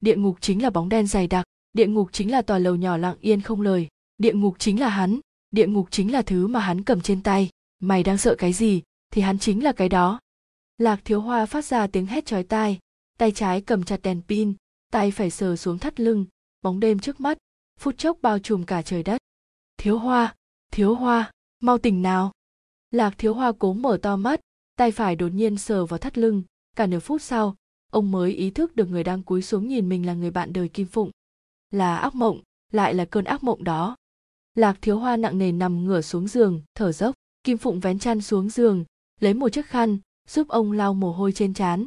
địa ngục chính là bóng đen dày đặc, địa ngục chính là tòa lầu nhỏ lặng yên không lời, địa ngục chính là hắn, địa ngục chính là thứ mà hắn cầm trên tay. Mày đang sợ cái gì, thì hắn chính là cái đó. Lạc thiếu hoa phát ra tiếng hét chói tai, tay trái cầm chặt đèn pin, tay phải sờ xuống thắt lưng, bóng đêm trước mắt, phút chốc bao trùm cả trời đất. Thiếu hoa thiếu hoa, mau tỉnh nào. Lạc thiếu hoa cố mở to mắt, tay phải đột nhiên sờ vào thắt lưng, cả nửa phút sau ông mới ý thức được người đang cúi xuống nhìn mình là người bạn đời kim phụng. Là ác mộng, lại là cơn ác mộng đó. Lạc thiếu hoa nặng nề nằm ngửa xuống giường, thở dốc. Kim phụng vén chăn xuống giường, lấy một chiếc khăn, giúp ông lau mồ hôi trên trán.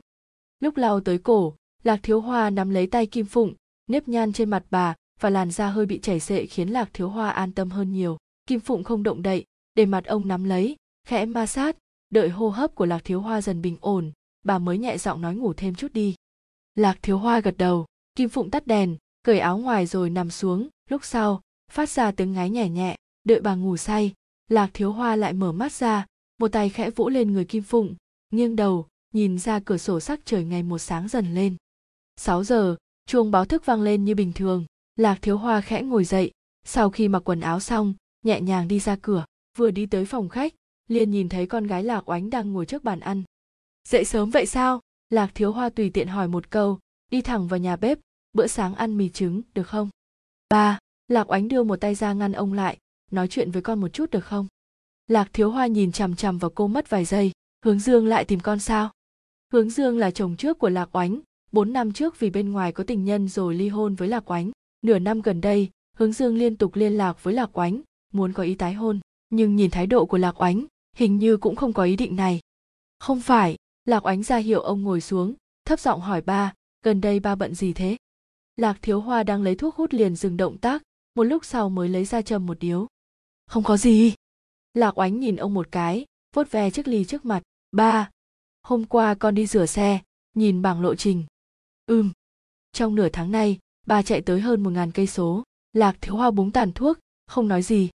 Lúc lau tới cổ, lạc thiếu hoa nắm lấy tay kim phụng, nếp nhăn trên mặt bà, và làn da hơi bị chảy xệ khiến lạc thiếu hoa an tâm hơn nhiều. Kim phụng không động đậy, để mặt ông nắm lấy, khẽ ma sát, đợi hô hấp của lạc thiếu hoa dần bình ổn bà mới nhẹ giọng nói ngủ thêm chút đi. Lạc thiếu hoa gật đầu, kim phụng tắt đèn, cởi áo ngoài rồi nằm xuống. Lúc sau, phát ra tiếng ngáy nhẹ nhẹ, đợi bà ngủ say. Lạc thiếu hoa lại mở mắt ra, một tay khẽ vỗ lên người kim phụng, nghiêng đầu, nhìn ra cửa sổ sắc trời ngày một sáng dần lên. 6 giờ, chuông báo thức vang lên như bình thường. Lạc thiếu hoa khẽ ngồi dậy. Sau khi mặc quần áo xong, nhẹ nhàng đi ra cửa. Vừa đi tới phòng khách, liền nhìn thấy con gái lạc oánh đang ngồi trước bàn ăn dậy sớm vậy sao? Lạc thiếu hoa tùy tiện hỏi một câu. Đi thẳng vào nhà bếp, bữa sáng ăn mì trứng, được không? Ba, lạc oánh đưa một tay ra ngăn ông lại. Nói chuyện với con một chút được không? Lạc thiếu hoa nhìn chằm chằm vào cô mất vài giây. Hướng dương lại tìm con sao? Hướng dương là chồng trước của lạc oánh. Bốn năm trước vì bên ngoài có tình nhân rồi ly hôn với lạc oánh. Nửa năm gần đây, hướng dương liên tục liên lạc với lạc oánh, muốn có ý tái hôn. Nhưng nhìn thái độ của lạc oánh, hình như cũng không có ý định này. Không phải lạc oánh ra hiệu ông ngồi xuống, thấp giọng hỏi ba, gần đây ba bận gì thế? Lạc thiếu hoa đang lấy thuốc hút liền dừng động tác, một lúc sau mới lấy ra châm một điếu. Không có gì. Lạc oánh nhìn ông một cái, vuốt ve chiếc ly trước mặt, ba, hôm qua con đi rửa xe, nhìn bảng lộ trình. Ừm. Trong nửa tháng nay, ba chạy tới hơn một ngàn cây số. Lạc thiếu hoa búng tàn thuốc, không nói gì.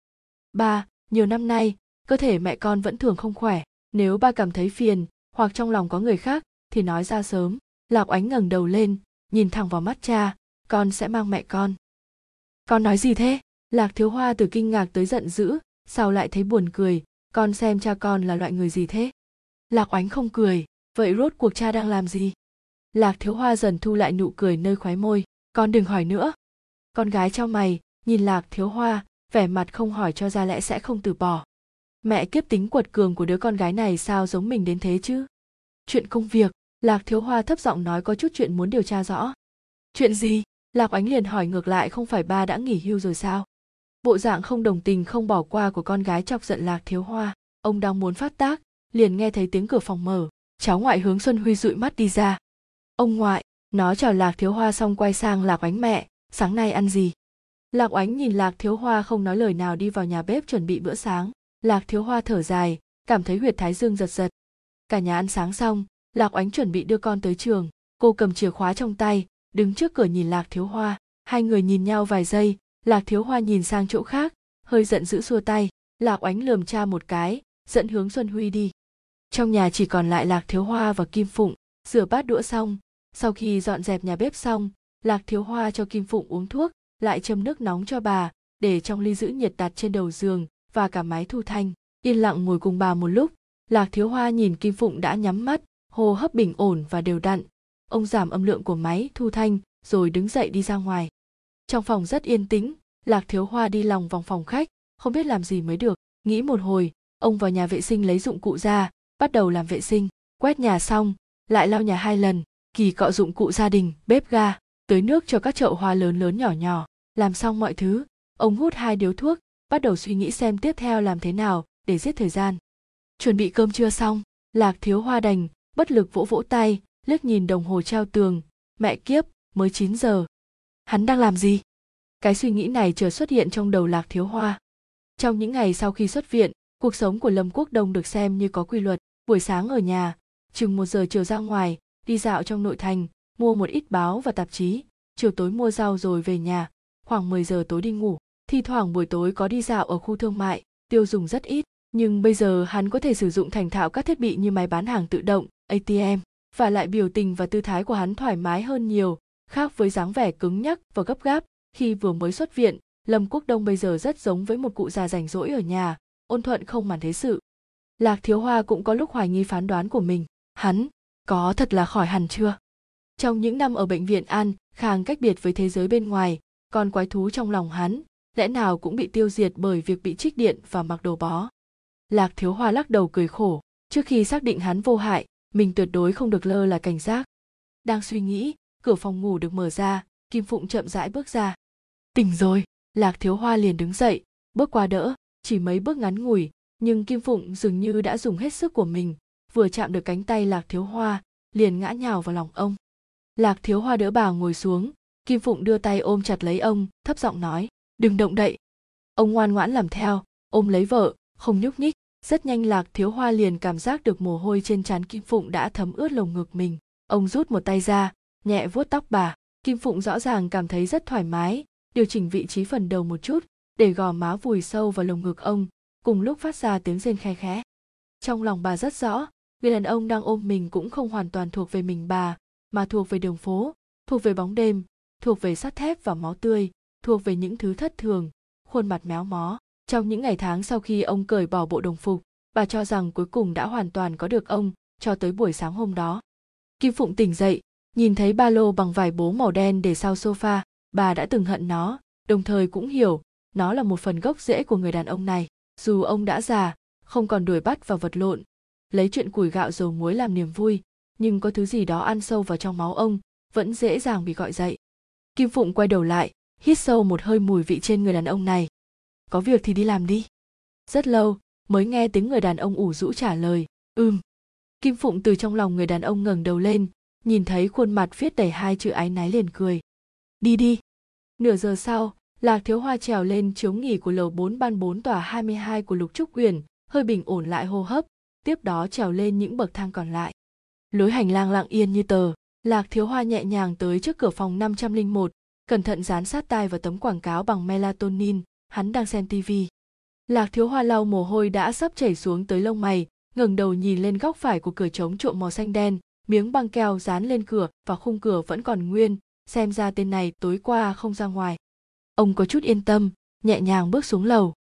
Ba, nhiều năm nay, cơ thể mẹ con vẫn thường không khỏe, nếu ba cảm thấy phiền hoặc trong lòng có người khác, thì nói ra sớm. Lạc oánh ngẩng đầu lên, nhìn thẳng vào mắt cha, con sẽ mang mẹ con. Con nói gì thế? Lạc thiếu hoa từ kinh ngạc tới giận dữ sao lại thấy buồn cười, con xem cha con là loại người gì thế? Lạc oánh không cười, vậy rốt cuộc cha đang làm gì? Lạc thiếu hoa dần thu lại nụ cười nơi khóe môi, con đừng hỏi nữa. Con gái cho mày. Nhìn lạc thiếu hoa, vẻ mặt không hỏi cho ra lẽ sẽ không từ bỏ mẹ kiếp tính quật cường của đứa con gái này sao giống mình đến thế chứ? Chuyện công việc, lạc thiếu hoa thấp giọng nói có chút chuyện muốn điều tra rõ. Chuyện gì? Lạc oánh liền hỏi ngược lại, không phải ba đã nghỉ hưu rồi sao? Bộ dạng không đồng tình, không bỏ qua của con gái chọc giận lạc thiếu hoa. Ông đang muốn phát tác, liền nghe thấy tiếng cửa phòng mở. Cháu ngoại hướng xuân huy dụi mắt đi ra. Ông ngoại, nó chào lạc thiếu hoa xong quay sang lạc oánh mẹ, sáng nay ăn gì? Lạc oánh nhìn lạc thiếu hoa không nói lời nào đi vào nhà bếp chuẩn bị bữa sáng lạc thiếu hoa thở dài, cảm thấy huyệt thái dương giật giật. Cả nhà ăn sáng xong, lạc oánh chuẩn bị đưa con tới trường. Cô cầm chìa khóa trong tay, đứng trước cửa nhìn lạc thiếu hoa. Hai người nhìn nhau vài giây, lạc thiếu hoa nhìn sang chỗ khác, hơi giận dữ xua tay. Lạc oánh lườm cha một cái, dẫn hướng xuân huy đi. Trong nhà chỉ còn lại lạc thiếu hoa và kim phụng. Rửa bát đũa xong, sau khi dọn dẹp nhà bếp xong, lạc thiếu hoa cho kim phụng uống thuốc, lại châm nước nóng cho bà, để trong ly giữ nhiệt đặt trên đầu giường và cả máy thu thanh. Yên lặng ngồi cùng bà một lúc, lạc thiếu hoa nhìn kim phụng đã nhắm mắt, hô hấp bình ổn và đều đặn. Ông giảm âm lượng của máy thu thanh, rồi đứng dậy đi ra ngoài. Trong phòng rất yên tĩnh, lạc thiếu hoa đi lòng vòng phòng khách, không biết làm gì mới được. Nghĩ một hồi, ông vào nhà vệ sinh lấy dụng cụ ra, bắt đầu làm vệ sinh. Quét nhà xong, lại lau nhà hai lần, kỳ cọ dụng cụ gia đình, bếp ga, tưới nước cho các chậu hoa lớn lớn nhỏ nhỏ. Làm xong mọi thứ, ông hút hai điếu thuốc bắt đầu suy nghĩ xem tiếp theo làm thế nào để giết thời gian. Chuẩn bị cơm trưa xong, lạc thiếu hoa đành, bất lực vỗ vỗ tay, liếc nhìn đồng hồ treo tường. Mẹ kiếp, mới 9 giờ. Hắn đang làm gì? Cái suy nghĩ này chợt xuất hiện trong đầu lạc thiếu hoa. Trong những ngày sau khi xuất viện, cuộc sống của lâm quốc đông được xem như có quy luật. Buổi sáng ở nhà, chừng một giờ chiều ra ngoài, đi dạo trong nội thành, mua một ít báo và tạp chí. Chiều tối mua rau rồi về nhà, khoảng 10 giờ tối đi ngủ thi thoảng buổi tối có đi dạo ở khu thương mại, tiêu dùng rất ít, nhưng bây giờ hắn có thể sử dụng thành thạo các thiết bị như máy bán hàng tự động atm và lại biểu tình và tư thái của hắn thoải mái hơn nhiều, khác với dáng vẻ cứng nhắc và gấp gáp. Khi vừa mới xuất viện, lâm quốc đông bây giờ rất giống với một cụ già rảnh rỗi ở nhà, ôn thuận không màn thế sự. Lạc thiếu hoa cũng có lúc hoài nghi phán đoán của mình, hắn có thật là khỏi hẳn chưa? Trong những năm ở bệnh viện an, khang cách biệt với thế giới bên ngoài còn quái thú trong lòng hắn lẽ nào cũng bị tiêu diệt bởi việc bị trích điện và mặc đồ bó? Lạc thiếu hoa lắc đầu cười khổ. Trước khi xác định hắn vô hại, mình tuyệt đối không được lơ là cảnh giác. Đang suy nghĩ, cửa phòng ngủ được mở ra, kim phụng chậm rãi bước ra. Tỉnh rồi! Lạc thiếu hoa liền đứng dậy, bước qua đỡ, chỉ mấy bước ngắn ngủi, nhưng kim phụng dường như đã dùng hết sức của mình, vừa chạm được cánh tay lạc thiếu hoa, liền ngã nhào vào lòng ông. Lạc thiếu hoa đỡ bà ngồi xuống, kim phụng đưa tay ôm chặt lấy ông, thấp giọng nói đừng động đậy. Ông ngoan ngoãn làm theo. Ôm lấy vợ, không nhúc nhích. Rất nhanh lạc thiếu hoa liền cảm giác được mồ hôi trên trán kim phụng đã thấm ướt lồng ngực mình. Ông rút một tay ra, nhẹ vuốt tóc bà. Kim phụng rõ ràng cảm thấy rất thoải mái, điều chỉnh vị trí phần đầu một chút, để gò má vùi sâu vào lồng ngực ông, cùng lúc phát ra tiếng rên khe khẽ. Trong lòng bà rất rõ, người đàn ông đang ôm mình cũng không hoàn toàn thuộc về mình bà, mà thuộc về đường phố, thuộc về bóng đêm, thuộc về sắt thép và máu tươi thuộc về những thứ thất thường, khuôn mặt méo mó. Trong những ngày tháng sau khi ông cởi bỏ bộ đồng phục, bà cho rằng cuối cùng đã hoàn toàn có được ông cho tới buổi sáng hôm đó. Kim phụng tỉnh dậy, nhìn thấy ba lô bằng vải bố màu đen để sau sofa, bà đã từng hận nó, đồng thời cũng hiểu nó là một phần gốc rễ của người đàn ông này. Dù ông đã già, không còn đuổi bắt và vật lộn, lấy chuyện củi gạo dầu muối làm niềm vui, nhưng có thứ gì đó ăn sâu vào trong máu ông vẫn dễ dàng bị gọi dậy. Kim phụng quay đầu lại hít sâu một hơi mùi vị trên người đàn ông này. Có việc thì đi làm đi. Rất lâu mới nghe tiếng người đàn ông ủ rũ trả lời ừm. Kim phụng từ trong lòng người đàn ông ngẩng đầu lên nhìn thấy khuôn mặt viết đầy hai chữ ái náy liền cười. Đi đi. Nửa giờ sau lạc thiếu hoa trèo lên chiếu nghỉ của lầu 4 ban 4 tòa 22 của lục trúc uyển hơi bình ổn lại hô hấp tiếp đó trèo lên những bậc thang còn lại. Lối hành lang lặng yên như tờ lạc thiếu hoa nhẹ nhàng tới trước cửa phòng 501, cẩn thận dán sát tai vào tấm quảng cáo bằng melatonin, hắn đang xem tivi lạc thiếu hoa lau mồ hôi đã sắp chảy xuống tới lông mày, ngẩng đầu nhìn lên góc phải của cửa trống trộm màu xanh đen, miếng băng keo dán lên cửa và khung cửa vẫn còn nguyên, xem ra tên này tối qua không ra ngoài. Ông có chút yên tâm, nhẹ nhàng bước xuống lầu.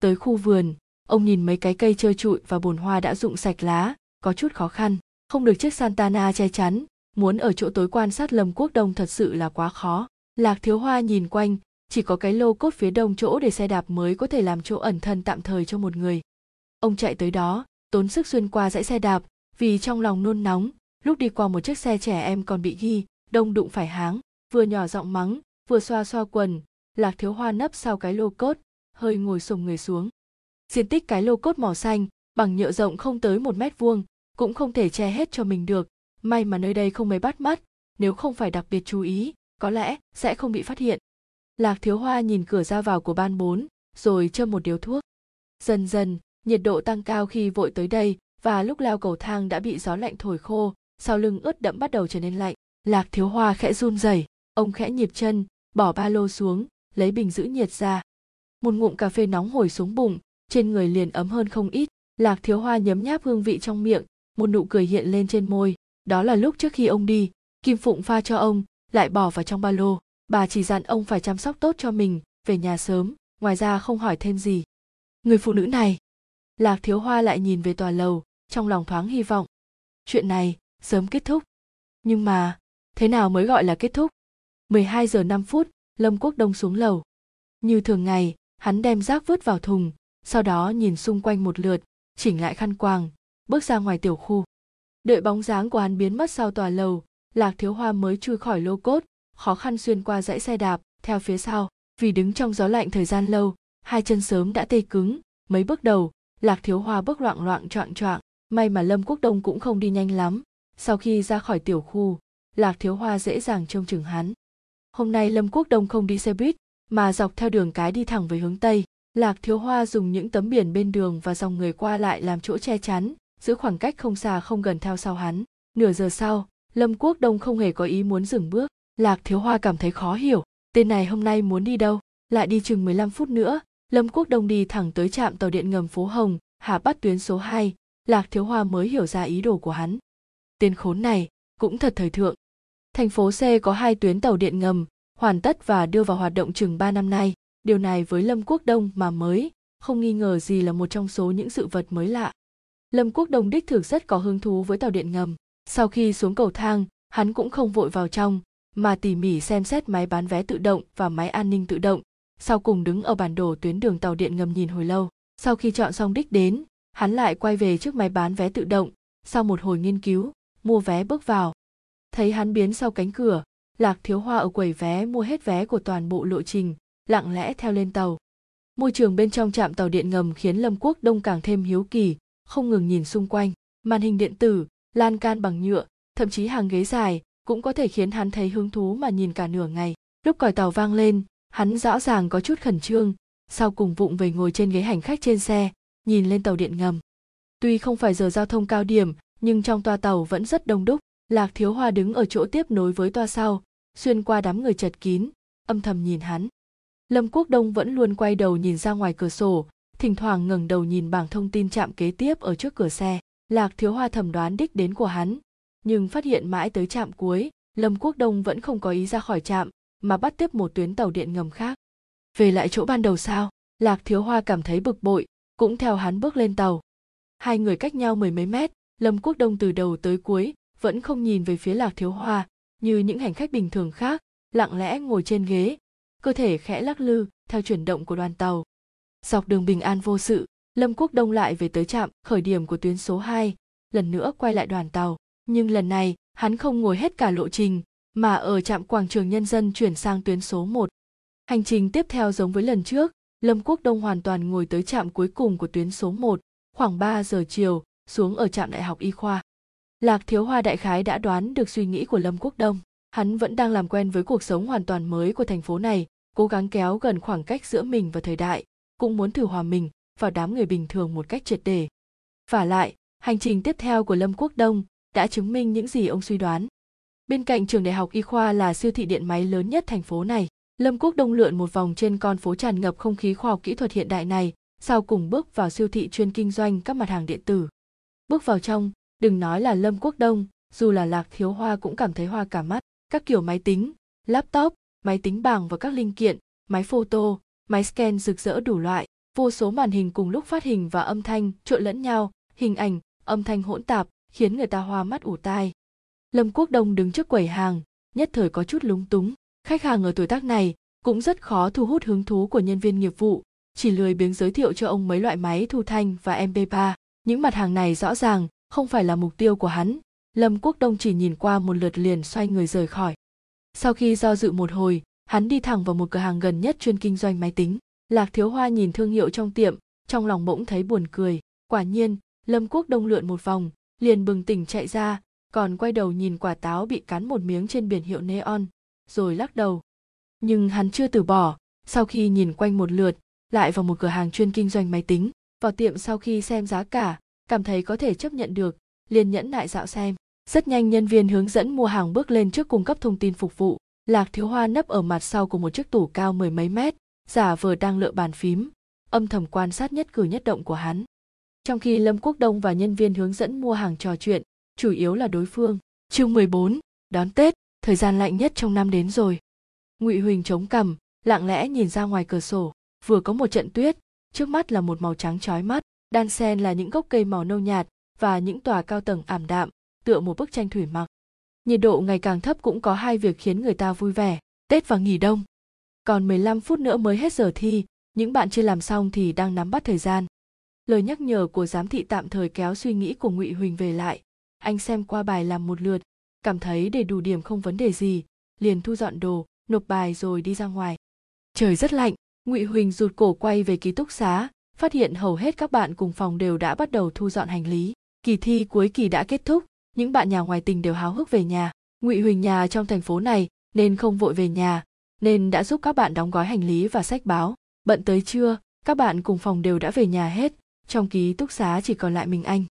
Tới khu vườn, ông nhìn mấy cái cây trơ trụi và bồn hoa đã rụng sạch lá, có chút khó khăn, không được chiếc santana che chắn, muốn ở chỗ tối quan sát lâm quốc đông thật sự là quá khó lạc thiếu hoa nhìn quanh, chỉ có cái lô cốt phía đông chỗ để xe đạp mới có thể làm chỗ ẩn thân tạm thời cho một người. Ông chạy tới đó, tốn sức xuyên qua dãy xe đạp, vì trong lòng nôn nóng, lúc đi qua một chiếc xe trẻ em còn bị ghi, đông đụng phải háng, vừa nhỏ giọng mắng, vừa xoa xoa quần. Lạc thiếu hoa nấp sau cái lô cốt, hơi ngồi sùng người xuống. Diện tích cái lô cốt màu xanh, bằng nhựa rộng không tới một mét vuông, cũng không thể che hết cho mình được. May mà nơi đây không mấy bắt mắt, nếu không phải đặc biệt chú ý có lẽ sẽ không bị phát hiện. Lạc thiếu hoa nhìn cửa ra vào của ban bốn, rồi châm một điếu thuốc. Dần dần, nhiệt độ tăng cao khi vội tới đây, và lúc leo cầu thang đã bị gió lạnh thổi khô, sau lưng ướt đẫm bắt đầu trở nên lạnh. Lạc thiếu hoa khẽ run rẩy, ông khẽ nhịp chân, bỏ ba lô xuống, lấy bình giữ nhiệt ra. Một ngụm cà phê nóng hổi xuống bụng, trên người liền ấm hơn không ít. Lạc thiếu hoa nhấm nháp hương vị trong miệng, một nụ cười hiện lên trên môi. Đó là lúc trước khi ông đi, kim phụng pha cho ông lại bỏ vào trong ba lô. Bà chỉ dặn ông phải chăm sóc tốt cho mình, về nhà sớm, ngoài ra không hỏi thêm gì. Người phụ nữ này, lạc thiếu hoa lại nhìn về tòa lầu, trong lòng thoáng hy vọng. Chuyện này sớm kết thúc. Nhưng mà, thế nào mới gọi là kết thúc? 12 giờ 5 phút, lâm quốc đông xuống lầu. Như thường ngày, hắn đem rác vứt vào thùng, sau đó nhìn xung quanh một lượt, chỉnh lại khăn quàng, bước ra ngoài tiểu khu. Đợi bóng dáng của hắn biến mất sau tòa lầu lạc thiếu hoa mới chui khỏi lô cốt, khó khăn xuyên qua dãy xe đạp, theo phía sau, vì đứng trong gió lạnh thời gian lâu, hai chân sớm đã tê cứng. Mấy bước đầu, lạc thiếu hoa bước loạn loạn choạng choạng, may mà lâm quốc đông cũng không đi nhanh lắm. Sau khi ra khỏi tiểu khu, lạc thiếu hoa dễ dàng trông chừng hắn. Hôm nay lâm quốc đông không đi xe buýt, mà dọc theo đường cái đi thẳng về hướng tây. Lạc thiếu hoa dùng những tấm biển bên đường và dòng người qua lại làm chỗ che chắn, giữ khoảng cách không xa không gần theo sau hắn. Nửa giờ sau lâm quốc đông không hề có ý muốn dừng bước lạc thiếu hoa cảm thấy khó hiểu tên này hôm nay muốn đi đâu lại đi chừng 15 phút nữa lâm quốc đông đi thẳng tới trạm tàu điện ngầm phố hồng hạ bắt tuyến số 2, lạc thiếu hoa mới hiểu ra ý đồ của hắn tên khốn này cũng thật thời thượng Thành phố C có hai tuyến tàu điện ngầm, hoàn tất và đưa vào hoạt động chừng 3 năm nay. Điều này với Lâm Quốc Đông mà mới, không nghi ngờ gì là một trong số những sự vật mới lạ. Lâm Quốc Đông đích thực rất có hứng thú với tàu điện ngầm. Sau khi xuống cầu thang, hắn cũng không vội vào trong, mà tỉ mỉ xem xét máy bán vé tự động và máy an ninh tự động, sau cùng đứng ở bản đồ tuyến đường tàu điện ngầm nhìn hồi lâu. Sau khi chọn xong đích đến, hắn lại quay về trước máy bán vé tự động, sau một hồi nghiên cứu, mua vé bước vào. Thấy hắn biến sau cánh cửa, Lạc Thiếu Hoa ở quầy vé mua hết vé của toàn bộ lộ trình, lặng lẽ theo lên tàu. Môi trường bên trong trạm tàu điện ngầm khiến Lâm Quốc Đông càng thêm hiếu kỳ, không ngừng nhìn xung quanh. Màn hình điện tử, lan can bằng nhựa, thậm chí hàng ghế dài cũng có thể khiến hắn thấy hứng thú mà nhìn cả nửa ngày. Lúc còi tàu vang lên, hắn rõ ràng có chút khẩn trương, sau cùng vụng về ngồi trên ghế hành khách trên xe, nhìn lên tàu điện ngầm. Tuy không phải giờ giao thông cao điểm, nhưng trong toa tàu vẫn rất đông đúc. Lạc Thiếu Hoa đứng ở chỗ tiếp nối với toa sau, xuyên qua đám người chật kín, âm thầm nhìn hắn. Lâm Quốc Đông vẫn luôn quay đầu nhìn ra ngoài cửa sổ, thỉnh thoảng ngẩng đầu nhìn bảng thông tin chạm kế tiếp ở trước cửa xe. Lạc Thiếu Hoa thẩm đoán đích đến của hắn, nhưng phát hiện mãi tới trạm cuối, Lâm Quốc Đông vẫn không có ý ra khỏi trạm, mà bắt tiếp một tuyến tàu điện ngầm khác. Về lại chỗ ban đầu sao? Lạc Thiếu Hoa cảm thấy bực bội, cũng theo hắn bước lên tàu. Hai người cách nhau mười mấy mét, Lâm Quốc Đông từ đầu tới cuối vẫn không nhìn về phía Lạc Thiếu Hoa, như những hành khách bình thường khác, lặng lẽ ngồi trên ghế, cơ thể khẽ lắc lư theo chuyển động của đoàn tàu. Dọc đường bình an vô sự, Lâm Quốc Đông lại về tới trạm khởi điểm của tuyến số 2, lần nữa quay lại đoàn tàu. Nhưng lần này, hắn không ngồi hết cả lộ trình, mà ở trạm quảng trường nhân dân chuyển sang tuyến số 1. Hành trình tiếp theo giống với lần trước, Lâm Quốc Đông hoàn toàn ngồi tới trạm cuối cùng của tuyến số 1, khoảng 3 giờ chiều, xuống ở trạm đại học y khoa. Lạc Thiếu Hoa đại khái đã đoán được suy nghĩ của Lâm Quốc Đông. Hắn vẫn đang làm quen với cuộc sống hoàn toàn mới của thành phố này, cố gắng kéo gần khoảng cách giữa mình và thời đại, cũng muốn thử hòa mình vào đám người bình thường một cách triệt để. Và lại, hành trình tiếp theo của Lâm Quốc Đông đã chứng minh những gì ông suy đoán. Bên cạnh trường đại học y khoa là siêu thị điện máy lớn nhất thành phố này. Lâm Quốc Đông lượn một vòng trên con phố tràn ngập không khí khoa học kỹ thuật hiện đại này, sau cùng bước vào siêu thị chuyên kinh doanh các mặt hàng điện tử. Bước vào trong, đừng nói là Lâm Quốc Đông, dù là Lạc Thiếu Hoa cũng cảm thấy hoa cả mắt. Các kiểu máy tính, laptop, máy tính bảng và các linh kiện, máy photo, máy scan rực rỡ đủ loại, vô số màn hình cùng lúc phát hình và âm thanh trộn lẫn nhau, hình ảnh, âm thanh hỗn tạp, khiến người ta hoa mắt ủ tai. Lâm Quốc Đông đứng trước quầy hàng, nhất thời có chút lúng túng. Khách hàng ở tuổi tác này cũng rất khó thu hút hứng thú của nhân viên nghiệp vụ, chỉ lười biếng giới thiệu cho ông mấy loại máy thu thanh và MP3. Những mặt hàng này rõ ràng không phải là mục tiêu của hắn. Lâm Quốc Đông chỉ nhìn qua một lượt liền xoay người rời khỏi. Sau khi do dự một hồi, hắn đi thẳng vào một cửa hàng gần nhất chuyên kinh doanh máy tính. Lạc Thiếu Hoa nhìn thương hiệu trong tiệm, trong lòng bỗng thấy buồn cười. Quả nhiên, Lâm Quốc Đông lượn một vòng, liền bừng tỉnh chạy ra, còn quay đầu nhìn quả táo bị cắn một miếng trên biển hiệu neon, rồi lắc đầu. Nhưng hắn chưa từ bỏ, sau khi nhìn quanh một lượt, lại vào một cửa hàng chuyên kinh doanh máy tính, vào tiệm sau khi xem giá cả, cảm thấy có thể chấp nhận được, liền nhẫn nại dạo xem. Rất nhanh nhân viên hướng dẫn mua hàng bước lên trước cung cấp thông tin phục vụ. Lạc Thiếu Hoa nấp ở mặt sau của một chiếc tủ cao mười mấy mét, giả vờ đang lựa bàn phím, âm thầm quan sát nhất cử nhất động của hắn. Trong khi Lâm Quốc Đông và nhân viên hướng dẫn mua hàng trò chuyện, chủ yếu là đối phương. Chương 14, đón Tết, thời gian lạnh nhất trong năm đến rồi. Ngụy Huỳnh chống cằm, lặng lẽ nhìn ra ngoài cửa sổ, vừa có một trận tuyết, trước mắt là một màu trắng chói mắt, đan sen là những gốc cây màu nâu nhạt và những tòa cao tầng ảm đạm, tựa một bức tranh thủy mặc. Nhiệt độ ngày càng thấp cũng có hai việc khiến người ta vui vẻ, Tết và nghỉ đông. Còn 15 phút nữa mới hết giờ thi, những bạn chưa làm xong thì đang nắm bắt thời gian. Lời nhắc nhở của giám thị tạm thời kéo suy nghĩ của Ngụy Huỳnh về lại. Anh xem qua bài làm một lượt, cảm thấy để đủ điểm không vấn đề gì, liền thu dọn đồ, nộp bài rồi đi ra ngoài. Trời rất lạnh, Ngụy Huỳnh rụt cổ quay về ký túc xá, phát hiện hầu hết các bạn cùng phòng đều đã bắt đầu thu dọn hành lý. Kỳ thi cuối kỳ đã kết thúc, những bạn nhà ngoài tình đều háo hức về nhà. Ngụy Huỳnh nhà trong thành phố này nên không vội về nhà, nên đã giúp các bạn đóng gói hành lý và sách báo. Bận tới trưa, các bạn cùng phòng đều đã về nhà hết, trong ký túc xá chỉ còn lại mình anh.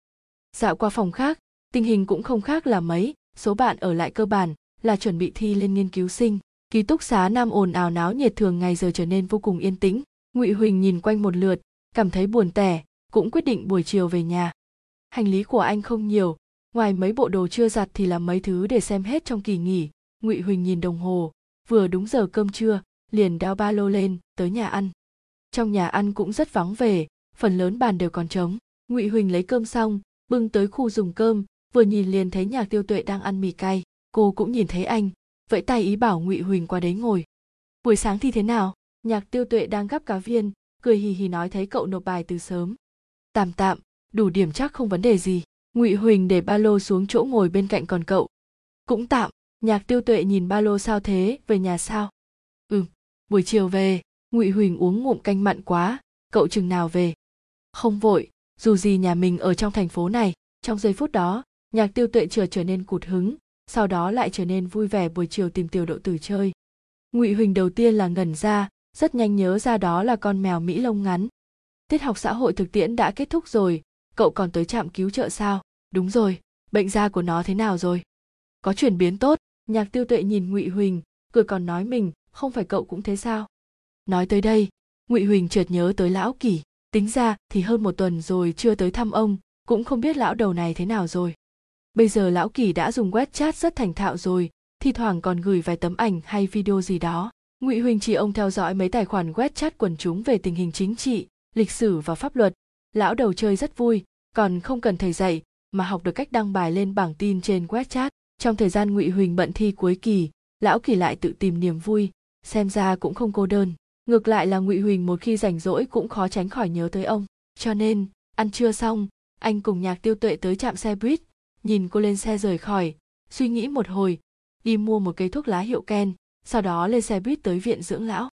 Dạo qua phòng khác, tình hình cũng không khác là mấy, số bạn ở lại cơ bản là chuẩn bị thi lên nghiên cứu sinh. Ký túc xá nam ồn ào náo nhiệt thường ngày giờ trở nên vô cùng yên tĩnh. Ngụy Huỳnh nhìn quanh một lượt, cảm thấy buồn tẻ, cũng quyết định buổi chiều về nhà. Hành lý của anh không nhiều, ngoài mấy bộ đồ chưa giặt thì là mấy thứ để xem hết trong kỳ nghỉ, ngụy huỳnh nhìn đồng hồ vừa đúng giờ cơm trưa, liền đeo ba lô lên, tới nhà ăn. Trong nhà ăn cũng rất vắng vẻ, phần lớn bàn đều còn trống. Ngụy huỳnh lấy cơm xong, bưng tới khu dùng cơm, vừa nhìn liền thấy nhạc tiêu tuệ đang ăn mì cay. Cô cũng nhìn thấy anh, vẫy tay ý bảo ngụy huỳnh qua đấy ngồi. Buổi sáng thì thế nào? Nhạc tiêu tuệ đang gắp cá viên, cười hì hì nói thấy cậu nộp bài từ sớm. Tạm tạm, đủ điểm chắc không vấn đề gì. Ngụy huỳnh để ba lô xuống chỗ ngồi bên cạnh còn cậu. Cũng tạm nhạc tiêu tuệ nhìn ba lô sao thế, về nhà sao? Ừ buổi chiều về, ngụy huỳnh uống ngụm canh mặn quá, cậu chừng nào về? Không vội, dù gì nhà mình ở trong thành phố này, trong giây phút đó, nhạc tiêu tuệ trở trở nên cụt hứng, sau đó lại trở nên vui vẻ buổi chiều tìm tiểu độ tử chơi. Ngụy huỳnh đầu tiên là ngẩn ra, rất nhanh nhớ ra đó là con mèo mỹ lông ngắn. Tiết học xã hội thực tiễn đã kết thúc rồi, cậu còn tới trạm cứu trợ sao? Đúng rồi, bệnh da của nó thế nào rồi? Có chuyển biến tốt nhạc tiêu tuệ nhìn ngụy huỳnh, cười còn nói mình, không phải cậu cũng thế sao? Nói tới đây, ngụy huỳnh chợt nhớ tới lão kỷ. Tính ra thì hơn một tuần rồi chưa tới thăm ông, cũng không biết lão đầu này thế nào rồi. Bây giờ lão kỷ đã dùng web chat rất thành thạo rồi, thi thoảng còn gửi vài tấm ảnh hay video gì đó. Ngụy huỳnh chỉ ông theo dõi mấy tài khoản web chat quần chúng về tình hình chính trị, lịch sử và pháp luật. Lão đầu chơi rất vui, còn không cần thầy dạy mà học được cách đăng bài lên bảng tin trên web chat trong thời gian ngụy huỳnh bận thi cuối kỳ, lão kỳ lại tự tìm niềm vui, xem ra cũng không cô đơn. Ngược lại là ngụy huỳnh một khi rảnh rỗi cũng khó tránh khỏi nhớ tới ông. Cho nên, ăn trưa xong, anh cùng nhạc tiêu tuệ tới trạm xe buýt, nhìn cô lên xe rời khỏi, suy nghĩ một hồi, đi mua một cây thuốc lá hiệu ken, sau đó lên xe buýt tới viện dưỡng lão.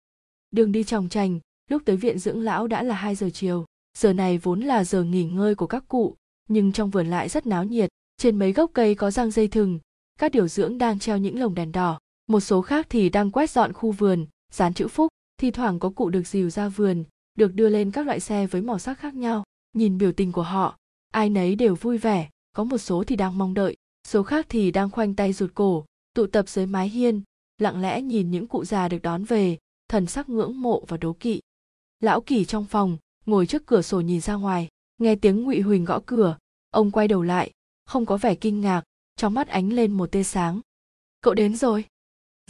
Đường đi tròng trành lúc tới viện dưỡng lão đã là 2 giờ chiều. Giờ này vốn là giờ nghỉ ngơi của các cụ, nhưng trong vườn lại rất náo nhiệt. Trên mấy gốc cây có răng dây thừng các điều dưỡng đang treo những lồng đèn đỏ. Một số khác thì đang quét dọn khu vườn, dán chữ phúc, thi thoảng có cụ được dìu ra vườn, được đưa lên các loại xe với màu sắc khác nhau. Nhìn biểu tình của họ, ai nấy đều vui vẻ, có một số thì đang mong đợi, số khác thì đang khoanh tay rụt cổ, tụ tập dưới mái hiên, lặng lẽ nhìn những cụ già được đón về, thần sắc ngưỡng mộ và đố kỵ. Lão kỳ trong phòng, ngồi trước cửa sổ nhìn ra ngoài, nghe tiếng ngụy huỳnh gõ cửa. Ông quay đầu lại, không có vẻ kinh ngạc trong mắt ánh lên một tia sáng. Cậu đến rồi.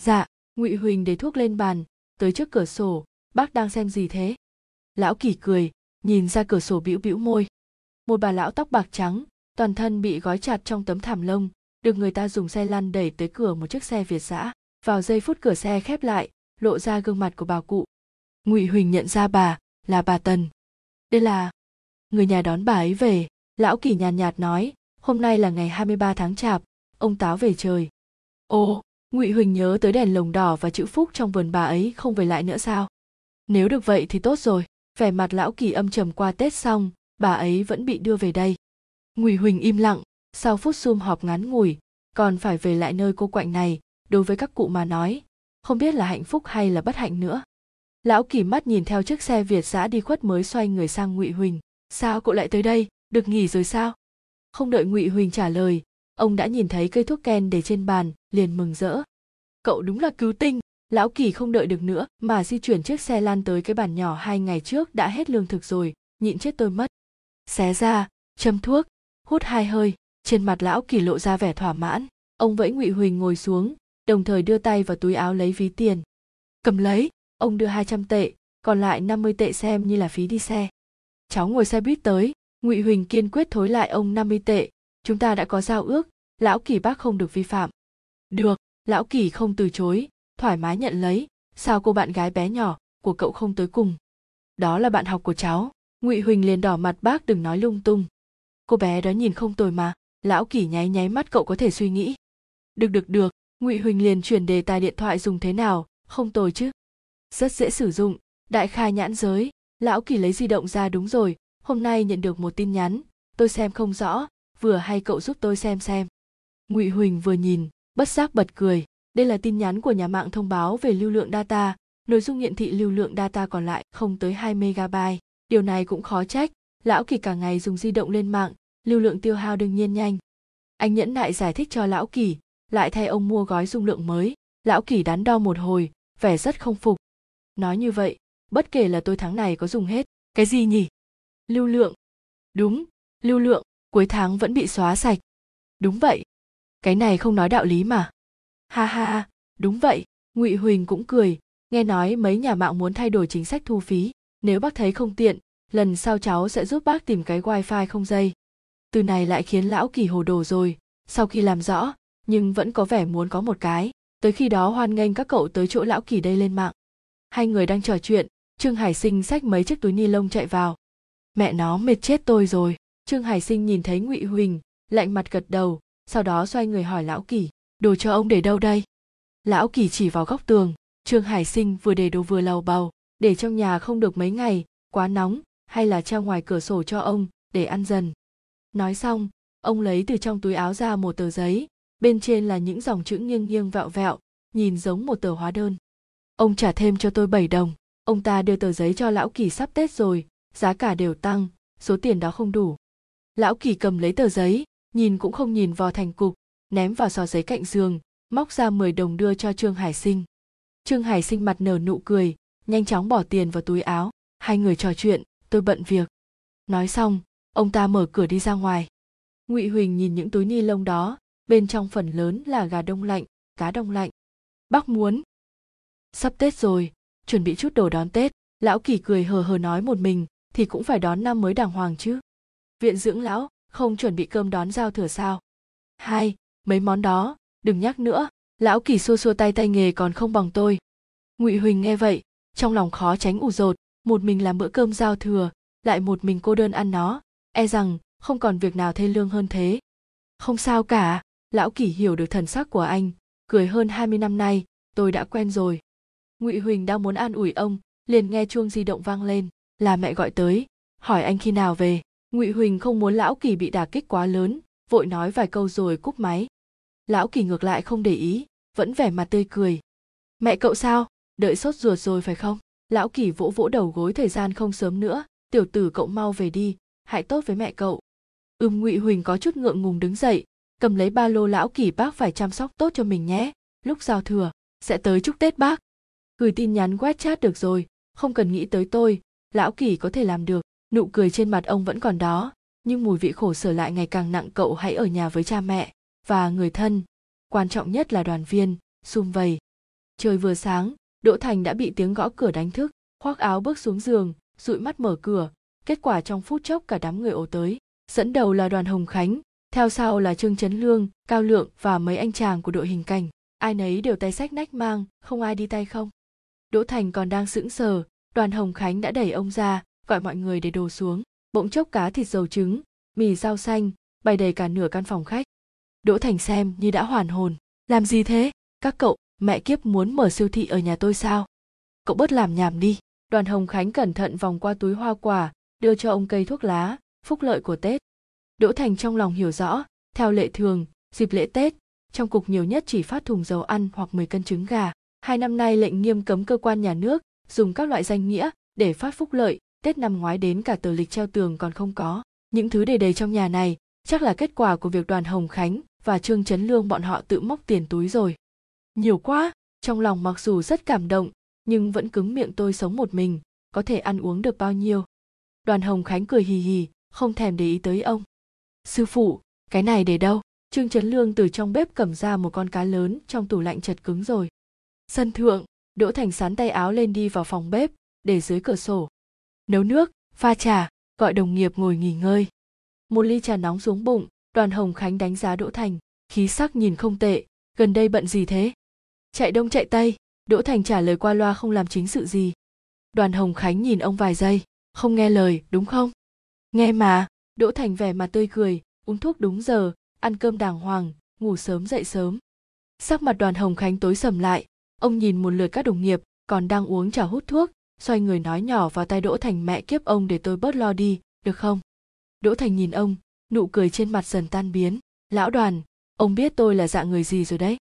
Dạ ngụy huỳnh để thuốc lên bàn, tới trước cửa sổ, bác đang xem gì thế? Lão kỳ cười, nhìn ra cửa sổ bĩu bĩu môi. Một bà lão tóc bạc trắng, toàn thân bị gói chặt trong tấm thảm lông, được người ta dùng xe lăn đẩy tới cửa một chiếc xe việt giã vào giây phút cửa xe khép lại, lộ ra gương mặt của bà cụ. Ngụy huỳnh nhận ra bà là bà tần. Đây là người nhà đón bà ấy về, lão kỳ nhàn nhạt nói hôm nay là ngày 23 tháng chạp, ông táo về trời ồ, ngụy huỳnh nhớ tới đèn lồng đỏ và chữ phúc trong vườn bà ấy không về lại nữa sao? Nếu được vậy thì tốt rồi, vẻ mặt lão kỳ âm trầm qua tết xong, bà ấy vẫn bị đưa về đây. Ngụy huỳnh im lặng, sau phút sum họp ngắn ngủi, còn phải về lại nơi cô quạnh này, đối với các cụ mà nói, không biết là hạnh phúc hay là bất hạnh nữa. Lão kỳ mắt nhìn theo chiếc xe việt giã đi khuất mới xoay người sang ngụy huỳnh. Sao cậu lại tới đây? Được nghỉ rồi sao? Không đợi ngụy huỳnh trả lời, ông đã nhìn thấy cây thuốc ken để trên bàn, liền mừng rỡ. Cậu đúng là cứu tinh, lão kỳ không đợi được nữa mà di chuyển chiếc xe lan tới cái bàn nhỏ hai ngày trước đã hết lương thực rồi, nhịn chết tôi mất. Xé ra, châm thuốc, hút hai hơi, trên mặt lão kỳ lộ ra vẻ thỏa mãn. Ông vẫy ngụy huỳnh ngồi xuống, đồng thời đưa tay vào túi áo lấy ví tiền. Cầm lấy, ông đưa 200 tệ, còn lại 50 tệ xem như là phí đi xe. Cháu ngồi xe buýt tới ngụy huỳnh kiên quyết thối lại ông 50 tệ chúng ta đã có giao ước, lão kỳ bác không được vi phạm. Được, lão kỳ không từ chối, thoải mái nhận lấy, sao cô bạn gái bé nhỏ của cậu không tới cùng? Đó là bạn học của cháu. Ngụy huỳnh liền đỏ mặt bác đừng nói lung tung. Cô bé đó nhìn không tồi mà, lão kỳ nháy nháy mắt cậu có thể suy nghĩ. Được được được. Ngụy huỳnh liền chuyển đề tài điện thoại dùng thế nào, không tồi chứ. Rất dễ sử dụng, đại khai nhãn giới, lão kỳ lấy di động ra đúng rồi hôm nay nhận được một tin nhắn. Tôi xem không rõ, vừa hay cậu giúp tôi xem xem. Ngụy huỳnh vừa nhìn, bất giác bật cười. Đây là tin nhắn của nhà mạng thông báo về lưu lượng data. Nội dung hiện thị lưu lượng data còn lại không tới 2 megabyte. Điều này cũng khó trách. Lão kỳ cả ngày dùng di động lên mạng, lưu lượng tiêu hao đương nhiên nhanh. Anh nhẫn nại giải thích cho lão kỳ, lại thay ông mua gói dung lượng mới. Lão kỳ đắn đo một hồi, vẻ rất không phục. Nói như vậy, bất kể là tôi tháng này có dùng hết. Cái gì nhỉ? Lưu lượng. Đúng, lưu lượng, cuối tháng vẫn bị xóa sạch. Đúng vậy. Cái này không nói đạo lý mà. Ha ha ha, đúng vậy, ngụy huỳnh cũng cười, nghe nói mấy nhà mạng muốn thay đổi chính sách thu phí, nếu bác thấy không tiện, lần sau cháu sẽ giúp bác tìm cái wifi không dây. Từ này lại khiến lão kỳ hồ đồ rồi, sau khi làm rõ, nhưng vẫn có vẻ muốn có một cái, tới khi đó hoan nghênh các cậu tới chỗ lão kỳ đây lên mạng. Hai người đang trò chuyện, trương hải sinh xách mấy chiếc túi ni lông chạy vào mẹ nó mệt chết tôi rồi. Trương hải sinh nhìn thấy ngụy huỳnh, lạnh mặt gật đầu, sau đó xoay người hỏi lão kỳ đồ cho ông để đâu đây? Lão kỳ chỉ vào góc tường, trương hải sinh vừa để đồ vừa lầu bầu, để trong nhà không được mấy ngày, quá nóng, hay là treo ngoài cửa sổ cho ông, để ăn dần. Nói xong, ông lấy từ trong túi áo ra một tờ giấy, bên trên là những dòng chữ nghiêng nghiêng vẹo vẹo, nhìn giống một tờ hóa đơn. Ông trả thêm cho tôi 7 đồng, ông ta đưa tờ giấy cho lão kỳ sắp tết rồi giá cả đều tăng, số tiền đó không đủ. Lão kỳ cầm lấy tờ giấy, nhìn cũng không nhìn vò thành cục, ném vào sò giấy cạnh giường, móc ra 10 đồng đưa cho trương hải sinh. Trương hải sinh mặt nở nụ cười, nhanh chóng bỏ tiền vào túi áo. Hai người trò chuyện, tôi bận việc. Nói xong, ông ta mở cửa đi ra ngoài. Ngụy huỳnh nhìn những túi ni lông đó, bên trong phần lớn là gà đông lạnh, cá đông lạnh. Bác muốn. Sắp tết rồi, chuẩn bị chút đồ đón tết. Lão kỳ cười hờ hờ nói một mình thì cũng phải đón năm mới đàng hoàng chứ. Viện dưỡng lão, không chuẩn bị cơm đón giao thừa sao? Hai, mấy món đó, đừng nhắc nữa, lão kỳ xua xua tay tay nghề còn không bằng tôi. Ngụy huỳnh nghe vậy, trong lòng khó tránh ủ rột, một mình làm bữa cơm giao thừa, lại một mình cô đơn ăn nó e rằng không còn việc nào thê lương hơn thế. Không sao cả, lão kỷ hiểu được thần sắc của anh, cười hơn 20 năm nay, tôi đã quen rồi. Ngụy huỳnh đang muốn an ủi ông, liền nghe chuông di động vang lên là mẹ gọi tới. Hỏi anh khi nào về. Ngụy huỳnh không muốn lão kỳ bị đả kích quá lớn, vội nói vài câu rồi cúp máy. Lão kỳ ngược lại không để ý, vẫn vẻ mặt tươi cười. Mẹ cậu sao? Đợi sốt ruột rồi phải không? Lão kỳ vỗ vỗ đầu gối thời gian không sớm nữa. Tiểu tử cậu mau về đi. Hãy tốt với mẹ cậu. Ưm ngụy huỳnh có chút ngượng ngùng đứng dậy. Cầm lấy ba lô lão kỳ bác phải chăm sóc tốt cho mình nhé. Lúc giao thừa, sẽ tới chúc tết bác. Gửi tin nhắn WeChat chat được rồi. Không cần nghĩ tới tôi lão kỳ có thể làm được. Nụ cười trên mặt ông vẫn còn đó, nhưng mùi vị khổ sở lại ngày càng nặng cậu hãy ở nhà với cha mẹ và người thân. Quan trọng nhất là đoàn viên, sum vầy. Trời vừa sáng, đỗ thành đã bị tiếng gõ cửa đánh thức, khoác áo bước xuống giường, dụi mắt mở cửa. Kết quả trong phút chốc cả đám người ồ tới. Dẫn đầu là đoàn hồng khánh, theo sau là trương trấn lương, cao lượng và mấy anh chàng của đội hình cảnh. Ai nấy đều tay sách nách mang, không ai đi tay không. Đỗ thành còn đang sững sờ đoàn hồng khánh đã đẩy ông ra, gọi mọi người để đồ xuống, bỗng chốc cá thịt dầu trứng, mì rau xanh, bày đầy cả nửa căn phòng khách. Đỗ thành xem như đã hoàn hồn. Làm gì thế? Các cậu, mẹ kiếp muốn mở siêu thị ở nhà tôi sao? Cậu bớt làm nhảm đi. Đoàn hồng khánh cẩn thận vòng qua túi hoa quả, đưa cho ông cây thuốc lá, phúc lợi của tết. Đỗ thành trong lòng hiểu rõ, theo lệ thường, dịp lễ tết, trong cục nhiều nhất chỉ phát thùng dầu ăn hoặc 10 cân trứng gà. Hai năm nay lệnh nghiêm cấm cơ quan nhà nước dùng các loại danh nghĩa để phát phúc lợi, tết năm ngoái đến cả tờ lịch treo tường còn không có. Những thứ đầy đầy trong nhà này, chắc là kết quả của việc đoàn hồng khánh và trương trấn lương bọn họ tự móc tiền túi rồi. Nhiều quá, trong lòng mặc dù rất cảm động, nhưng vẫn cứng miệng tôi sống một mình, có thể ăn uống được bao nhiêu. Đoàn hồng khánh cười hì hì, không thèm để ý tới ông. Sư phụ, cái này để đâu? Trương trấn lương từ trong bếp cầm ra một con cá lớn trong tủ lạnh chật cứng rồi. Sân thượng đỗ thành sán tay áo lên đi vào phòng bếp, để dưới cửa sổ. Nấu nước, pha trà, gọi đồng nghiệp ngồi nghỉ ngơi. Một ly trà nóng xuống bụng, đoàn hồng khánh đánh giá đỗ thành, khí sắc nhìn không tệ, gần đây bận gì thế? Chạy đông chạy tây đỗ thành trả lời qua loa không làm chính sự gì. Đoàn hồng khánh nhìn ông vài giây, không nghe lời, đúng không? Nghe mà, đỗ thành vẻ mặt tươi cười, uống thuốc đúng giờ, ăn cơm đàng hoàng, ngủ sớm dậy sớm. Sắc mặt đoàn hồng khánh tối sầm lại ông nhìn một lượt các đồng nghiệp, còn đang uống trà hút thuốc, xoay người nói nhỏ vào tay đỗ thành mẹ kiếp ông để tôi bớt lo đi, được không? Đỗ thành nhìn ông, nụ cười trên mặt dần tan biến. Lão đoàn, ông biết tôi là dạng người gì rồi đấy?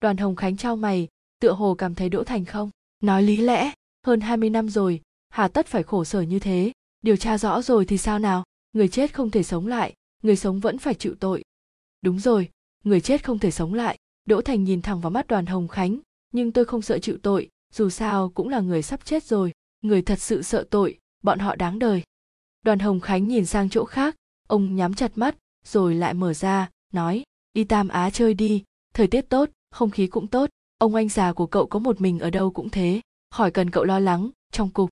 Đoàn hồng khánh trao mày, tựa hồ cảm thấy đỗ thành không? Nói lý lẽ, hơn 20 năm rồi, hà tất phải khổ sở như thế. Điều tra rõ rồi thì sao nào? Người chết không thể sống lại, người sống vẫn phải chịu tội. Đúng rồi, người chết không thể sống lại. Đỗ thành nhìn thẳng vào mắt đoàn hồng khánh nhưng tôi không sợ chịu tội, dù sao cũng là người sắp chết rồi, người thật sự sợ tội, bọn họ đáng đời. Đoàn hồng khánh nhìn sang chỗ khác, ông nhắm chặt mắt, rồi lại mở ra, nói, đi tam á chơi đi, thời tiết tốt, không khí cũng tốt, ông anh già của cậu có một mình ở đâu cũng thế, khỏi cần cậu lo lắng, trong cục.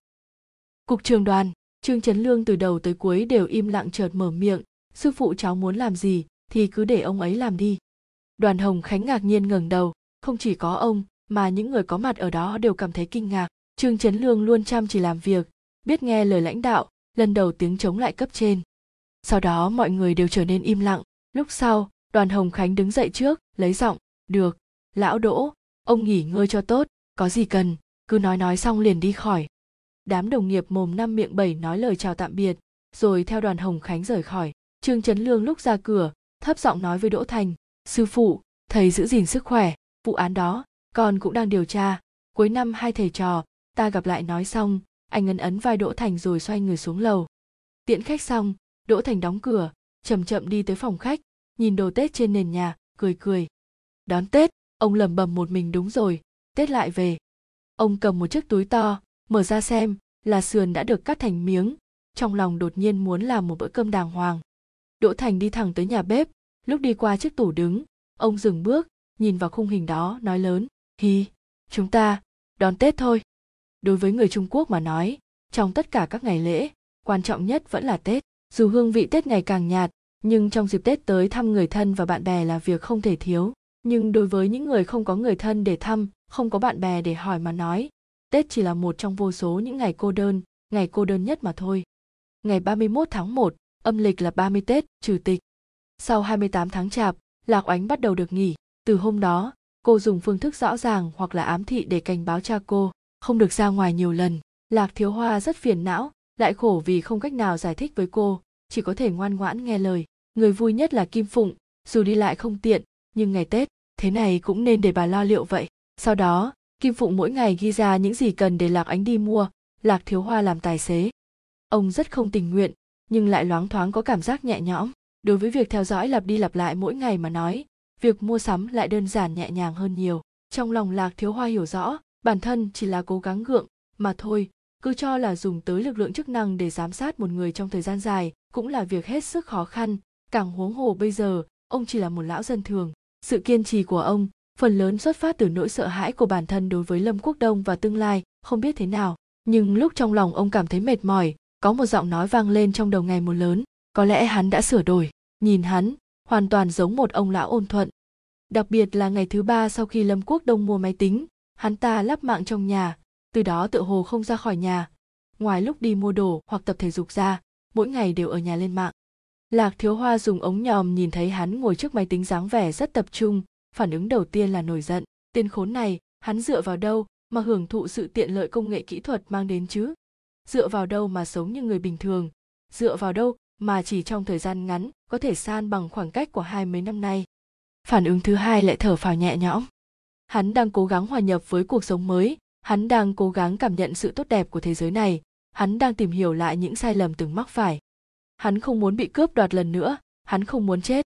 Cục trường đoàn, trương trấn lương từ đầu tới cuối đều im lặng chợt mở miệng, sư phụ cháu muốn làm gì thì cứ để ông ấy làm đi. Đoàn hồng khánh ngạc nhiên ngẩng đầu, không chỉ có ông mà những người có mặt ở đó đều cảm thấy kinh ngạc. Trương trấn lương luôn chăm chỉ làm việc, biết nghe lời lãnh đạo, lần đầu tiếng chống lại cấp trên. Sau đó mọi người đều trở nên im lặng. Lúc sau, đoàn hồng khánh đứng dậy trước, lấy giọng, được, lão đỗ, ông nghỉ ngơi cho tốt, có gì cần, cứ nói nói xong liền đi khỏi. Đám đồng nghiệp mồm năm miệng bảy nói lời chào tạm biệt, rồi theo đoàn hồng khánh rời khỏi. Trương trấn lương lúc ra cửa, thấp giọng nói với đỗ thành, sư phụ, thầy giữ gìn sức khỏe, vụ án đó con cũng đang điều tra. Cuối năm hai thầy trò, ta gặp lại nói xong, anh ấn ấn vai đỗ thành rồi xoay người xuống lầu. Tiễn khách xong, đỗ thành đóng cửa, chậm chậm đi tới phòng khách, nhìn đồ tết trên nền nhà, cười cười. Đón tết, ông lẩm bẩm một mình đúng rồi, tết lại về. Ông cầm một chiếc túi to, mở ra xem, là sườn đã được cắt thành miếng. Trong lòng đột nhiên muốn làm một bữa cơm đàng hoàng. Đỗ thành đi thẳng tới nhà bếp, lúc đi qua chiếc tủ đứng, ông dừng bước, nhìn vào khung hình đó, nói lớn hi chúng ta đón tết thôi đối với người trung quốc mà nói trong tất cả các ngày lễ quan trọng nhất vẫn là tết dù hương vị tết ngày càng nhạt nhưng trong dịp tết tới thăm người thân và bạn bè là việc không thể thiếu nhưng đối với những người không có người thân để thăm không có bạn bè để hỏi mà nói tết chỉ là một trong vô số những ngày cô đơn ngày cô đơn nhất mà thôi ngày 31 tháng 1, âm lịch là 30 Tết, trừ tịch. Sau 28 tháng chạp, Lạc Oánh bắt đầu được nghỉ. Từ hôm đó, cô dùng phương thức rõ ràng hoặc là ám thị để cảnh báo cha cô, không được ra ngoài nhiều lần. Lạc Thiếu Hoa rất phiền não, lại khổ vì không cách nào giải thích với cô, chỉ có thể ngoan ngoãn nghe lời. Người vui nhất là Kim Phụng, dù đi lại không tiện, nhưng ngày Tết, thế này cũng nên để bà lo liệu vậy. Sau đó, Kim Phụng mỗi ngày ghi ra những gì cần để Lạc Ánh đi mua, Lạc Thiếu Hoa làm tài xế. Ông rất không tình nguyện, nhưng lại loáng thoáng có cảm giác nhẹ nhõm. Đối với việc theo dõi lặp đi lặp lại mỗi ngày mà nói, việc mua sắm lại đơn giản nhẹ nhàng hơn nhiều. Trong lòng Lạc Thiếu Hoa hiểu rõ, bản thân chỉ là cố gắng gượng, mà thôi, cứ cho là dùng tới lực lượng chức năng để giám sát một người trong thời gian dài cũng là việc hết sức khó khăn, càng huống hồ bây giờ, ông chỉ là một lão dân thường. Sự kiên trì của ông phần lớn xuất phát từ nỗi sợ hãi của bản thân đối với Lâm Quốc Đông và tương lai, không biết thế nào. Nhưng lúc trong lòng ông cảm thấy mệt mỏi, có một giọng nói vang lên trong đầu ngày một lớn, có lẽ hắn đã sửa đổi, nhìn hắn, hoàn toàn giống một ông lão ôn thuận. Đặc biệt là ngày thứ ba sau khi Lâm Quốc Đông mua máy tính, hắn ta lắp mạng trong nhà, từ đó tự hồ không ra khỏi nhà. Ngoài lúc đi mua đồ hoặc tập thể dục ra, mỗi ngày đều ở nhà lên mạng. Lạc Thiếu Hoa dùng ống nhòm nhìn thấy hắn ngồi trước máy tính dáng vẻ rất tập trung, phản ứng đầu tiên là nổi giận tên khốn này hắn dựa vào đâu mà hưởng thụ sự tiện lợi công nghệ kỹ thuật mang đến chứ dựa vào đâu mà sống như người bình thường dựa vào đâu mà chỉ trong thời gian ngắn có thể san bằng khoảng cách của hai mấy năm nay. Phản ứng thứ hai lại thở phào nhẹ nhõm. Hắn đang cố gắng hòa nhập với cuộc sống mới, hắn đang cố gắng cảm nhận sự tốt đẹp của thế giới này, hắn đang tìm hiểu lại những sai lầm từng mắc phải. Hắn không muốn bị cướp đoạt lần nữa, hắn không muốn chết.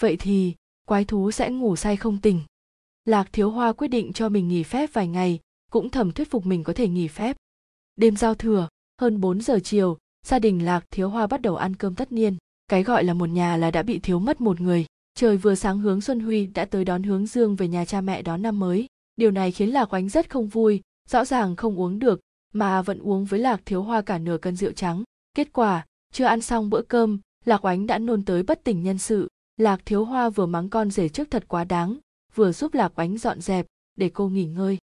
Vậy thì, quái thú sẽ ngủ say không tỉnh. Lạc thiếu hoa quyết định cho mình nghỉ phép vài ngày, cũng thầm thuyết phục mình có thể nghỉ phép. Đêm giao thừa, hơn 4 giờ chiều gia đình lạc thiếu hoa bắt đầu ăn cơm tất niên. Cái gọi là một nhà là đã bị thiếu mất một người. Trời vừa sáng hướng xuân huy đã tới đón hướng dương về nhà cha mẹ đón năm mới. Điều này khiến lạc oánh rất không vui, rõ ràng không uống được, mà vẫn uống với lạc thiếu hoa cả nửa cân rượu trắng. Kết quả, chưa ăn xong bữa cơm, lạc oánh đã nôn tới bất tỉnh nhân sự. Lạc thiếu hoa vừa mắng con rể trước thật quá đáng, vừa giúp lạc oánh dọn dẹp, để cô nghỉ ngơi.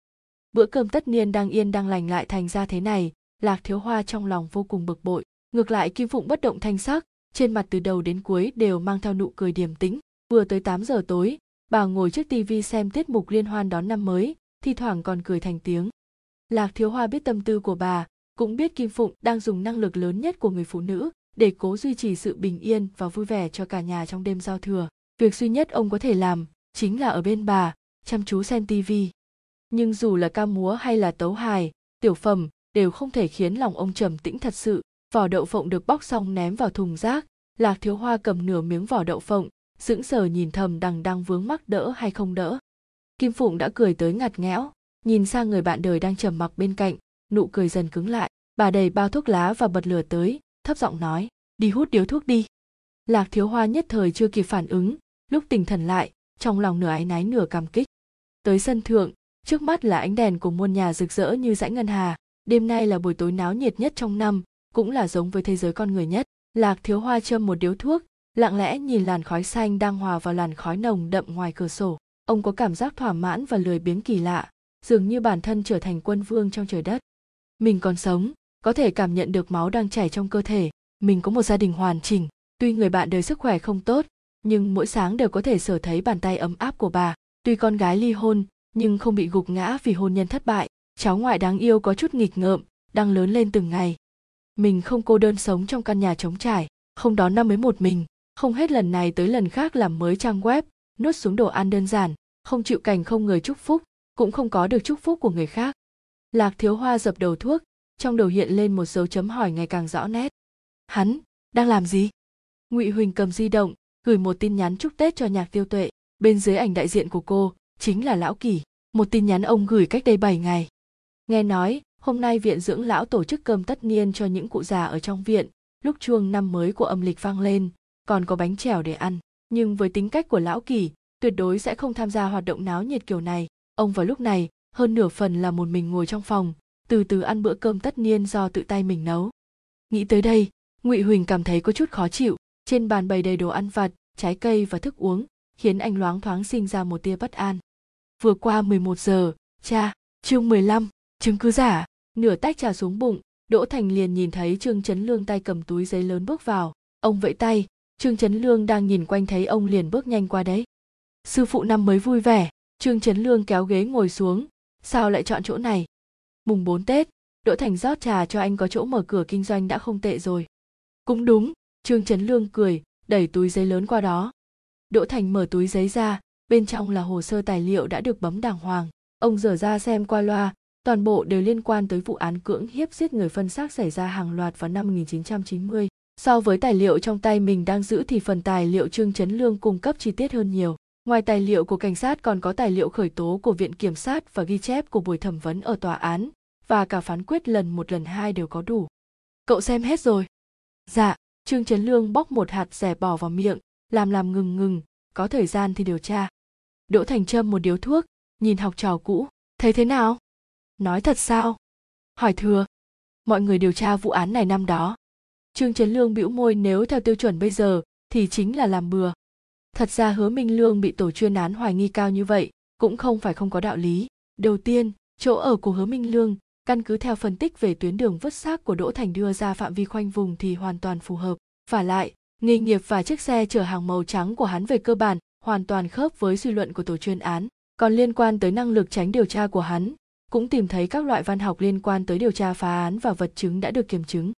Bữa cơm tất niên đang yên đang lành lại thành ra thế này lạc thiếu hoa trong lòng vô cùng bực bội. Ngược lại, kim phụng bất động thanh sắc, trên mặt từ đầu đến cuối đều mang theo nụ cười điềm tĩnh. Vừa tới 8 giờ tối, bà ngồi trước tivi xem tiết mục liên hoan đón năm mới, thi thoảng còn cười thành tiếng. Lạc thiếu hoa biết tâm tư của bà, cũng biết kim phụng đang dùng năng lực lớn nhất của người phụ nữ để cố duy trì sự bình yên và vui vẻ cho cả nhà trong đêm giao thừa. Việc duy nhất ông có thể làm chính là ở bên bà, chăm chú xem tivi nhưng dù là ca múa hay là tấu hài, tiểu phẩm đều không thể khiến lòng ông trầm tĩnh thật sự. Vỏ đậu phộng được bóc xong ném vào thùng rác. Lạc thiếu hoa cầm nửa miếng vỏ đậu phộng, sững sờ nhìn thầm đằng đang vướng mắc đỡ hay không đỡ. Kim phụng đã cười tới ngặt nghẽo, nhìn sang người bạn đời đang trầm mặc bên cạnh, nụ cười dần cứng lại. Bà đầy bao thuốc lá và bật lửa tới, thấp giọng nói, đi hút điếu thuốc đi. Lạc thiếu hoa nhất thời chưa kịp phản ứng, lúc tỉnh thần lại, trong lòng nửa áy náy nửa cảm kích. Tới sân thượng, trước mắt là ánh đèn của muôn nhà rực rỡ như dãy ngân hà đêm nay là buổi tối náo nhiệt nhất trong năm, cũng là giống với thế giới con người nhất. Lạc thiếu hoa châm một điếu thuốc, lặng lẽ nhìn làn khói xanh đang hòa vào làn khói nồng đậm ngoài cửa sổ. Ông có cảm giác thỏa mãn và lười biếng kỳ lạ, dường như bản thân trở thành quân vương trong trời đất. Mình còn sống, có thể cảm nhận được máu đang chảy trong cơ thể. Mình có một gia đình hoàn chỉnh, tuy người bạn đời sức khỏe không tốt, nhưng mỗi sáng đều có thể sở thấy bàn tay ấm áp của bà. Tuy con gái ly hôn, nhưng không bị gục ngã vì hôn nhân thất bại cháu ngoại đáng yêu có chút nghịch ngợm, đang lớn lên từng ngày. Mình không cô đơn sống trong căn nhà trống trải, không đón năm mới một mình, không hết lần này tới lần khác làm mới trang web nuốt xuống đồ ăn đơn giản, không chịu cảnh không người chúc phúc, cũng không có được chúc phúc của người khác. Lạc thiếu hoa dập đầu thuốc, trong đầu hiện lên một dấu chấm hỏi ngày càng rõ nét. Hắn, đang làm gì? Ngụy huỳnh cầm di động, gửi một tin nhắn chúc tết cho nhạc tiêu tuệ. Bên dưới ảnh đại diện của cô, chính là lão kỷ một tin nhắn ông gửi cách đây 7 ngày nghe nói hôm nay viện dưỡng lão tổ chức cơm tất niên cho những cụ già ở trong viện lúc chuông năm mới của âm lịch vang lên còn có bánh trèo để ăn. Nhưng với tính cách của lão kỳ tuyệt đối sẽ không tham gia hoạt động náo nhiệt kiểu này. Ông vào lúc này hơn nửa phần là một mình ngồi trong phòng từ từ ăn bữa cơm tất niên do tự tay mình nấu. Nghĩ tới đây ngụy huỳnh cảm thấy có chút khó chịu. Trên bàn bày đầy đồ ăn vặt trái cây và thức uống khiến anh loáng thoáng sinh ra một tia bất an. Vừa qua 11 giờ cha chương 15, chứng cứ giả. Nửa tách trà xuống bụng, đỗ thành liền nhìn thấy trương chấn lương tay cầm túi giấy lớn bước vào. Ông vẫy tay, trương chấn lương đang nhìn quanh thấy ông liền bước nhanh qua đấy. Sư phụ năm mới vui vẻ, trương chấn lương kéo ghế ngồi xuống. Sao lại chọn chỗ này? Mùng 4 tết, đỗ thành rót trà cho anh có chỗ mở cửa kinh doanh đã không tệ rồi. Cũng đúng, trương chấn lương cười, đẩy túi giấy lớn qua đó. Đỗ thành mở túi giấy ra, bên trong là hồ sơ tài liệu đã được bấm đàng hoàng. Ông dở ra xem qua loa toàn bộ đều liên quan tới vụ án cưỡng hiếp giết người phân xác xảy ra hàng loạt vào năm 1990. So với tài liệu trong tay mình đang giữ thì phần tài liệu Trương Chấn Lương cung cấp chi tiết hơn nhiều. Ngoài tài liệu của cảnh sát còn có tài liệu khởi tố của viện kiểm sát và ghi chép của buổi thẩm vấn ở tòa án và cả phán quyết lần một lần hai đều có đủ. Cậu xem hết rồi. Dạ, Trương Chấn Lương bóc một hạt rẻ bỏ vào miệng, làm làm ngừng ngừng, có thời gian thì điều tra. Đỗ Thành Trâm một điếu thuốc, nhìn học trò cũ, thấy thế nào? Nói thật sao? Hỏi thừa. Mọi người điều tra vụ án này năm đó. Trương Trấn Lương bĩu môi nếu theo tiêu chuẩn bây giờ thì chính là làm bừa. Thật ra hứa Minh Lương bị tổ chuyên án hoài nghi cao như vậy cũng không phải không có đạo lý. Đầu tiên, chỗ ở của hứa Minh Lương căn cứ theo phân tích về tuyến đường vứt xác của Đỗ Thành đưa ra phạm vi khoanh vùng thì hoàn toàn phù hợp. Và lại, nghề nghiệp và chiếc xe chở hàng màu trắng của hắn về cơ bản hoàn toàn khớp với suy luận của tổ chuyên án. Còn liên quan tới năng lực tránh điều tra của hắn, cũng tìm thấy các loại văn học liên quan tới điều tra phá án và vật chứng đã được kiểm chứng.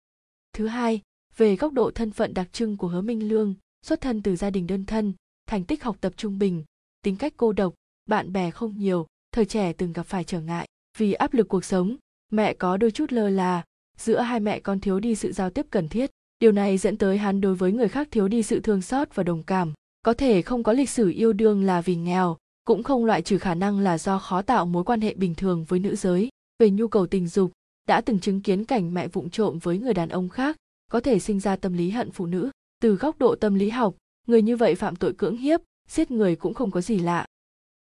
Thứ hai, về góc độ thân phận đặc trưng của Hứa Minh Lương, xuất thân từ gia đình đơn thân, thành tích học tập trung bình, tính cách cô độc, bạn bè không nhiều, thời trẻ từng gặp phải trở ngại. Vì áp lực cuộc sống, mẹ có đôi chút lơ là, giữa hai mẹ con thiếu đi sự giao tiếp cần thiết. Điều này dẫn tới hắn đối với người khác thiếu đi sự thương xót và đồng cảm. Có thể không có lịch sử yêu đương là vì nghèo, cũng không loại trừ khả năng là do khó tạo mối quan hệ bình thường với nữ giới. Về nhu cầu tình dục, đã từng chứng kiến cảnh mẹ vụng trộm với người đàn ông khác, có thể sinh ra tâm lý hận phụ nữ. Từ góc độ tâm lý học, người như vậy phạm tội cưỡng hiếp, giết người cũng không có gì lạ.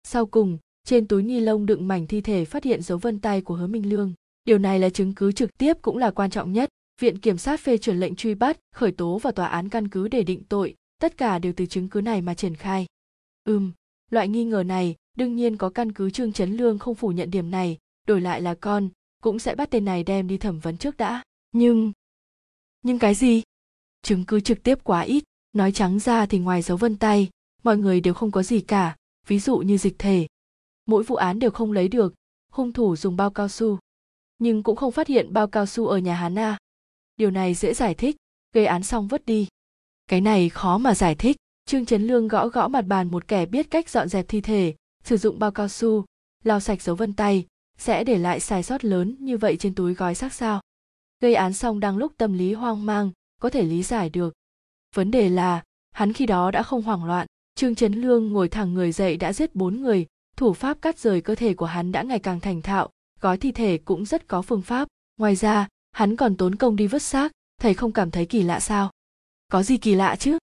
Sau cùng, trên túi ni lông đựng mảnh thi thể phát hiện dấu vân tay của hứa minh lương. Điều này là chứng cứ trực tiếp cũng là quan trọng nhất. Viện kiểm sát phê chuẩn lệnh truy bắt, khởi tố và tòa án căn cứ để định tội. Tất cả đều từ chứng cứ này mà triển khai. Ừm loại nghi ngờ này đương nhiên có căn cứ trương chấn lương không phủ nhận điểm này, đổi lại là con, cũng sẽ bắt tên này đem đi thẩm vấn trước đã. Nhưng nhưng cái gì? Chứng cứ trực tiếp quá ít, nói trắng ra thì ngoài dấu vân tay, mọi người đều không có gì cả, ví dụ như dịch thể. Mỗi vụ án đều không lấy được, hung thủ dùng bao cao su, nhưng cũng không phát hiện bao cao su ở nhà Hà Na. điều này dễ giải thích, gây án xong vứt đi. Cái này khó mà giải thích. Trương Trấn Lương gõ gõ mặt bàn một kẻ biết cách dọn dẹp thi thể, sử dụng bao cao su, lau sạch dấu vân tay, sẽ để lại sai sót lớn như vậy trên túi gói xác sao. Gây án xong đang lúc tâm lý hoang mang, có thể lý giải được. Vấn đề là, hắn khi đó đã không hoảng loạn, Trương Trấn Lương ngồi thẳng người dậy đã giết bốn người, thủ pháp cắt rời cơ thể của hắn đã ngày càng thành thạo, gói thi thể cũng rất có phương pháp. Ngoài ra, hắn còn tốn công đi vứt xác, thầy không cảm thấy kỳ lạ sao? Có gì kỳ lạ chứ?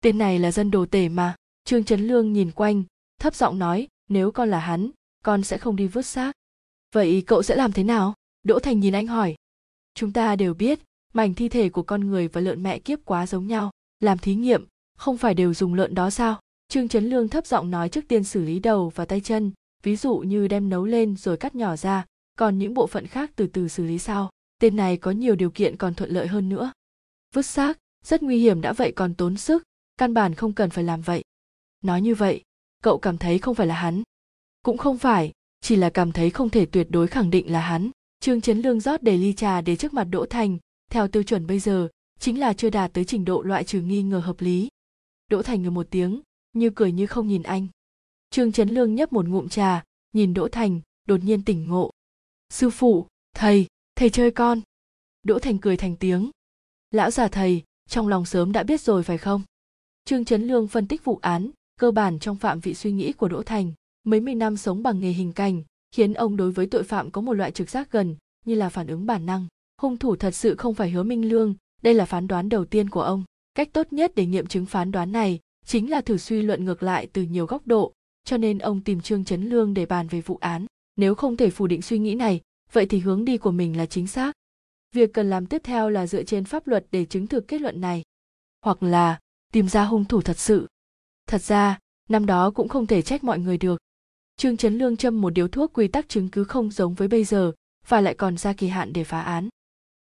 Tên này là dân đồ tể mà. Trương trấn lương nhìn quanh, thấp giọng nói, nếu con là hắn, con sẽ không đi vứt xác. Vậy cậu sẽ làm thế nào? Đỗ thành nhìn anh hỏi. Chúng ta đều biết, mảnh thi thể của con người và lợn mẹ kiếp quá giống nhau. Làm thí nghiệm, không phải đều dùng lợn đó sao? Trương trấn lương thấp giọng nói trước tiên xử lý đầu và tay chân, ví dụ như đem nấu lên rồi cắt nhỏ ra, còn những bộ phận khác từ từ xử lý sau. Tên này có nhiều điều kiện còn thuận lợi hơn nữa. Vứt xác, rất nguy hiểm đã vậy còn tốn sức căn bản không cần phải làm vậy. Nói như vậy, cậu cảm thấy không phải là hắn. Cũng không phải, chỉ là cảm thấy không thể tuyệt đối khẳng định là hắn. Trương chấn lương rót đầy ly trà để trước mặt đỗ thành. Theo tiêu chuẩn bây giờ, chính là chưa đạt tới trình độ loại trừ nghi ngờ hợp lý. Đỗ thành ngừ một tiếng, như cười như không nhìn anh. Trương chấn lương nhấp một ngụm trà, nhìn đỗ thành, đột nhiên tỉnh ngộ. Sư phụ, thầy thầy chơi con. Đỗ thành cười thành tiếng. Lão già thầy, trong lòng sớm đã biết rồi phải không? Trương chấn lương phân tích vụ án, cơ bản trong phạm vị suy nghĩ của đỗ thành. Mấy mươi năm sống bằng nghề hình cảnh khiến ông đối với tội phạm có một loại trực giác gần, như là phản ứng bản năng. Hung thủ thật sự không phải hứa minh lương, đây là phán đoán đầu tiên của ông. Cách tốt nhất để nghiệm chứng phán đoán này chính là thử suy luận ngược lại từ nhiều góc độ, cho nên ông tìm trương chấn lương để bàn về vụ án. Nếu không thể phủ định suy nghĩ này, vậy thì hướng đi của mình là chính xác. Việc cần làm tiếp theo là dựa trên pháp luật để chứng thực kết luận này. Hoặc là tìm ra hung thủ thật sự. Thật ra, năm đó cũng không thể trách mọi người được. Trương chấn lương châm một điếu thuốc quy tắc chứng cứ không giống với bây giờ, và lại còn ra kỳ hạn để phá án.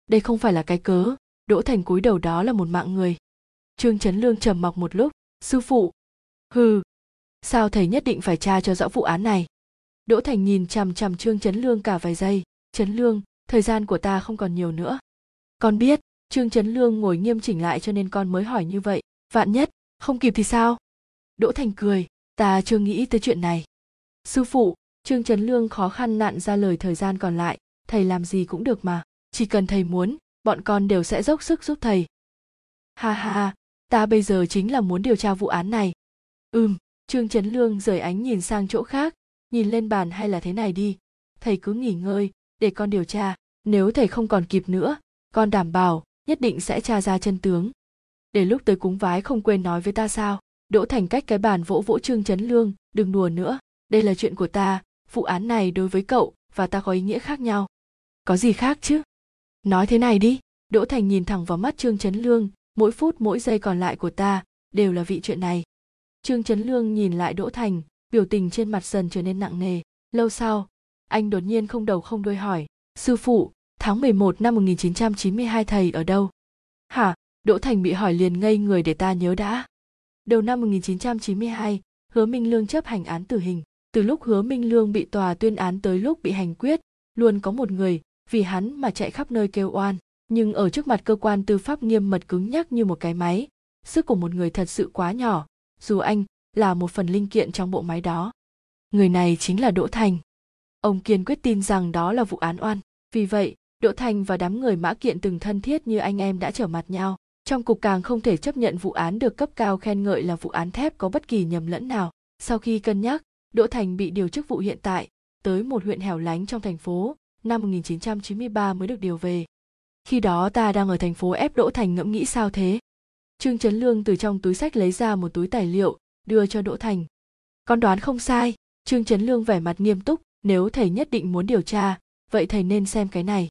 Đây không phải là cái cớ, đỗ thành cúi đầu đó là một mạng người. Trương chấn lương trầm mặc một lúc, sư phụ. Hừ, sao thầy nhất định phải tra cho rõ vụ án này? Đỗ thành nhìn chằm chằm trương chấn lương cả vài giây. Chấn lương, thời gian của ta không còn nhiều nữa. Con biết. Trương chấn lương ngồi nghiêm chỉnh lại cho nên con mới hỏi như vậy vạn nhất, không kịp thì sao? Đỗ thành cười, ta chưa nghĩ tới chuyện này. Sư phụ, trương trấn lương khó khăn nặn ra lời thời gian còn lại, thầy làm gì cũng được mà, chỉ cần thầy muốn, bọn con đều sẽ dốc sức giúp thầy. Ha ha ha, ta bây giờ chính là muốn điều tra vụ án này. Ừm, trương trấn lương rời ánh nhìn sang chỗ khác, nhìn lên bàn hay là thế này đi. Thầy cứ nghỉ ngơi, để con điều tra, nếu thầy không còn kịp nữa, con đảm bảo nhất định sẽ tra ra chân tướng để lúc tới cúng vái không quên nói với ta sao? Đỗ thành cách cái bàn vỗ vỗ trương chấn lương, đừng đùa nữa. Đây là chuyện của ta, vụ án này đối với cậu và ta có ý nghĩa khác nhau. Có gì khác chứ? Nói thế này đi. Đỗ thành nhìn thẳng vào mắt trương chấn lương, mỗi phút mỗi giây còn lại của ta đều là vị chuyện này. Trương chấn lương nhìn lại đỗ thành, biểu tình trên mặt dần trở nên nặng nề. Lâu sau, anh đột nhiên không đầu không đuôi hỏi, sư phụ, tháng 11 năm 1992 thầy ở đâu? Hả? Đỗ thành bị hỏi liền ngây người để ta nhớ đã. Đầu năm 1992 hứa minh lương chấp hành án tử hình. Từ lúc hứa minh lương bị tòa tuyên án tới lúc bị hành quyết, luôn có một người, vì hắn mà chạy khắp nơi kêu oan. Nhưng ở trước mặt cơ quan tư pháp nghiêm mật cứng nhắc như một cái máy, sức của một người thật sự quá nhỏ, dù anh là một phần linh kiện trong bộ máy đó. Người này chính là đỗ thành. Ông kiên quyết tin rằng đó là vụ án oan. Vì vậy, đỗ thành và đám người mã kiện từng thân thiết như anh em đã trở mặt nhau trong cục càng không thể chấp nhận vụ án được cấp cao khen ngợi là vụ án thép có bất kỳ nhầm lẫn nào sau khi cân nhắc Đỗ Thành bị điều chức vụ hiện tại tới một huyện hẻo lánh trong thành phố, năm 1993 mới được điều về. Khi đó ta đang ở thành phố ép Đỗ Thành ngẫm nghĩ sao thế. Trương Trấn Lương từ trong túi sách lấy ra một túi tài liệu, đưa cho Đỗ Thành. Con đoán không sai, Trương Trấn Lương vẻ mặt nghiêm túc, nếu thầy nhất định muốn điều tra, vậy thầy nên xem cái này.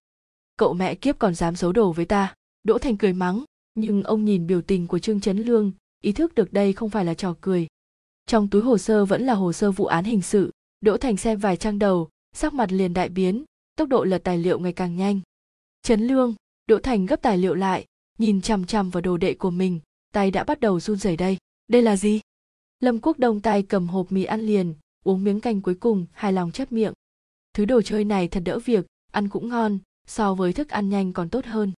Cậu mẹ kiếp còn dám giấu đồ với ta. Đỗ Thành cười mắng, nhưng ông nhìn biểu tình của Trương chấn Lương, ý thức được đây không phải là trò cười, trong túi hồ sơ vẫn là hồ sơ vụ án hình sự đỗ thành xem vài trang đầu sắc mặt liền đại biến tốc độ lật tài liệu ngày càng nhanh. Chấn lương đỗ thành gấp tài liệu lại nhìn chằm chằm vào đồ đệ của mình tay đã bắt đầu run rẩy đây. Đây là gì? Lâm quốc đông tay cầm hộp mì ăn liền uống miếng canh cuối cùng hài lòng chép miệng. Thứ đồ chơi này thật đỡ việc ăn cũng ngon so với thức ăn nhanh còn tốt hơn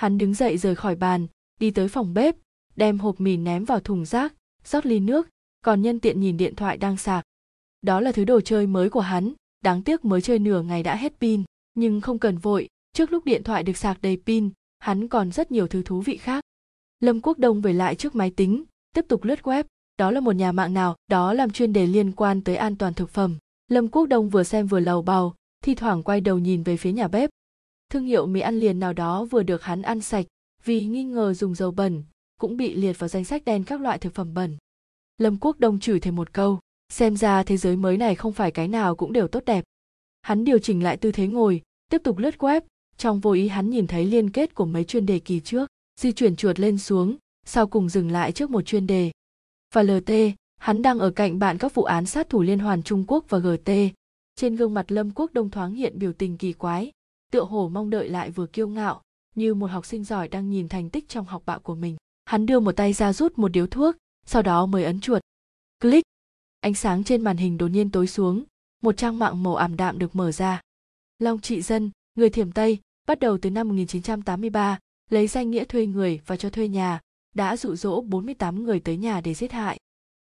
hắn đứng dậy rời khỏi bàn, đi tới phòng bếp, đem hộp mì ném vào thùng rác, rót ly nước, còn nhân tiện nhìn điện thoại đang sạc. Đó là thứ đồ chơi mới của hắn, đáng tiếc mới chơi nửa ngày đã hết pin, nhưng không cần vội, trước lúc điện thoại được sạc đầy pin, hắn còn rất nhiều thứ thú vị khác. Lâm quốc đông về lại trước máy tính, tiếp tục lướt web, đó là một nhà mạng nào, đó làm chuyên đề liên quan tới an toàn thực phẩm. Lâm quốc đông vừa xem vừa lầu bầu, thi thoảng quay đầu nhìn về phía nhà bếp thương hiệu mì ăn liền nào đó vừa được hắn ăn sạch, vì nghi ngờ dùng dầu bẩn, cũng bị liệt vào danh sách đen các loại thực phẩm bẩn. Lâm quốc đông chửi thêm một câu, xem ra thế giới mới này không phải cái nào cũng đều tốt đẹp. Hắn điều chỉnh lại tư thế ngồi, tiếp tục lướt web, trong vô ý hắn nhìn thấy liên kết của mấy chuyên đề kỳ trước, di chuyển chuột lên xuống, sau cùng dừng lại trước một chuyên đề. Và lt hắn đang ở cạnh bạn các vụ án sát thủ liên hoàn trung quốc và gt trên gương mặt lâm quốc đông thoáng hiện biểu tình kỳ quái tựa hồ mong đợi lại vừa kiêu ngạo như một học sinh giỏi đang nhìn thành tích trong học bạ của mình. Hắn đưa một tay ra rút một điếu thuốc sau đó mới ấn chuột. Click! Ánh sáng trên màn hình đột nhiên tối xuống một trang mạng màu ảm đạm được mở ra. Long trị dân người thiểm tây bắt đầu từ năm 1983, lấy danh nghĩa thuê người và cho thuê nhà, đã dụ dỗ 48 người tới nhà để giết hại.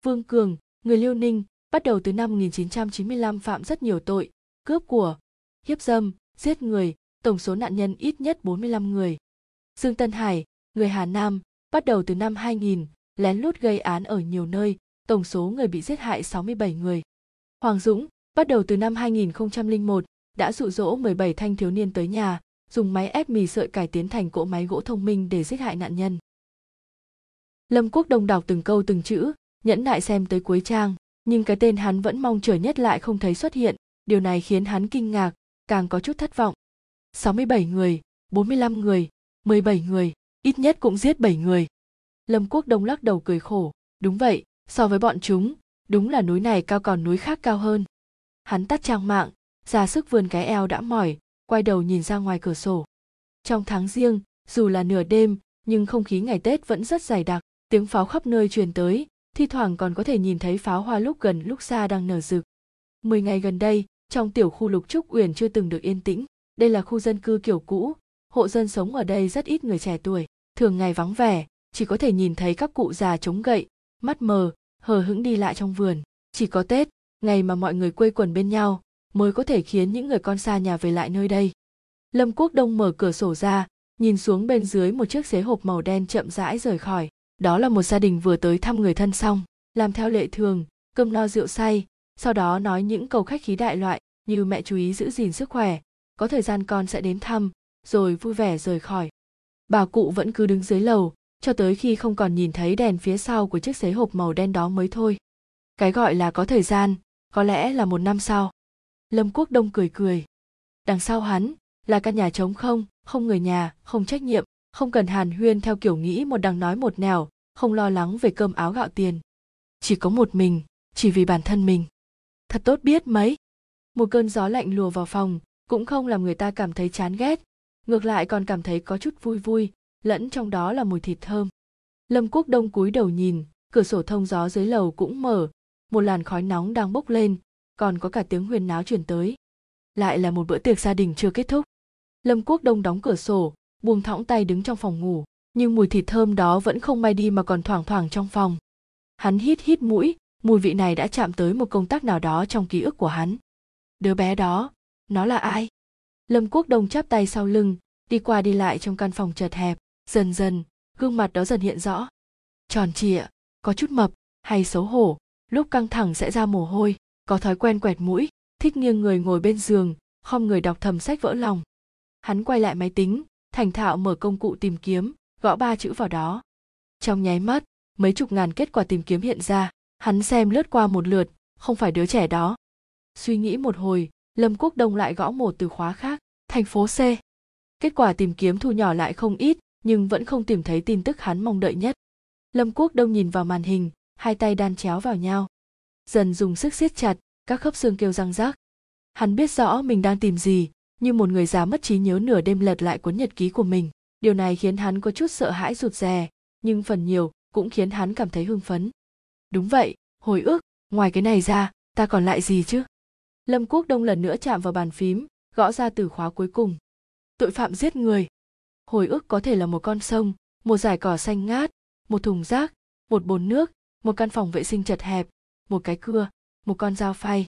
Vương Cường, người Liêu Ninh, bắt đầu từ năm 1995 phạm rất nhiều tội, cướp của, hiếp dâm, giết người, tổng số nạn nhân ít nhất 45 người. Dương Tân Hải, người Hà Nam, bắt đầu từ năm 2000, lén lút gây án ở nhiều nơi, tổng số người bị giết hại 67 người. Hoàng Dũng, bắt đầu từ năm 2001, đã dụ dỗ 17 thanh thiếu niên tới nhà, dùng máy ép mì sợi cải tiến thành cỗ máy gỗ thông minh để giết hại nạn nhân. Lâm Quốc Đông đọc từng câu từng chữ, nhẫn nại xem tới cuối trang, nhưng cái tên hắn vẫn mong chờ nhất lại không thấy xuất hiện, điều này khiến hắn kinh ngạc, càng có chút thất vọng. 67 người, 45 người, 17 người, ít nhất cũng giết 7 người. Lâm Quốc Đông lắc đầu cười khổ, đúng vậy, so với bọn chúng, đúng là núi này cao còn núi khác cao hơn. Hắn tắt trang mạng, ra sức vươn cái eo đã mỏi, quay đầu nhìn ra ngoài cửa sổ. Trong tháng riêng, dù là nửa đêm, nhưng không khí ngày Tết vẫn rất dày đặc, tiếng pháo khắp nơi truyền tới, thi thoảng còn có thể nhìn thấy pháo hoa lúc gần lúc xa đang nở rực. Mười ngày gần đây, trong tiểu khu Lục Trúc Uyển chưa từng được yên tĩnh. Đây là khu dân cư kiểu cũ, hộ dân sống ở đây rất ít người trẻ tuổi, thường ngày vắng vẻ, chỉ có thể nhìn thấy các cụ già chống gậy, mắt mờ, hờ hững đi lại trong vườn. Chỉ có Tết, ngày mà mọi người quây quần bên nhau, mới có thể khiến những người con xa nhà về lại nơi đây. Lâm Quốc Đông mở cửa sổ ra, nhìn xuống bên dưới một chiếc xế hộp màu đen chậm rãi rời khỏi. Đó là một gia đình vừa tới thăm người thân xong, làm theo lệ thường, cơm no rượu say, sau đó nói những câu khách khí đại loại như mẹ chú ý giữ gìn sức khỏe, có thời gian con sẽ đến thăm, rồi vui vẻ rời khỏi. Bà cụ vẫn cứ đứng dưới lầu, cho tới khi không còn nhìn thấy đèn phía sau của chiếc xế hộp màu đen đó mới thôi. Cái gọi là có thời gian, có lẽ là một năm sau lâm quốc đông cười cười đằng sau hắn là căn nhà trống không không người nhà không trách nhiệm không cần hàn huyên theo kiểu nghĩ một đằng nói một nẻo không lo lắng về cơm áo gạo tiền chỉ có một mình chỉ vì bản thân mình thật tốt biết mấy. Một cơn gió lạnh lùa vào phòng, cũng không làm người ta cảm thấy chán ghét. Ngược lại còn cảm thấy có chút vui vui, lẫn trong đó là mùi thịt thơm. Lâm quốc đông cúi đầu nhìn, cửa sổ thông gió dưới lầu cũng mở. Một làn khói nóng đang bốc lên, còn có cả tiếng huyền náo chuyển tới. Lại là một bữa tiệc gia đình chưa kết thúc. Lâm quốc đông đóng cửa sổ, buông thõng tay đứng trong phòng ngủ, nhưng mùi thịt thơm đó vẫn không bay đi mà còn thoảng thoảng trong phòng. Hắn hít hít mũi mùi vị này đã chạm tới một công tác nào đó trong ký ức của hắn. Đứa bé đó, nó là ai? Lâm quốc đông chắp tay sau lưng, đi qua đi lại trong căn phòng chật hẹp, dần dần, gương mặt đó dần hiện rõ. Tròn trịa, có chút mập, hay xấu hổ, lúc căng thẳng sẽ ra mồ hôi, có thói quen quẹt mũi, thích nghiêng người ngồi bên giường không người đọc thầm sách vỡ lòng. Hắn quay lại máy tính, thành thạo mở công cụ tìm kiếm, gõ ba chữ vào đó. Trong nháy mắt, mấy chục ngàn kết quả tìm kiếm hiện ra hắn xem lướt qua một lượt, không phải đứa trẻ đó. Suy nghĩ một hồi, lâm quốc đông lại gõ một từ khóa khác, thành phố c. Kết quả tìm kiếm thu nhỏ lại không ít, nhưng vẫn không tìm thấy tin tức hắn mong đợi nhất. Lâm quốc đông nhìn vào màn hình, hai tay đan chéo vào nhau. Dần dùng sức siết chặt, các khớp xương kêu răng rác. Hắn biết rõ mình đang tìm gì, như một người già mất trí nhớ nửa đêm lật lại cuốn nhật ký của mình. Điều này khiến hắn có chút sợ hãi rụt rè, nhưng phần nhiều cũng khiến hắn cảm thấy hưng phấn đúng vậy hồi ức ngoài cái này ra ta còn lại gì chứ lâm quốc đông lần nữa chạm vào bàn phím gõ ra từ khóa cuối cùng tội phạm giết người hồi ức có thể là một con sông một dải cỏ xanh ngát một thùng rác một bồn nước một căn phòng vệ sinh chật hẹp một cái cưa, một con dao phay.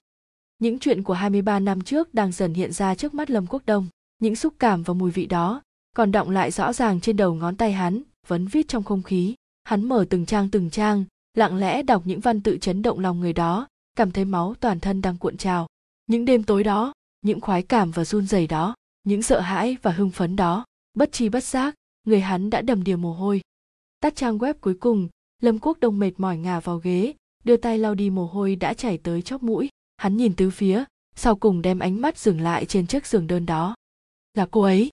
Những chuyện của 23 năm trước đang dần hiện ra trước mắt Lâm Quốc Đông, những xúc cảm và mùi vị đó còn động lại rõ ràng trên đầu ngón tay hắn, vấn vít trong không khí. Hắn mở từng trang từng trang, lặng lẽ đọc những văn tự chấn động lòng người đó, cảm thấy máu toàn thân đang cuộn trào. Những đêm tối đó, những khoái cảm và run rẩy đó, những sợ hãi và hưng phấn đó, bất chi bất giác, người hắn đã đầm đìa mồ hôi. Tắt trang web cuối cùng, Lâm Quốc Đông mệt mỏi ngả vào ghế, đưa tay lau đi mồ hôi đã chảy tới chóp mũi hắn nhìn tứ phía sau cùng đem ánh mắt dừng lại trên chiếc giường đơn đó là cô ấy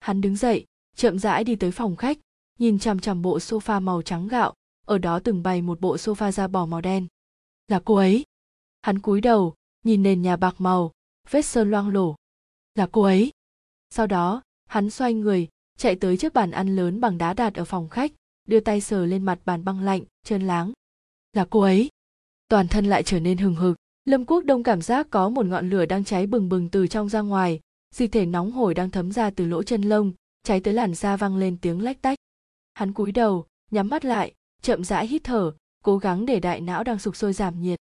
hắn đứng dậy chậm rãi đi tới phòng khách nhìn chằm chằm bộ sofa màu trắng gạo ở đó từng bày một bộ sofa da bò màu đen. Là cô ấy. Hắn cúi đầu, nhìn nền nhà bạc màu, vết sơn loang lổ. Là cô ấy. Sau đó, hắn xoay người, chạy tới chiếc bàn ăn lớn bằng đá đạt ở phòng khách, đưa tay sờ lên mặt bàn băng lạnh, trơn láng. Là cô ấy. Toàn thân lại trở nên hừng hực. Lâm quốc đông cảm giác có một ngọn lửa đang cháy bừng bừng từ trong ra ngoài. Dịch thể nóng hổi đang thấm ra từ lỗ chân lông, cháy tới làn da vang lên tiếng lách tách. Hắn cúi đầu, nhắm mắt lại chậm rãi hít thở, cố gắng để đại não đang sục sôi giảm nhiệt.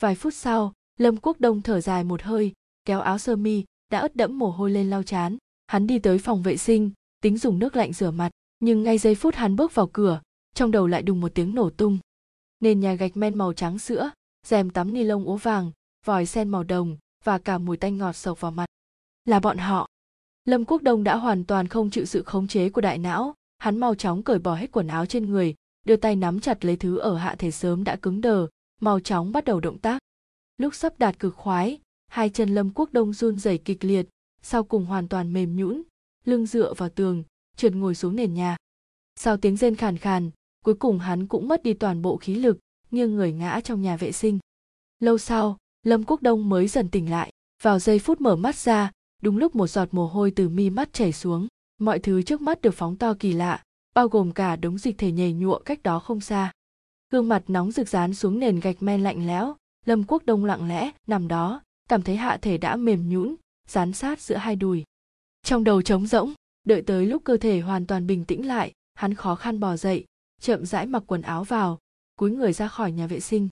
Vài phút sau, lâm quốc đông thở dài một hơi, kéo áo sơ mi, đã ướt đẫm mồ hôi lên lau chán. Hắn đi tới phòng vệ sinh, tính dùng nước lạnh rửa mặt, nhưng ngay giây phút hắn bước vào cửa, trong đầu lại đùng một tiếng nổ tung. Nền nhà gạch men màu trắng sữa, rèm tắm ni lông ố vàng, vòi sen màu đồng và cả mùi tanh ngọt sộc vào mặt. Là bọn họ. Lâm quốc đông đã hoàn toàn không chịu sự khống chế của đại não. Hắn mau chóng cởi bỏ hết quần áo trên người đưa tay nắm chặt lấy thứ ở hạ thể sớm đã cứng đờ, mau chóng bắt đầu động tác. Lúc sắp đạt cực khoái, hai chân lâm quốc đông run rẩy kịch liệt, sau cùng hoàn toàn mềm nhũn, lưng dựa vào tường, trượt ngồi xuống nền nhà. Sau tiếng rên khàn khàn, cuối cùng hắn cũng mất đi toàn bộ khí lực, nghiêng người ngã trong nhà vệ sinh. Lâu sau, lâm quốc đông mới dần tỉnh lại, vào giây phút mở mắt ra, đúng lúc một giọt mồ hôi từ mi mắt chảy xuống, mọi thứ trước mắt được phóng to kỳ lạ bao gồm cả đống dịch thể nhầy nhụa cách đó không xa. Gương mặt nóng rực dán xuống nền gạch men lạnh lẽo, lâm quốc đông lặng lẽ, nằm đó, cảm thấy hạ thể đã mềm nhũn, dán sát giữa hai đùi. Trong đầu trống rỗng, đợi tới lúc cơ thể hoàn toàn bình tĩnh lại, hắn khó khăn bò dậy, chậm rãi mặc quần áo vào, cúi người ra khỏi nhà vệ sinh.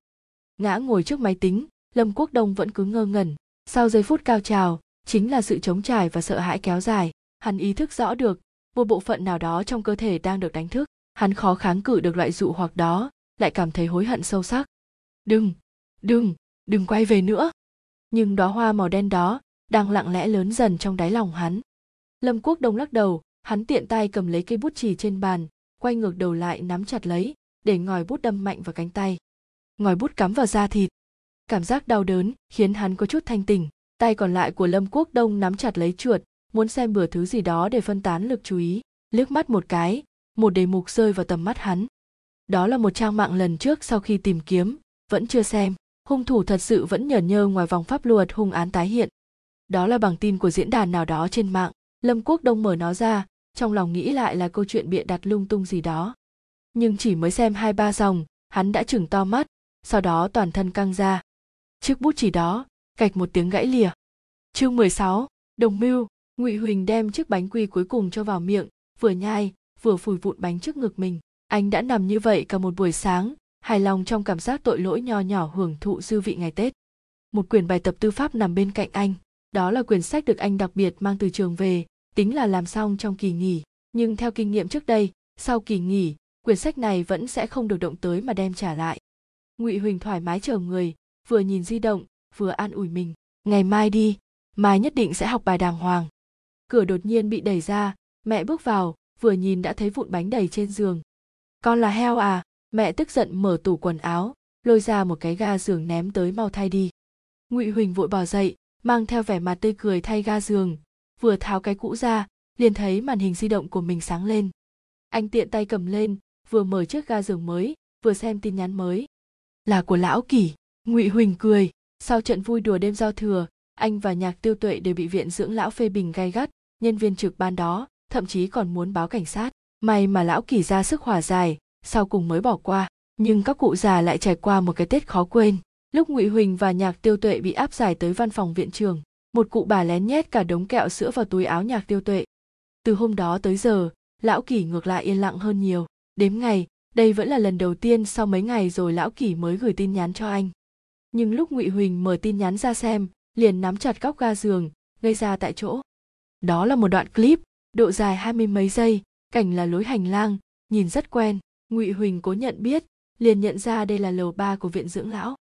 Ngã ngồi trước máy tính, lâm quốc đông vẫn cứ ngơ ngẩn. Sau giây phút cao trào, chính là sự chống trải và sợ hãi kéo dài, hắn ý thức rõ được một bộ phận nào đó trong cơ thể đang được đánh thức. Hắn khó kháng cự được loại dụ hoặc đó, lại cảm thấy hối hận sâu sắc. Đừng đừng đừng quay về nữa. Nhưng đóa hoa màu đen đó đang lặng lẽ lớn dần trong đáy lòng hắn. Lâm quốc đông lắc đầu, hắn tiện tay cầm lấy cây bút chì trên bàn, quay ngược đầu lại nắm chặt lấy, để ngòi bút đâm mạnh vào cánh tay. Ngòi bút cắm vào da thịt. Cảm giác đau đớn khiến hắn có chút thanh tỉnh. Tay còn lại của lâm quốc đông nắm chặt lấy chuột muốn xem bừa thứ gì đó để phân tán lực chú ý liếc mắt một cái một đề mục rơi vào tầm mắt hắn. Đó là một trang mạng lần trước sau khi tìm kiếm vẫn chưa xem. Hung thủ thật sự vẫn nhởn nhơ ngoài vòng pháp luật hung án tái hiện. Đó là bằng tin của diễn đàn nào đó trên mạng. Lâm quốc đông mở nó ra trong lòng nghĩ lại là câu chuyện bịa đặt lung tung gì đó. Nhưng chỉ mới xem hai ba dòng hắn đã chừng to mắt sau đó toàn thân căng ra. Chiếc bút chỉ đó gạch một tiếng gãy lìa. Chương 16, đồng mưu ngụy huỳnh đem chiếc bánh quy cuối cùng cho vào miệng, vừa nhai, vừa phủi vụn bánh trước ngực mình. Anh đã nằm như vậy cả một buổi sáng, hài lòng trong cảm giác tội lỗi nho nhỏ hưởng thụ dư vị ngày tết. Một quyển bài tập tư pháp nằm bên cạnh anh, đó là quyển sách được anh đặc biệt mang từ trường về, tính là làm xong trong kỳ nghỉ. Nhưng theo kinh nghiệm trước đây, sau kỳ nghỉ, quyển sách này vẫn sẽ không được động tới mà đem trả lại. Ngụy huỳnh thoải mái chờ người, vừa nhìn di động, vừa an ủi mình. Ngày mai đi, mai nhất định sẽ học bài đàng hoàng cửa đột nhiên bị đẩy ra, mẹ bước vào, vừa nhìn đã thấy vụn bánh đầy trên giường. Con là heo à? Mẹ tức giận mở tủ quần áo, lôi ra một cái ga giường ném tới mau thay đi. Ngụy huỳnh vội bỏ dậy, mang theo vẻ mặt tươi cười thay ga giường, vừa tháo cái cũ ra, liền thấy màn hình di động của mình sáng lên. Anh tiện tay cầm lên, vừa mở chiếc ga giường mới, vừa xem tin nhắn mới. Là của lão kỷ, ngụy huỳnh cười. Sau trận vui đùa đêm giao thừa, anh và nhạc tiêu tuệ đều bị viện dưỡng lão phê bình gay gắt nhân viên trực ban đó thậm chí còn muốn báo cảnh sát. May mà lão kỳ ra sức hòa giải, sau cùng mới bỏ qua. Nhưng các cụ già lại trải qua một cái tết khó quên. Lúc ngụy huỳnh và nhạc tiêu tuệ bị áp giải tới văn phòng viện trường một cụ bà lén nhét cả đống kẹo sữa vào túi áo nhạc tiêu tuệ. Từ hôm đó tới giờ lão kỳ ngược lại yên lặng hơn nhiều. Đếm ngày đây vẫn là lần đầu tiên sau mấy ngày rồi lão kỳ mới gửi tin nhắn cho anh. Nhưng lúc ngụy huỳnh mở tin nhắn ra xem liền nắm chặt góc ga giường gây ra tại chỗ đó là một đoạn clip độ dài hai mươi mấy giây cảnh là lối hành lang nhìn rất quen ngụy huỳnh cố nhận biết liền nhận ra đây là lầu ba của viện dưỡng lão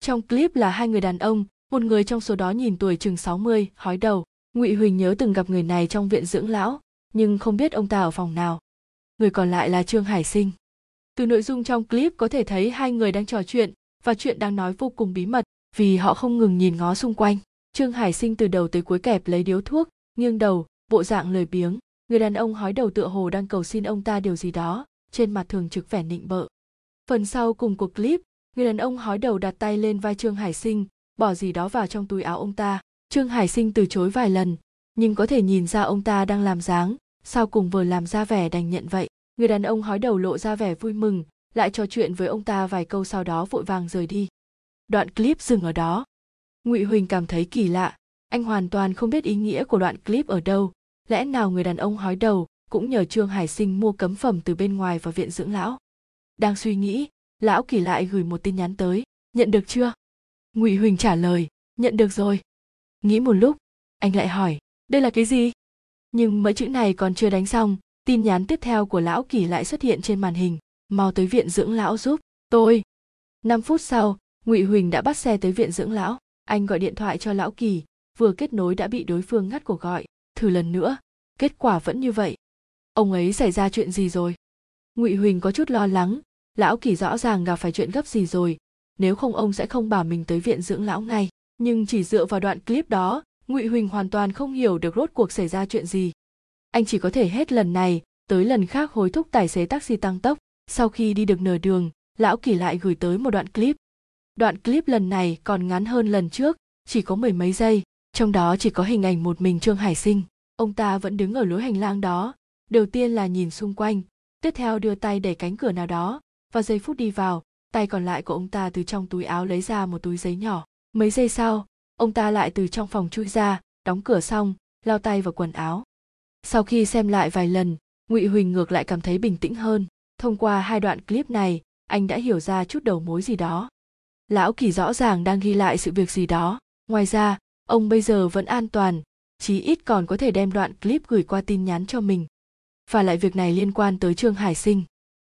trong clip là hai người đàn ông một người trong số đó nhìn tuổi chừng 60, hói đầu. Ngụy Huỳnh nhớ từng gặp người này trong viện dưỡng lão, nhưng không biết ông ta ở phòng nào. Người còn lại là Trương Hải Sinh. Từ nội dung trong clip có thể thấy hai người đang trò chuyện, và chuyện đang nói vô cùng bí mật vì họ không ngừng nhìn ngó xung quanh trương hải sinh từ đầu tới cuối kẹp lấy điếu thuốc nghiêng đầu, bộ dạng lười biếng. Người đàn ông hói đầu tựa hồ đang cầu xin ông ta điều gì đó, trên mặt thường trực vẻ nịnh bợ. Phần sau cùng cuộc clip, người đàn ông hói đầu đặt tay lên vai trương hải sinh, bỏ gì đó vào trong túi áo ông ta. Trương hải sinh từ chối vài lần, nhưng có thể nhìn ra ông ta đang làm dáng, sau cùng vừa làm ra vẻ đành nhận vậy. Người đàn ông hói đầu lộ ra vẻ vui mừng, lại trò chuyện với ông ta vài câu sau đó vội vàng rời đi. Đoạn clip dừng ở đó. Ngụy huỳnh cảm thấy kỳ lạ anh hoàn toàn không biết ý nghĩa của đoạn clip ở đâu. Lẽ nào người đàn ông hói đầu cũng nhờ trương hải sinh mua cấm phẩm từ bên ngoài vào viện dưỡng lão? Đang suy nghĩ, lão kỳ lại gửi một tin nhắn tới. Nhận được chưa? Ngụy huỳnh trả lời. Nhận được rồi. Nghĩ một lúc, anh lại hỏi, đây là cái gì? Nhưng mấy chữ này còn chưa đánh xong, tin nhắn tiếp theo của lão kỳ lại xuất hiện trên màn hình. Mau tới viện dưỡng lão giúp tôi. Năm phút sau, ngụy huỳnh đã bắt xe tới viện dưỡng lão. Anh gọi điện thoại cho lão kỳ vừa kết nối đã bị đối phương ngắt cuộc gọi. Thử lần nữa. Kết quả vẫn như vậy. Ông ấy xảy ra chuyện gì rồi? Ngụy huỳnh có chút lo lắng. Lão kỳ rõ ràng gặp phải chuyện gấp gì rồi. Nếu không ông sẽ không bảo mình tới viện dưỡng lão ngay. Nhưng chỉ dựa vào đoạn clip đó, ngụy huỳnh hoàn toàn không hiểu được rốt cuộc xảy ra chuyện gì. Anh chỉ có thể hết lần này tới lần khác hối thúc tài xế taxi tăng tốc. Sau khi đi được nửa đường, lão kỳ lại gửi tới một đoạn clip. Đoạn clip lần này còn ngắn hơn lần trước, chỉ có mười mấy giây trong đó chỉ có hình ảnh một mình trương hải sinh. Ông ta vẫn đứng ở lối hành lang đó. Đầu tiên là nhìn xung quanh, tiếp theo đưa tay đẩy cánh cửa nào đó. Và giây phút đi vào, tay còn lại của ông ta từ trong túi áo lấy ra một túi giấy nhỏ. Mấy giây sau, ông ta lại từ trong phòng chui ra, đóng cửa xong, lao tay vào quần áo. Sau khi xem lại vài lần, ngụy huỳnh ngược lại cảm thấy bình tĩnh hơn. Thông qua hai đoạn clip này, anh đã hiểu ra chút đầu mối gì đó. Lão kỳ rõ ràng đang ghi lại sự việc gì đó. Ngoài ra ông bây giờ vẫn an toàn, chí ít còn có thể đem đoạn clip gửi qua tin nhắn cho mình. Và lại việc này liên quan tới trương hải sinh.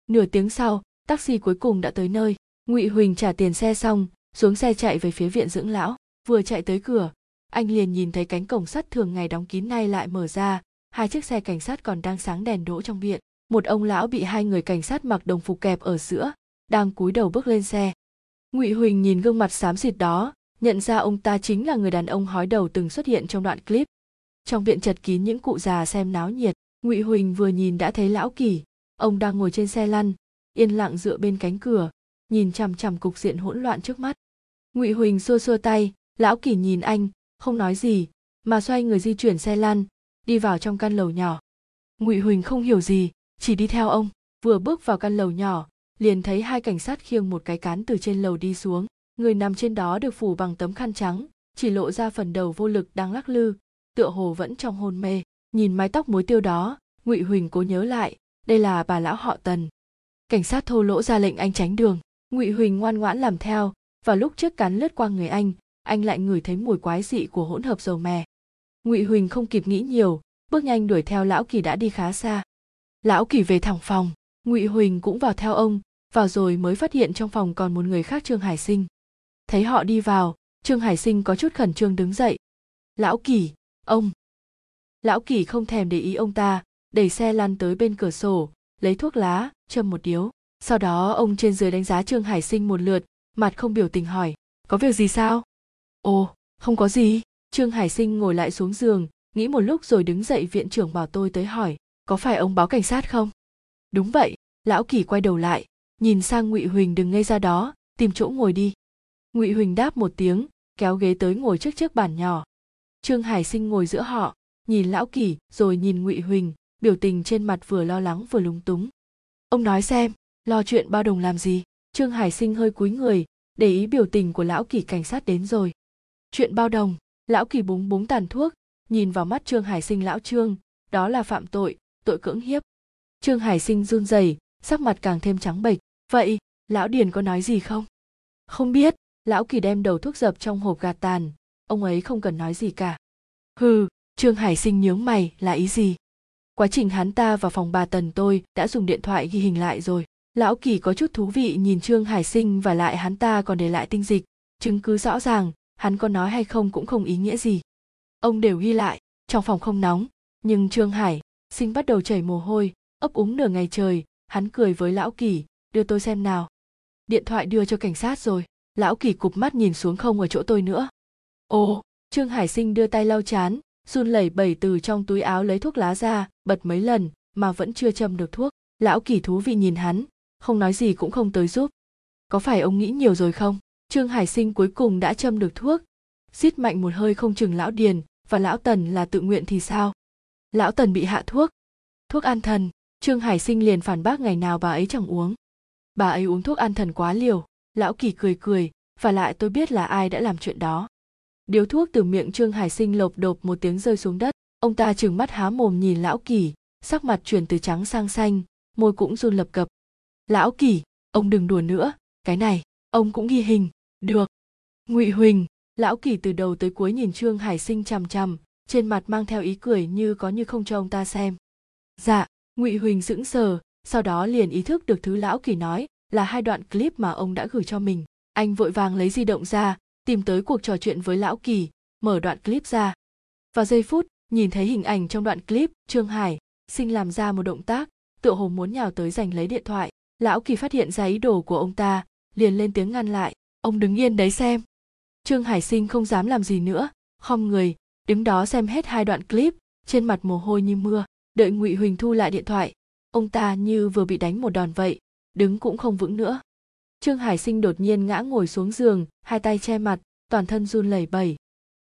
Nửa tiếng sau, taxi cuối cùng đã tới nơi. Ngụy huỳnh trả tiền xe xong, xuống xe chạy về phía viện dưỡng lão. Vừa chạy tới cửa, anh liền nhìn thấy cánh cổng sắt thường ngày đóng kín nay lại mở ra. Hai chiếc xe cảnh sát còn đang sáng đèn đỗ trong viện. Một ông lão bị hai người cảnh sát mặc đồng phục kẹp ở giữa, đang cúi đầu bước lên xe. Ngụy huỳnh nhìn gương mặt xám xịt đó nhận ra ông ta chính là người đàn ông hói đầu từng xuất hiện trong đoạn clip. Trong viện chật kín những cụ già xem náo nhiệt, ngụy huỳnh vừa nhìn đã thấy lão kỳ. Ông đang ngồi trên xe lăn, yên lặng dựa bên cánh cửa, nhìn chằm chằm cục diện hỗn loạn trước mắt. Ngụy huỳnh xua xua tay, lão kỳ nhìn anh, không nói gì, mà xoay người di chuyển xe lăn, đi vào trong căn lầu nhỏ. Ngụy huỳnh không hiểu gì, chỉ đi theo ông, vừa bước vào căn lầu nhỏ, liền thấy hai cảnh sát khiêng một cái cán từ trên lầu đi xuống người nằm trên đó được phủ bằng tấm khăn trắng, chỉ lộ ra phần đầu vô lực đang lắc lư, tựa hồ vẫn trong hôn mê. Nhìn mái tóc mối tiêu đó, ngụy huỳnh cố nhớ lại, đây là bà lão họ tần. Cảnh sát thô lỗ ra lệnh anh tránh đường. Ngụy huỳnh ngoan ngoãn làm theo. Và lúc chiếc cắn lướt qua người anh anh lại ngửi thấy mùi quái dị của hỗn hợp dầu mè. Ngụy huỳnh không kịp nghĩ nhiều, bước nhanh đuổi theo lão kỳ đã đi khá xa. Lão kỳ về thẳng phòng. Ngụy huỳnh cũng vào theo ông, vào rồi mới phát hiện trong phòng còn một người khác trương hải sinh thấy họ đi vào, trương hải sinh có chút khẩn trương đứng dậy. Lão kỳ, ông. Lão kỳ không thèm để ý ông ta, đẩy xe lăn tới bên cửa sổ, lấy thuốc lá, châm một điếu. Sau đó, ông trên dưới đánh giá trương hải sinh một lượt, mặt không biểu tình hỏi, có việc gì sao? Ồ, không có gì. Trương hải sinh ngồi lại xuống giường, nghĩ một lúc rồi đứng dậy viện trưởng bảo tôi tới hỏi, có phải ông báo cảnh sát không? Đúng vậy. Lão kỳ quay đầu lại, nhìn sang ngụy huỳnh đừng ngay ra đó, tìm chỗ ngồi đi ngụy huỳnh đáp một tiếng, kéo ghế tới ngồi trước chiếc bàn nhỏ. Trương hải sinh ngồi giữa họ, nhìn lão kỳ, rồi nhìn ngụy huỳnh, biểu tình trên mặt vừa lo lắng vừa lúng túng. Ông nói xem, lo chuyện bao đồng làm gì? Trương hải sinh hơi cúi người, để ý biểu tình của lão kỳ cảnh sát đến rồi. Chuyện bao đồng, lão kỳ búng búng tàn thuốc, nhìn vào mắt trương hải sinh lão trương, đó là phạm tội tội cưỡng hiếp. Trương hải sinh run rẩy, sắc mặt càng thêm trắng bệch. Vậy, lão điền có nói gì không? Không biết lão kỳ đem đầu thuốc dập trong hộp gạt tàn. Ông ấy không cần nói gì cả. Hừ, trương hải sinh nhướng mày, là ý gì? Quá trình hắn ta vào phòng bà tần tôi đã dùng điện thoại ghi hình lại rồi. Lão kỳ có chút thú vị nhìn trương hải sinh và lại hắn ta còn để lại tinh dịch. Chứng cứ rõ ràng, hắn có nói hay không cũng không ý nghĩa gì. Ông đều ghi lại, trong phòng không nóng. Nhưng trương hải sinh bắt đầu chảy mồ hôi, ấp úng nửa ngày trời. Hắn cười với lão kỳ, đưa tôi xem nào. Điện thoại đưa cho cảnh sát rồi lão kỳ cụp mắt nhìn xuống không ở chỗ tôi nữa. Ồ, trương hải sinh đưa tay lau chán, run lẩy bẩy từ trong túi áo lấy thuốc lá ra, bật mấy lần, mà vẫn chưa châm được thuốc. Lão kỳ thú vị nhìn hắn, không nói gì cũng không tới giúp. Có phải ông nghĩ nhiều rồi không? Trương hải sinh cuối cùng đã châm được thuốc. Xít mạnh một hơi không chừng lão điền, và lão tần là tự nguyện thì sao? Lão tần bị hạ thuốc. Thuốc an thần. Trương hải sinh liền phản bác ngày nào bà ấy chẳng uống. Bà ấy uống thuốc an thần quá liều lão kỳ cười cười và lại tôi biết là ai đã làm chuyện đó. Điếu thuốc từ miệng trương hải sinh lộp đột một tiếng rơi xuống đất. Ông ta trừng mắt há mồm nhìn lão kỳ, sắc mặt chuyển từ trắng sang xanh, môi cũng run lập cập. Lão kỳ, ông đừng đùa nữa, cái này, ông cũng ghi hình, được. Ngụy huỳnh, lão kỳ từ đầu tới cuối nhìn trương hải sinh chằm chằm, trên mặt mang theo ý cười như có như không cho ông ta xem. Dạ ngụy huỳnh sững sờ, sau đó liền ý thức được thứ lão kỳ nói là hai đoạn clip mà ông đã gửi cho mình. Anh vội vàng lấy di động ra, tìm tới cuộc trò chuyện với lão kỳ, mở đoạn clip ra. Vào giây phút, nhìn thấy hình ảnh trong đoạn clip, trương hải, sinh làm ra một động tác, tựa hồ muốn nhào tới giành lấy điện thoại. Lão kỳ phát hiện ra ý đồ của ông ta, liền lên tiếng ngăn lại. Ông đứng yên đấy xem. Trương hải sinh không dám làm gì nữa, khom người, đứng đó xem hết hai đoạn clip, trên mặt mồ hôi như mưa, đợi ngụy huỳnh thu lại điện thoại. Ông ta như vừa bị đánh một đòn vậy đứng cũng không vững nữa. Trương hải sinh đột nhiên ngã ngồi xuống giường, hai tay che mặt, toàn thân run lẩy bẩy.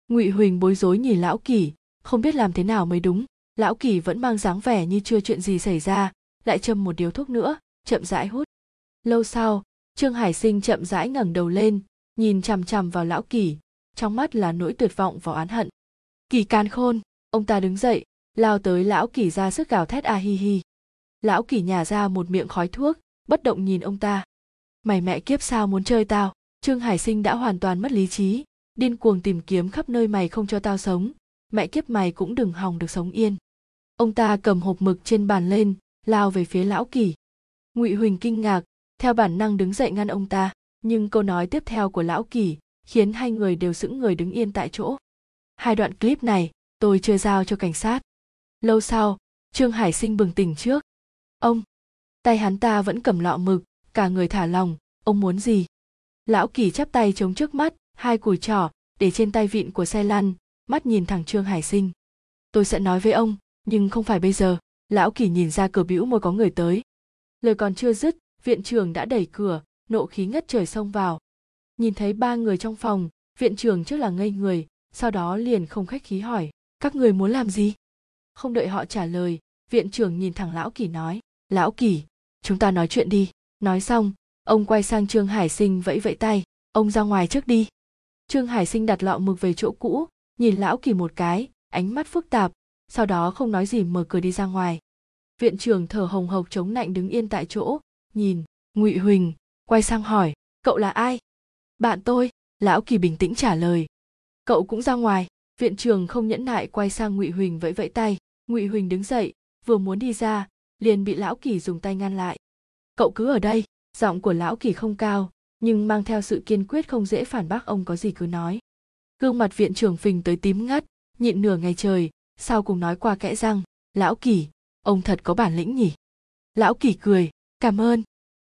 Ngụy huỳnh bối rối nhìn lão kỳ không biết làm thế nào mới đúng. Lão kỳ vẫn mang dáng vẻ như chưa chuyện gì xảy ra, lại châm một điếu thuốc nữa, chậm rãi hút. Lâu sau, trương hải sinh chậm rãi ngẩng đầu lên, nhìn chằm chằm vào lão kỳ trong mắt là nỗi tuyệt vọng và oán hận. Kỳ can khôn, ông ta đứng dậy, lao tới lão kỳ ra sức gào thét a hi hi. Lão kỳ nhả ra một miệng khói thuốc bất động nhìn ông ta. Mày mẹ kiếp sao muốn chơi tao? Trương hải sinh đã hoàn toàn mất lý trí. Điên cuồng tìm kiếm khắp nơi mày không cho tao sống. Mẹ kiếp mày cũng đừng hòng được sống yên. Ông ta cầm hộp mực trên bàn lên, lao về phía lão kỳ ngụy huỳnh kinh ngạc, theo bản năng đứng dậy ngăn ông ta. Nhưng câu nói tiếp theo của lão kỳ khiến hai người đều sững người đứng yên tại chỗ. Hai đoạn clip này, tôi chưa giao cho cảnh sát. Lâu sau, trương hải sinh bừng tỉnh trước. Ông tay hắn ta vẫn cầm lọ mực, cả người thả lòng ông muốn gì? Lão kỳ chắp tay chống trước mắt, hai cùi trỏ để trên tay vịn của xe lăn mắt nhìn thẳng trương hải sinh. Tôi sẽ nói với ông, nhưng không phải bây giờ. Lão kỳ nhìn ra cửa bĩu môi có người tới. Lời còn chưa dứt, viện trưởng đã đẩy cửa, nộ khí ngất trời xông vào. Nhìn thấy ba người trong phòng, viện trưởng trước là ngây người, sau đó liền không khách khí hỏi, các người muốn làm gì? Không đợi họ trả lời, viện trưởng nhìn thẳng lão kỳ nói, lão kỳ chúng ta nói chuyện đi. Nói xong, ông quay sang trương hải sinh vẫy vẫy tay. Ông ra ngoài trước đi. Trương hải sinh đặt lọ mực về chỗ cũ, nhìn lão kỳ một cái, ánh mắt phức tạp, sau đó không nói gì mở cửa đi ra ngoài. Viện trưởng thở hồng hộc chống nạnh đứng yên tại chỗ, nhìn ngụy huỳnh, quay sang hỏi, cậu là ai? Bạn tôi, lão kỳ bình tĩnh trả lời. Cậu cũng ra ngoài. Viện trưởng không nhẫn nại quay sang ngụy huỳnh vẫy vẫy tay. Ngụy huỳnh đứng dậy, vừa muốn đi ra liền bị lão kỳ dùng tay ngăn lại. Cậu cứ ở đây. Giọng của lão kỳ không cao, nhưng mang theo sự kiên quyết không dễ phản bác ông có gì cứ nói. Gương mặt viện trưởng phình tới tím ngắt, nhịn nửa ngày trời, sau cùng nói qua kẽ răng, lão kỳ, ông thật có bản lĩnh nhỉ? Lão kỳ cười, cảm ơn.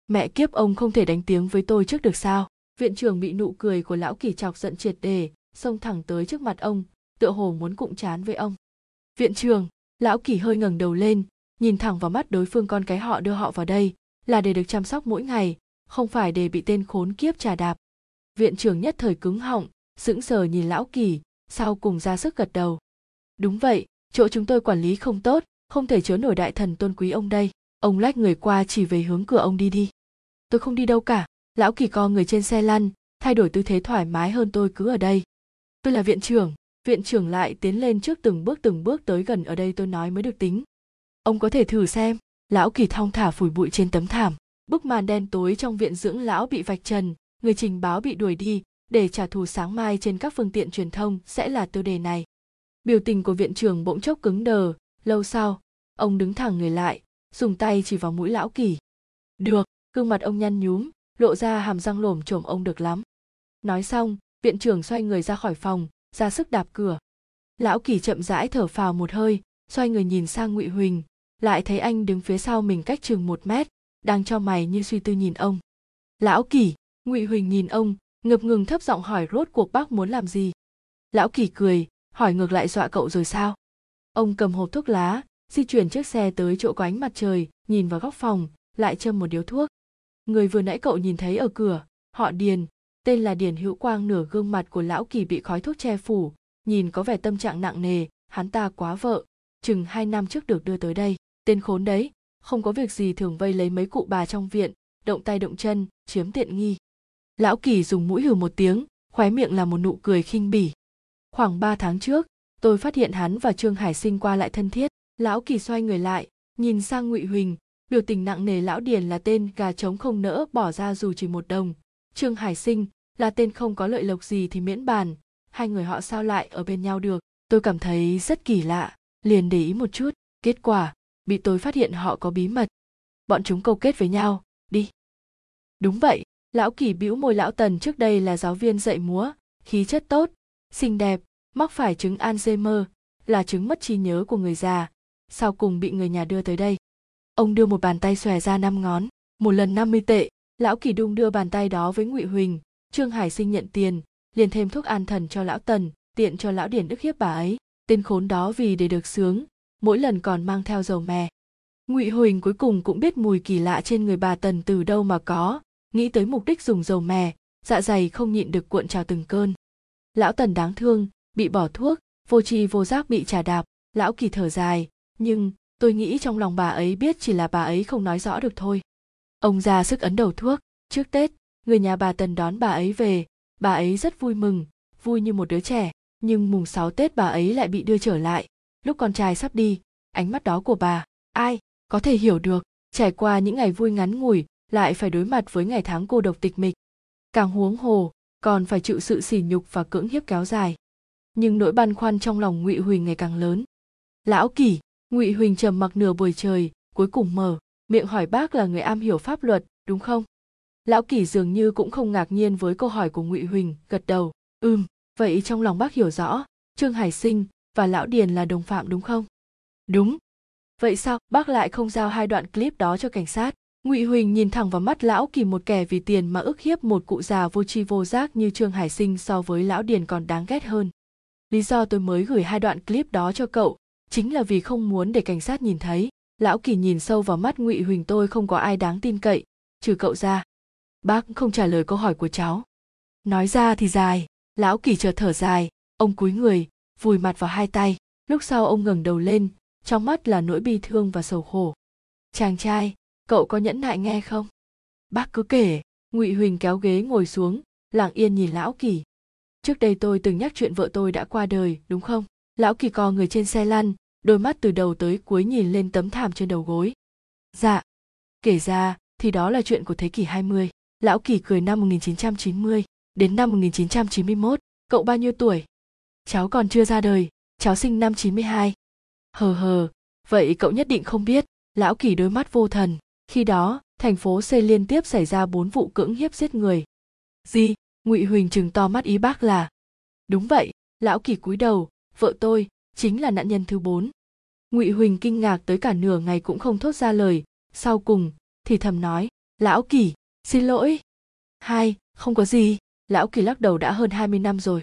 Mẹ kiếp ông không thể đánh tiếng với tôi trước được sao? Viện trưởng bị nụ cười của lão kỳ chọc giận triệt đề, xông thẳng tới trước mặt ông, tựa hồ muốn cụng chán với ông. Viện trưởng. Lão kỳ hơi ngẩng đầu lên nhìn thẳng vào mắt đối phương con cái họ đưa họ vào đây, là để được chăm sóc mỗi ngày, không phải để bị tên khốn kiếp trà đạp. Viện trưởng nhất thời cứng họng, sững sờ nhìn lão kỳ, sau cùng ra sức gật đầu. Đúng vậy, chỗ chúng tôi quản lý không tốt, không thể chứa nổi đại thần tôn quý ông đây. Ông lách người qua chỉ về hướng cửa ông đi đi. Tôi không đi đâu cả, lão kỳ co người trên xe lăn, thay đổi tư thế thoải mái hơn tôi cứ ở đây. Tôi là viện trưởng viện trưởng lại tiến lên trước từng bước từng bước tới gần ở đây tôi nói mới được tính ông có thể thử xem. Lão kỳ thong thả phủi bụi trên tấm thảm. Bức màn đen tối trong viện dưỡng lão bị vạch trần. Người trình báo bị đuổi đi. Để trả thù sáng mai trên các phương tiện truyền thông sẽ là tiêu đề này. Biểu tình của viện trưởng bỗng chốc cứng đờ. Lâu sau, ông đứng thẳng người lại, dùng tay chỉ vào mũi lão kỳ. Được, gương mặt ông nhăn nhúm, lộ ra hàm răng lồm chồm ông được lắm. Nói xong, viện trưởng xoay người ra khỏi phòng, ra sức đạp cửa. Lão kỳ chậm rãi thở phào một hơi, xoay người nhìn sang ngụy huỳnh lại thấy anh đứng phía sau mình cách chừng một mét, đang cho mày như suy tư nhìn ông. Lão kỳ, ngụy huỳnh nhìn ông, ngập ngừng thấp giọng hỏi rốt cuộc bác muốn làm gì. Lão kỳ cười, hỏi ngược lại dọa cậu rồi sao? Ông cầm hộp thuốc lá, di chuyển chiếc xe tới chỗ có ánh mặt trời, nhìn vào góc phòng, lại châm một điếu thuốc. Người vừa nãy cậu nhìn thấy ở cửa, họ điền, tên là điền hữu quang nửa gương mặt của lão kỳ bị khói thuốc che phủ, nhìn có vẻ tâm trạng nặng nề, hắn ta quá vợ, chừng hai năm trước được đưa tới đây tên khốn đấy, không có việc gì thường vây lấy mấy cụ bà trong viện, động tay động chân, chiếm tiện nghi. Lão kỳ dùng mũi hừ một tiếng, khóe miệng là một nụ cười khinh bỉ. Khoảng ba tháng trước, tôi phát hiện hắn và trương hải sinh qua lại thân thiết. Lão kỳ xoay người lại, nhìn sang ngụy huỳnh, biểu tình nặng nề lão điền là tên gà trống không nỡ, bỏ ra dù chỉ một đồng. Trương hải sinh là tên không có lợi lộc gì thì miễn bàn, hai người họ sao lại ở bên nhau được? Tôi cảm thấy rất kỳ lạ, liền để ý một chút. Kết quả bị tôi phát hiện họ có bí mật. Bọn chúng câu kết với nhau, đi. Đúng vậy, lão kỳ bĩu môi lão tần trước đây là giáo viên dạy múa, khí chất tốt, xinh đẹp, mắc phải chứng alzheimer, là chứng mất trí nhớ của người già, sau cùng bị người nhà đưa tới đây. Ông đưa một bàn tay xòe ra năm ngón, một lần 50 tệ, lão kỳ đung đưa bàn tay đó với ngụy huỳnh, trương hải sinh nhận tiền, liền thêm thuốc an thần cho lão tần, tiện cho lão điển đức hiếp bà ấy, tên khốn đó vì để được sướng mỗi lần còn mang theo dầu mè. Ngụy huỳnh cuối cùng cũng biết mùi kỳ lạ trên người bà tần từ đâu mà có, nghĩ tới mục đích dùng dầu mè dạ dày không nhịn được cuộn trào từng cơn. Lão tần đáng thương, bị bỏ thuốc, vô tri vô giác bị trà đạp, lão kỳ thở dài, nhưng tôi nghĩ trong lòng bà ấy biết chỉ là bà ấy không nói rõ được thôi. Ông ra sức ấn đầu thuốc, trước tết, người nhà bà tần đón bà ấy về, bà ấy rất vui mừng, vui như một đứa trẻ, nhưng mùng 6 tết bà ấy lại bị đưa trở lại lúc con trai sắp đi, ánh mắt đó của bà, ai có thể hiểu được? Trải qua những ngày vui ngắn ngủi, lại phải đối mặt với ngày tháng cô độc tịch mịch. Càng huống hồ, còn phải chịu sự sỉ nhục và cưỡng hiếp kéo dài. Nhưng nỗi băn khoăn trong lòng ngụy huỳnh ngày càng lớn. Lão kỳ ngụy huỳnh trầm mặc nửa buổi trời, cuối cùng mở miệng hỏi bác là người am hiểu pháp luật, đúng không? Lão kỳ dường như cũng không ngạc nhiên với câu hỏi của ngụy huỳnh, gật đầu. Ừm, vậy trong lòng bác hiểu rõ, trương hải sinh và lão điền là đồng phạm đúng không? Đúng. Vậy sao? Bác lại không giao hai đoạn clip đó cho cảnh sát. Ngụy huỳnh nhìn thẳng vào mắt lão kỳ một kẻ vì tiền mà ức hiếp một cụ già vô tri vô giác như trương hải sinh so với lão điền còn đáng ghét hơn. Lý do tôi mới gửi hai đoạn clip đó cho cậu chính là vì không muốn để cảnh sát nhìn thấy. Lão kỳ nhìn sâu vào mắt ngụy huỳnh tôi không có ai đáng tin cậy. Trừ cậu ra. Bác không trả lời câu hỏi của cháu. Nói ra thì dài. Lão kỳ chợt thở dài. Ông cúi người vùi mặt vào hai tay. Lúc sau ông ngẩng đầu lên trong mắt là nỗi bi thương và sầu khổ. Chàng trai cậu có nhẫn nại nghe không? Bác cứ kể. Ngụy huỳnh kéo ghế ngồi xuống lặng yên nhìn lão kỳ. Trước đây tôi từng nhắc chuyện vợ tôi đã qua đời đúng không? Lão kỳ co người trên xe lăn đôi mắt từ đầu tới cuối nhìn lên tấm thảm trên đầu gối. Dạ. Kể ra thì đó là chuyện của thế kỷ 20. Lão Kỳ cười năm 1990, đến năm 1991, cậu bao nhiêu tuổi? Cháu còn chưa ra đời, cháu sinh năm 92. Hờ hờ, vậy cậu nhất định không biết, lão Kỳ đôi mắt vô thần, khi đó, thành phố C liên tiếp xảy ra bốn vụ cưỡng hiếp giết người. Gì? Ngụy Huỳnh trừng to mắt ý bác là. Đúng vậy, lão Kỳ cúi đầu, vợ tôi chính là nạn nhân thứ bốn. Ngụy Huỳnh kinh ngạc tới cả nửa ngày cũng không thốt ra lời, sau cùng thì thầm nói, lão Kỳ, xin lỗi. Hai, không có gì, lão Kỳ lắc đầu đã hơn 20 năm rồi.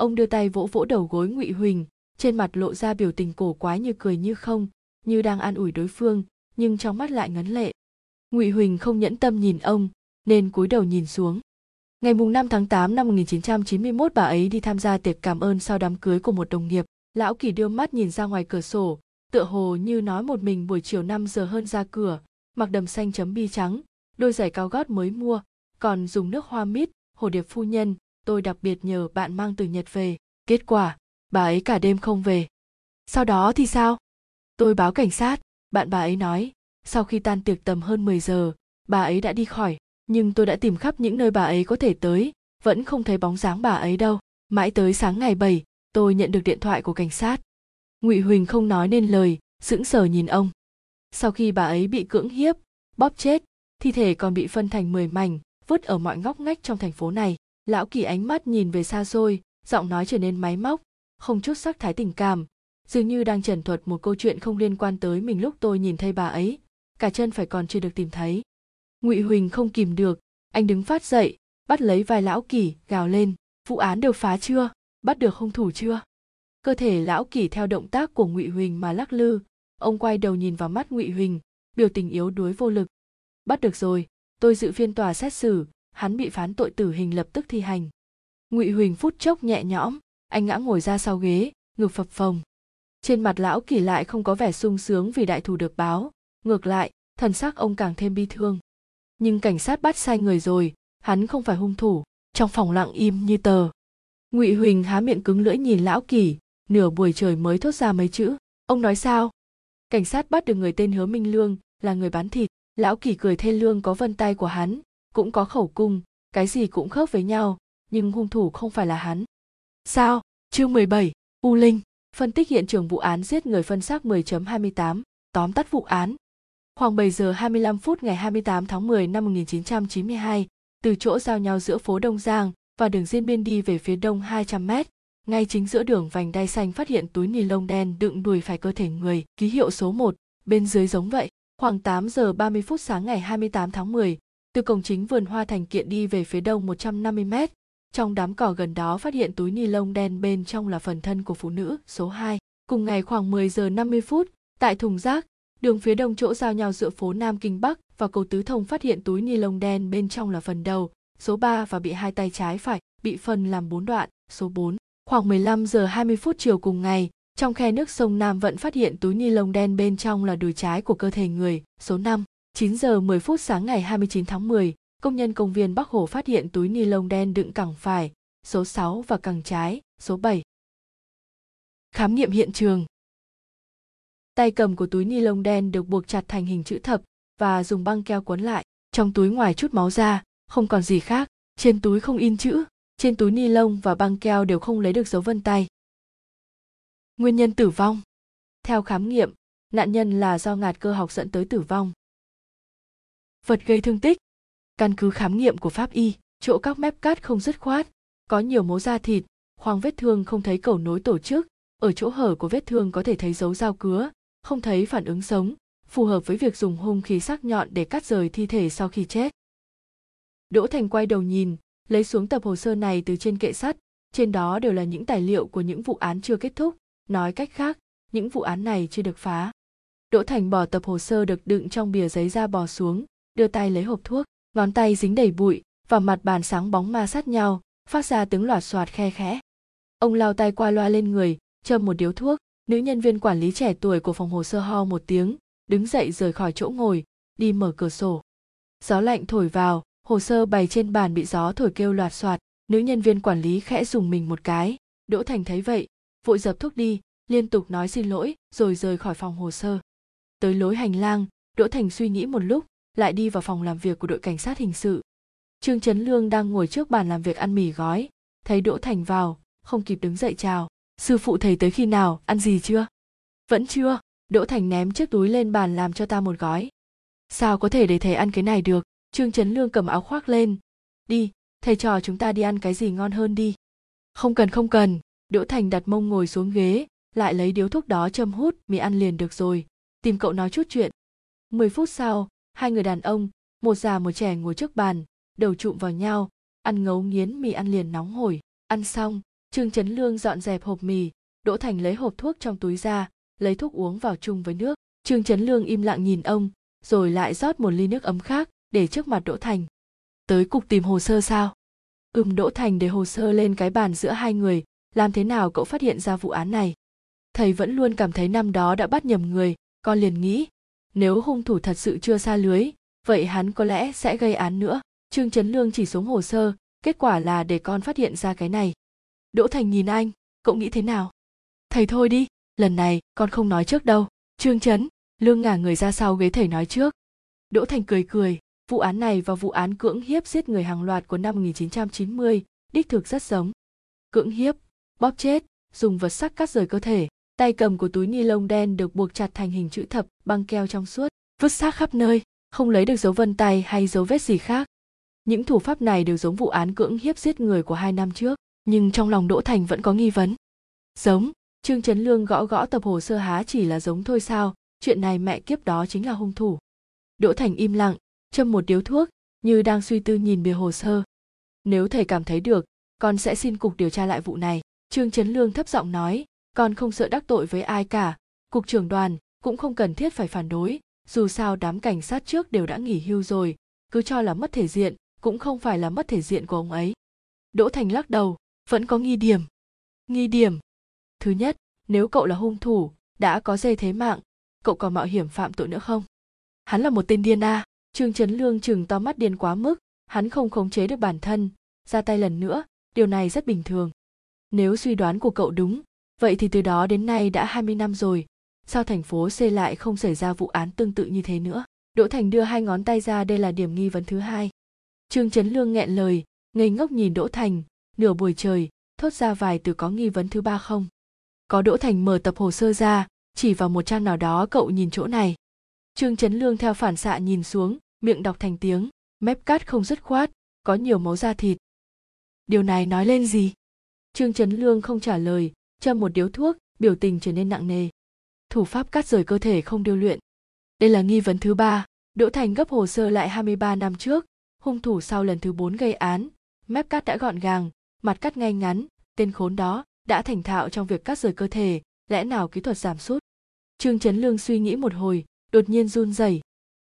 Ông đưa tay vỗ vỗ đầu gối Ngụy Huỳnh, trên mặt lộ ra biểu tình cổ quái như cười như không, như đang an ủi đối phương, nhưng trong mắt lại ngấn lệ. Ngụy huỳnh không nhẫn tâm nhìn ông nên cúi đầu nhìn xuống. Ngày mùng 5 tháng 8 năm 1991 bà ấy đi tham gia tiệc cảm ơn sau đám cưới của một đồng nghiệp. Lão kỳ đưa mắt nhìn ra ngoài cửa sổ tựa hồ như nói một mình buổi chiều 5 giờ hơn ra cửa mặc đầm xanh chấm bi trắng đôi giày cao gót mới mua còn dùng nước hoa mít hồ điệp phu nhân tôi đặc biệt nhờ bạn mang từ nhật về. Kết quả bà ấy cả đêm không về. Sau đó thì sao? Tôi báo cảnh sát. Bạn bà ấy nói sau khi tan tiệc tầm hơn 10 giờ bà ấy đã đi khỏi. Nhưng tôi đã tìm khắp những nơi bà ấy có thể tới. Vẫn không thấy bóng dáng bà ấy đâu. Mãi tới sáng ngày 7, tôi nhận được điện thoại của cảnh sát. Ngụy huỳnh không nói nên lời sững sờ nhìn ông. Sau khi bà ấy bị cưỡng hiếp bóp chết thi thể còn bị phân thành 10 mảnh vứt ở mọi ngóc ngách trong thành phố này lão kỳ ánh mắt nhìn về xa xôi giọng nói trở nên máy móc không chút sắc thái tình cảm. Dường như đang trần thuật một câu chuyện không liên quan tới mình lúc tôi nhìn thấy bà ấy cả chân phải còn chưa được tìm thấy. Ngụy huỳnh không kìm được anh đứng phát dậy bắt lấy vai lão kỳ, gào lên vụ án đều phá chưa? Bắt được hung thủ chưa? Cơ thể lão kỳ theo động tác của ngụy huỳnh mà lắc lư ông quay đầu nhìn vào mắt ngụy huỳnh biểu tình yếu đuối vô lực. Bắt được rồi tôi dự phiên tòa xét xử hắn bị phán tội tử hình lập tức thi hành. Ngụy huỳnh phút chốc nhẹ nhõm, anh ngã ngồi ra sau ghế, ngực phập phồng. Trên mặt lão kỳ lại không có vẻ sung sướng vì đại thù được báo, ngược lại, thần sắc ông càng thêm bi thương. Nhưng cảnh sát bắt sai người rồi, hắn không phải hung thủ, trong phòng lặng im như tờ. Ngụy huỳnh há miệng cứng lưỡi nhìn lão kỳ, nửa buổi trời mới thốt ra mấy chữ, ông nói sao? Cảnh sát bắt được người tên hứa minh lương, là người bán thịt. Lão kỳ cười thê lương có vân tay của hắn cũng có khẩu cung cái gì cũng khớp với nhau nhưng hung thủ không phải là hắn. Sao? Chương 17, u linh. Phân tích hiện trường vụ án giết người phân xác 10.28, tóm tắt vụ án. Khoảng 7 giờ 25 phút ngày 28 tháng 10 năm 1992, từ chỗ giao nhau giữa phố Đông Giang và đường Diên Biên đi về phía đông 200 mét, ngay chính giữa đường vành đai xanh phát hiện túi ni lông đen đựng đùi phải cơ thể người, ký hiệu số 1, bên dưới giống vậy. Khoảng 8 giờ 30 phút sáng ngày 28 tháng 10, từ cổng chính vườn hoa thành kiện đi về phía đông 150 mét, trong đám cỏ gần đó phát hiện túi ni lông đen bên trong là phần thân của phụ nữ số 2. Cùng ngày khoảng 10 giờ 50 phút, tại thùng rác, đường phía đông chỗ giao nhau giữa phố Nam Kinh Bắc và cầu Tứ Thông phát hiện túi ni lông đen bên trong là phần đầu, số 3 và bị hai tay trái phải, bị phần làm bốn đoạn, số 4. Khoảng 15 giờ 20 phút chiều cùng ngày, trong khe nước sông Nam vẫn phát hiện túi ni lông đen bên trong là đùi trái của cơ thể người, số 5. 9 giờ 10 phút sáng ngày 29 tháng 10, công nhân công viên Bắc Hồ phát hiện túi ni lông đen đựng cẳng phải, số 6 và cẳng trái, số 7. Khám nghiệm hiện trường Tay cầm của túi ni lông đen được buộc chặt thành hình chữ thập và dùng băng keo cuốn lại. Trong túi ngoài chút máu ra, không còn gì khác. Trên túi không in chữ, trên túi ni lông và băng keo đều không lấy được dấu vân tay. Nguyên nhân tử vong Theo khám nghiệm, nạn nhân là do ngạt cơ học dẫn tới tử vong. Vật gây thương tích. Căn cứ khám nghiệm của pháp y, chỗ các mép cắt không dứt khoát, có nhiều mố da thịt, khoang vết thương không thấy cầu nối tổ chức, ở chỗ hở của vết thương có thể thấy dấu dao cứa, không thấy phản ứng sống, phù hợp với việc dùng hung khí sắc nhọn để cắt rời thi thể sau khi chết. Đỗ Thành quay đầu nhìn, lấy xuống tập hồ sơ này từ trên kệ sắt, trên đó đều là những tài liệu của những vụ án chưa kết thúc, nói cách khác, những vụ án này chưa được phá. Đỗ Thành bỏ tập hồ sơ được đựng trong bìa giấy ra bò xuống, đưa tay lấy hộp thuốc, ngón tay dính đầy bụi, và mặt bàn sáng bóng ma sát nhau, phát ra tiếng loạt soạt khe khẽ. Ông lao tay qua loa lên người, châm một điếu thuốc, nữ nhân viên quản lý trẻ tuổi của phòng hồ sơ ho một tiếng, đứng dậy rời khỏi chỗ ngồi, đi mở cửa sổ. Gió lạnh thổi vào, hồ sơ bày trên bàn bị gió thổi kêu loạt soạt, nữ nhân viên quản lý khẽ dùng mình một cái. Đỗ Thành thấy vậy, vội dập thuốc đi, liên tục nói xin lỗi, rồi rời khỏi phòng hồ sơ. Tới lối hành lang, Đỗ Thành suy nghĩ một lúc, lại đi vào phòng làm việc của đội cảnh sát hình sự. Trương Trấn Lương đang ngồi trước bàn làm việc ăn mì gói, thấy Đỗ Thành vào, không kịp đứng dậy chào. Sư phụ thầy tới khi nào, ăn gì chưa? Vẫn chưa, Đỗ Thành ném chiếc túi lên bàn làm cho ta một gói. Sao có thể để thầy ăn cái này được? Trương Trấn Lương cầm áo khoác lên. Đi, thầy trò chúng ta đi ăn cái gì ngon hơn đi. Không cần không cần, Đỗ Thành đặt mông ngồi xuống ghế, lại lấy điếu thuốc đó châm hút, mì ăn liền được rồi. Tìm cậu nói chút chuyện. Mười phút sau, hai người đàn ông, một già một trẻ ngồi trước bàn, đầu trụm vào nhau, ăn ngấu nghiến mì ăn liền nóng hổi. Ăn xong, Trương Trấn Lương dọn dẹp hộp mì, Đỗ Thành lấy hộp thuốc trong túi ra, lấy thuốc uống vào chung với nước. Trương Trấn Lương im lặng nhìn ông, rồi lại rót một ly nước ấm khác để trước mặt Đỗ Thành. Tới cục tìm hồ sơ sao? Ừm Đỗ Thành để hồ sơ lên cái bàn giữa hai người, làm thế nào cậu phát hiện ra vụ án này? Thầy vẫn luôn cảm thấy năm đó đã bắt nhầm người, con liền nghĩ, nếu hung thủ thật sự chưa xa lưới, vậy hắn có lẽ sẽ gây án nữa. Trương Trấn Lương chỉ xuống hồ sơ, kết quả là để con phát hiện ra cái này. Đỗ Thành nhìn anh, cậu nghĩ thế nào? Thầy thôi đi, lần này con không nói trước đâu. Trương Trấn, Lương ngả người ra sau ghế thầy nói trước. Đỗ Thành cười cười, vụ án này và vụ án cưỡng hiếp giết người hàng loạt của năm 1990, đích thực rất giống. Cưỡng hiếp, bóp chết, dùng vật sắc cắt rời cơ thể, tay cầm của túi ni lông đen được buộc chặt thành hình chữ thập băng keo trong suốt, vứt xác khắp nơi, không lấy được dấu vân tay hay dấu vết gì khác. Những thủ pháp này đều giống vụ án cưỡng hiếp giết người của hai năm trước nhưng trong lòng Đỗ Thành vẫn có nghi vấn. Giống, Trương Trấn Lương gõ gõ tập hồ sơ há chỉ là giống thôi sao, chuyện này mẹ kiếp đó chính là hung thủ. Đỗ Thành im lặng, châm một điếu thuốc, như đang suy tư nhìn bìa hồ sơ nếu thầy cảm thấy được con sẽ xin cục điều tra lại vụ này trương trấn lương thấp giọng nói con không sợ đắc tội với ai cả. Cục trưởng đoàn cũng không cần thiết phải phản đối. Dù sao đám cảnh sát trước đều đã nghỉ hưu rồi. Cứ cho là mất thể diện cũng không phải là mất thể diện của ông ấy. Đỗ thành lắc đầu, vẫn có nghi điểm. Nghi điểm? Thứ nhất, nếu cậu là hung thủ, đã có dây thế mạng, cậu còn mạo hiểm phạm tội nữa không? Hắn là một tên điên a. À. trương trấn lương chừng to mắt điên quá mức. Hắn không khống chế được bản thân, ra tay lần nữa, điều này rất bình thường. Nếu suy đoán của cậu đúng vậy thì từ đó đến nay đã 20 năm rồi, sao thành phố C lại không xảy ra vụ án tương tự như thế nữa? Đỗ thành đưa hai ngón tay ra, đây là điểm nghi vấn thứ hai. Trương trấn lương nghẹn lời, ngây ngốc nhìn đỗ thành, nửa buổi trời, thốt ra vài từ có nghi vấn thứ ba không? Có đỗ thành mở tập hồ sơ ra, chỉ vào một trang nào đó, cậu nhìn chỗ này. Trương trấn lương theo phản xạ nhìn xuống, miệng đọc thành tiếng, mép cắt không dứt khoát, có nhiều máu da thịt. Điều này nói lên gì? Trương trấn lương không trả lời châm một điếu thuốc, biểu tình trở nên nặng nề. Thủ pháp cắt rời cơ thể không điêu luyện. Đây là nghi vấn thứ ba. Đỗ thành gấp hồ sơ lại 23 năm trước. Hung thủ sau lần thứ bốn gây án. Mép cắt đã gọn gàng, mặt cắt ngay ngắn. Tên khốn đó đã thành thạo trong việc cắt rời cơ thể. Lẽ nào kỹ thuật giảm sút? Trương trấn lương suy nghĩ một hồi, đột nhiên run rẩy.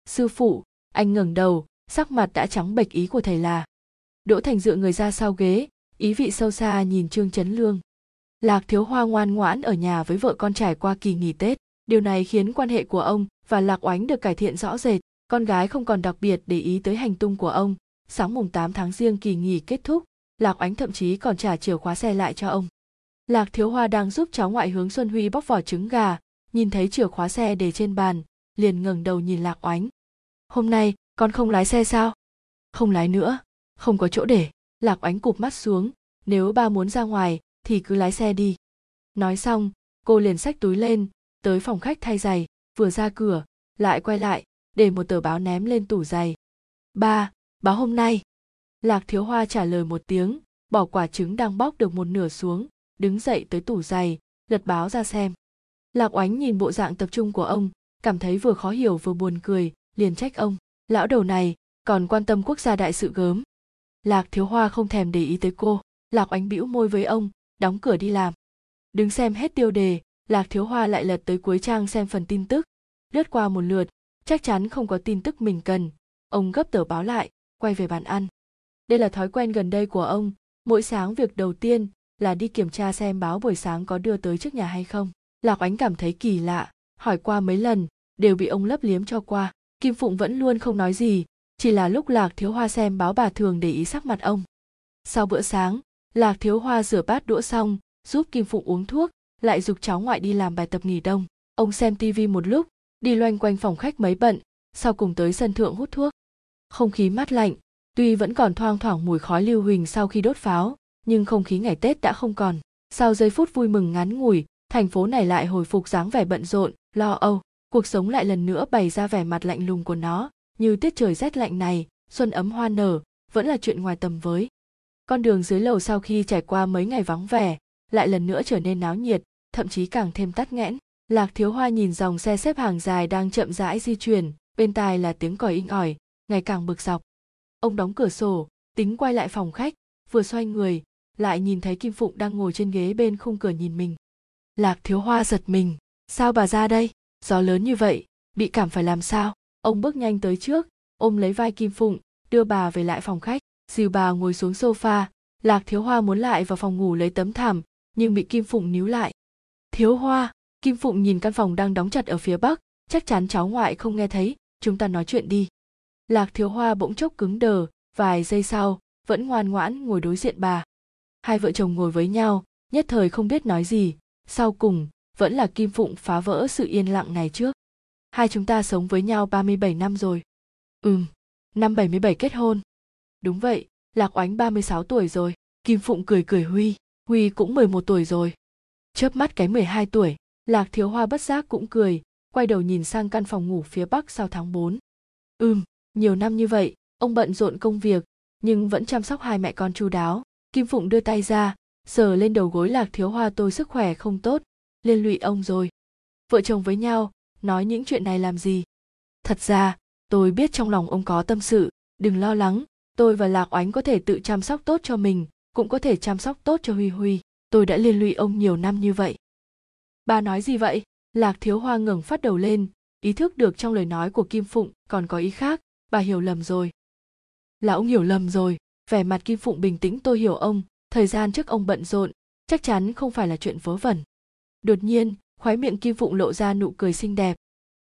Sư phụ, anh ngẩng đầu, sắc mặt đã trắng bệch ý của thầy là. Đỗ thành dựa người ra sau ghế, ý vị sâu xa nhìn trương trấn lương lạc thiếu hoa ngoan ngoãn ở nhà với vợ con trải qua kỳ nghỉ tết. Điều này khiến quan hệ của ông và lạc oánh được cải thiện rõ rệt. Con gái không còn đặc biệt để ý tới hành tung của ông. Sáng mùng 8 tháng riêng kỳ nghỉ kết thúc, lạc oánh thậm chí còn trả chìa khóa xe lại cho ông. Lạc thiếu hoa đang giúp cháu ngoại hướng xuân huy bóc vỏ trứng gà, nhìn thấy chìa khóa xe để trên bàn, liền ngẩng đầu nhìn lạc oánh. Hôm nay con không lái xe sao? Không lái nữa, không có chỗ để. Lạc oánh cụp mắt xuống, nếu ba muốn ra ngoài thì cứ lái xe đi. Nói xong, cô liền xách túi lên, tới phòng khách thay giày, vừa ra cửa, lại quay lại, để một tờ báo ném lên tủ giày. Ba, báo hôm nay. Lạc thiếu hoa trả lời một tiếng, bỏ quả trứng đang bóc được một nửa xuống, đứng dậy tới tủ giày, lật báo ra xem. Lạc oánh nhìn bộ dạng tập trung của ông, cảm thấy vừa khó hiểu vừa buồn cười, liền trách ông, lão đầu này, còn quan tâm quốc gia đại sự gớm. Lạc thiếu hoa không thèm để ý tới cô. Lạc oánh bĩu môi với ông đóng cửa đi làm. Đứng xem hết tiêu đề, lạc thiếu hoa lại lật tới cuối trang xem phần tin tức. Lướt qua một lượt, chắc chắn không có tin tức mình cần. Ông gấp tờ báo lại, quay về bàn ăn. Đây là thói quen gần đây của ông. Mỗi sáng việc đầu tiên là đi kiểm tra xem báo buổi sáng có đưa tới trước nhà hay không. Lạc oánh cảm thấy kỳ lạ, hỏi qua mấy lần, đều bị ông lấp liếm cho qua. Kim phụng vẫn luôn không nói gì, chỉ là lúc lạc thiếu hoa xem báo bà thường để ý sắc mặt ông. Sau bữa sáng lạc thiếu hoa rửa bát đũa xong, giúp kim phụng uống thuốc, lại giục cháu ngoại đi làm bài tập nghỉ đông. Ông xem tivi một lúc, đi loanh quanh phòng khách mấy bận, sau cùng tới sân thượng hút thuốc. Không khí mát lạnh, tuy vẫn còn thoang thoảng mùi khói lưu huỳnh sau khi đốt pháo, nhưng không khí ngày tết đã không còn. Sau giây phút vui mừng ngắn ngủi, thành phố này lại hồi phục dáng vẻ bận rộn, lo âu. Cuộc sống lại lần nữa bày ra vẻ mặt lạnh lùng của nó. Như tiết trời rét lạnh này, xuân ấm hoa nở, vẫn là chuyện ngoài tầm với con đường dưới lầu sau khi trải qua mấy ngày vắng vẻ, lại lần nữa trở nên náo nhiệt, thậm chí càng thêm tắt nghẽn. Lạc thiếu hoa nhìn dòng xe xếp hàng dài đang chậm rãi di chuyển, bên tai là tiếng còi inh ỏi, ngày càng bực dọc. Ông đóng cửa sổ, tính quay lại phòng khách, vừa xoay người, lại nhìn thấy kim phụng đang ngồi trên ghế bên khung cửa nhìn mình. Lạc thiếu hoa giật mình, sao bà ra đây? Gió lớn như vậy, bị cảm phải làm sao? Ông bước nhanh tới trước, ôm lấy vai kim phụng, đưa bà về lại phòng khách dìu bà ngồi xuống sofa, lạc thiếu hoa muốn lại vào phòng ngủ lấy tấm thảm, nhưng bị kim phụng níu lại. Thiếu hoa, kim phụng nhìn căn phòng đang đóng chặt ở phía bắc, chắc chắn cháu ngoại không nghe thấy, chúng ta nói chuyện đi. Lạc thiếu hoa bỗng chốc cứng đờ, vài giây sau, vẫn ngoan ngoãn ngồi đối diện bà. Hai vợ chồng ngồi với nhau, nhất thời không biết nói gì, sau cùng, vẫn là kim phụng phá vỡ sự yên lặng này trước. Hai chúng ta sống với nhau 37 năm rồi. Ừm, năm 77 kết hôn đúng vậy, lạc oánh 36 tuổi rồi, kim phụng cười cười huy huy cũng 11 tuổi rồi. Chớp mắt cái 12 tuổi, lạc thiếu hoa bất giác cũng cười, quay đầu nhìn sang căn phòng ngủ phía bắc sau tháng 4. ừm, nhiều năm như vậy, ông bận rộn công việc, nhưng vẫn chăm sóc hai mẹ con chu đáo. Kim phụng đưa tay ra, sờ lên đầu gối lạc thiếu hoa tôi sức khỏe không tốt, liên lụy ông rồi. Vợ chồng với nhau, nói những chuyện này làm gì? Thật ra, tôi biết trong lòng ông có tâm sự, đừng lo lắng tôi và lạc oánh có thể tự chăm sóc tốt cho mình, cũng có thể chăm sóc tốt cho huy huy. Tôi đã liên lụy ông nhiều năm như vậy. Bà nói gì vậy? Lạc thiếu hoa ngẩng phát đầu lên. Ý thức được trong lời nói của kim phụng còn có ý khác. Bà hiểu lầm rồi. Là ông hiểu lầm rồi. Vẻ mặt kim phụng bình tĩnh, tôi hiểu ông. Thời gian trước ông bận rộn, chắc chắn không phải là chuyện vớ vẩn. Đột nhiên, khóe miệng kim phụng lộ ra nụ cười xinh đẹp.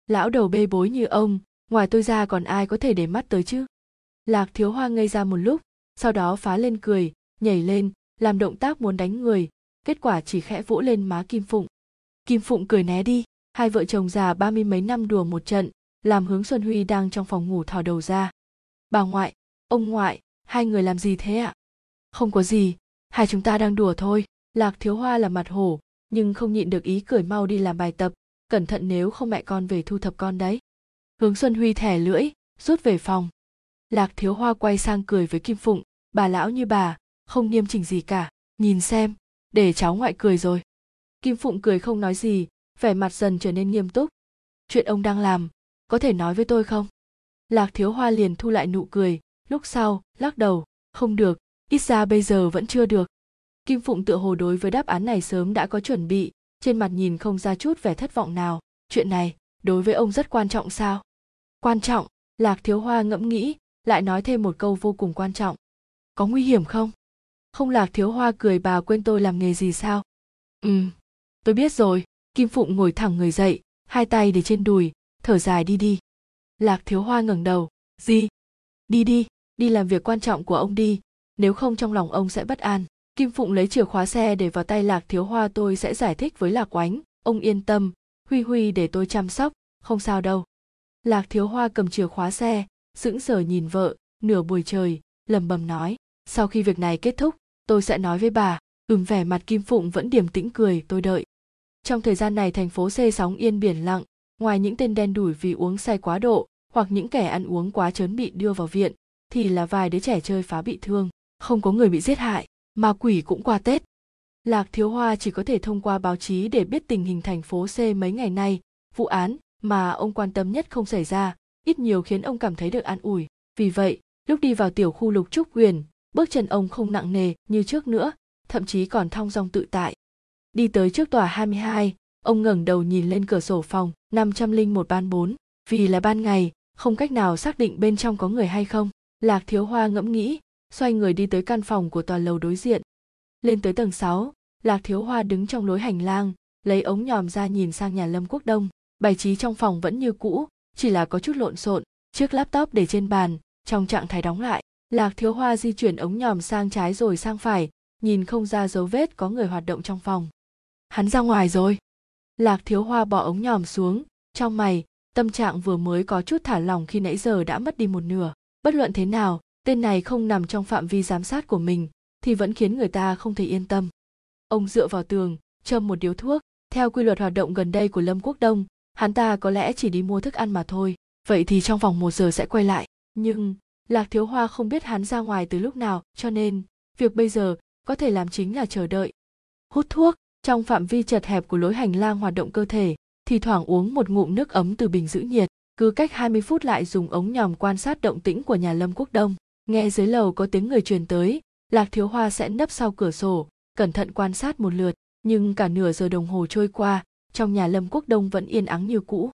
Lão đầu bê bối như ông, ngoài tôi ra còn ai có thể để mắt tới chứ? Lạc thiếu hoa ngây ra một lúc, sau đó phá lên cười, nhảy lên, làm động tác muốn đánh người. Kết quả chỉ khẽ vỗ lên má kim phụng. Kim phụng cười né đi, hai vợ chồng già ba mươi mấy năm đùa một trận, làm hướng xuân huy đang trong phòng ngủ thò đầu ra. Bà ngoại, ông ngoại, hai người làm gì thế ạ? Không có gì, hai chúng ta đang đùa thôi. Lạc thiếu hoa là mặt hổ, nhưng không nhịn được ý cười mau đi làm bài tập, cẩn thận nếu không mẹ con về thu thập con đấy. Hướng xuân huy thẻ lưỡi, rút về phòng lạc thiếu hoa quay sang cười với kim phụng. Bà lão như bà, không nghiêm chỉnh gì cả. Nhìn xem, để cháu ngoại cười rồi. Kim phụng cười không nói gì, vẻ mặt dần trở nên nghiêm túc. Chuyện ông đang làm, có thể nói với tôi không? Lạc thiếu hoa liền thu lại nụ cười, lúc sau, lắc đầu, không được, ít ra bây giờ vẫn chưa được. Kim phụng tựa hồ đối với đáp án này sớm đã có chuẩn bị, trên mặt nhìn không ra chút vẻ thất vọng nào. Chuyện này, đối với ông rất quan trọng sao? Quan trọng, lạc thiếu hoa ngẫm nghĩ lại nói thêm một câu vô cùng quan trọng. Có nguy hiểm không? Không lạc thiếu hoa cười bà quên tôi làm nghề gì sao? Ừ tôi biết rồi. Kim phụng ngồi thẳng người dậy, hai tay để trên đùi, thở dài đi đi. Lạc thiếu hoa ngẩng đầu. Gì? Đi đi đi làm việc quan trọng của ông đi. Nếu không trong lòng ông sẽ bất an. Kim phụng lấy chìa khóa xe để vào tay lạc thiếu hoa tôi sẽ giải thích với lạc oánh. Ông yên tâm, huy huy để tôi chăm sóc, không sao đâu. Lạc thiếu hoa cầm chìa khóa xe sững sờ nhìn vợ, nửa buổi trời, lầm bầm nói, sau khi việc này kết thúc, tôi sẽ nói với bà. Ừm, vẻ mặt kim phụng vẫn điềm tĩnh cười, tôi đợi. Trong thời gian này thành phố xê sóng yên biển lặng, ngoài những tên đen đủi vì uống say quá độ, hoặc những kẻ ăn uống quá chớn bị đưa vào viện, thì là vài đứa trẻ chơi phá bị thương. Không có người bị giết hại mà quỷ cũng qua tết. Lạc thiếu hoa chỉ có thể thông qua báo chí để biết tình hình thành phố c mấy ngày nay. Vụ án mà ông quan tâm nhất không xảy ra ít nhiều khiến ông cảm thấy được an ủi vì vậy lúc đi vào tiểu khu lục trúc Huyền, bước chân ông không nặng nề như trước nữa thậm chí còn thong dong tự tại đi tới trước tòa 22, ông ngẩng đầu nhìn lên cửa sổ phòng 501 ban 4, vì là ban ngày, không cách nào xác định bên trong có người hay không. Lạc Thiếu Hoa ngẫm nghĩ, xoay người đi tới căn phòng của tòa lầu đối diện. Lên tới tầng 6, Lạc Thiếu Hoa đứng trong lối hành lang, lấy ống nhòm ra nhìn sang nhà Lâm Quốc Đông. Bài trí trong phòng vẫn như cũ, chỉ là có chút lộn xộn, chiếc laptop để trên bàn, trong trạng thái đóng lại. Lạc Thiếu Hoa di chuyển ống nhòm sang trái rồi sang phải, nhìn không ra dấu vết có người hoạt động trong phòng. Hắn ra ngoài rồi. Lạc Thiếu Hoa bỏ ống nhòm xuống, trong mày, tâm trạng vừa mới có chút thả lỏng khi nãy giờ đã mất đi một nửa. Bất luận thế nào, tên này không nằm trong phạm vi giám sát của mình, thì vẫn khiến người ta không thể yên tâm. Ông dựa vào tường, châm một điếu thuốc, theo quy luật hoạt động gần đây của Lâm Quốc Đông, hắn ta có lẽ chỉ đi mua thức ăn mà thôi, vậy thì trong vòng một giờ sẽ quay lại. Nhưng, Lạc Thiếu Hoa không biết hắn ra ngoài từ lúc nào, cho nên, việc bây giờ có thể làm chính là chờ đợi. Hút thuốc, trong phạm vi chật hẹp của lối hành lang hoạt động cơ thể, thì thoảng uống một ngụm nước ấm từ bình giữ nhiệt, cứ cách 20 phút lại dùng ống nhòm quan sát động tĩnh của nhà Lâm Quốc Đông. Nghe dưới lầu có tiếng người truyền tới, Lạc Thiếu Hoa sẽ nấp sau cửa sổ, cẩn thận quan sát một lượt, nhưng cả nửa giờ đồng hồ trôi qua, trong nhà Lâm Quốc Đông vẫn yên ắng như cũ.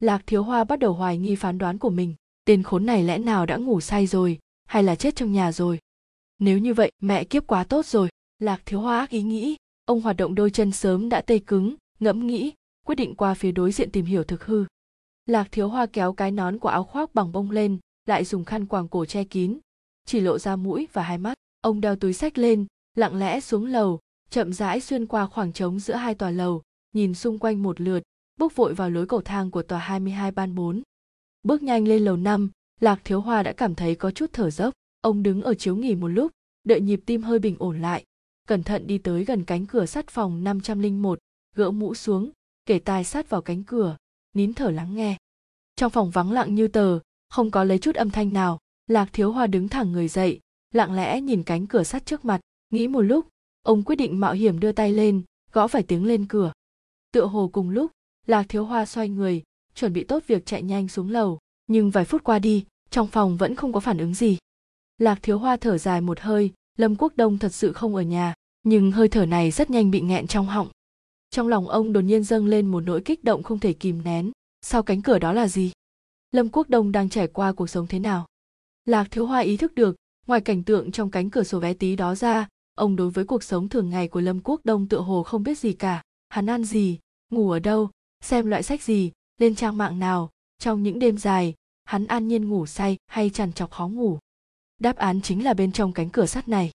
Lạc Thiếu Hoa bắt đầu hoài nghi phán đoán của mình, tên khốn này lẽ nào đã ngủ say rồi, hay là chết trong nhà rồi. Nếu như vậy, mẹ kiếp quá tốt rồi, Lạc Thiếu Hoa ác ý nghĩ, ông hoạt động đôi chân sớm đã tê cứng ngẫm nghĩ quyết định qua phía đối diện tìm hiểu thực hư lạc thiếu hoa kéo cái nón của áo khoác bằng bông lên lại dùng khăn quàng cổ che kín chỉ lộ ra mũi và hai mắt ông đeo túi sách lên lặng lẽ xuống lầu chậm rãi xuyên qua khoảng trống giữa hai tòa lầu nhìn xung quanh một lượt bước vội vào lối cầu thang của tòa 22 ban 4. Bước nhanh lên lầu 5, Lạc Thiếu Hoa đã cảm thấy có chút thở dốc. Ông đứng ở chiếu nghỉ một lúc, đợi nhịp tim hơi bình ổn lại, cẩn thận đi tới gần cánh cửa sắt phòng 501, gỡ mũ xuống, kể tai sát vào cánh cửa, nín thở lắng nghe. Trong phòng vắng lặng như tờ, không có lấy chút âm thanh nào, Lạc Thiếu Hoa đứng thẳng người dậy, lặng lẽ nhìn cánh cửa sắt trước mặt, nghĩ một lúc, ông quyết định mạo hiểm đưa tay lên, gõ phải tiếng lên cửa. Tựa hồ cùng lúc, Lạc Thiếu Hoa xoay người, chuẩn bị tốt việc chạy nhanh xuống lầu, nhưng vài phút qua đi, trong phòng vẫn không có phản ứng gì. Lạc thiếu hoa thở dài một hơi lâm quốc đông thật sự không ở nhà nhưng hơi thở này rất nhanh bị nghẹn trong họng. Trong lòng ông đột nhiên dâng lên một nỗi kích động không thể kìm nén. Sau cánh cửa đó là gì? Lâm quốc đông đang trải qua cuộc sống thế nào? Lạc thiếu hoa ý thức được ngoài cảnh tượng trong cánh cửa sổ vé tí đó ra ông đối với cuộc sống thường ngày của lâm quốc đông tựa hồ không biết gì cả. Hắn ăn gì ngủ ở đâu? Xem loại sách gì? Lên trang mạng nào? Trong những đêm dài, hắn an nhiên ngủ say hay trằn trọc khó ngủ? Đáp án chính là bên trong cánh cửa sắt này.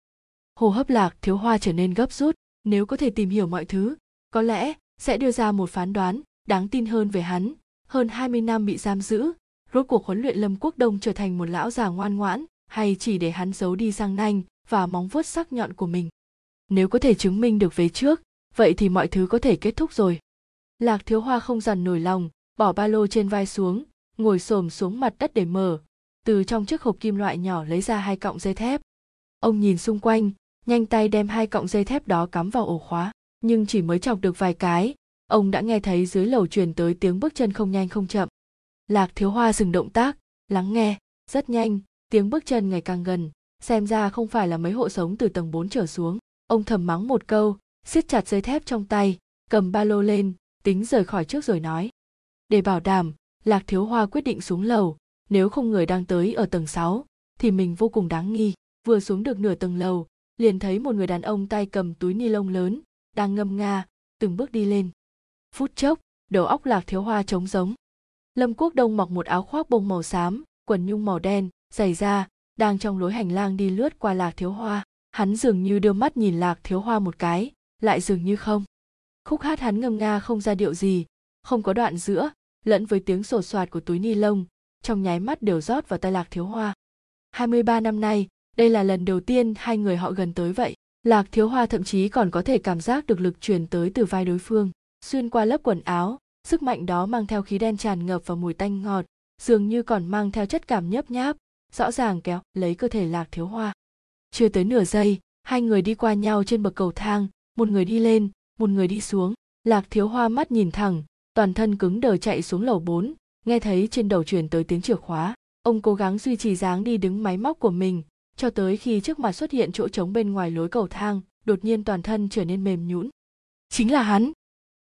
Hồ hấp lạc, thiếu hoa trở nên gấp rút. Nếu có thể tìm hiểu mọi thứ, có lẽ sẽ đưa ra một phán đoán đáng tin hơn về hắn. Hơn 20 năm bị giam giữ, rốt cuộc huấn luyện lâm quốc đông trở thành một lão già ngoan ngoãn hay chỉ để hắn giấu đi răng nanh và móng vuốt sắc nhọn của mình? Nếu có thể chứng minh được về trước, vậy thì mọi thứ có thể kết thúc rồi lạc thiếu hoa không dằn nổi lòng, bỏ ba lô trên vai xuống, ngồi xổm xuống mặt đất để mở. Từ trong chiếc hộp kim loại nhỏ lấy ra hai cọng dây thép. Ông nhìn xung quanh, nhanh tay đem hai cọng dây thép đó cắm vào ổ khóa, nhưng chỉ mới chọc được vài cái, ông đã nghe thấy dưới lầu truyền tới tiếng bước chân không nhanh không chậm. Lạc thiếu hoa dừng động tác, lắng nghe, rất nhanh, tiếng bước chân ngày càng gần, xem ra không phải là mấy hộ sống từ tầng 4 trở xuống. Ông thầm mắng một câu, siết chặt dây thép trong tay, cầm ba lô lên tính rời khỏi trước rồi nói. Để bảo đảm lạc thiếu hoa quyết định xuống lầu nếu không người đang tới ở tầng 6, thì mình vô cùng đáng nghi. Vừa xuống được nửa tầng lầu liền thấy một người đàn ông tay cầm túi ni lông lớn đang ngâm nga từng bước đi lên. Phút chốc đầu óc lạc thiếu hoa trống giống lâm quốc đông mặc một áo khoác bông màu xám quần nhung màu đen giày da đang trong lối hành lang đi lướt qua lạc thiếu hoa. Hắn dường như đưa mắt nhìn lạc thiếu hoa một cái lại dường như không khúc hát hắn ngâm nga không ra điệu gì, không có đoạn giữa, lẫn với tiếng sột soạt của túi ni lông, trong nháy mắt đều rót vào tay lạc thiếu hoa. 23 năm nay, đây là lần đầu tiên hai người họ gần tới vậy. Lạc thiếu hoa thậm chí còn có thể cảm giác được lực truyền tới từ vai đối phương, xuyên qua lớp quần áo, sức mạnh đó mang theo khí đen tràn ngập và mùi tanh ngọt, dường như còn mang theo chất cảm nhấp nháp, rõ ràng kéo, lấy cơ thể lạc thiếu hoa. Chưa tới nửa giây, hai người đi qua nhau trên bậc cầu thang, một người đi lên một người đi xuống lạc thiếu hoa mắt nhìn thẳng toàn thân cứng đờ chạy xuống lầu 4, nghe thấy trên đầu truyền tới tiếng chìa khóa. Ông cố gắng duy trì dáng đi đứng máy móc của mình cho tới khi trước mặt xuất hiện chỗ trống bên ngoài lối cầu thang đột nhiên toàn thân trở nên mềm nhũn. Chính là hắn!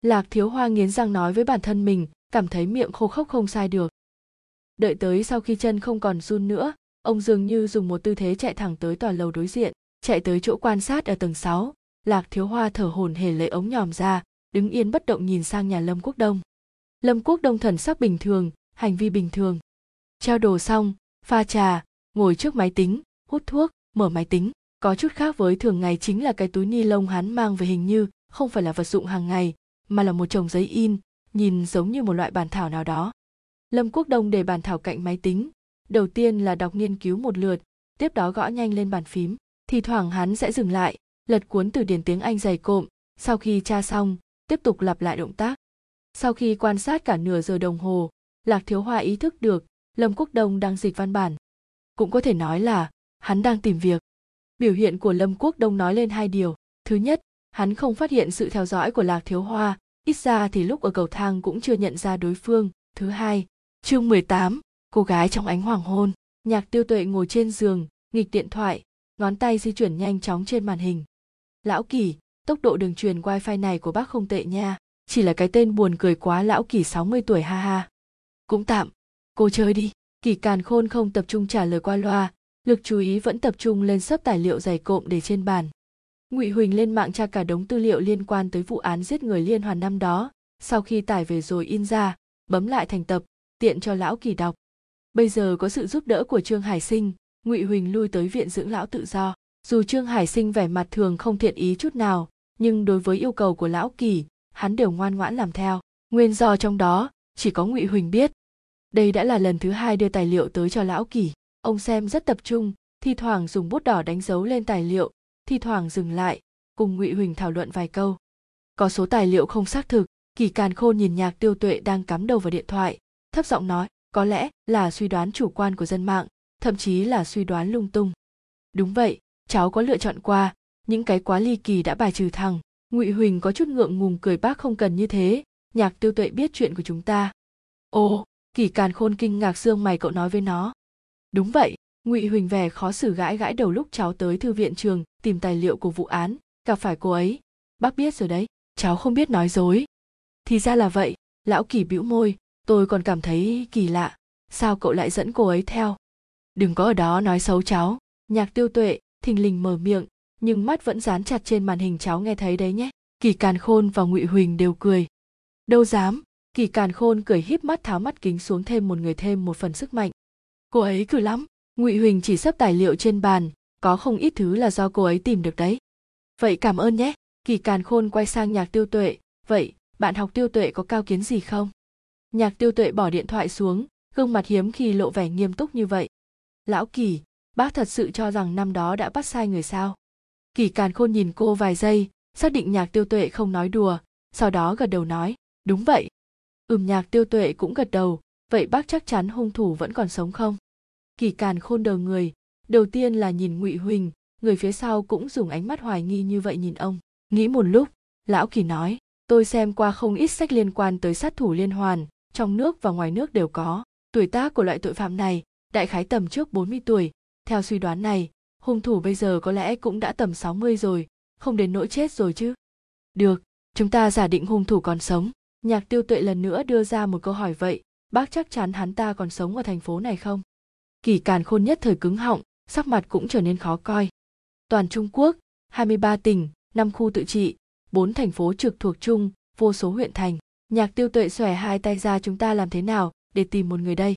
Lạc thiếu hoa nghiến răng nói với bản thân mình cảm thấy miệng khô khốc không sai được. Đợi tới sau khi chân không còn run nữa ông dường như dùng một tư thế chạy thẳng tới tòa lầu đối diện chạy tới chỗ quan sát ở tầng 6 lạc thiếu hoa thở hổn hển lấy ống nhòm ra, đứng yên bất động nhìn sang nhà lâm quốc đông. Lâm quốc đông thần sắc bình thường, hành vi bình thường. Trao đồ xong, pha trà, ngồi trước máy tính, hút thuốc, mở máy tính. Có chút khác với thường ngày chính là cái túi ni lông hắn mang về hình như không phải là vật dụng hàng ngày, mà là một chồng giấy in, nhìn giống như một loại bản thảo nào đó. Lâm quốc đông để bản thảo cạnh máy tính. Đầu tiên là đọc nghiên cứu một lượt, tiếp đó gõ nhanh lên bàn phím, thì thoảng hắn sẽ dừng lại lật cuốn từ điển tiếng anh dày cộm. Sau khi tra xong tiếp tục lặp lại động tác. Sau khi quan sát cả nửa giờ đồng hồ lạc thiếu hoa ý thức được lâm quốc đông đang dịch văn bản. Cũng có thể nói là hắn đang tìm việc. Biểu hiện của lâm quốc đông nói lên hai điều. Thứ nhất hắn không phát hiện sự theo dõi của lạc thiếu hoa ít ra thì lúc ở cầu thang cũng chưa nhận ra đối phương. Thứ hai chương 18, cô gái trong ánh hoàng hôn. Nhạc tiêu tuệ ngồi trên giường nghịch điện thoại ngón tay di chuyển nhanh chóng trên màn hình lão kỳ, tốc độ đường truyền wifi này của bác không tệ nha. Chỉ là cái tên buồn cười quá, lão kỳ 60 tuổi, ha ha. Cũng tạm. Cô chơi đi. Kỳ càn khôn không tập trung trả lời qua loa. Lực chú ý vẫn tập trung lên sấp tài liệu dày cộm để trên bàn. Ngụy huỳnh lên mạng tra cả đống tư liệu liên quan tới vụ án giết người liên hoàn năm đó. Sau khi tải về rồi in ra, bấm lại thành tập, tiện cho lão kỳ đọc. Bây giờ có sự giúp đỡ của trương hải sinh. Ngụy huỳnh lui tới viện dưỡng lão tự do dù trương hải sinh vẻ mặt thường không thiện ý chút nào, nhưng đối với yêu cầu của lão kỳ, hắn đều ngoan ngoãn làm theo. Nguyên do trong đó, chỉ có ngụy huỳnh biết. Đây đã là lần thứ hai đưa tài liệu tới cho lão kỳ. Ông xem rất tập trung, thi thoảng dùng bút đỏ đánh dấu lên tài liệu, thi thoảng dừng lại, cùng ngụy huỳnh thảo luận vài câu. Có số tài liệu không xác thực, kỳ càn khôn nhìn nhạc tiêu tuệ đang cắm đầu vào điện thoại, thấp giọng nói, có lẽ là suy đoán chủ quan của dân mạng, thậm chí là suy đoán lung tung. Đúng vậy cháu có lựa chọn qua, những cái quá ly kỳ đã bài trừ thẳng ngụy huỳnh có chút ngượng ngùng cười bác không cần như thế, nhạc tiêu tuệ biết chuyện của chúng ta. Ồ kỳ càn khôn kinh ngạc xương mày cậu nói với nó. Đúng vậy, ngụy huỳnh vẻ khó xử gãi gãi đầu lúc cháu tới thư viện trường, tìm tài liệu của vụ án, gặp phải cô ấy. Bác biết rồi đấy, cháu không biết nói dối. Thì ra là vậy, lão kỳ bĩu môi, tôi còn cảm thấy kỳ lạ. Sao cậu lại dẫn cô ấy theo? Đừng có ở đó nói xấu cháu. Nhạc tiêu tuệ thình lình mở miệng, nhưng mắt vẫn dán chặt trên màn hình cháu nghe thấy đấy nhé. Kỳ càn khôn và ngụy huỳnh đều cười. Đâu dám? Kỳ càn khôn cười híp mắt tháo mắt kính xuống thêm một người thêm một phần sức mạnh. Cô ấy cử lắm. Ngụy huỳnh chỉ sắp tài liệu trên bàn, có không ít thứ là do cô ấy tìm được đấy. Vậy cảm ơn nhé. Kỳ càn khôn quay sang nhạc tiêu tuệ. Vậy, bạn học tiêu tuệ có cao kiến gì không? Nhạc tiêu tuệ bỏ điện thoại xuống, gương mặt hiếm khi lộ vẻ nghiêm túc như vậy. Lão kỳ bác thật sự cho rằng năm đó đã bắt sai người sao? Kỳ càn khôn nhìn cô vài giây, xác định nhạc tiêu tuệ không nói đùa, sau đó gật đầu nói, đúng vậy. Ừm, nhạc tiêu tuệ cũng gật đầu, vậy bác chắc chắn hung thủ vẫn còn sống không? Kỳ càn khôn đầu người, đầu tiên là nhìn ngụy huỳnh, người phía sau cũng dùng ánh mắt hoài nghi như vậy nhìn ông. Nghĩ một lúc, lão kỳ nói, tôi xem qua không ít sách liên quan tới sát thủ liên hoàn, trong nước và ngoài nước đều có. Tuổi tác của loại tội phạm này, đại khái tầm trước 40 tuổi theo suy đoán này, hung thủ bây giờ có lẽ cũng đã tầm 60 rồi, không đến nỗi chết rồi chứ. Được, chúng ta giả định hung thủ còn sống. Nhạc tiêu tuệ lần nữa đưa ra một câu hỏi vậy, bác chắc chắn hắn ta còn sống ở thành phố này không? Kỳ càn khôn nhất thời cứng họng, sắc mặt cũng trở nên khó coi. Toàn trung quốc 23 tỉnh 5 khu tự trị 4 thành phố trực thuộc trung vô số huyện thành. Nhạc tiêu tuệ xòe hai tay ra chúng ta làm thế nào để tìm một người đây?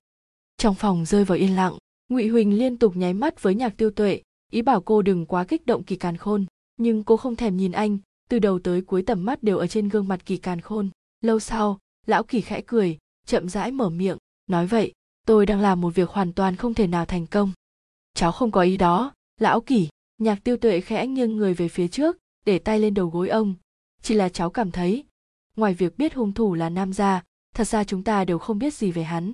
Trong phòng rơi vào yên lặng ngụy huỳnh liên tục nháy mắt với nhạc tiêu tuệ, ý bảo cô đừng quá kích động kỳ càn khôn. Nhưng cô không thèm nhìn anh, từ đầu tới cuối tầm mắt đều ở trên gương mặt kỳ càn khôn. Lâu sau, lão kỳ khẽ cười, chậm rãi mở miệng, nói vậy, tôi đang làm một việc hoàn toàn không thể nào thành công. Cháu không có ý đó, lão kỳ. Nhạc tiêu tuệ khẽ nghiêng người về phía trước, để tay lên đầu gối ông. Chỉ là cháu cảm thấy, ngoài việc biết hung thủ là nam gia, thật ra chúng ta đều không biết gì về hắn.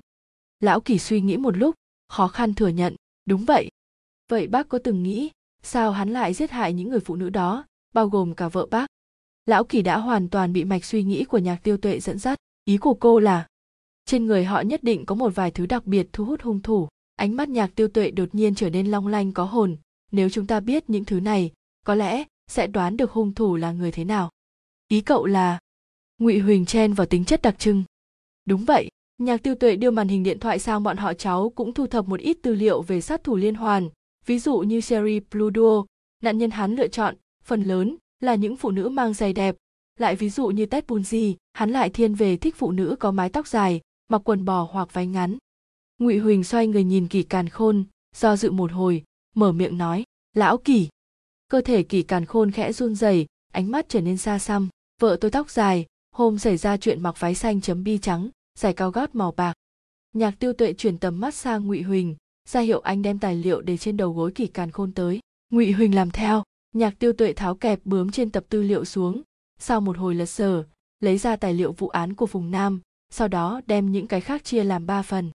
Lão kỳ suy nghĩ một lúc khó khăn thừa nhận. Đúng vậy. Vậy bác có từng nghĩ sao hắn lại giết hại những người phụ nữ đó, bao gồm cả vợ bác? Lão kỳ đã hoàn toàn bị mạch suy nghĩ của nhạc tiêu tuệ dẫn dắt. Ý của cô là, trên người họ nhất định có một vài thứ đặc biệt thu hút hung thủ. Ánh mắt nhạc tiêu tuệ đột nhiên trở nên long lanh có hồn. Nếu chúng ta biết những thứ này, có lẽ sẽ đoán được hung thủ là người thế nào. Ý cậu là, ngụy huỳnh chen vào tính chất đặc trưng. Đúng vậy nhạc tiêu tuệ đưa màn hình điện thoại sang bọn họ cháu cũng thu thập một ít tư liệu về sát thủ liên hoàn ví dụ như Sherry Pluto, nạn nhân hắn lựa chọn, phần lớn là những phụ nữ mang giày đẹp, lại ví dụ như Ted Bundy, hắn lại thiên về thích phụ nữ có mái tóc dài, mặc quần bò hoặc váy ngắn. Ngụy Huỳnh xoay người nhìn Kỳ Càn Khôn, do dự một hồi, mở miệng nói, "Lão Kỳ." Cơ thể Kỳ Càn Khôn khẽ run rẩy, ánh mắt trở nên xa xăm, "Vợ tôi tóc dài, hôm xảy ra chuyện mặc váy xanh chấm bi trắng, giày cao gót màu bạc." Nhạc Tiêu Tuệ chuyển tầm mắt sang Ngụy Huỳnh, ra hiệu anh đem tài liệu để trên đầu gối kỳ càn khôn tới. Ngụy huỳnh làm theo. Nhạc tiêu tuệ tháo kẹp bướm trên tập tư liệu xuống sau một hồi lật sở lấy ra tài liệu vụ án của vùng nam sau đó đem những cái khác chia làm ba phần.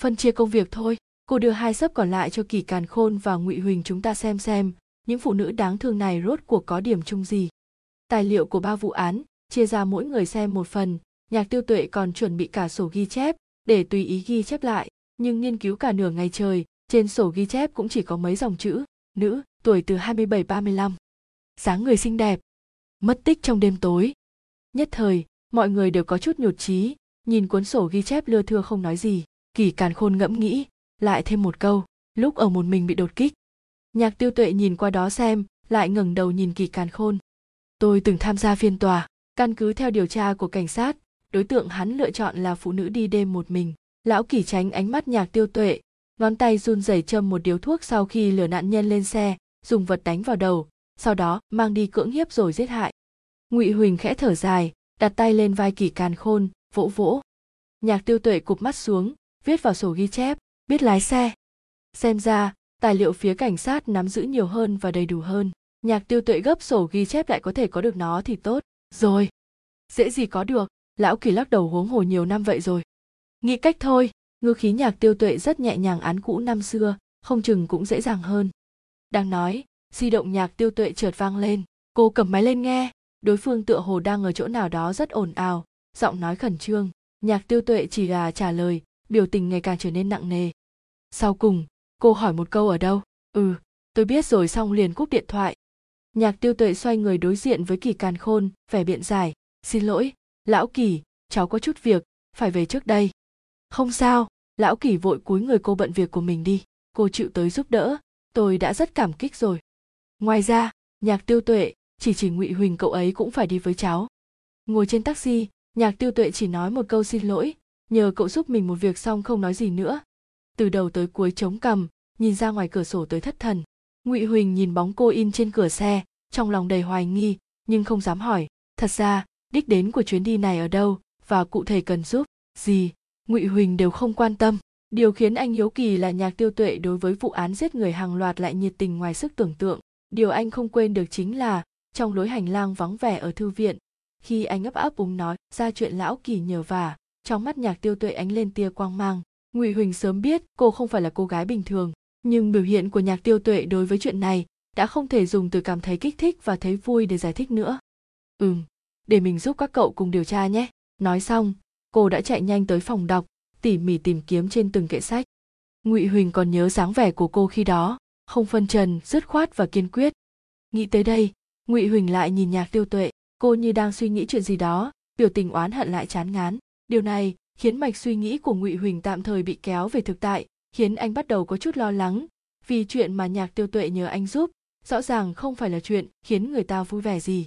Phân chia công việc thôi cô đưa hai sấp còn lại cho kỳ càn khôn và ngụy huỳnh chúng ta xem xem những phụ nữ đáng thương này rốt cuộc có điểm chung gì. Tài liệu của ba vụ án chia ra mỗi người xem một phần nhạc tiêu tuệ còn chuẩn bị cả sổ ghi chép để tùy ý ghi chép lại nhưng nghiên cứu cả nửa ngày trời, trên sổ ghi chép cũng chỉ có mấy dòng chữ, nữ, tuổi từ 27-35. dáng người xinh đẹp, mất tích trong đêm tối. Nhất thời, mọi người đều có chút nhột trí, nhìn cuốn sổ ghi chép lưa thưa không nói gì, kỳ càn khôn ngẫm nghĩ, lại thêm một câu, lúc ở một mình bị đột kích. Nhạc tiêu tuệ nhìn qua đó xem, lại ngẩng đầu nhìn kỳ càn khôn. Tôi từng tham gia phiên tòa, căn cứ theo điều tra của cảnh sát, đối tượng hắn lựa chọn là phụ nữ đi đêm một mình. Lão kỳ tránh ánh mắt nhạc tiêu tuệ, ngón tay run rẩy châm một điếu thuốc sau khi lừa nạn nhân lên xe, dùng vật đánh vào đầu, sau đó mang đi cưỡng hiếp rồi giết hại. Ngụy huỳnh khẽ thở dài, đặt tay lên vai kỳ càn khôn, vỗ vỗ. Nhạc tiêu tuệ cụp mắt xuống, viết vào sổ ghi chép, biết lái xe. Xem ra, tài liệu phía cảnh sát nắm giữ nhiều hơn và đầy đủ hơn. Nhạc tiêu tuệ gấp sổ ghi chép lại có thể có được nó thì tốt. Rồi, dễ gì có được lão kỳ lắc đầu huống hồ nhiều năm vậy rồi. Nghĩ cách thôi, ngư khí nhạc tiêu tuệ rất nhẹ nhàng án cũ năm xưa, không chừng cũng dễ dàng hơn. Đang nói, di động nhạc tiêu tuệ chợt vang lên. Cô cầm máy lên nghe, đối phương tựa hồ đang ở chỗ nào đó rất ồn ào, giọng nói khẩn trương. Nhạc tiêu tuệ chỉ là trả lời, biểu tình ngày càng trở nên nặng nề. Sau cùng, cô hỏi một câu ở đâu? Ừ tôi biết rồi xong liền cúp điện thoại. Nhạc tiêu tuệ xoay người đối diện với kỳ càn khôn, vẻ biện giải. Xin lỗi lão kỳ, cháu có chút việc, phải về trước đây. Không sao, lão kỳ vội cúi người cô bận việc của mình đi. Cô chịu tới giúp đỡ, tôi đã rất cảm kích rồi. Ngoài ra, nhạc tiêu tuệ, chỉ chỉ ngụy huỳnh cậu ấy cũng phải đi với cháu. Ngồi trên taxi, nhạc tiêu tuệ chỉ nói một câu xin lỗi, nhờ cậu giúp mình một việc xong không nói gì nữa. Từ đầu tới cuối chống cằm, nhìn ra ngoài cửa sổ tới thất thần. Ngụy huỳnh nhìn bóng cô in trên cửa xe, trong lòng đầy hoài nghi, nhưng không dám hỏi. Thật ra đích đến của chuyến đi này ở đâu và cụ thể cần giúp gì, ngụy huỳnh đều không quan tâm. Điều khiến anh hiếu kỳ là nhạc tiêu tuệ đối với vụ án giết người hàng loạt lại nhiệt tình ngoài sức tưởng tượng. Điều anh không quên được chính là, trong lối hành lang vắng vẻ ở thư viện, khi anh ấp ấp úng nói ra chuyện lão kỳ nhờ vả, trong mắt nhạc tiêu tuệ ánh lên tia quang mang. Ngụy huỳnh sớm biết cô không phải là cô gái bình thường, nhưng biểu hiện của nhạc tiêu tuệ đối với chuyện này đã không thể dùng từ cảm thấy kích thích và thấy vui để giải thích nữa. Ừm để mình giúp các cậu cùng điều tra nhé. Nói xong, cô đã chạy nhanh tới phòng đọc, tỉ mỉ tìm kiếm trên từng kệ sách. Ngụy huỳnh còn nhớ dáng vẻ của cô khi đó, không phân trần dứt khoát và kiên quyết. Nghĩ tới đây, ngụy huỳnh lại nhìn nhạc tiêu tuệ, cô như đang suy nghĩ chuyện gì đó, biểu tình oán hận lại chán ngán. Điều này khiến mạch suy nghĩ của ngụy huỳnh tạm thời bị kéo về thực tại, khiến anh bắt đầu có chút lo lắng. Vì chuyện mà nhạc tiêu tuệ nhờ anh giúp, rõ ràng không phải là chuyện khiến người ta vui vẻ gì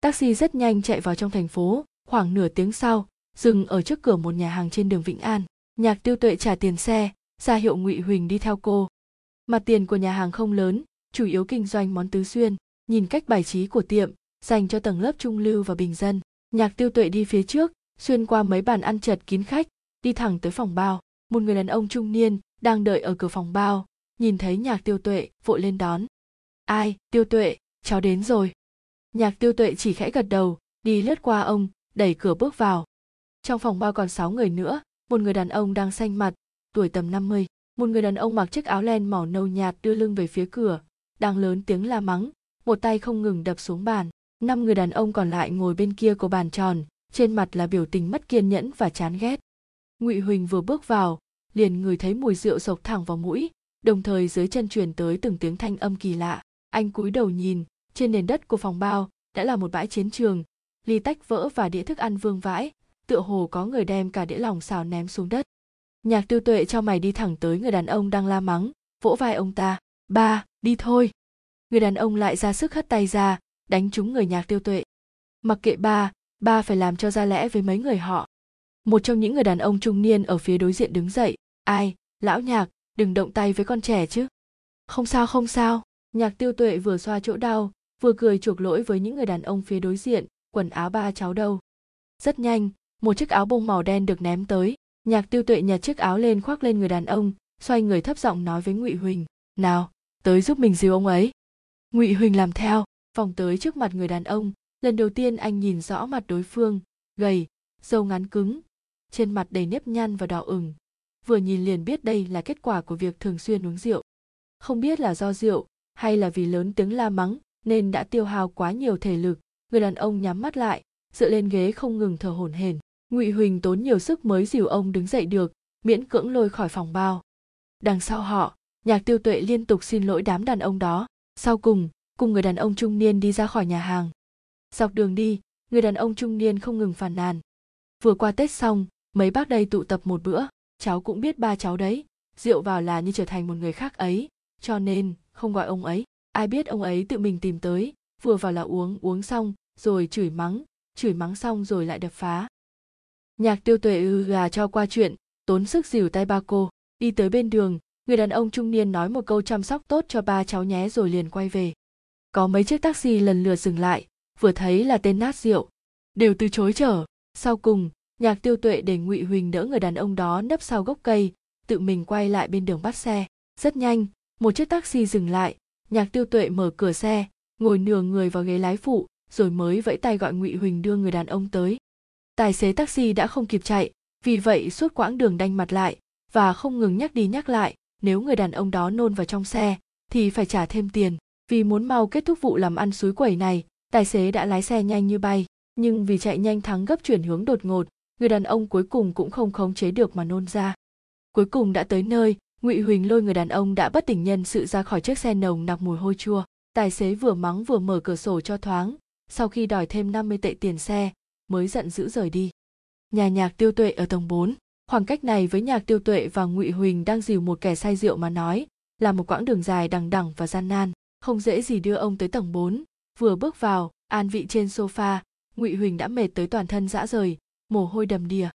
taxi rất nhanh chạy vào trong thành phố. Khoảng nửa tiếng sau, dừng ở trước cửa một nhà hàng trên đường vĩnh an. Nhạc tiêu tuệ trả tiền xe, ra hiệu ngụy huỳnh đi theo cô. Mặt tiền của nhà hàng không lớn, chủ yếu kinh doanh món tứ xuyên. Nhìn cách bài trí của tiệm, dành cho tầng lớp trung lưu và bình dân, nhạc tiêu tuệ đi phía trước, xuyên qua mấy bàn ăn chật kín khách, đi thẳng tới phòng bao. Một người đàn ông trung niên đang đợi ở cửa phòng bao. Nhìn thấy nhạc tiêu tuệ, vội lên đón. Ai, tiêu tuệ, cháu đến rồi nhạc tiêu tuệ chỉ khẽ gật đầu đi lướt qua ông đẩy cửa bước vào. Trong phòng bao còn sáu người nữa một người đàn ông đang xanh mặt tuổi tầm 50, một người đàn ông mặc chiếc áo len màu nâu nhạt đưa lưng về phía cửa đang lớn tiếng la mắng một tay không ngừng đập xuống bàn. Năm người đàn ông còn lại ngồi bên kia của bàn tròn trên mặt là biểu tình mất kiên nhẫn và chán ghét. Ngụy huỳnh vừa bước vào liền ngửi thấy mùi rượu sộc thẳng vào mũi đồng thời dưới chân truyền tới từng tiếng thanh âm kỳ lạ. Anh cúi đầu nhìn trên nền đất của phòng bao đã là một bãi chiến trường, ly tách vỡ và đĩa thức ăn vương vãi, tựa hồ có người đem cả đĩa lòng xào ném xuống đất. Nhạc tiêu tuệ cho mày đi thẳng tới người đàn ông đang la mắng, vỗ vai ông ta, ba, đi thôi. Người đàn ông lại ra sức hất tay ra, đánh trúng người nhạc tiêu tuệ. Mặc kệ ba ba phải làm cho ra lẽ với mấy người họ. Một trong những người đàn ông trung niên ở phía đối diện đứng dậy, ai, lão nhạc, đừng động tay với con trẻ chứ. Không sao không sao. Nhạc tiêu tuệ vừa xoa chỗ đau vừa cười chuộc lỗi với những người đàn ông phía đối diện, quần áo ba cháu đâu. Rất nhanh, một chiếc áo bông màu đen được ném tới, nhạc tiêu tuệ nhặt chiếc áo lên khoác lên người đàn ông, xoay người thấp giọng nói với ngụy huỳnh, nào, tới giúp mình dìu ông ấy. Ngụy huỳnh làm theo, vòng tới trước mặt người đàn ông. Lần đầu tiên anh nhìn rõ mặt đối phương, gầy, râu ngắn cứng, trên mặt đầy nếp nhăn và đỏ ửng. Vừa nhìn liền biết đây là kết quả của việc thường xuyên uống rượu. Không biết là do rượu hay là vì lớn tiếng la mắng nên đã tiêu hao quá nhiều thể lực. Người đàn ông nhắm mắt lại, dựa lên ghế không ngừng thở hổn hển. Ngụy huỳnh tốn nhiều sức mới dìu ông đứng dậy được, miễn cưỡng lôi khỏi phòng bao. Đằng sau họ, nhạc tiêu tuệ liên tục xin lỗi đám đàn ông đó. Sau cùng cùng người đàn ông trung niên đi ra khỏi nhà hàng. Dọc đường đi, người đàn ông trung niên không ngừng phàn nàn. Vừa qua tết xong, mấy bác đây tụ tập một bữa, cháu cũng biết ba cháu đấy, rượu vào là như trở thành một người khác ấy, cho nên không gọi ông ấy ai biết ông ấy tự mình tìm tới, vừa vào là uống uống xong, rồi chửi mắng chửi mắng xong rồi lại đập phá. Nhạc tiêu tuệ ư gà cho qua chuyện, tốn sức dìu tay ba cô, đi tới bên đường, người đàn ông trung niên nói một câu chăm sóc tốt cho ba cháu nhé rồi liền quay về. Có mấy chiếc taxi lần lượt dừng lại, vừa thấy là tên nát rượu đều từ chối chở. Sau cùng, nhạc tiêu tuệ để ngụy huỳnh đỡ người đàn ông đó nấp sau gốc cây, tự mình quay lại bên đường bắt xe. Rất nhanh, một chiếc taxi dừng lại nhạc tiêu tuệ mở cửa xe, ngồi nửa người vào ghế lái phụ, rồi mới vẫy tay gọi ngụy huỳnh đưa người đàn ông tới. Tài xế taxi đã không kịp chạy, vì vậy suốt quãng đường đanh mặt lại, và không ngừng nhắc đi nhắc lại, nếu người đàn ông đó nôn vào trong xe, thì phải trả thêm tiền. Vì muốn mau kết thúc vụ làm ăn suối quẩy này, tài xế đã lái xe nhanh như bay. Nhưng vì chạy nhanh thắng gấp chuyển hướng đột ngột, người đàn ông cuối cùng cũng không khống chế được mà nôn ra. Cuối cùng đã tới nơi ngụy huỳnh lôi người đàn ông đã bất tỉnh nhân sự ra khỏi chiếc xe nồng nặc mùi hôi chua. Tài xế vừa mắng vừa mở cửa sổ cho thoáng. Sau khi đòi thêm 50 tệ tiền xe, mới giận dữ rời đi. Nhà nhạc tiêu tuệ ở tầng 4. khoảng cách này với nhạc tiêu tuệ và ngụy huỳnh đang dìu một kẻ say rượu mà nói là một quãng đường dài đằng đằng và gian nan, không dễ gì đưa ông tới tầng 4. vừa bước vào, an vị trên sofa, ngụy huỳnh đã mệt tới toàn thân dã rời, mồ hôi đầm đìa.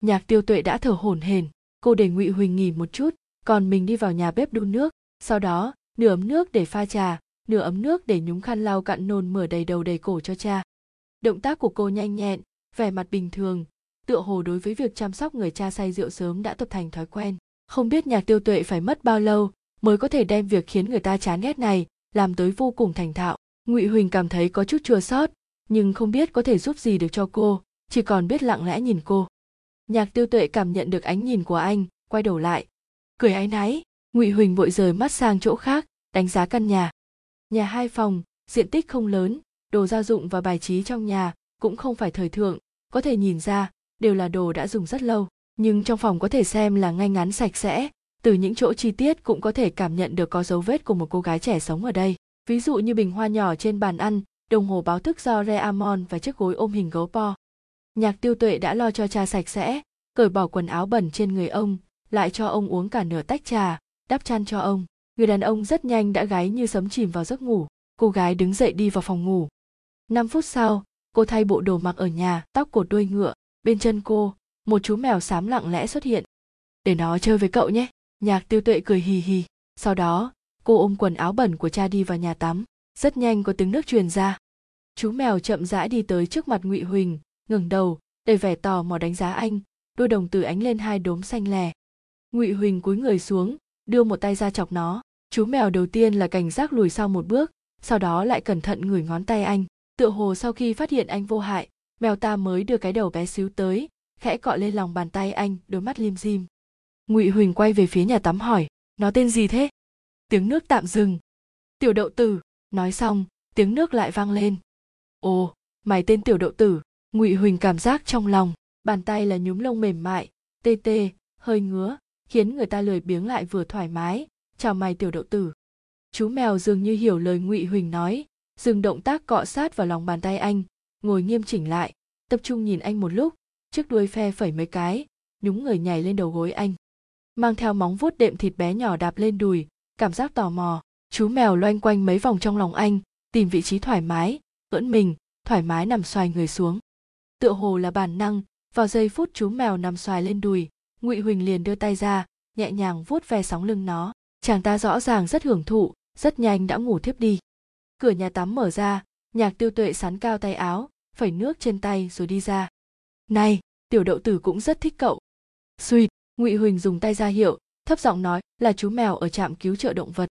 Nhạc tiêu tuệ đã thở hổn hển. Cô để ngụy huỳnh nghỉ một chút còn mình đi vào nhà bếp đun nước. Sau đó, nửa ấm nước để pha trà, nửa ấm nước để nhúng khăn lau cặn nôn mở đầy đầu đầy cổ cho cha. Động tác của cô nhanh nhẹn, vẻ mặt bình thường, tựa hồ đối với việc chăm sóc người cha say rượu sớm đã tập thành thói quen. Không biết nhạc tiêu tuệ phải mất bao lâu mới có thể đem việc khiến người ta chán ghét này làm tới vô cùng thành thạo. Ngụy huỳnh cảm thấy có chút chua xót, nhưng không biết có thể giúp gì được cho cô, chỉ còn biết lặng lẽ nhìn cô. Nhạc tiêu tuệ cảm nhận được ánh nhìn của anh, quay đầu lại cười áy náy, ngụy huỳnh vội rời mắt sang chỗ khác, đánh giá căn nhà. Nhà hai phòng, diện tích không lớn, đồ gia dụng và bài trí trong nhà cũng không phải thời thượng, có thể nhìn ra, đều là đồ đã dùng rất lâu, nhưng trong phòng có thể xem là ngay ngắn sạch sẽ, từ những chỗ chi tiết cũng có thể cảm nhận được có dấu vết của một cô gái trẻ sống ở đây. Ví dụ như bình hoa nhỏ trên bàn ăn, đồng hồ báo thức do Reamon và chiếc gối ôm hình gấu po. Nhạc tiêu tuệ đã lo cho cha sạch sẽ, cởi bỏ quần áo bẩn trên người ông lại cho ông uống cả nửa tách trà, đắp chăn cho ông. Người đàn ông rất nhanh đã gáy như sấm chìm vào giấc ngủ. Cô gái đứng dậy đi vào phòng ngủ. Năm phút sau, cô thay bộ đồ mặc ở nhà, tóc cột đuôi ngựa. Bên chân cô, một chú mèo xám lặng lẽ xuất hiện. Để nó chơi với cậu nhé. Nhạc tiêu tuệ cười hì hì. Sau đó, cô ôm quần áo bẩn của cha đi vào nhà tắm. Rất nhanh có tiếng nước truyền ra. Chú mèo chậm rãi đi tới trước mặt ngụy huỳnh, ngẩng đầu, đầy vẻ tò mò đánh giá anh. Đôi đồng tử ánh lên hai đốm xanh lè ngụy huỳnh cúi người xuống, đưa một tay ra chọc nó. Chú mèo đầu tiên là cảnh giác lùi sau một bước, sau đó lại cẩn thận ngửi ngón tay anh. Tựa hồ sau khi phát hiện anh vô hại, mèo ta mới đưa cái đầu bé xíu tới, khẽ cọ lên lòng bàn tay anh, đôi mắt lim dim. Ngụy huỳnh quay về phía nhà tắm hỏi, nó tên gì thế? Tiếng nước tạm dừng. Tiểu đậu tử. Nói xong, tiếng nước lại vang lên. Ồ, mày tên tiểu đậu tử. Ngụy huỳnh cảm giác trong lòng, bàn tay là nhúm lông mềm mại, tê tê, hơi ngứa khiến người ta lười biếng lại vừa thoải mái. Chào mày tiểu đậu tử. Chú mèo dường như hiểu lời ngụy huỳnh nói, dừng động tác cọ sát vào lòng bàn tay anh, ngồi nghiêm chỉnh lại, tập trung nhìn anh một lúc, chiếc đuôi phe phẩy mấy cái, nhúng người nhảy lên đầu gối anh, mang theo móng vuốt đệm thịt bé nhỏ đạp lên đùi, cảm giác tò mò. Chú mèo loanh quanh mấy vòng trong lòng anh, tìm vị trí thoải mái, ưỡn mình, thoải mái nằm xoài người xuống. Tựa hồ là bản năng, vào giây phút chú mèo nằm xoài lên đùi ngụy huỳnh liền đưa tay ra, nhẹ nhàng vuốt ve sóng lưng nó. Chàng ta rõ ràng rất hưởng thụ, rất nhanh đã ngủ thiếp đi. Cửa nhà tắm mở ra, nhạc tiêu tuệ sắn cao tay áo, phẩy nước trên tay rồi đi ra. Này, tiểu đậu tử cũng rất thích cậu. Suỵt ngụy huỳnh dùng tay ra hiệu, thấp giọng nói là chú mèo ở trạm cứu trợ động vật.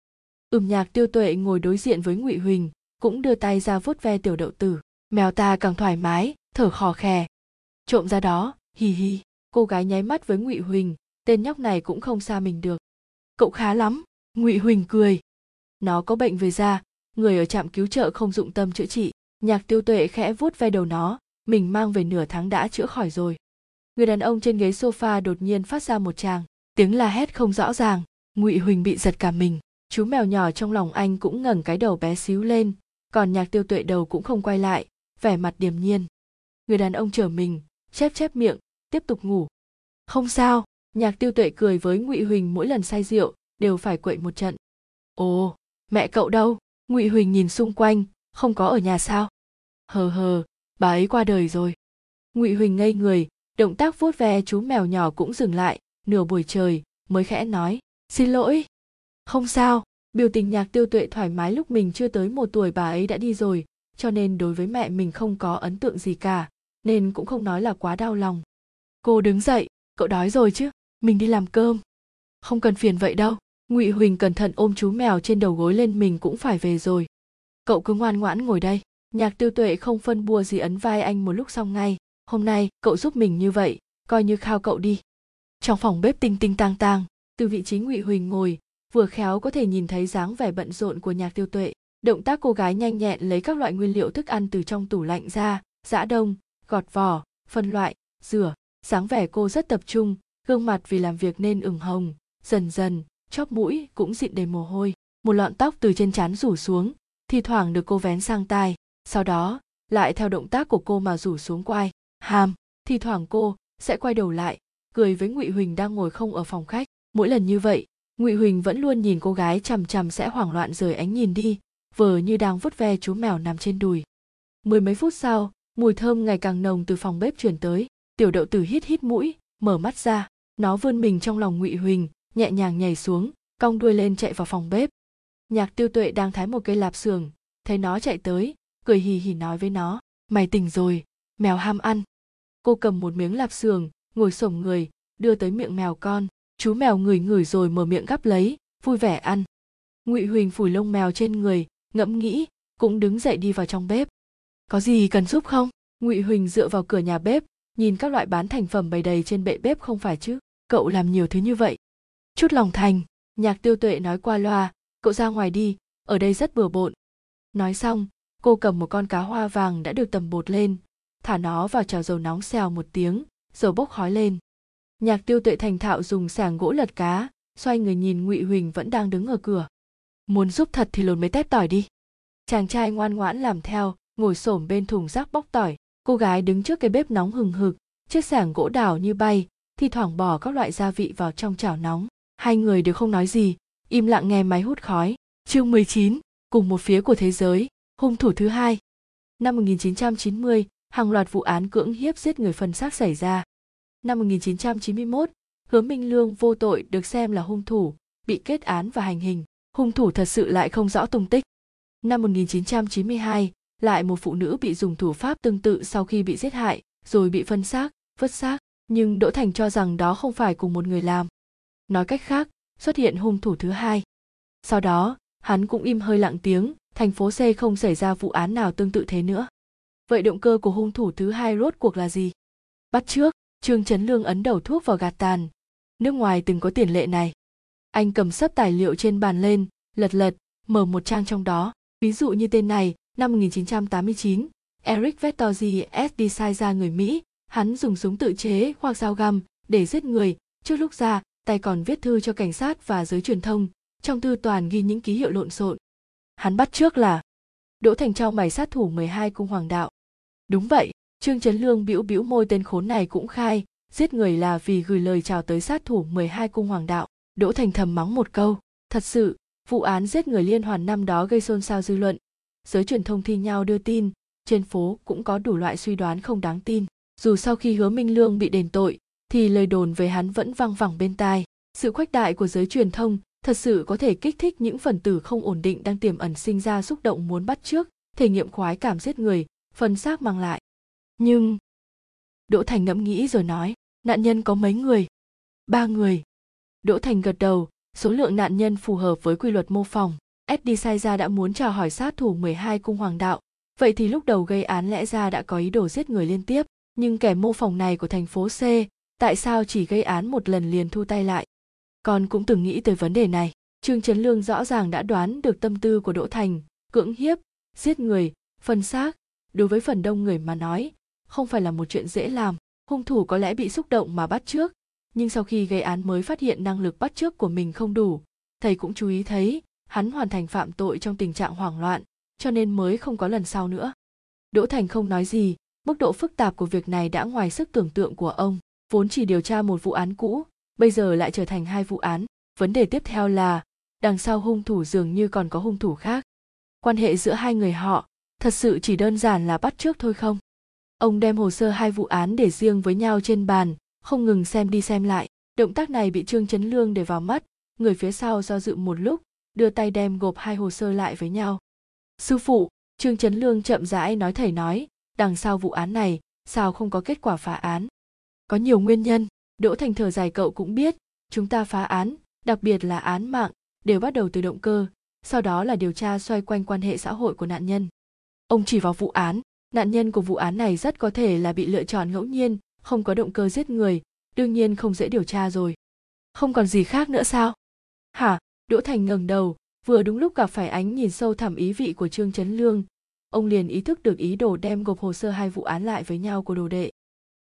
Ừm, nhạc tiêu tuệ ngồi đối diện với ngụy huỳnh, cũng đưa tay ra vuốt ve tiểu đậu tử. Mèo ta càng thoải mái, thở khò khè. Trộm ra đó hì hì cô gái nháy mắt với ngụy huỳnh, tên nhóc này cũng không xa mình được. Cậu khá lắm, ngụy huỳnh cười. Nó có bệnh về da, người ở trạm cứu trợ không dụng tâm chữa trị, nhạc tiêu tuệ khẽ vuốt ve đầu nó, mình mang về nửa tháng đã chữa khỏi rồi. Người đàn ông trên ghế sofa đột nhiên phát ra một tràng, tiếng la hét không rõ ràng. Ngụy huỳnh bị giật cả mình, chú mèo nhỏ trong lòng anh cũng ngẩng cái đầu bé xíu lên, còn nhạc tiêu tuệ đầu cũng không quay lại, vẻ mặt điềm nhiên. Người đàn ông chở mình, chép chép miệng tiếp tục ngủ. Không sao, nhạc tiêu tuệ cười với ngụy huỳnh mỗi lần say rượu, đều phải quậy một trận. Ồ, mẹ cậu đâu? Ngụy huỳnh nhìn xung quanh, không có ở nhà sao? Hờ hờ, bà ấy qua đời rồi. Ngụy huỳnh ngây người, động tác vuốt ve chú mèo nhỏ cũng dừng lại, nửa buổi trời, mới khẽ nói, xin lỗi. Không sao, biểu tình nhạc tiêu tuệ thoải mái lúc mình chưa tới một tuổi bà ấy đã đi rồi, cho nên đối với mẹ mình không có ấn tượng gì cả, nên cũng không nói là quá đau lòng cô đứng dậy, cậu đói rồi chứ? Mình đi làm cơm. Không cần phiền vậy đâu. Ngụy huỳnh cẩn thận ôm chú mèo trên đầu gối lên mình cũng phải về rồi. Cậu cứ ngoan ngoãn ngồi đây. Nhạc tiêu tuệ không phân bua gì ấn vai anh một lúc xong ngay. Hôm nay, cậu giúp mình như vậy, coi như khao cậu đi. Trong phòng bếp tinh tinh tang tang, từ vị trí ngụy huỳnh ngồi, vừa khéo có thể nhìn thấy dáng vẻ bận rộn của nhạc tiêu tuệ. Động tác cô gái nhanh nhẹn lấy các loại nguyên liệu thức ăn từ trong tủ lạnh ra, giã đông, gọt vỏ, phân loại, rửa dáng vẻ cô rất tập trung, gương mặt vì làm việc nên ửng hồng, dần dần, chóp mũi cũng dịn đầy mồ hôi. Một lọn tóc từ trên trán rủ xuống, thi thoảng được cô vén sang tai, sau đó lại theo động tác của cô mà rủ xuống quai. Hàm, thi thoảng cô sẽ quay đầu lại, cười với ngụy huỳnh đang ngồi không ở phòng khách. Mỗi lần như vậy, ngụy huỳnh vẫn luôn nhìn cô gái chằm chằm sẽ hoảng loạn rời ánh nhìn đi, vờ như đang vút ve chú mèo nằm trên đùi. Mười mấy phút sau, mùi thơm ngày càng nồng từ phòng bếp truyền tới tiểu đậu tử hít hít mũi, mở mắt ra, nó vươn mình trong lòng ngụy huỳnh, nhẹ nhàng nhảy xuống, cong đuôi lên chạy vào phòng bếp. Nhạc tiêu tuệ đang thái một cây lạp xưởng, thấy nó chạy tới, cười hì hì nói với nó, mày tỉnh rồi, mèo ham ăn. Cô cầm một miếng lạp xưởng, ngồi xổm người, đưa tới miệng mèo con, chú mèo ngửi ngửi rồi mở miệng gắp lấy, vui vẻ ăn. Ngụy huỳnh phủi lông mèo trên người, ngẫm nghĩ, cũng đứng dậy đi vào trong bếp. Có gì cần giúp không? Ngụy huỳnh dựa vào cửa nhà bếp nhìn các loại bán thành phẩm bày đầy trên bệ bếp không phải chứ? Cậu làm nhiều thứ như vậy. Chút lòng thành, nhạc tiêu tuệ nói qua loa, cậu ra ngoài đi, ở đây rất bừa bộn. Nói xong, cô cầm một con cá hoa vàng đã được tầm bột lên, thả nó vào chảo dầu nóng xèo một tiếng, dầu bốc khói lên. Nhạc tiêu tuệ thành thạo dùng sàng gỗ lật cá, xoay người nhìn ngụy huỳnh vẫn đang đứng ở cửa. Muốn giúp thật thì lột mấy tép tỏi đi. Chàng trai ngoan ngoãn làm theo, ngồi xổm bên thùng rác bóc tỏi cô gái đứng trước cái bếp nóng hừng hực chiếc sàng gỗ đảo như bay thi thoảng bỏ các loại gia vị vào trong chảo nóng hai người đều không nói gì im lặng nghe máy hút khói chương 19, cùng một phía của thế giới hung thủ thứ hai năm 1990, hàng loạt vụ án cưỡng hiếp giết người phân xác xảy ra năm 1991, Hứa Minh Lương vô tội được xem là hung thủ, bị kết án và hành hình. Hung thủ thật sự lại không rõ tung tích. Năm 1992, lại một phụ nữ bị dùng thủ pháp tương tự sau khi bị giết hại, rồi bị phân xác, vứt xác, nhưng Đỗ Thành cho rằng đó không phải cùng một người làm. Nói cách khác, xuất hiện hung thủ thứ hai. Sau đó, hắn cũng im hơi lặng tiếng, thành phố C không xảy ra vụ án nào tương tự thế nữa. Vậy động cơ của hung thủ thứ hai rốt cuộc là gì? Bắt trước, Trương Trấn Lương ấn đầu thuốc vào gạt tàn. Nước ngoài từng có tiền lệ này. Anh cầm sấp tài liệu trên bàn lên, lật lật, mở một trang trong đó. Ví dụ như tên này, năm 1989, Eric Vettori SD sai ra người Mỹ, hắn dùng súng tự chế hoặc dao găm để giết người, trước lúc ra, tay còn viết thư cho cảnh sát và giới truyền thông, trong thư toàn ghi những ký hiệu lộn xộn. Hắn bắt trước là Đỗ Thành Trong mày sát thủ 12 cung hoàng đạo. Đúng vậy, Trương Trấn Lương bĩu bĩu môi tên khốn này cũng khai, giết người là vì gửi lời chào tới sát thủ 12 cung hoàng đạo. Đỗ Thành thầm mắng một câu, thật sự, vụ án giết người liên hoàn năm đó gây xôn xao dư luận. Giới truyền thông thi nhau đưa tin, trên phố cũng có đủ loại suy đoán không đáng tin. Dù sau khi hứa Minh Lương bị đền tội, thì lời đồn về hắn vẫn văng vẳng bên tai. Sự khuếch đại của giới truyền thông thật sự có thể kích thích những phần tử không ổn định đang tiềm ẩn sinh ra xúc động muốn bắt trước, thể nghiệm khoái cảm giết người, phần xác mang lại nhưng đỗ thành ngẫm nghĩ rồi nói nạn nhân có mấy người ba người đỗ thành gật đầu số lượng nạn nhân phù hợp với quy luật mô phỏng sd sai ra đã muốn chào hỏi sát thủ 12 cung hoàng đạo. Vậy thì lúc đầu gây án lẽ ra đã có ý đồ giết người liên tiếp, nhưng kẻ mô phỏng này của thành phố c, tại sao chỉ gây án một lần liền thu tay lại? Con cũng từng nghĩ tới vấn đề này. Trương trấn lương rõ ràng đã đoán được tâm tư của đỗ thành, cưỡng hiếp, giết người, phân xác. Đối với phần đông người mà nói, không phải là một chuyện dễ làm, hung thủ có lẽ bị xúc động mà bắt trước. Nhưng sau khi gây án mới phát hiện năng lực bắt trước của mình không đủ, thầy cũng chú ý thấy hắn hoàn thành phạm tội trong tình trạng hoảng loạn, cho nên mới không có lần sau nữa. Đỗ thành không nói gì, mức độ phức tạp của việc này đã ngoài sức tưởng tượng của ông, vốn chỉ điều tra một vụ án cũ, bây giờ lại trở thành hai vụ án. Vấn đề tiếp theo là, đằng sau hung thủ dường như còn có hung thủ khác. Quan hệ giữa hai người họ, thật sự chỉ đơn giản là bắt trước thôi không? Ông đem hồ sơ hai vụ án để riêng với nhau trên bàn, không ngừng xem đi xem lại. Động tác này bị trương chấn lương để vào mắt, người phía sau do dự một lúc đưa tay đem gộp hai hồ sơ lại với nhau. Sư phụ, trương chấn lương chậm rãi nói thầy nói, đằng sau vụ án này, sao không có kết quả phá án? Có nhiều nguyên nhân, đỗ thành thở dài cậu cũng biết, chúng ta phá án, đặc biệt là án mạng, đều bắt đầu từ động cơ, sau đó là điều tra xoay quanh quan hệ xã hội của nạn nhân. Ông chỉ vào vụ án, nạn nhân của vụ án này rất có thể là bị lựa chọn ngẫu nhiên, không có động cơ giết người, đương nhiên không dễ điều tra rồi. Không còn gì khác nữa sao? Hả? Đỗ thành ngẩng đầu vừa đúng lúc gặp phải ánh nhìn sâu thẳm ý vị của trương trấn lương ông liền ý thức được ý đồ đem gộp hồ sơ hai vụ án lại với nhau của đồ đệ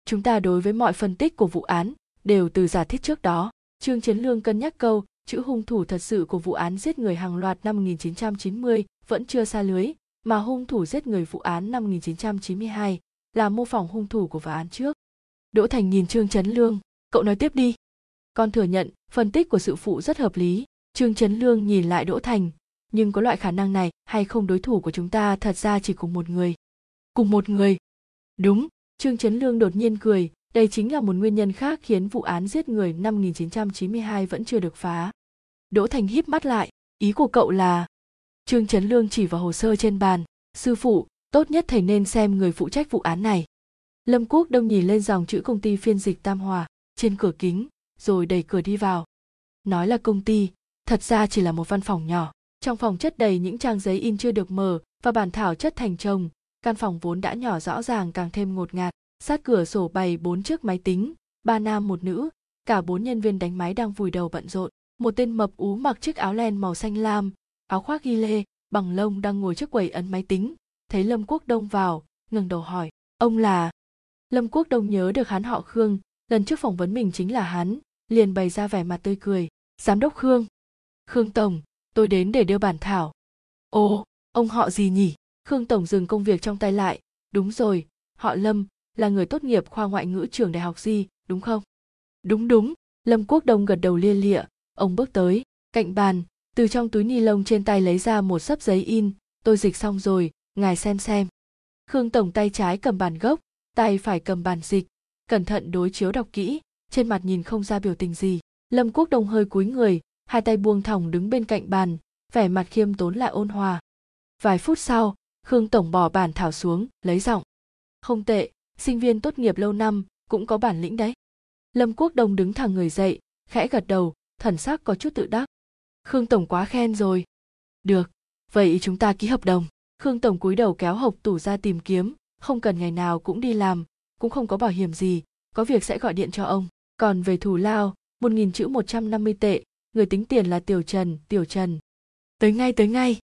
chúng ta đối với mọi phân tích của vụ án đều từ giả thiết trước đó Trương Chấn Lương cân nhắc câu, chữ hung thủ thật sự của vụ án giết người hàng loạt năm 1990 vẫn chưa xa lưới, mà hung thủ giết người vụ án năm 1992 là mô phỏng hung thủ của vụ án trước. Đỗ Thành nhìn Trương Chấn Lương, cậu nói tiếp đi. Con thừa nhận, phân tích của sự phụ rất hợp lý. Trương Chấn Lương nhìn lại Đỗ Thành, nhưng có loại khả năng này hay không đối thủ của chúng ta thật ra chỉ cùng một người. Cùng một người. Đúng, Trương Chấn Lương đột nhiên cười, đây chính là một nguyên nhân khác khiến vụ án giết người năm 1992 vẫn chưa được phá. Đỗ Thành híp mắt lại, ý của cậu là... Trương Chấn Lương chỉ vào hồ sơ trên bàn, sư phụ, tốt nhất thầy nên xem người phụ trách vụ án này. Lâm Quốc Đông nhìn lên dòng chữ công ty phiên dịch Tam Hòa trên cửa kính, rồi đẩy cửa đi vào. Nói là công ty, thật ra chỉ là một văn phòng nhỏ. Trong phòng chất đầy những trang giấy in chưa được mở và bản thảo chất thành chồng, căn phòng vốn đã nhỏ rõ ràng càng thêm ngột ngạt. Sát cửa sổ bày bốn chiếc máy tính, ba nam một nữ, cả bốn nhân viên đánh máy đang vùi đầu bận rộn. Một tên mập ú mặc chiếc áo len màu xanh lam, áo khoác ghi lê, bằng lông đang ngồi trước quầy ấn máy tính. Thấy Lâm Quốc Đông vào, ngừng đầu hỏi, ông là... Lâm Quốc Đông nhớ được hắn họ Khương, lần trước phỏng vấn mình chính là hắn, liền bày ra vẻ mặt tươi cười. Giám đốc Khương. Khương Tổng, tôi đến để đưa bản thảo. Ồ, ông họ gì nhỉ? Khương Tổng dừng công việc trong tay lại. Đúng rồi, họ Lâm, là người tốt nghiệp khoa ngoại ngữ trường đại học gì, đúng không? Đúng đúng, Lâm Quốc Đông gật đầu lia lịa, ông bước tới, cạnh bàn, từ trong túi ni lông trên tay lấy ra một sấp giấy in, tôi dịch xong rồi, ngài xem xem. Khương Tổng tay trái cầm bàn gốc, tay phải cầm bàn dịch, cẩn thận đối chiếu đọc kỹ, trên mặt nhìn không ra biểu tình gì. Lâm Quốc Đông hơi cúi người, hai tay buông thòng đứng bên cạnh bàn, vẻ mặt khiêm tốn lại ôn hòa. Vài phút sau, Khương Tổng bỏ bản thảo xuống, lấy giọng. Không tệ, sinh viên tốt nghiệp lâu năm, cũng có bản lĩnh đấy. Lâm Quốc Đông đứng thẳng người dậy, khẽ gật đầu, thần sắc có chút tự đắc. Khương Tổng quá khen rồi. Được, vậy chúng ta ký hợp đồng. Khương Tổng cúi đầu kéo hộp tủ ra tìm kiếm, không cần ngày nào cũng đi làm, cũng không có bảo hiểm gì, có việc sẽ gọi điện cho ông. Còn về thù lao, một nghìn chữ một trăm năm mươi tệ, người tính tiền là Tiểu Trần, Tiểu Trần. Tới ngay tới ngay.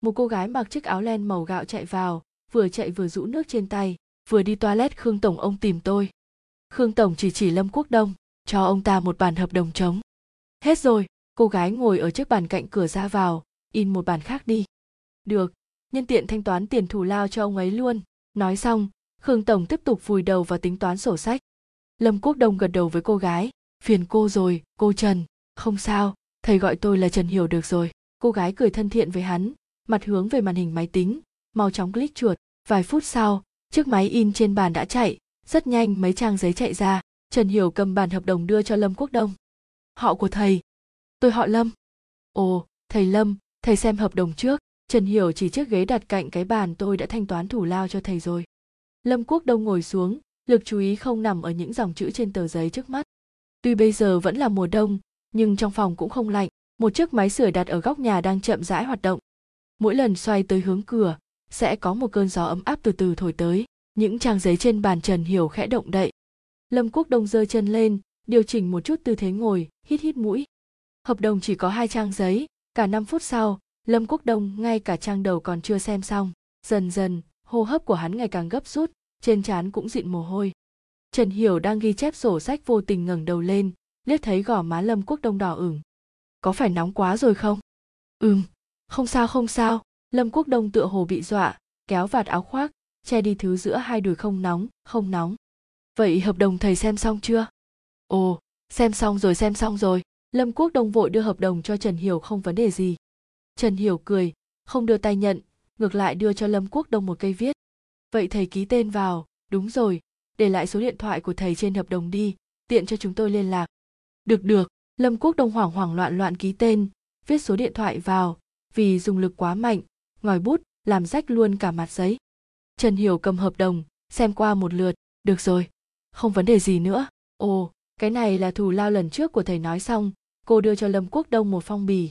Một cô gái mặc chiếc áo len màu gạo chạy vào, vừa chạy vừa rũ nước trên tay, vừa đi toilet Khương Tổng ông tìm tôi. Khương Tổng chỉ chỉ Lâm Quốc Đông, cho ông ta một bản hợp đồng trống. Hết rồi, cô gái ngồi ở chiếc bàn cạnh cửa ra vào, in một bản khác đi. Được, nhân tiện thanh toán tiền thù lao cho ông ấy luôn. Nói xong, Khương Tổng tiếp tục vùi đầu vào tính toán sổ sách. Lâm Quốc Đông gật đầu với cô gái, phiền cô rồi, cô Trần, không sao, thầy gọi tôi là Trần Hiểu được rồi. Cô gái cười thân thiện với hắn, mặt hướng về màn hình máy tính, mau chóng click chuột. Vài phút sau, chiếc máy in trên bàn đã chạy, rất nhanh mấy trang giấy chạy ra, Trần Hiểu cầm bản hợp đồng đưa cho Lâm Quốc Đông. Họ của thầy. Tôi họ Lâm. Ồ, thầy Lâm, thầy xem hợp đồng trước. Trần Hiểu chỉ chiếc ghế đặt cạnh cái bàn tôi đã thanh toán thủ lao cho thầy rồi. Lâm Quốc Đông ngồi xuống, lực chú ý không nằm ở những dòng chữ trên tờ giấy trước mắt. Tuy bây giờ vẫn là mùa đông, nhưng trong phòng cũng không lạnh, một chiếc máy sưởi đặt ở góc nhà đang chậm rãi hoạt động. Mỗi lần xoay tới hướng cửa, sẽ có một cơn gió ấm áp từ từ thổi tới, những trang giấy trên bàn Trần Hiểu khẽ động đậy. Lâm Quốc Đông giơ chân lên, điều chỉnh một chút tư thế ngồi, hít hít mũi. Hợp đồng chỉ có hai trang giấy, cả năm phút sau, Lâm Quốc Đông ngay cả trang đầu còn chưa xem xong. Dần dần, hô hấp của hắn ngày càng gấp rút, trên trán cũng dịn mồ hôi. Trần Hiểu đang ghi chép sổ sách vô tình ngẩng đầu lên, liếc thấy gò má Lâm Quốc Đông đỏ ửng. Có phải nóng quá rồi không? Ừm, không sao không sao. Lâm Quốc Đông tựa hồ bị dọa, kéo vạt áo khoác, che đi thứ giữa hai đùi không nóng, không nóng. Vậy hợp đồng thầy xem xong chưa? Ồ, xem xong rồi xem xong rồi. Lâm Quốc Đông vội đưa hợp đồng cho Trần Hiểu không vấn đề gì. Trần Hiểu cười, không đưa tay nhận, ngược lại đưa cho Lâm Quốc Đông một cây viết. Vậy thầy ký tên vào, đúng rồi, để lại số điện thoại của thầy trên hợp đồng đi, tiện cho chúng tôi liên lạc. Được được, Lâm Quốc Đông hoảng hoảng loạn loạn ký tên, viết số điện thoại vào, vì dùng lực quá mạnh, ngòi bút làm rách luôn cả mặt giấy. Trần Hiểu cầm hợp đồng, xem qua một lượt, được rồi, không vấn đề gì nữa. Ồ, cái này là thù lao lần trước của thầy nói xong, cô đưa cho Lâm Quốc Đông một phong bì.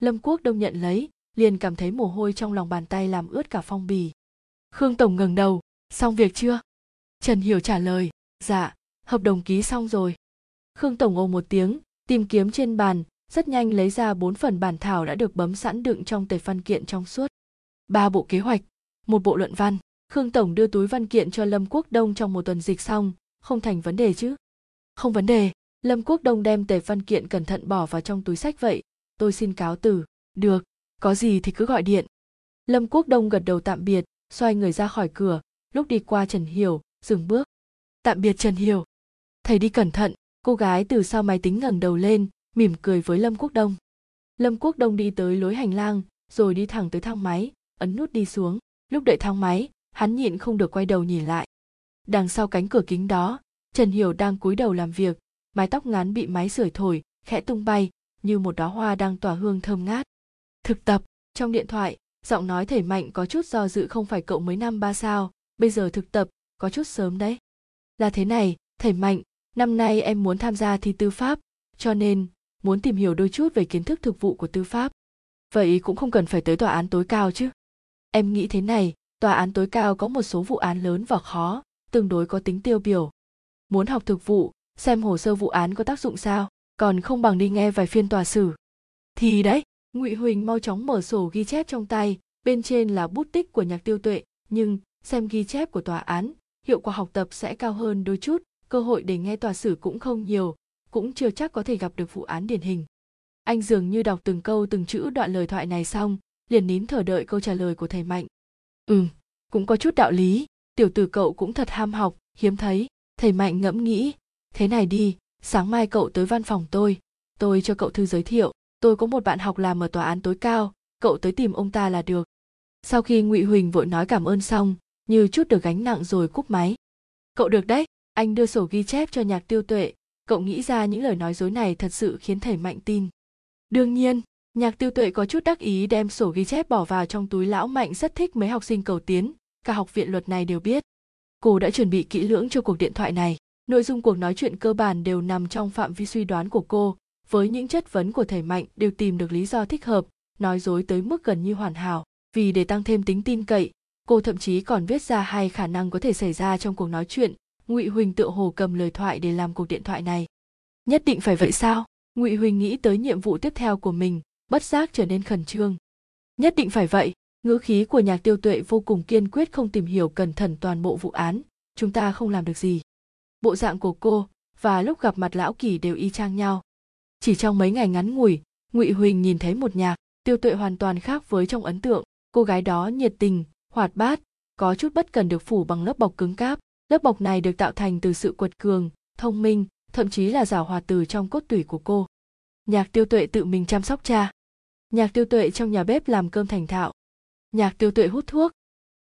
Lâm Quốc Đông nhận lấy, liền cảm thấy mồ hôi trong lòng bàn tay làm ướt cả phong bì. Khương Tổng ngẩng đầu, xong việc chưa? Trần Hiểu trả lời, dạ, hợp đồng ký xong rồi. Khương Tổng ồ một tiếng, tìm kiếm trên bàn, rất nhanh lấy ra bốn phần bản thảo đã được bấm sẵn đựng trong tệp văn kiện trong suốt. Ba bộ kế hoạch, một bộ luận văn. Khương Tổng đưa túi văn kiện cho Lâm Quốc Đông trong một tuần dịch xong, không thành vấn đề chứ? Không vấn đề, lâm quốc đông đem tệp văn kiện cẩn thận bỏ vào trong túi sách vậy. Tôi xin cáo từ. Được. Có gì thì cứ gọi điện. Lâm quốc đông gật đầu tạm biệt xoay người ra khỏi cửa. Lúc đi qua trần hiểu dừng bước. Tạm biệt trần hiểu. Thầy đi cẩn thận cô gái từ sau máy tính ngẩng đầu lên, mỉm cười với lâm quốc đông. Lâm quốc đông đi tới lối hành lang, rồi đi thẳng tới thang máy, ấn nút đi xuống. Lúc đợi thang máy, hắn nhịn không được quay đầu nhìn lại. Đằng sau cánh cửa kính đó, trần hiểu đang cúi đầu làm việc, mái tóc ngắn bị máy sưởi thổi, khẽ tung bay, như một đóa hoa đang tỏa hương thơm ngát. Thực tập, trong điện thoại, giọng nói thể mạnh có chút do dự không phải cậu mấy năm ba sao, bây giờ thực tập, có chút sớm đấy. Là thế này Thể mạnh năm nay em muốn tham gia thi tư pháp, cho nên muốn tìm hiểu đôi chút về kiến thức thực vụ của tư pháp. Vậy cũng không cần phải tới tòa án tối cao chứ. Em nghĩ thế này, tòa án tối cao có một số vụ án lớn và khó, tương đối có tính tiêu biểu. Muốn học thực vụ, xem hồ sơ vụ án có tác dụng sao, còn không bằng đi nghe vài phiên tòa xử. Thì đấy, ngụy huỳnh mau chóng mở sổ ghi chép trong tay, bên trên là bút tích của nhạc tiêu tuệ, nhưng xem ghi chép của tòa án, hiệu quả học tập sẽ cao hơn đôi chút cơ hội để nghe tòa xử cũng không nhiều, cũng chưa chắc có thể gặp được vụ án điển hình. Anh dường như đọc từng câu từng chữ đoạn lời thoại này xong, liền nín thở đợi câu trả lời của thầy mạnh. Ừ cũng có chút đạo lý, tiểu tử cậu cũng thật ham học, hiếm thấy. Thầy mạnh ngẫm nghĩ, thế này đi, sáng mai cậu tới văn phòng tôi tôi cho cậu thư giới thiệu, tôi có một bạn học làm ở tòa án tối cao, cậu tới tìm ông ta là được. Sau khi ngụy huỳnh vội nói cảm ơn xong, như chút được gánh nặng rồi cúp máy. Cậu được đấy anh đưa sổ ghi chép cho nhạc tiêu tuệ. Cậu nghĩ ra những lời nói dối này thật sự khiến thầy mạnh tin. Đương nhiên, nhạc tiêu tuệ có chút đắc ý đem sổ ghi chép bỏ vào trong túi lão mạnh rất thích mấy học sinh cầu tiến, cả học viện luật này đều biết. Cô đã chuẩn bị kỹ lưỡng cho cuộc điện thoại này. Nội dung cuộc nói chuyện cơ bản đều nằm trong phạm vi suy đoán của cô, với những chất vấn của thầy mạnh đều tìm được lý do thích hợp, nói dối tới mức gần như hoàn hảo. Vì để tăng thêm tính tin cậy, cô thậm chí còn viết ra hai khả năng có thể xảy ra trong cuộc nói chuyện ngụy huỳnh tựa hồ cầm lời thoại để làm cuộc điện thoại này. Nhất định phải vậy sao? Ngụy huỳnh nghĩ tới nhiệm vụ tiếp theo của mình, bất giác trở nên khẩn trương. Nhất định phải vậy, ngữ khí của nhạc tiêu tuệ vô cùng kiên quyết không tìm hiểu cẩn thận toàn bộ vụ án, chúng ta không làm được gì. Bộ dạng của cô và lúc gặp mặt lão kỳ đều y chang nhau. Chỉ trong mấy ngày ngắn ngủi, ngụy huỳnh nhìn thấy một nhạc tiêu tuệ hoàn toàn khác với trong ấn tượng. Cô gái đó nhiệt tình, hoạt bát, có chút bất cần được phủ bằng lớp bọc cứng cáp lớp bọc này được tạo thành từ sự quật cường, thông minh, thậm chí là giảo hòa từ trong cốt tủy của cô. Nhạc tiêu tuệ tự mình chăm sóc cha. Nhạc tiêu tuệ trong nhà bếp làm cơm thành thạo. Nhạc tiêu tuệ hút thuốc.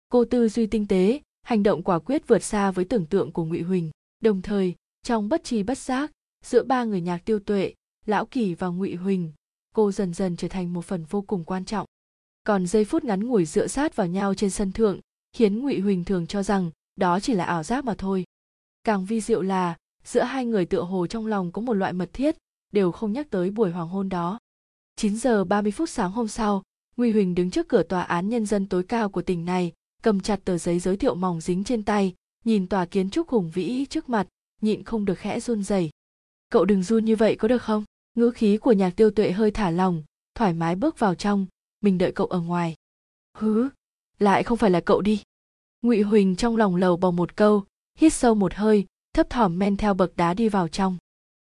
Cô tư duy tinh tế, hành động quả quyết vượt xa với tưởng tượng của ngụy huỳnh. Đồng thời, trong bất tri bất giác, giữa ba người nhạc tiêu tuệ, lão kỳ và ngụy huỳnh, cô dần dần trở thành một phần vô cùng quan trọng. Còn giây phút ngắn ngủi dựa sát vào nhau trên sân thượng, khiến ngụy huỳnh thường cho rằng đó chỉ là ảo giác mà thôi càng vi diệu là giữa hai người tựa hồ trong lòng có một loại mật thiết đều không nhắc tới buổi hoàng hôn đó 9 giờ 30 phút sáng hôm sau, Nguy Huỳnh đứng trước cửa tòa án nhân dân tối cao của tỉnh này, cầm chặt tờ giấy giới thiệu mỏng dính trên tay, nhìn tòa kiến trúc hùng vĩ trước mặt, nhịn không được khẽ run rẩy. Cậu đừng run như vậy có được không? Ngữ khí của nhạc tiêu tuệ hơi thả lòng, thoải mái bước vào trong, mình đợi cậu ở ngoài. Hứ, lại không phải là cậu đi. Ngụy Huỳnh trong lòng lầu bầu một câu, hít sâu một hơi, thấp thỏm men theo bậc đá đi vào trong.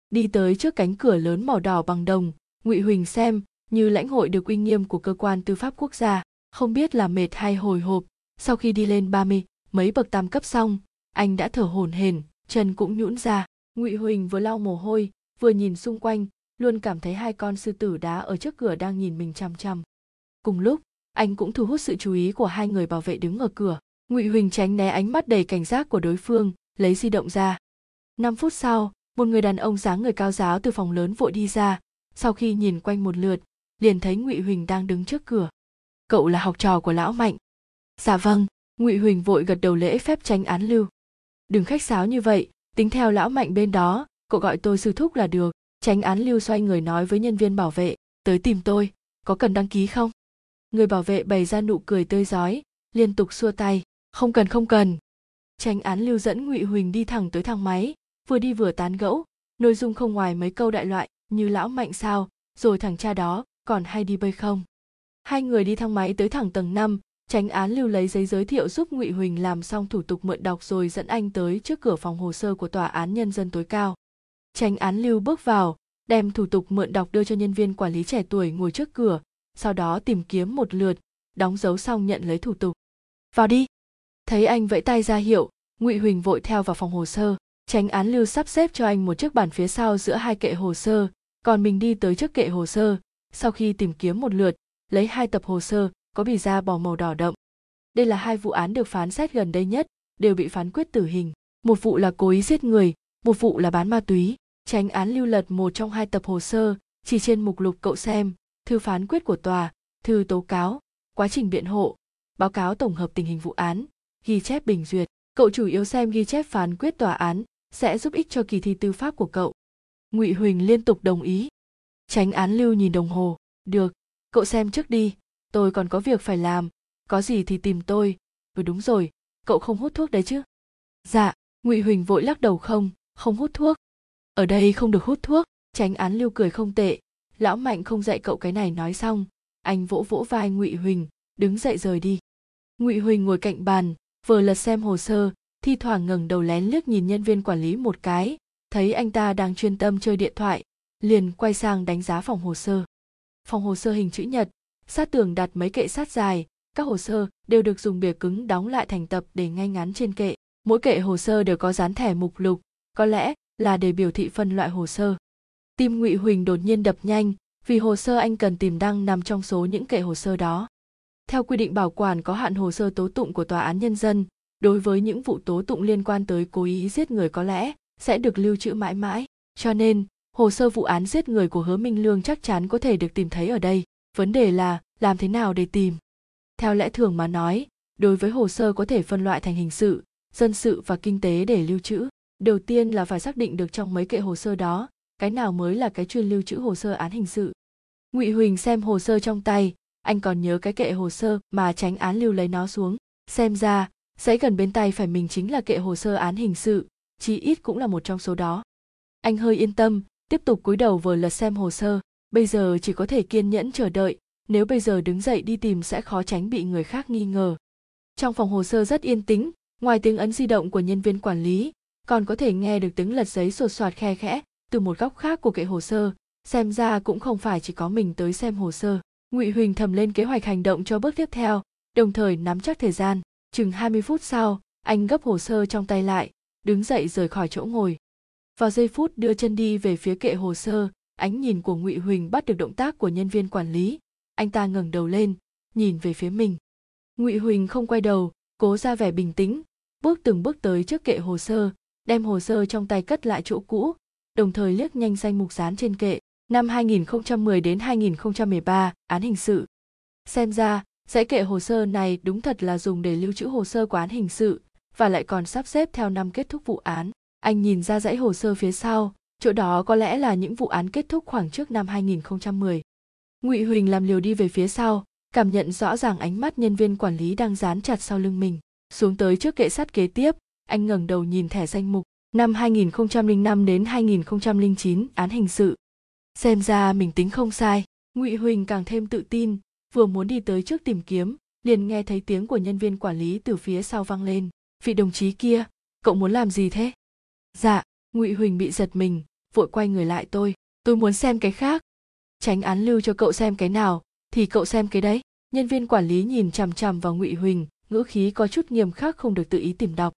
Đi tới trước cánh cửa lớn màu đỏ bằng đồng, Ngụy Huỳnh xem như lãnh hội được uy nghiêm của cơ quan tư pháp quốc gia, không biết là mệt hay hồi hộp, sau khi đi lên ba mươi mấy bậc tam cấp xong, anh đã thở hổn hển, chân cũng nhũn ra. Ngụy Huỳnh vừa lau mồ hôi, vừa nhìn xung quanh, luôn cảm thấy hai con sư tử đá ở trước cửa đang nhìn mình chằm chằm. Cùng lúc, anh cũng thu hút sự chú ý của hai người bảo vệ đứng ở cửa. Ngụy Huỳnh tránh né ánh mắt đầy cảnh giác của đối phương, lấy di động ra. Năm phút sau, một người đàn ông dáng người cao giáo từ phòng lớn vội đi ra, sau khi nhìn quanh một lượt, liền thấy Ngụy Huỳnh đang đứng trước cửa. Cậu là học trò của lão Mạnh. Dạ vâng, Ngụy Huỳnh vội gật đầu lễ phép tránh án lưu. Đừng khách sáo như vậy, tính theo lão Mạnh bên đó, cậu gọi tôi sư thúc là được. Tránh án lưu xoay người nói với nhân viên bảo vệ, tới tìm tôi, có cần đăng ký không? Người bảo vệ bày ra nụ cười tươi rói, liên tục xua tay, không cần không cần. tranh án lưu dẫn Ngụy Huỳnh đi thẳng tới thang máy, vừa đi vừa tán gẫu, nội dung không ngoài mấy câu đại loại như lão mạnh sao, rồi thằng cha đó còn hay đi bơi không. Hai người đi thang máy tới thẳng tầng 5, tránh án lưu lấy giấy giới thiệu giúp Ngụy Huỳnh làm xong thủ tục mượn đọc rồi dẫn anh tới trước cửa phòng hồ sơ của tòa án nhân dân tối cao. tránh án lưu bước vào đem thủ tục mượn đọc đưa cho nhân viên quản lý trẻ tuổi ngồi trước cửa sau đó tìm kiếm một lượt đóng dấu xong nhận lấy thủ tục vào đi thấy anh vẫy tay ra hiệu, ngụy huỳnh vội theo vào phòng hồ sơ, tránh án lưu sắp xếp cho anh một chiếc bàn phía sau giữa hai kệ hồ sơ, còn mình đi tới trước kệ hồ sơ. Sau khi tìm kiếm một lượt, lấy hai tập hồ sơ, có bì da bò màu đỏ đậm. Đây là hai vụ án được phán xét gần đây nhất, đều bị phán quyết tử hình. Một vụ là cố ý giết người, một vụ là bán ma túy. Tránh án lưu lật một trong hai tập hồ sơ, chỉ trên mục lục cậu xem, thư phán quyết của tòa, thư tố cáo, quá trình biện hộ, báo cáo tổng hợp tình hình vụ án ghi chép bình duyệt. Cậu chủ yếu xem ghi chép phán quyết tòa án, sẽ giúp ích cho kỳ thi tư pháp của cậu. Ngụy huỳnh liên tục đồng ý. Tránh án lưu nhìn đồng hồ. Được, cậu xem trước đi. Tôi còn có việc phải làm. Có gì thì tìm tôi. Ừ đúng rồi. Cậu không hút thuốc đấy chứ? Dạ ngụy huỳnh vội lắc đầu không không hút thuốc. Ở đây không được hút thuốc, tránh án lưu cười không tệ. Lão mạnh không dạy cậu cái này nói xong. Anh vỗ vỗ vai ngụy huỳnh, đứng dậy rời đi. Ngụy huỳnh ngồi cạnh bàn vừa lật xem hồ sơ, thi thoảng ngẩng đầu lén liếc nhìn nhân viên quản lý một cái, thấy anh ta đang chuyên tâm chơi điện thoại, liền quay sang đánh giá phòng hồ sơ. Phòng hồ sơ hình chữ nhật, sát tường đặt mấy kệ sát dài, các hồ sơ đều được dùng bìa cứng đóng lại thành tập để ngay ngắn trên kệ. Mỗi kệ hồ sơ đều có dán thẻ mục lục, có lẽ là để biểu thị phân loại hồ sơ. Tim ngụy huỳnh đột nhiên đập nhanh, vì hồ sơ anh cần tìm đăng nằm trong số những kệ hồ sơ đó theo quy định bảo quản có hạn hồ sơ tố tụng của tòa án nhân dân, đối với những vụ tố tụng liên quan tới cố ý giết người có lẽ sẽ được lưu trữ mãi mãi. Cho nên, hồ sơ vụ án giết người của hứa minh lương chắc chắn có thể được tìm thấy ở đây. Vấn đề là, làm thế nào để tìm? Theo lẽ thường mà nói, đối với hồ sơ có thể phân loại thành hình sự, dân sự và kinh tế để lưu trữ. Đầu tiên là phải xác định được trong mấy kệ hồ sơ đó, cái nào mới là cái chuyên lưu trữ hồ sơ án hình sự. Ngụy huỳnh xem hồ sơ trong tay anh còn nhớ cái kệ hồ sơ mà tránh án lưu lấy nó xuống. Xem ra dãy gần bên tay phải mình chính là kệ hồ sơ án hình sự, chí ít cũng là một trong số đó. Anh hơi yên tâm, tiếp tục cúi đầu vừa lật xem hồ sơ. Bây giờ chỉ có thể kiên nhẫn chờ đợi, nếu bây giờ đứng dậy đi tìm sẽ khó tránh bị người khác nghi ngờ. Trong phòng hồ sơ rất yên tĩnh, ngoài tiếng ấn di động của nhân viên quản lý, còn có thể nghe được tiếng lật giấy sột soạt khe khẽ từ một góc khác của kệ hồ sơ. Xem ra cũng không phải chỉ có mình tới xem hồ sơ ngụy huỳnh thầm lên kế hoạch hành động cho bước tiếp theo, đồng thời nắm chắc thời gian. Chừng 20 phút sau, anh gấp hồ sơ trong tay lại, đứng dậy rời khỏi chỗ ngồi. Vào giây phút đưa chân đi về phía kệ hồ sơ, ánh nhìn của ngụy huỳnh bắt được động tác của nhân viên quản lý. Anh ta ngẩng đầu lên, nhìn về phía mình. Ngụy huỳnh không quay đầu, cố ra vẻ bình tĩnh, bước từng bước tới trước kệ hồ sơ, đem hồ sơ trong tay cất lại chỗ cũ, đồng thời liếc nhanh danh mục dán trên kệ năm 2010 đến 2013 án hình sự xem ra dãy kệ hồ sơ này đúng thật là dùng để lưu trữ hồ sơ của án hình sự và lại còn sắp xếp theo năm kết thúc vụ án anh nhìn ra dãy hồ sơ phía sau chỗ đó có lẽ là những vụ án kết thúc khoảng trước năm 2010. Ngụy Huỳnh làm liều đi về phía sau, cảm nhận rõ ràng ánh mắt nhân viên quản lý đang dán chặt sau lưng mình. Xuống tới trước kệ sắt kế tiếp, anh ngẩng đầu nhìn thẻ danh mục năm 2005 đến 2009 án hình sự. Xem ra mình tính không sai, Ngụy Huỳnh càng thêm tự tin, vừa muốn đi tới trước tìm kiếm, liền nghe thấy tiếng của nhân viên quản lý từ phía sau vang lên. Vị đồng chí kia, cậu muốn làm gì thế? Dạ, Ngụy Huỳnh bị giật mình, vội quay người lại tôi, tôi muốn xem cái khác. Tránh án lưu cho cậu xem cái nào, thì cậu xem cái đấy. Nhân viên quản lý nhìn chằm chằm vào Ngụy Huỳnh, ngữ khí có chút nghiêm khắc không được tự ý tìm đọc.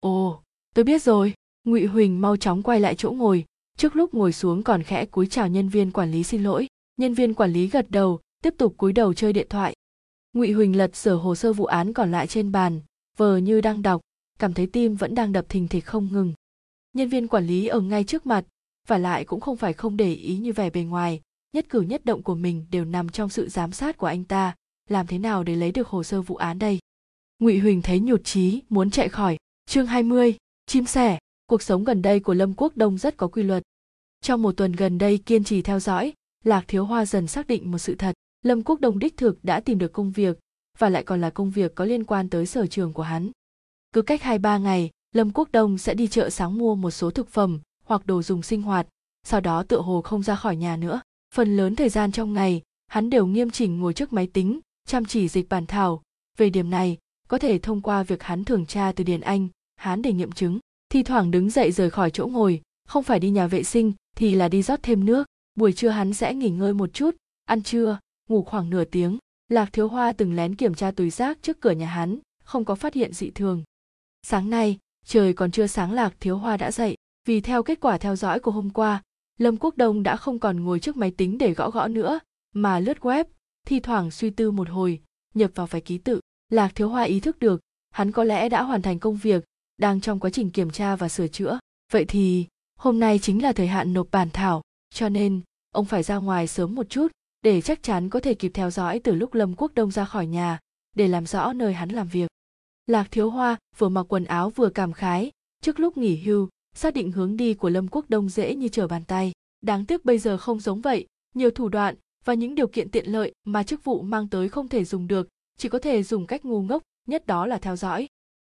Ồ, tôi biết rồi. Ngụy Huỳnh mau chóng quay lại chỗ ngồi, trước lúc ngồi xuống còn khẽ cúi chào nhân viên quản lý xin lỗi. Nhân viên quản lý gật đầu, tiếp tục cúi đầu chơi điện thoại. Ngụy Huỳnh lật sửa hồ sơ vụ án còn lại trên bàn, vờ như đang đọc, cảm thấy tim vẫn đang đập thình thịch không ngừng. Nhân viên quản lý ở ngay trước mặt, và lại cũng không phải không để ý như vẻ bề ngoài, nhất cử nhất động của mình đều nằm trong sự giám sát của anh ta, làm thế nào để lấy được hồ sơ vụ án đây? Ngụy Huỳnh thấy nhụt chí, muốn chạy khỏi. Chương 20, chim sẻ, cuộc sống gần đây của Lâm Quốc Đông rất có quy luật. Trong một tuần gần đây kiên trì theo dõi, Lạc Thiếu Hoa dần xác định một sự thật, Lâm Quốc Đông đích thực đã tìm được công việc, và lại còn là công việc có liên quan tới sở trường của hắn. Cứ cách 2-3 ngày, Lâm Quốc Đông sẽ đi chợ sáng mua một số thực phẩm hoặc đồ dùng sinh hoạt, sau đó tựa hồ không ra khỏi nhà nữa. Phần lớn thời gian trong ngày, hắn đều nghiêm chỉnh ngồi trước máy tính, chăm chỉ dịch bản thảo. Về điểm này, có thể thông qua việc hắn thường tra từ điển Anh, hắn để nghiệm chứng. Thi thoảng đứng dậy rời khỏi chỗ ngồi, không phải đi nhà vệ sinh thì là đi rót thêm nước. Buổi trưa hắn sẽ nghỉ ngơi một chút. Ăn trưa ngủ khoảng nửa tiếng. Lạc thiếu hoa từng lén kiểm tra túi rác trước cửa nhà hắn không có phát hiện dị thường. Sáng nay trời còn chưa sáng lạc thiếu hoa đã dậy. Vì theo kết quả theo dõi của hôm qua lâm quốc đông đã không còn ngồi trước máy tính để gõ gõ nữa mà lướt web thi thoảng suy tư một hồi nhập vào vài ký tự. Lạc thiếu hoa ý thức được hắn có lẽ đã hoàn thành công việc đang trong quá trình kiểm tra và sửa chữa. Vậy thì, hôm nay chính là thời hạn nộp bản thảo, cho nên ông phải ra ngoài sớm một chút để chắc chắn có thể kịp theo dõi từ lúc lâm quốc đông ra khỏi nhà để làm rõ nơi hắn làm việc. Lạc thiếu hoa vừa mặc quần áo vừa cảm khái, trước lúc nghỉ hưu, xác định hướng đi của lâm quốc đông dễ như trở bàn tay. Đáng tiếc bây giờ không giống vậy, nhiều thủ đoạn và những điều kiện tiện lợi mà chức vụ mang tới không thể dùng được, chỉ có thể dùng cách ngu ngốc, nhất đó là theo dõi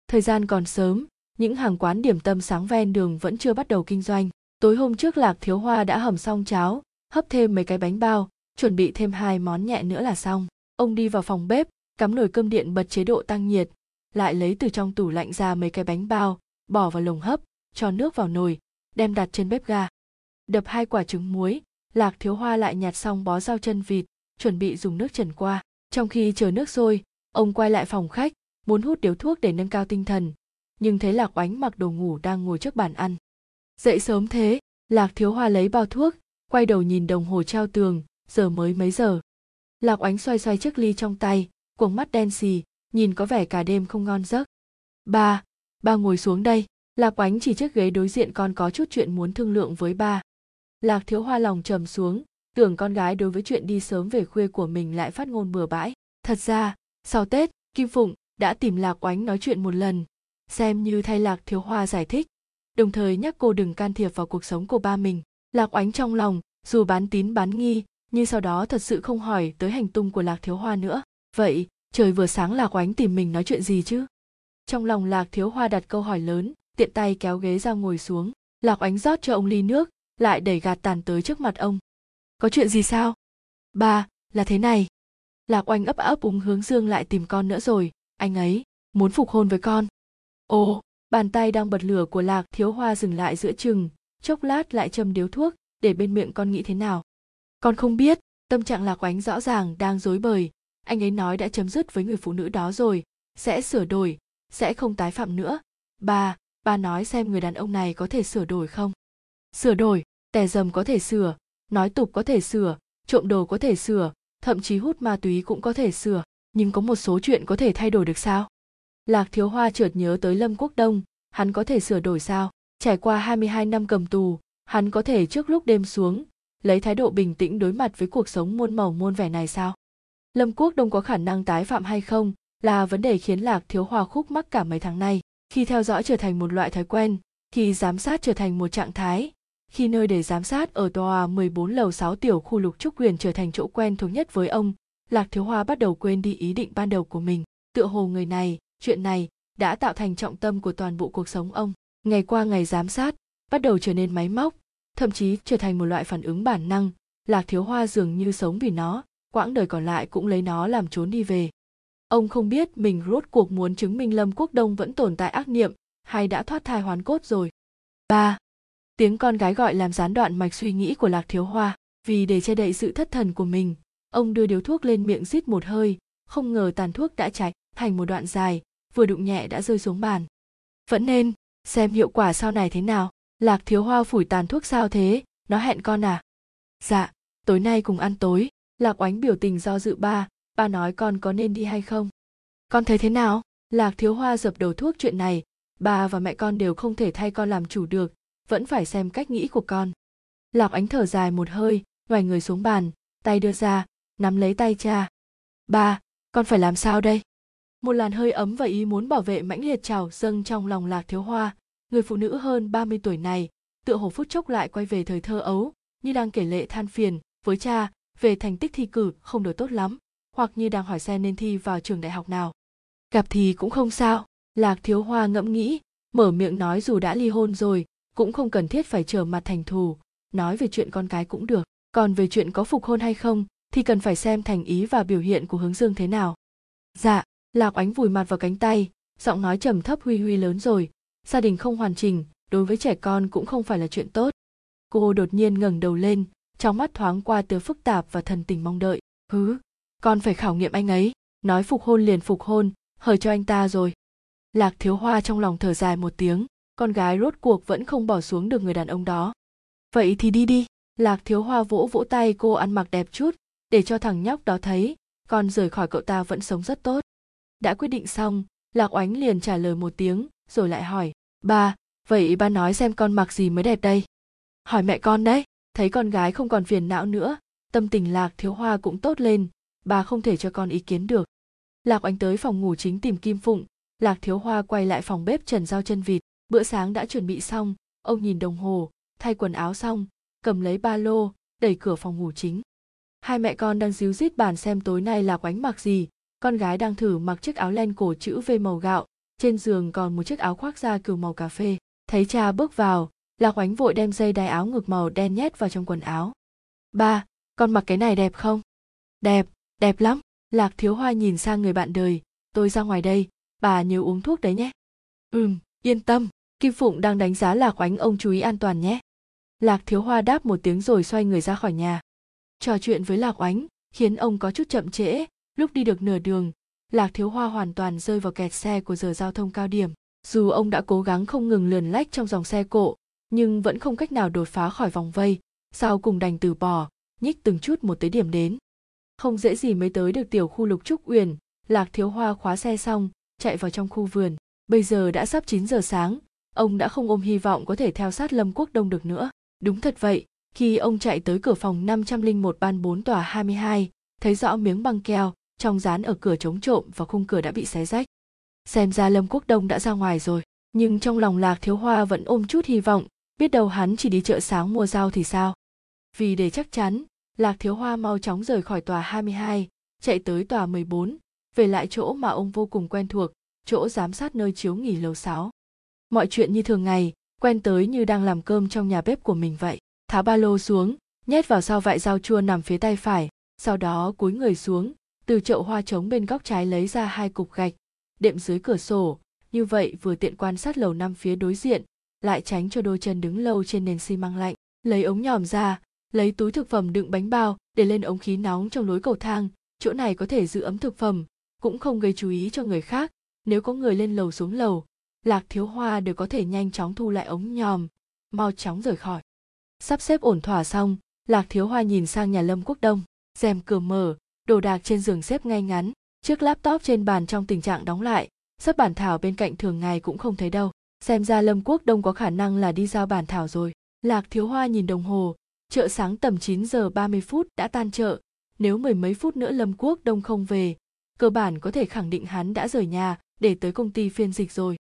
thời gian còn sớm, những hàng quán điểm tâm sáng ven đường vẫn chưa bắt đầu kinh doanh. Tối hôm trước lạc thiếu hoa đã hầm xong cháo, hấp thêm mấy cái bánh bao, chuẩn bị thêm hai món nhẹ nữa là xong. Ông đi vào phòng bếp, cắm nồi cơm điện bật chế độ tăng nhiệt, lại lấy từ trong tủ lạnh ra mấy cái bánh bao, bỏ vào lồng hấp, cho nước vào nồi, đem đặt trên bếp ga. Đập hai quả trứng muối, lạc thiếu hoa lại nhặt xong bó rau chân vịt, chuẩn bị dùng nước trần qua. Trong khi chờ nước sôi, ông quay lại phòng khách muốn hút điếu thuốc để nâng cao tinh thần, nhưng thấy lạc oánh mặc đồ ngủ đang ngồi trước bàn ăn. Dậy sớm thế, lạc thiếu hoa lấy bao thuốc, quay đầu nhìn đồng hồ treo tường, giờ mới mấy giờ. Lạc oánh xoay xoay chiếc ly trong tay, cuồng mắt đen xì, nhìn có vẻ cả đêm không ngon giấc. Ba ba ngồi xuống đây. Lạc oánh chỉ chiếc ghế đối diện con có chút chuyện muốn thương lượng với ba. Lạc thiếu hoa lòng trầm xuống, tưởng con gái đối với chuyện đi sớm về khuya của mình lại phát ngôn bừa bãi. Thật ra, sau tết, kim phụng đã tìm lạc oánh nói chuyện một lần, xem như thay lạc thiếu hoa giải thích. Đồng thời nhắc cô đừng can thiệp vào cuộc sống của ba mình. Lạc oánh trong lòng, dù bán tín bán nghi, nhưng sau đó thật sự không hỏi tới hành tung của lạc thiếu hoa nữa. Vậy, trời vừa sáng lạc oánh tìm mình nói chuyện gì chứ? Trong lòng lạc thiếu hoa đặt câu hỏi lớn, tiện tay kéo ghế ra ngồi xuống. Lạc oánh rót cho ông ly nước, lại đẩy gạt tàn tới trước mặt ông. Có chuyện gì sao? Ba, là thế này. Lạc oanh ấp ấp úng hướng dương lại tìm con nữa rồi anh ấy, muốn phục hôn với con. Ồ, bàn tay đang bật lửa của lạc thiếu hoa dừng lại giữa chừng, chốc lát lại châm điếu thuốc, để bên miệng con nghĩ thế nào. Con không biết, tâm trạng lạc oánh rõ ràng đang dối bời. Anh ấy nói đã chấm dứt với người phụ nữ đó rồi, sẽ sửa đổi, sẽ không tái phạm nữa. Ba ba nói xem người đàn ông này có thể sửa đổi không? Sửa đổi, tè dầm có thể sửa, nói tục có thể sửa, trộm đồ có thể sửa, thậm chí hút ma túy cũng có thể sửa nhưng có một số chuyện có thể thay đổi được sao? Lạc thiếu hoa chợt nhớ tới lâm quốc đông hắn có thể sửa đổi sao? Trải qua 22 năm cầm tù hắn có thể trước lúc đêm xuống lấy thái độ bình tĩnh đối mặt với cuộc sống muôn màu muôn vẻ này sao? Lâm quốc đông có khả năng tái phạm hay không là vấn đề khiến lạc thiếu hoa khúc mắc cả mấy tháng nay. Khi theo dõi trở thành một loại thói quen khi giám sát trở thành một trạng thái khi nơi để giám sát ở tòa 14 lầu 6 tiểu khu lục trúc quyền trở thành chỗ quen thuộc nhất với ông, Lạc Thiếu Hoa bắt đầu quên đi ý định ban đầu của mình. Tựa hồ người này, chuyện này đã tạo thành trọng tâm của toàn bộ cuộc sống ông. Ngày qua ngày giám sát, bắt đầu trở nên máy móc, thậm chí trở thành một loại phản ứng bản năng. Lạc Thiếu Hoa dường như sống vì nó, quãng đời còn lại cũng lấy nó làm trốn đi về. Ông không biết mình rốt cuộc muốn chứng minh Lâm Quốc Đông vẫn tồn tại ác niệm hay đã thoát thai hoán cốt rồi. Ba. tiếng con gái gọi làm gián đoạn mạch suy nghĩ của lạc thiếu hoa vì để che đậy sự thất thần của mình ông đưa điếu thuốc lên miệng rít một hơi, không ngờ tàn thuốc đã cháy thành một đoạn dài, vừa đụng nhẹ đã rơi xuống bàn. Vẫn nên, xem hiệu quả sau này thế nào, lạc thiếu hoa phủi tàn thuốc sao thế, nó hẹn con à? Dạ tối nay cùng ăn tối, lạc oánh biểu tình do dự ba ba nói con có nên đi hay không? Con thấy thế nào? Lạc thiếu hoa dập đầu thuốc chuyện này bà và mẹ con đều không thể thay con làm chủ được, vẫn phải xem cách nghĩ của con. Lạc ánh thở dài một hơi ngoài người xuống bàn, tay đưa ra nắm lấy tay cha. Ba, con phải làm sao đây? Một làn hơi ấm và ý muốn bảo vệ mãnh liệt trào dâng trong lòng lạc thiếu hoa. Người phụ nữ hơn 30 tuổi này, tựa hồ phút chốc lại quay về thời thơ ấu, như đang kể lệ than phiền với cha về thành tích thi cử không được tốt lắm, hoặc như đang hỏi xe nên thi vào trường đại học nào. Gặp thì cũng không sao. Lạc thiếu hoa ngẫm nghĩ, mở miệng nói dù đã ly hôn rồi, cũng không cần thiết phải trở mặt thành thù. Nói về chuyện con cái cũng được. Còn về chuyện có phục hôn hay không thì cần phải xem thành ý và biểu hiện của hướng dương thế nào. Dạ lạc ánh vùi mặt vào cánh tay, giọng nói trầm thấp huy huy lớn rồi. Gia đình không hoàn chỉnh, đối với trẻ con cũng không phải là chuyện tốt. Cô đột nhiên ngẩng đầu lên, trong mắt thoáng qua tứa phức tạp và thần tình mong đợi. Hứ, con phải khảo nghiệm anh ấy, nói phục hôn liền phục hôn, hời cho anh ta rồi. Lạc thiếu hoa trong lòng thở dài một tiếng, con gái rốt cuộc vẫn không bỏ xuống được người đàn ông đó. Vậy thì đi đi. Lạc thiếu hoa vỗ vỗ tay cô ăn mặc đẹp chút để cho thằng nhóc đó thấy, con rời khỏi cậu ta vẫn sống rất tốt. Đã quyết định xong, lạc oánh liền trả lời một tiếng, rồi lại hỏi, ba, vậy ba nói xem con mặc gì mới đẹp đây? Hỏi mẹ con đấy, thấy con gái không còn phiền não nữa, tâm tình lạc thiếu hoa cũng tốt lên bà không thể cho con ý kiến được. Lạc oánh tới phòng ngủ chính tìm kim phụng, lạc thiếu hoa quay lại phòng bếp trần giao chân vịt. Bữa sáng đã chuẩn bị xong, ông nhìn đồng hồ, thay quần áo xong, cầm lấy ba lô, đẩy cửa phòng ngủ chính hai mẹ con đang díu dít bàn xem tối nay là quánh mặc gì. Con gái đang thử mặc chiếc áo len cổ chữ v màu gạo. Trên giường còn một chiếc áo khoác da cừu màu cà phê. Thấy cha bước vào, lạc oánh vội đem dây đai áo ngực màu đen nhét vào trong quần áo. Ba, con mặc cái này đẹp không? Đẹp đẹp lắm. Lạc thiếu hoa nhìn sang người bạn đời. Tôi ra ngoài đây, bà nhớ uống thuốc đấy nhé. Ừm, yên tâm. Kim phụng đang đánh giá lạc oánh ông chú ý an toàn nhé. Lạc thiếu hoa đáp một tiếng rồi xoay người ra khỏi nhà trò chuyện với lạc oánh, khiến ông có chút chậm trễ. Lúc đi được nửa đường, lạc thiếu hoa hoàn toàn rơi vào kẹt xe của giờ giao thông cao điểm. Dù ông đã cố gắng không ngừng lườn lách trong dòng xe cộ, nhưng vẫn không cách nào đột phá khỏi vòng vây. Sau cùng đành từ bỏ, nhích từng chút một tới điểm đến. Không dễ gì mới tới được tiểu khu lục trúc uyển, lạc thiếu hoa khóa xe xong, chạy vào trong khu vườn. Bây giờ đã sắp 9 giờ sáng, ông đã không ôm hy vọng có thể theo sát lâm quốc đông được nữa. Đúng thật vậy khi ông chạy tới cửa phòng 501 ban 4 tòa 22, thấy rõ miếng băng keo trong dán ở cửa chống trộm và khung cửa đã bị xé rách. Xem ra Lâm Quốc Đông đã ra ngoài rồi, nhưng trong lòng Lạc Thiếu Hoa vẫn ôm chút hy vọng, biết đâu hắn chỉ đi chợ sáng mua rau thì sao. Vì để chắc chắn, Lạc Thiếu Hoa mau chóng rời khỏi tòa 22, chạy tới tòa 14, về lại chỗ mà ông vô cùng quen thuộc, chỗ giám sát nơi chiếu nghỉ lầu 6. Mọi chuyện như thường ngày, quen tới như đang làm cơm trong nhà bếp của mình vậy tháo ba lô xuống, nhét vào sau vại dao chua nằm phía tay phải, sau đó cúi người xuống, từ chậu hoa trống bên góc trái lấy ra hai cục gạch, đệm dưới cửa sổ. Như vậy vừa tiện quan sát lầu năm phía đối diện, lại tránh cho đôi chân đứng lâu trên nền xi măng lạnh. Lấy ống nhòm ra, lấy túi thực phẩm đựng bánh bao để lên ống khí nóng trong lối cầu thang. Chỗ này có thể giữ ấm thực phẩm, cũng không gây chú ý cho người khác. Nếu có người lên lầu xuống lầu, lạc thiếu hoa đều có thể nhanh chóng thu lại ống nhòm, mau chóng rời khỏi sắp xếp ổn thỏa xong, lạc thiếu hoa nhìn sang nhà lâm quốc đông, rèm cửa mở, đồ đạc trên giường xếp ngay ngắn, chiếc laptop trên bàn trong tình trạng đóng lại, sắp bản thảo bên cạnh thường ngày cũng không thấy đâu. Xem ra lâm quốc đông có khả năng là đi giao bản thảo rồi. Lạc thiếu hoa nhìn đồng hồ, chợ sáng tầm 9 giờ 30 phút đã tan chợ. Nếu mười mấy phút nữa lâm quốc đông không về, cơ bản có thể khẳng định hắn đã rời nhà, để tới công ty phiên dịch rồi.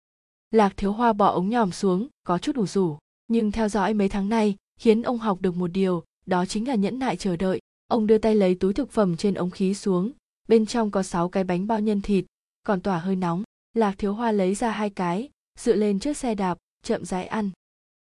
Lạc thiếu hoa bỏ ống nhòm xuống, có chút ủ rủ nhưng theo dõi mấy tháng nay khiến ông học được một điều, đó chính là nhẫn nại chờ đợi. Ông đưa tay lấy túi thực phẩm trên ống khí xuống, bên trong có sáu cái bánh bao nhân thịt, còn tỏa hơi nóng. Lạc thiếu hoa lấy ra hai cái dựa lên chiếc xe đạp, chậm rãi ăn.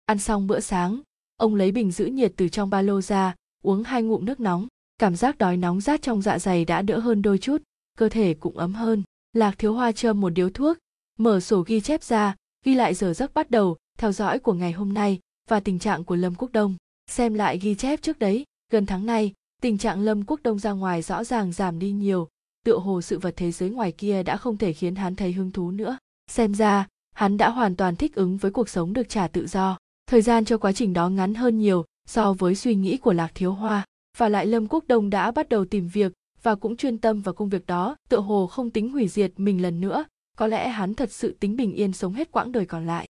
Ăn xong bữa sáng, ông lấy bình giữ nhiệt từ trong ba lô ra, uống hai ngụm nước nóng. Cảm giác đói nóng rát trong dạ dày đã đỡ hơn đôi chút, cơ thể cũng ấm hơn. Lạc thiếu hoa châm một điếu thuốc, mở sổ ghi chép ra, ghi lại giờ giấc bắt đầu, theo dõi của ngày hôm nay và tình trạng của lâm quốc đông. Xem lại ghi chép trước đấy, gần tháng này tình trạng lâm quốc đông ra ngoài rõ ràng giảm đi nhiều, tựa hồ sự vật thế giới ngoài kia đã không thể khiến hắn thấy hứng thú nữa. Xem ra, hắn đã hoàn toàn thích ứng với cuộc sống được trả tự do. Thời gian cho quá trình đó ngắn hơn nhiều so với suy nghĩ của lạc thiếu hoa. Và lại lâm quốc đông đã bắt đầu tìm việc và cũng chuyên tâm vào công việc đó, tựa hồ không tính hủy diệt mình lần nữa. Có lẽ hắn thật sự tính bình yên sống hết quãng đời còn lại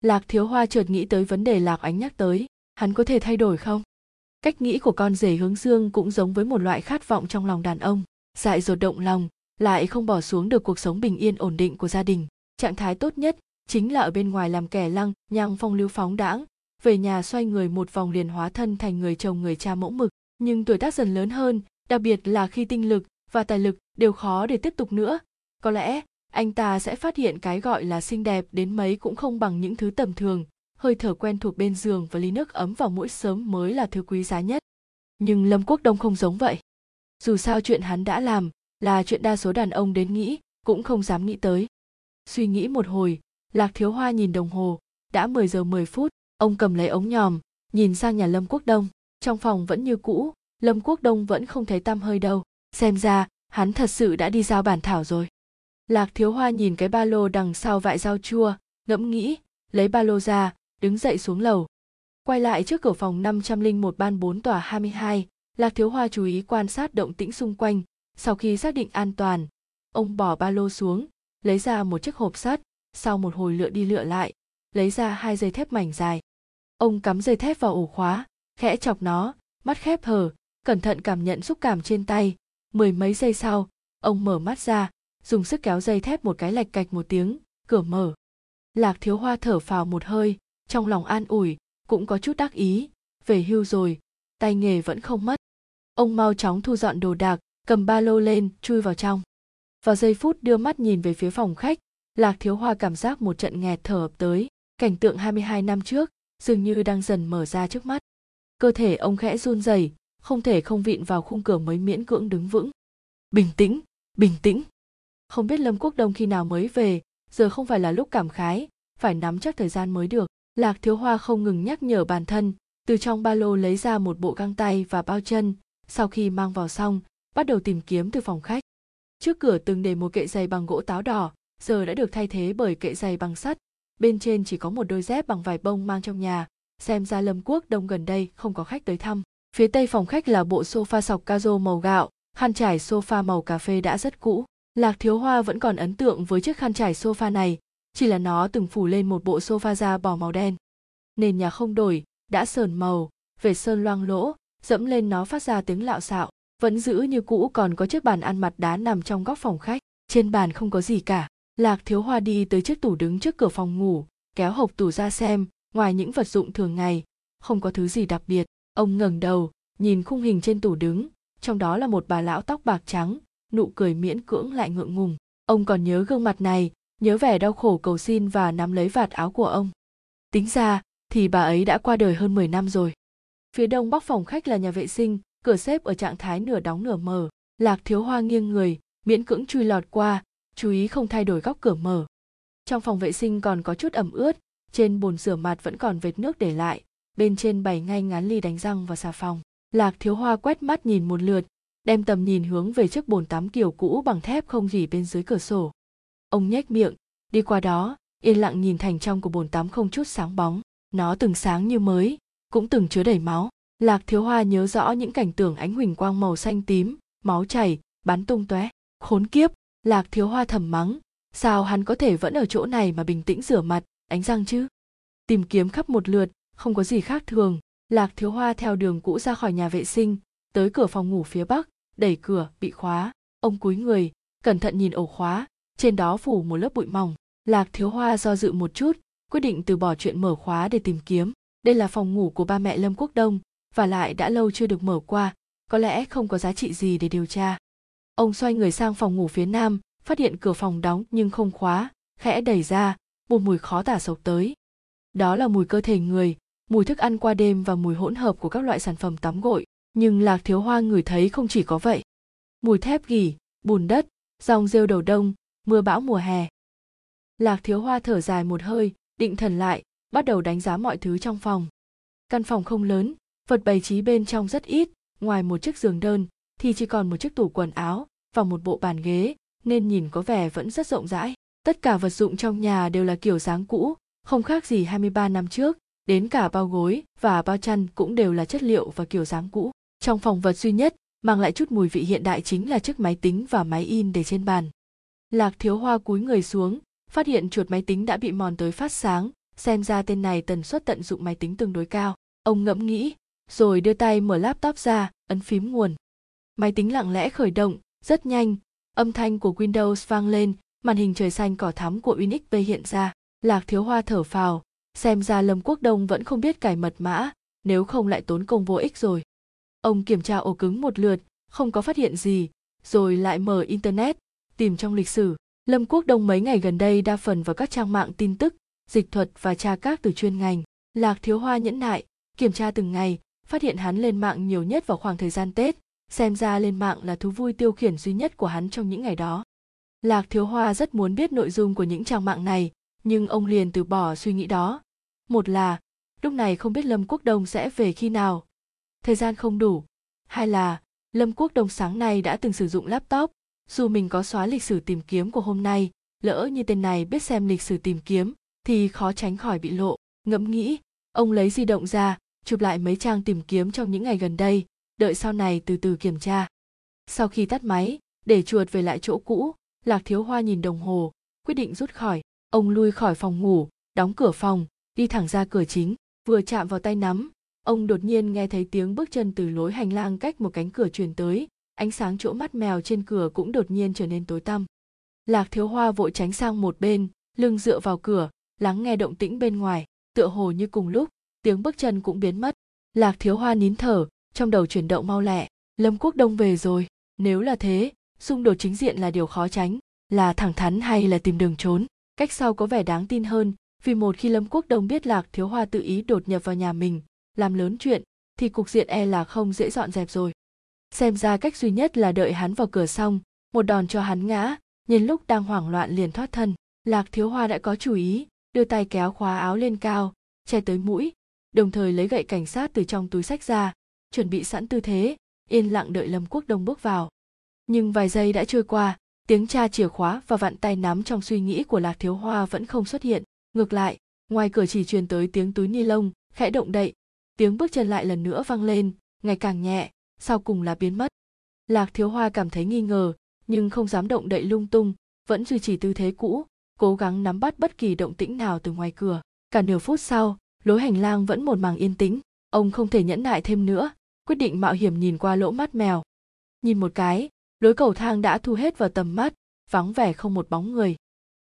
lạc thiếu hoa chợt nghĩ tới vấn đề lạc ánh nhắc tới. Hắn có thể thay đổi không? Cách nghĩ của con rể hướng dương cũng giống với một loại khát vọng trong lòng đàn ông. Dại dột động lòng, lại không bỏ xuống được cuộc sống bình yên ổn định của gia đình. Trạng thái tốt nhất chính là ở bên ngoài làm kẻ lăng nhăng phong lưu phóng đãng. Về nhà xoay người một vòng liền hóa thân thành người chồng người cha mẫu mực. Nhưng tuổi tác dần lớn hơn, đặc biệt là khi tinh lực và tài lực đều khó để tiếp tục nữa. Có lẽ anh ta sẽ phát hiện cái gọi là xinh đẹp đến mấy cũng không bằng những thứ tầm thường hơi thở quen thuộc bên giường và ly nước ấm vào mỗi sớm mới là thứ quý giá nhất nhưng lâm quốc đông không giống vậy dù sao chuyện hắn đã làm là chuyện đa số đàn ông đến nghĩ cũng không dám nghĩ tới suy nghĩ một hồi lạc thiếu hoa nhìn đồng hồ đã 10 giờ 10 phút, ông cầm lấy ống nhòm, nhìn sang nhà Lâm Quốc Đông. Trong phòng vẫn như cũ, Lâm Quốc Đông vẫn không thấy tăm hơi đâu. Xem ra, hắn thật sự đã đi giao bản thảo rồi. Lạc Thiếu Hoa nhìn cái ba lô đằng sau vại rau chua, ngẫm nghĩ, lấy ba lô ra, đứng dậy xuống lầu. Quay lại trước cửa phòng 501 ban 4 tòa 22, Lạc Thiếu Hoa chú ý quan sát động tĩnh xung quanh, sau khi xác định an toàn, ông bỏ ba lô xuống, lấy ra một chiếc hộp sắt, sau một hồi lựa đi lựa lại, lấy ra hai dây thép mảnh dài. Ông cắm dây thép vào ổ khóa, khẽ chọc nó, mắt khép hờ, cẩn thận cảm nhận xúc cảm trên tay. Mười mấy giây sau, ông mở mắt ra, dùng sức kéo dây thép một cái lạch cạch một tiếng, cửa mở. Lạc thiếu hoa thở phào một hơi, trong lòng an ủi, cũng có chút đắc ý, về hưu rồi, tay nghề vẫn không mất. Ông mau chóng thu dọn đồ đạc, cầm ba lô lên, chui vào trong. Vào giây phút đưa mắt nhìn về phía phòng khách, Lạc Thiếu Hoa cảm giác một trận nghẹt thở ập tới, cảnh tượng 22 năm trước, dường như đang dần mở ra trước mắt. Cơ thể ông khẽ run rẩy, không thể không vịn vào khung cửa mới miễn cưỡng đứng vững. Bình tĩnh, bình tĩnh. Không biết Lâm Quốc Đông khi nào mới về, giờ không phải là lúc cảm khái, phải nắm chắc thời gian mới được. Lạc Thiếu Hoa không ngừng nhắc nhở bản thân, từ trong ba lô lấy ra một bộ găng tay và bao chân, sau khi mang vào xong, bắt đầu tìm kiếm từ phòng khách. Trước cửa từng để một kệ giày bằng gỗ táo đỏ, giờ đã được thay thế bởi kệ giày bằng sắt. Bên trên chỉ có một đôi dép bằng vải bông mang trong nhà, xem ra Lâm Quốc Đông gần đây không có khách tới thăm. Phía tây phòng khách là bộ sofa sọc cazo màu gạo, khăn trải sofa màu cà phê đã rất cũ. Lạc Thiếu Hoa vẫn còn ấn tượng với chiếc khăn trải sofa này, chỉ là nó từng phủ lên một bộ sofa da bò màu đen. Nền nhà không đổi, đã sờn màu, về sơn loang lỗ, dẫm lên nó phát ra tiếng lạo xạo, vẫn giữ như cũ còn có chiếc bàn ăn mặt đá nằm trong góc phòng khách, trên bàn không có gì cả. Lạc Thiếu Hoa đi tới chiếc tủ đứng trước cửa phòng ngủ, kéo hộp tủ ra xem, ngoài những vật dụng thường ngày, không có thứ gì đặc biệt. Ông ngẩng đầu, nhìn khung hình trên tủ đứng, trong đó là một bà lão tóc bạc trắng, nụ cười miễn cưỡng lại ngượng ngùng. Ông còn nhớ gương mặt này, nhớ vẻ đau khổ cầu xin và nắm lấy vạt áo của ông. Tính ra, thì bà ấy đã qua đời hơn 10 năm rồi. Phía đông bắc phòng khách là nhà vệ sinh, cửa xếp ở trạng thái nửa đóng nửa mở. Lạc thiếu hoa nghiêng người, miễn cưỡng chui lọt qua, chú ý không thay đổi góc cửa mở. Trong phòng vệ sinh còn có chút ẩm ướt, trên bồn rửa mặt vẫn còn vệt nước để lại, bên trên bày ngay ngắn ly đánh răng và xà phòng. Lạc thiếu hoa quét mắt nhìn một lượt, đem tầm nhìn hướng về chiếc bồn tắm kiểu cũ bằng thép không gỉ bên dưới cửa sổ. Ông nhếch miệng, đi qua đó, yên lặng nhìn thành trong của bồn tắm không chút sáng bóng. Nó từng sáng như mới, cũng từng chứa đầy máu. Lạc thiếu hoa nhớ rõ những cảnh tượng ánh huỳnh quang màu xanh tím, máu chảy, bắn tung tóe. Khốn kiếp, lạc thiếu hoa thầm mắng, sao hắn có thể vẫn ở chỗ này mà bình tĩnh rửa mặt, ánh răng chứ? Tìm kiếm khắp một lượt, không có gì khác thường, lạc thiếu hoa theo đường cũ ra khỏi nhà vệ sinh, tới cửa phòng ngủ phía bắc, đẩy cửa, bị khóa. Ông cúi người, cẩn thận nhìn ổ khóa, trên đó phủ một lớp bụi mỏng. Lạc thiếu hoa do dự một chút, quyết định từ bỏ chuyện mở khóa để tìm kiếm. Đây là phòng ngủ của ba mẹ Lâm Quốc Đông, và lại đã lâu chưa được mở qua, có lẽ không có giá trị gì để điều tra. Ông xoay người sang phòng ngủ phía nam, phát hiện cửa phòng đóng nhưng không khóa, khẽ đẩy ra, một mùi khó tả sộc tới. Đó là mùi cơ thể người, mùi thức ăn qua đêm và mùi hỗn hợp của các loại sản phẩm tắm gội, nhưng Lạc Thiếu Hoa ngửi thấy không chỉ có vậy. Mùi thép gỉ, bùn đất, dòng rêu đầu đông, mưa bão mùa hè. Lạc Thiếu Hoa thở dài một hơi, định thần lại, bắt đầu đánh giá mọi thứ trong phòng. Căn phòng không lớn, vật bày trí bên trong rất ít, ngoài một chiếc giường đơn thì chỉ còn một chiếc tủ quần áo và một bộ bàn ghế, nên nhìn có vẻ vẫn rất rộng rãi. Tất cả vật dụng trong nhà đều là kiểu dáng cũ, không khác gì 23 năm trước, đến cả bao gối và bao chăn cũng đều là chất liệu và kiểu dáng cũ. Trong phòng vật duy nhất, mang lại chút mùi vị hiện đại chính là chiếc máy tính và máy in để trên bàn. Lạc thiếu hoa cúi người xuống, phát hiện chuột máy tính đã bị mòn tới phát sáng, xem ra tên này tần suất tận dụng máy tính tương đối cao. Ông ngẫm nghĩ, rồi đưa tay mở laptop ra, ấn phím nguồn. Máy tính lặng lẽ khởi động, rất nhanh, âm thanh của Windows vang lên, màn hình trời xanh cỏ thắm của Unix hiện ra. Lạc thiếu hoa thở phào, xem ra Lâm Quốc Đông vẫn không biết cài mật mã, nếu không lại tốn công vô ích rồi. Ông kiểm tra ổ cứng một lượt, không có phát hiện gì, rồi lại mở Internet, tìm trong lịch sử. Lâm Quốc Đông mấy ngày gần đây đa phần vào các trang mạng tin tức, dịch thuật và tra các từ chuyên ngành. Lạc Thiếu Hoa nhẫn nại, kiểm tra từng ngày, phát hiện hắn lên mạng nhiều nhất vào khoảng thời gian Tết, xem ra lên mạng là thú vui tiêu khiển duy nhất của hắn trong những ngày đó. Lạc Thiếu Hoa rất muốn biết nội dung của những trang mạng này, nhưng ông liền từ bỏ suy nghĩ đó, một là lúc này không biết lâm quốc đông sẽ về khi nào thời gian không đủ. Hai là, lâm quốc đông sáng nay đã từng sử dụng laptop. Dù mình có xóa lịch sử tìm kiếm của hôm nay, lỡ như tên này biết xem lịch sử tìm kiếm, thì khó tránh khỏi bị lộ. Ngẫm nghĩ, ông lấy di động ra, chụp lại mấy trang tìm kiếm trong những ngày gần đây, đợi sau này từ từ kiểm tra. Sau khi tắt máy, để chuột về lại chỗ cũ, lạc thiếu hoa nhìn đồng hồ, quyết định rút khỏi. Ông lui khỏi phòng ngủ, đóng cửa phòng, đi thẳng ra cửa chính, vừa chạm vào tay nắm ông đột nhiên nghe thấy tiếng bước chân từ lối hành lang cách một cánh cửa truyền tới. Ánh sáng chỗ mắt mèo trên cửa cũng đột nhiên trở nên tối tăm. Lạc thiếu hoa vội tránh sang một bên, lưng dựa vào cửa, lắng nghe động tĩnh bên ngoài, tựa hồ như cùng lúc, tiếng bước chân cũng biến mất. Lạc thiếu hoa nín thở, trong đầu chuyển động mau lẹ. Lâm quốc đông về rồi. Nếu là thế, xung đột chính diện là điều khó tránh, là thẳng thắn hay là tìm đường trốn? Cách sau có vẻ đáng tin hơn, vì một khi lâm quốc đông biết lạc thiếu hoa tự ý đột nhập vào nhà mình làm lớn chuyện, thì cục diện e là không dễ dọn dẹp rồi. Xem ra cách duy nhất là đợi hắn vào cửa xong, một đòn cho hắn ngã, nhân lúc đang hoảng loạn liền thoát thân. Lạc thiếu hoa đã có chủ ý, đưa tay kéo khóa áo lên cao, che tới mũi, đồng thời lấy gậy cảnh sát từ trong túi sách ra, chuẩn bị sẵn tư thế, yên lặng đợi lâm quốc đông bước vào. Nhưng vài giây đã trôi qua, tiếng tra chìa khóa và vặn tay nắm trong suy nghĩ của lạc thiếu hoa vẫn không xuất hiện. Ngược lại, ngoài cửa chỉ truyền tới tiếng túi ni lông, khẽ động đậy tiếng bước chân lại lần nữa vang lên, ngày càng nhẹ, sau cùng là biến mất. Lạc thiếu hoa cảm thấy nghi ngờ, nhưng không dám động đậy lung tung, vẫn duy trì tư thế cũ, cố gắng nắm bắt bất kỳ động tĩnh nào từ ngoài cửa. Cả nửa phút sau, lối hành lang vẫn một màng yên tĩnh, ông không thể nhẫn nại thêm nữa, quyết định mạo hiểm nhìn qua lỗ mắt mèo. Nhìn một cái, lối cầu thang đã thu hết vào tầm mắt, vắng vẻ không một bóng người.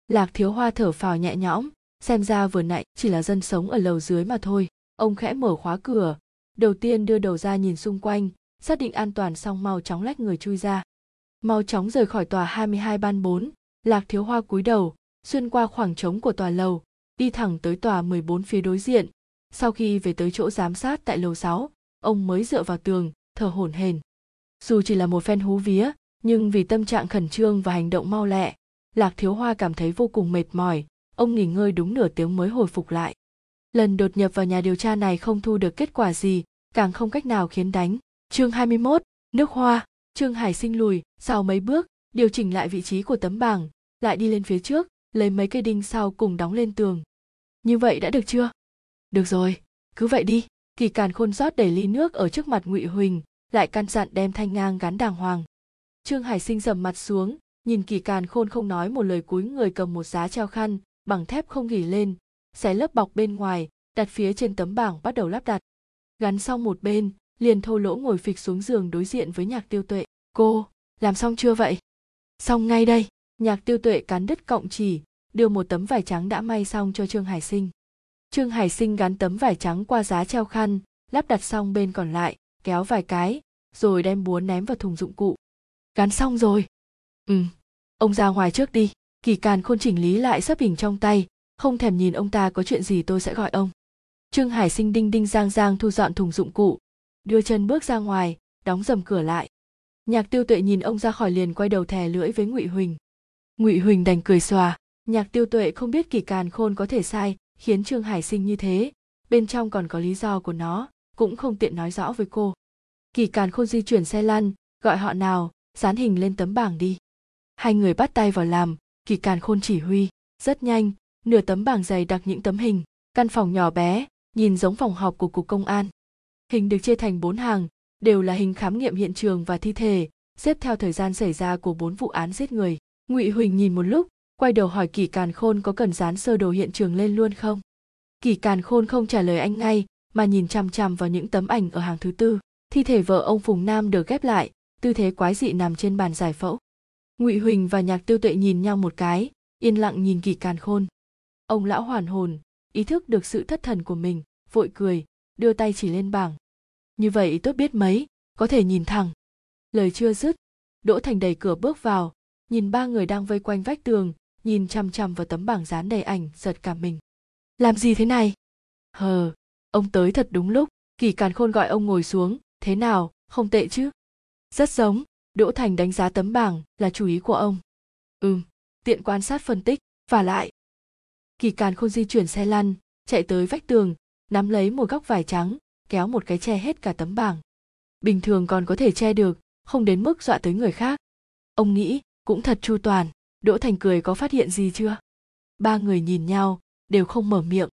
Lạc thiếu hoa thở phào nhẹ nhõm, xem ra vừa nãy chỉ là dân sống ở lầu dưới mà thôi ông khẽ mở khóa cửa đầu tiên đưa đầu ra nhìn xung quanh xác định an toàn xong mau chóng lách người chui ra. Mau chóng rời khỏi tòa 22 ban 4, lạc thiếu hoa cúi đầu xuyên qua khoảng trống của tòa lầu đi thẳng tới tòa 14 phía đối diện. Sau khi về tới chỗ giám sát tại lầu 6, ông mới dựa vào tường thở hổn hển. Dù chỉ là một phen hú vía nhưng vì tâm trạng khẩn trương và hành động mau lẹ lạc thiếu hoa cảm thấy vô cùng mệt mỏi. Ông nghỉ ngơi đúng nửa tiếng mới hồi phục lại lần đột nhập vào nhà điều tra này không thu được kết quả gì càng không cách nào khiến đánh. Chương 21, nước hoa. Trương hải sinh lùi sau mấy bước điều chỉnh lại vị trí của tấm bảng lại đi lên phía trước lấy mấy cây đinh sau cùng đóng lên tường. Như vậy đã được chưa? Được rồi cứ vậy đi. Kỳ càn khôn rót đầy ly nước ở trước mặt ngụy huỳnh lại căn dặn đem thanh ngang gắn đàng hoàng. Trương hải sinh dầm mặt xuống nhìn kỳ càn khôn không nói một lời cúi người cầm một giá treo khăn bằng thép không nghỉ lên xé lớp bọc bên ngoài, đặt phía trên tấm bảng bắt đầu lắp đặt. Gắn xong một bên, liền thô lỗ ngồi phịch xuống giường đối diện với nhạc tiêu tuệ. Cô, làm xong chưa vậy? Xong ngay đây. Nhạc tiêu tuệ cán đứt cọng chỉ, đưa một tấm vải trắng đã may xong cho trương hải sinh. Trương hải sinh gắn tấm vải trắng qua giá treo khăn, lắp đặt xong bên còn lại, kéo vài cái, rồi đem búa ném vào thùng dụng cụ. Gắn xong rồi. Ừ ông ra ngoài trước đi. Kỳ càn khôn chỉnh lý lại sấp hình trong tay không thèm nhìn ông ta có chuyện gì tôi sẽ gọi ông. Trương hải sinh đinh đinh giang giang thu dọn thùng dụng cụ, đưa chân bước ra ngoài, đóng dầm cửa lại. Nhạc tiêu tuệ nhìn ông ra khỏi liền quay đầu thè lưỡi với ngụy huỳnh. Ngụy huỳnh đành cười xòa, nhạc tiêu tuệ không biết kỳ càn khôn có thể sai, khiến trương hải sinh như thế. Bên trong còn có lý do của nó, cũng không tiện nói rõ với cô. Kỳ càn khôn di chuyển xe lăn, gọi họ nào, dán hình lên tấm bảng đi. Hai người bắt tay vào làm kỳ càn khôn chỉ huy, rất nhanh nửa tấm bảng dày đặc những tấm hình, căn phòng nhỏ bé, nhìn giống phòng họp của cục công an. Hình được chia thành bốn hàng, đều là hình khám nghiệm hiện trường và thi thể, xếp theo thời gian xảy ra của bốn vụ án giết người. Ngụy huỳnh nhìn một lúc, quay đầu hỏi kỳ càn khôn có cần dán sơ đồ hiện trường lên luôn không? Kỳ càn khôn không trả lời anh ngay, mà nhìn chằm chằm vào những tấm ảnh ở hàng thứ tư. Thi thể vợ ông phùng nam được ghép lại, tư thế quái dị nằm trên bàn giải phẫu. Ngụy huỳnh và nhạc tiêu tuệ nhìn nhau một cái, yên lặng nhìn kỳ càn khôn ông lão hoàn hồn, ý thức được sự thất thần của mình, vội cười, đưa tay chỉ lên bảng. Như vậy tốt biết mấy, có thể nhìn thẳng. Lời chưa dứt, đỗ thành đẩy cửa bước vào, nhìn ba người đang vây quanh vách tường, nhìn chằm chằm vào tấm bảng dán đầy ảnh, giật cả mình. Làm gì thế này? Hờ, ông tới thật đúng lúc, kỳ càn khôn gọi ông ngồi xuống, thế nào, không tệ chứ? Rất giống, đỗ thành đánh giá tấm bảng là chủ ý của ông. Ừm, tiện quan sát phân tích, và lại kỳ càn khôn di chuyển xe lăn, chạy tới vách tường, nắm lấy một góc vải trắng, kéo một cái che hết cả tấm bảng. Bình thường còn có thể che được, không đến mức dọa tới người khác. Ông nghĩ, cũng thật chu toàn, đỗ thành cười có phát hiện gì chưa? Ba người nhìn nhau, đều không mở miệng.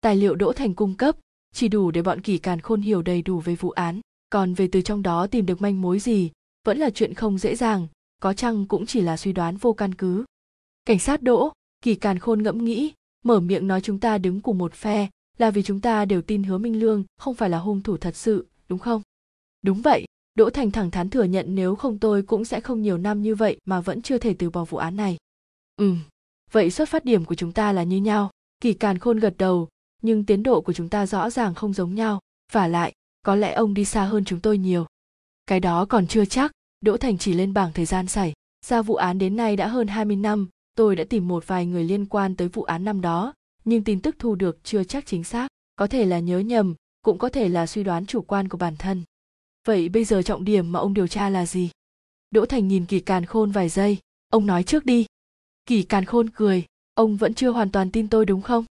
Tài liệu đỗ thành cung cấp, chỉ đủ để bọn kỳ càn khôn hiểu đầy đủ về vụ án. Còn về từ trong đó tìm được manh mối gì, vẫn là chuyện không dễ dàng, có chăng cũng chỉ là suy đoán vô căn cứ. Cảnh sát đỗ, kỳ càn khôn ngẫm nghĩ mở miệng nói chúng ta đứng cùng một phe là vì chúng ta đều tin hứa minh lương không phải là hung thủ thật sự, đúng không? Đúng vậy, đỗ thành thẳng thắn thừa nhận nếu không tôi cũng sẽ không nhiều năm như vậy mà vẫn chưa thể từ bỏ vụ án này. Ừ vậy xuất phát điểm của chúng ta là như nhau. Kỳ càn khôn gật đầu, nhưng tiến độ của chúng ta rõ ràng không giống nhau. Và lại, có lẽ ông đi xa hơn chúng tôi nhiều. Cái đó còn chưa chắc. Đỗ thành chỉ lên bảng thời gian xảy ra vụ án đến nay đã hơn 20 năm tôi đã tìm một vài người liên quan tới vụ án năm đó, nhưng tin tức thu được chưa chắc chính xác, có thể là nhớ nhầm, cũng có thể là suy đoán chủ quan của bản thân. Vậy bây giờ trọng điểm mà ông điều tra là gì? Đỗ thành nhìn kỳ càn khôn vài giây, ông nói trước đi. Kỳ càn khôn cười, ông vẫn chưa hoàn toàn tin tôi đúng không?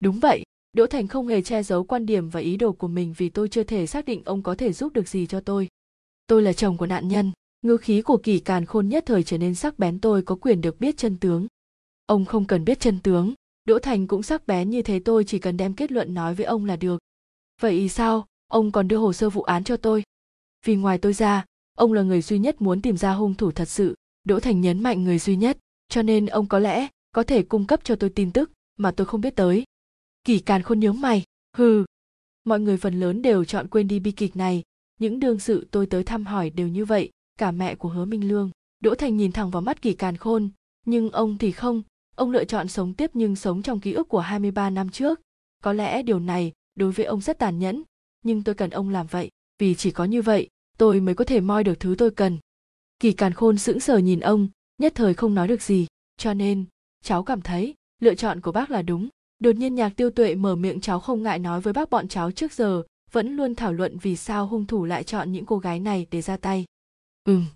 Đúng vậy, đỗ thành không hề che giấu quan điểm và ý đồ của mình vì tôi chưa thể xác định ông có thể giúp được gì cho tôi. Tôi là chồng của nạn nhân ngữ khí của kỳ càn khôn nhất thời trở nên sắc bén tôi có quyền được biết chân tướng. Ông không cần biết chân tướng. Đỗ thành cũng sắc bén như thế tôi chỉ cần đem kết luận nói với ông là được. Vậy sao? Ông còn đưa hồ sơ vụ án cho tôi. Vì ngoài tôi ra, ông là người duy nhất muốn tìm ra hung thủ thật sự. Đỗ thành nhấn mạnh người duy nhất, cho nên ông có lẽ có thể cung cấp cho tôi tin tức mà tôi không biết tới. Kỳ càn khôn nhớ mày. Hừ. Mọi người phần lớn đều chọn quên đi bi kịch này. Những đương sự tôi tới thăm hỏi đều như vậy cả mẹ của hứa minh lương. Đỗ thành nhìn thẳng vào mắt kỳ càn khôn, nhưng ông thì không. Ông lựa chọn sống tiếp nhưng sống trong ký ức của 23 năm trước. Có lẽ điều này đối với ông rất tàn nhẫn, nhưng tôi cần ông làm vậy, vì chỉ có như vậy, tôi mới có thể moi được thứ tôi cần. Kỳ càn khôn sững sờ nhìn ông, nhất thời không nói được gì. Cho nên, cháu cảm thấy lựa chọn của bác là đúng. Đột nhiên nhạc tiêu tuệ mở miệng cháu không ngại nói với bác bọn cháu trước giờ, vẫn luôn thảo luận vì sao hung thủ lại chọn những cô gái này để ra tay ừm,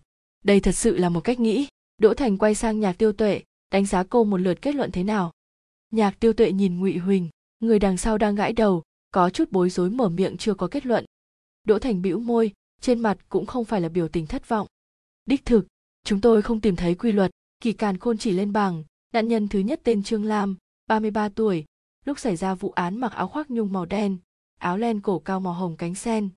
đây thật sự là một cách nghĩ. Đỗ thành quay sang nhạc tiêu tuệ, đánh giá cô một lượt kết luận thế nào? Nhạc tiêu tuệ nhìn ngụy huỳnh, người đằng sau đang gãi đầu, có chút bối rối mở miệng chưa có kết luận. Đỗ thành bĩu môi, trên mặt cũng không phải là biểu tình thất vọng. Đích thực, chúng tôi không tìm thấy quy luật, kỳ càn khôn chỉ lên bảng, nạn nhân thứ nhất tên trương lam 33 tuổi, lúc xảy ra vụ án mặc áo khoác nhung màu đen, áo len cổ cao màu hồng cánh sen,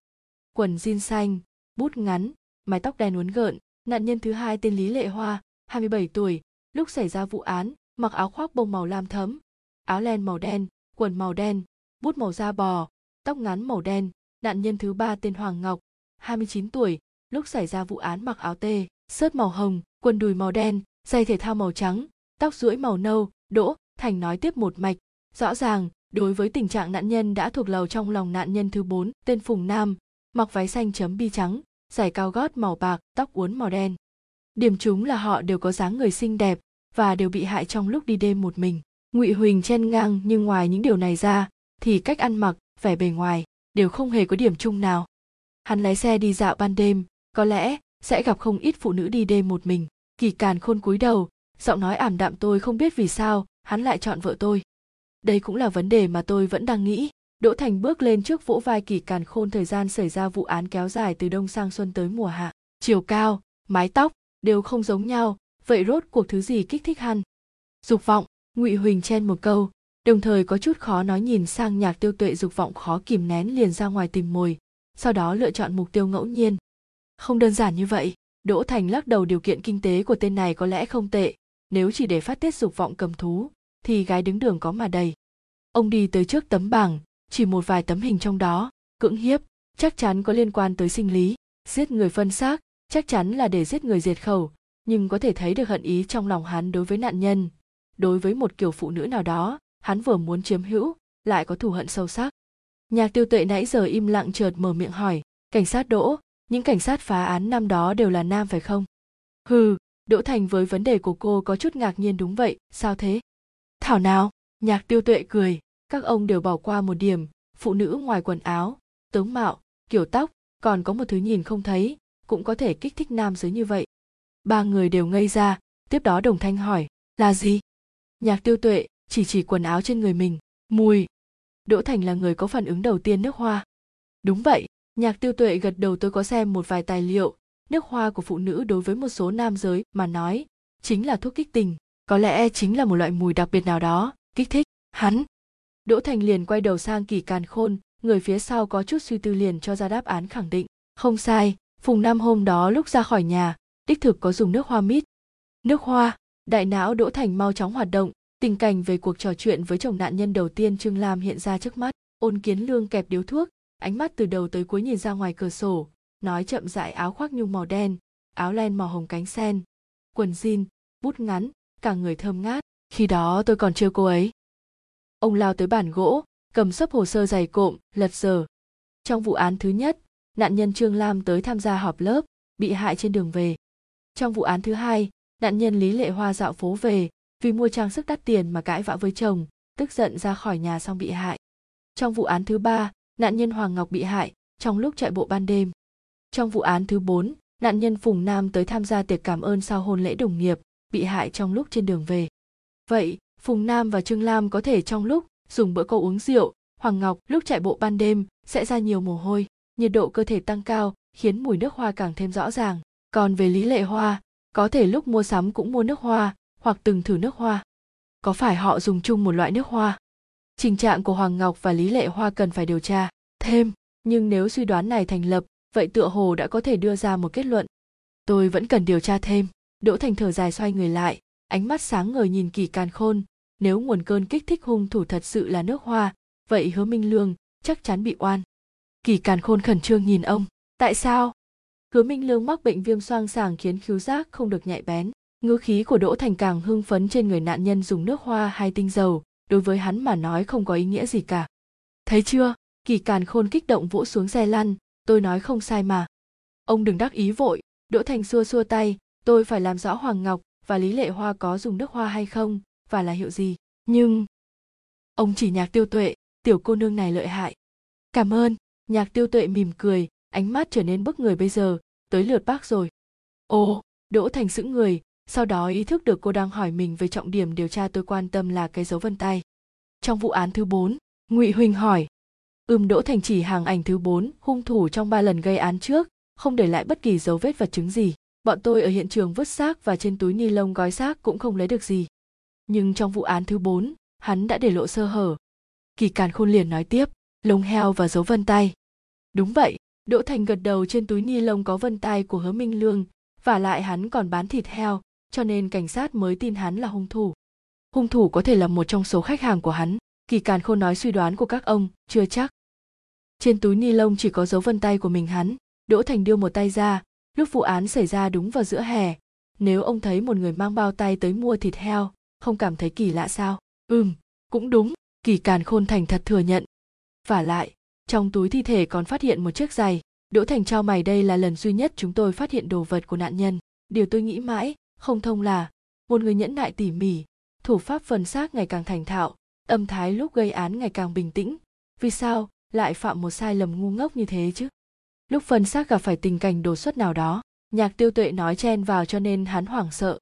quần jean xanh, bút ngắn mái tóc đen uốn gợn. Nạn nhân thứ hai tên lý lệ hoa 27 tuổi lúc xảy ra vụ án mặc áo khoác bông màu lam thấm áo len màu đen quần màu đen bút màu da bò tóc ngắn màu đen. Nạn nhân thứ ba tên Hoàng Ngọc, 29 tuổi, lúc xảy ra vụ án mặc áo tê, sớt màu hồng, quần đùi màu đen, giày thể thao màu trắng, tóc rưỡi màu nâu, Đỗ, Thành nói tiếp một mạch, rõ ràng, đối với tình trạng nạn nhân đã thuộc lầu trong lòng nạn nhân thứ bốn, tên Phùng Nam, mặc váy xanh chấm bi trắng, giày cao gót màu bạc, tóc uốn màu đen. Điểm chúng là họ đều có dáng người xinh đẹp và đều bị hại trong lúc đi đêm một mình. Ngụy Huỳnh chen ngang nhưng ngoài những điều này ra, thì cách ăn mặc, vẻ bề ngoài, đều không hề có điểm chung nào hắn lái xe đi dạo ban đêm có lẽ sẽ gặp không ít phụ nữ đi đêm một mình kỳ càn khôn cúi đầu giọng nói ảm đạm tôi không biết vì sao hắn lại chọn vợ tôi đây cũng là vấn đề mà tôi vẫn đang nghĩ đỗ thành bước lên trước vỗ vai kỳ càn khôn thời gian xảy ra vụ án kéo dài từ đông sang xuân tới mùa hạ. Chiều cao, mái tóc đều không giống nhau, vậy rốt cuộc thứ gì kích thích hắn? Dục vọng, ngụy huỳnh chen một câu, đồng thời có chút khó nói nhìn sang nhạc tiêu tuệ dục vọng khó kìm nén liền ra ngoài tìm mồi, sau đó lựa chọn mục tiêu ngẫu nhiên. Không đơn giản như vậy, đỗ thành lắc đầu điều kiện kinh tế của tên này có lẽ không tệ, nếu chỉ để phát tiết dục vọng cầm thú, thì gái đứng đường có mà đầy. Ông đi tới trước tấm bảng chỉ một vài tấm hình trong đó, cưỡng hiếp, chắc chắn có liên quan tới sinh lý, giết người phân xác, chắc chắn là để giết người diệt khẩu, nhưng có thể thấy được hận ý trong lòng hắn đối với nạn nhân. Đối với một kiểu phụ nữ nào đó, hắn vừa muốn chiếm hữu, lại có thù hận sâu sắc. Nhạc tiêu tuệ nãy giờ im lặng chợt mở miệng hỏi, cảnh sát đỗ, những cảnh sát phá án năm đó đều là nam phải không? Hừ, đỗ thành với vấn đề của cô có chút ngạc nhiên đúng vậy, sao thế? Thảo nào? Nhạc tiêu tuệ cười các ông đều bỏ qua một điểm, phụ nữ ngoài quần áo, tướng mạo, kiểu tóc, còn có một thứ nhìn không thấy, cũng có thể kích thích nam giới như vậy. Ba người đều ngây ra, tiếp đó đồng thanh hỏi, là gì? Nhạc tiêu tuệ chỉ chỉ quần áo trên người mình, mùi. Đỗ thành là người có phản ứng đầu tiên nước hoa. Đúng vậy. Nhạc tiêu tuệ gật đầu, tôi có xem một vài tài liệu nước hoa của phụ nữ đối với một số nam giới mà nói, chính là thuốc kích tình. Có lẽ chính là một loại mùi đặc biệt nào đó, kích thích hắn đỗ thành liền quay đầu sang kỳ càn khôn, người phía sau có chút suy tư liền cho ra đáp án khẳng định. Không sai, phùng nam hôm đó lúc ra khỏi nhà, đích thực có dùng nước hoa mít. Nước hoa, đại não đỗ thành mau chóng hoạt động, tình cảnh về cuộc trò chuyện với chồng nạn nhân đầu tiên trương lam hiện ra trước mắt, ôn kiến lương kẹp điếu thuốc, ánh mắt từ đầu tới cuối nhìn ra ngoài cửa sổ, nói chậm rãi áo khoác nhung màu đen, áo len màu hồng cánh sen, quần jean, bút ngắn, cả người thơm ngát. Khi đó tôi còn chưa cô ấy ông lao tới bàn gỗ, cầm sấp hồ sơ dày cộm, lật giờ. Trong vụ án thứ nhất, nạn nhân trương lam tới tham gia họp lớp, bị hại trên đường về. Trong vụ án thứ hai, nạn nhân lý lệ hoa dạo phố về vì mua trang sức đắt tiền mà cãi vã với chồng, tức giận ra khỏi nhà xong bị hại. Trong vụ án thứ ba, nạn nhân hoàng ngọc bị hại trong lúc chạy bộ ban đêm. Trong vụ án thứ bốn, nạn nhân phùng nam tới tham gia tiệc cảm ơn sau hôn lễ đồng nghiệp bị hại trong lúc trên đường về. Vậy phùng nam và trương lam có thể trong lúc dùng bữa câu uống rượu, hoàng ngọc lúc chạy bộ ban đêm sẽ ra nhiều mồ hôi, nhiệt độ cơ thể tăng cao, khiến mùi nước hoa càng thêm rõ ràng. Còn về lý lệ hoa, có thể lúc mua sắm cũng mua nước hoa, hoặc từng thử nước hoa. Có phải họ dùng chung một loại nước hoa? Trình trạng của hoàng ngọc và lý lệ hoa cần phải điều tra thêm, nhưng nếu suy đoán này thành lập, vậy tựa hồ đã có thể đưa ra một kết luận. Tôi vẫn cần điều tra thêm. Đỗ thành thở dài xoay người lại, ánh mắt sáng ngời nhìn kỳ càn khôn nếu nguồn cơn kích thích hung thủ thật sự là nước hoa, vậy hứa minh lương chắc chắn bị oan. Kỳ càn khôn khẩn trương nhìn ông, tại sao? Hứa minh lương mắc bệnh viêm xoang sàng khiến khiếu giác không được nhạy bén. Ngữ khí của đỗ thành càng hưng phấn trên người nạn nhân dùng nước hoa hay tinh dầu, đối với hắn mà nói không có ý nghĩa gì cả. Thấy chưa? Kỳ càn khôn kích động vỗ xuống xe lăn, tôi nói không sai mà. Ông đừng đắc ý vội, đỗ thành xua xua tay, tôi phải làm rõ hoàng ngọc và lý lệ hoa có dùng nước hoa hay không và là hiệu gì. Nhưng, ông chỉ nhạc tiêu tuệ, tiểu cô nương này lợi hại. Cảm ơn, nhạc tiêu tuệ mỉm cười, ánh mắt trở nên bức người bây giờ, tới lượt bác rồi. Ồ, đỗ thành sững người, sau đó ý thức được cô đang hỏi mình về trọng điểm điều tra tôi quan tâm là cái dấu vân tay. Trong vụ án thứ bốn, ngụy huỳnh hỏi ưm đỗ thành chỉ hàng ảnh thứ bốn, hung thủ trong ba lần gây án trước, không để lại bất kỳ dấu vết vật chứng gì. Bọn tôi ở hiện trường vứt xác và trên túi ni lông gói xác cũng không lấy được gì nhưng trong vụ án thứ bốn, hắn đã để lộ sơ hở. Kỳ càn khôn liền nói tiếp, lông heo và dấu vân tay. Đúng vậy, đỗ thành gật đầu trên túi ni lông có vân tay của hứa minh lương, và lại hắn còn bán thịt heo, cho nên cảnh sát mới tin hắn là hung thủ. Hung thủ có thể là một trong số khách hàng của hắn, kỳ càn khôn nói suy đoán của các ông, chưa chắc. Trên túi ni lông chỉ có dấu vân tay của mình hắn, đỗ thành đưa một tay ra, lúc vụ án xảy ra đúng vào giữa hè, nếu ông thấy một người mang bao tay tới mua thịt heo không cảm thấy kỳ lạ sao? Ừm, cũng đúng, kỳ càn khôn thành thật thừa nhận. Và lại, trong túi thi thể còn phát hiện một chiếc giày. Đỗ thành trao mày đây là lần duy nhất chúng tôi phát hiện đồ vật của nạn nhân. Điều tôi nghĩ mãi, không thông là, một người nhẫn nại tỉ mỉ, thủ pháp phần xác ngày càng thành thạo âm thái lúc gây án ngày càng bình tĩnh. Vì sao lại phạm một sai lầm ngu ngốc như thế chứ? Lúc phân xác gặp phải tình cảnh đột xuất nào đó, nhạc tiêu tuệ nói chen vào cho nên hắn hoảng sợ.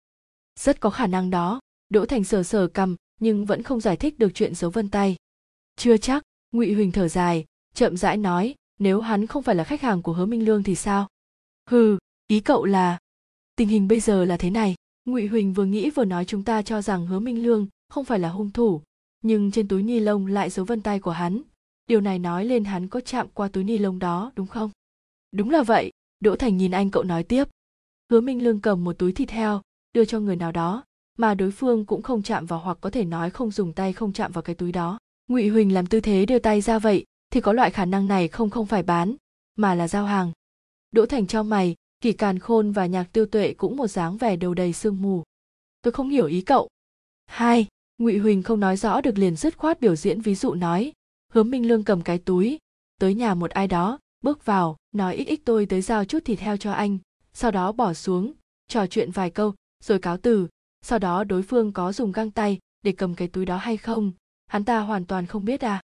Rất có khả năng đó đỗ thành sờ sờ cầm nhưng vẫn không giải thích được chuyện dấu vân tay. Chưa chắc, ngụy huỳnh thở dài, chậm rãi nói, nếu hắn không phải là khách hàng của hứa minh lương thì sao? Hừ, ý cậu là, tình hình bây giờ là thế này. Ngụy huỳnh vừa nghĩ vừa nói chúng ta cho rằng hứa minh lương không phải là hung thủ, nhưng trên túi ni lông lại dấu vân tay của hắn. Điều này nói lên hắn có chạm qua túi ni lông đó, đúng không? Đúng là vậy, đỗ thành nhìn anh cậu nói tiếp. Hứa minh lương cầm một túi thịt heo, đưa cho người nào đó mà đối phương cũng không chạm vào hoặc có thể nói không dùng tay không chạm vào cái túi đó. Ngụy huỳnh làm tư thế đưa tay ra vậy, thì có loại khả năng này không không phải bán, mà là giao hàng. Đỗ thành cho mày, kỳ càn khôn và nhạc tiêu tuệ cũng một dáng vẻ đầu đầy sương mù. Tôi không hiểu ý cậu. Hai, ngụy huỳnh không nói rõ được liền dứt khoát biểu diễn ví dụ nói, hứa minh lương cầm cái túi, tới nhà một ai đó, bước vào, nói ít ít tôi tới giao chút thịt heo cho anh, sau đó bỏ xuống, trò chuyện vài câu, rồi cáo từ sau đó đối phương có dùng găng tay để cầm cái túi đó hay không, hắn ta hoàn toàn không biết à.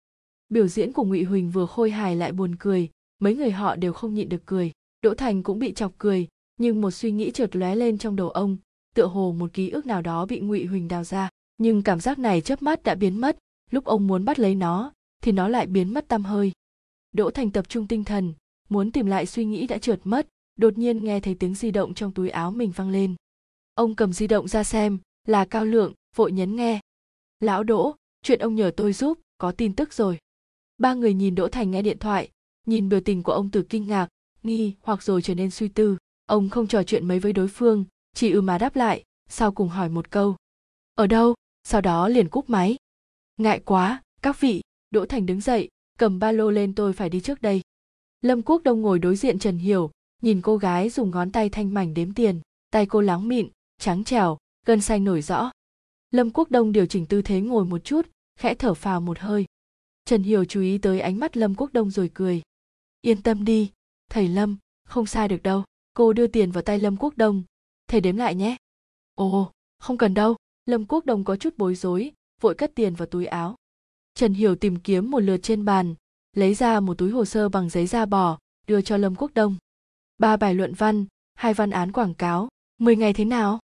Biểu diễn của ngụy huỳnh vừa khôi hài lại buồn cười, mấy người họ đều không nhịn được cười. Đỗ thành cũng bị chọc cười, nhưng một suy nghĩ chợt lóe lên trong đầu ông, tựa hồ một ký ức nào đó bị ngụy huỳnh đào ra. Nhưng cảm giác này chớp mắt đã biến mất, lúc ông muốn bắt lấy nó, thì nó lại biến mất tăm hơi. Đỗ thành tập trung tinh thần, muốn tìm lại suy nghĩ đã trượt mất, đột nhiên nghe thấy tiếng di động trong túi áo mình vang lên ông cầm di động ra xem, là cao lượng, vội nhấn nghe. Lão đỗ, chuyện ông nhờ tôi giúp, có tin tức rồi. Ba người nhìn đỗ thành nghe điện thoại, nhìn biểu tình của ông từ kinh ngạc, nghi hoặc rồi trở nên suy tư. Ông không trò chuyện mấy với đối phương, chỉ ư mà đáp lại, sau cùng hỏi một câu. Ở đâu? Sau đó liền cúp máy. Ngại quá, các vị, đỗ thành đứng dậy, cầm ba lô lên tôi phải đi trước đây. Lâm quốc đông ngồi đối diện trần hiểu, nhìn cô gái dùng ngón tay thanh mảnh đếm tiền, tay cô láng mịn trắng trẻo gân xanh nổi rõ. Lâm quốc đông điều chỉnh tư thế ngồi một chút, khẽ thở phào một hơi. Trần hiểu chú ý tới ánh mắt lâm quốc đông rồi cười. Yên tâm đi, thầy lâm, không sai được đâu, cô đưa tiền vào tay lâm quốc đông, thầy đếm lại nhé. Ồ, không cần đâu, lâm quốc đông có chút bối rối, vội cất tiền vào túi áo. Trần hiểu tìm kiếm một lượt trên bàn, lấy ra một túi hồ sơ bằng giấy da bò, đưa cho lâm quốc đông. Ba bài luận văn, hai văn án quảng cáo, mười ngày thế nào?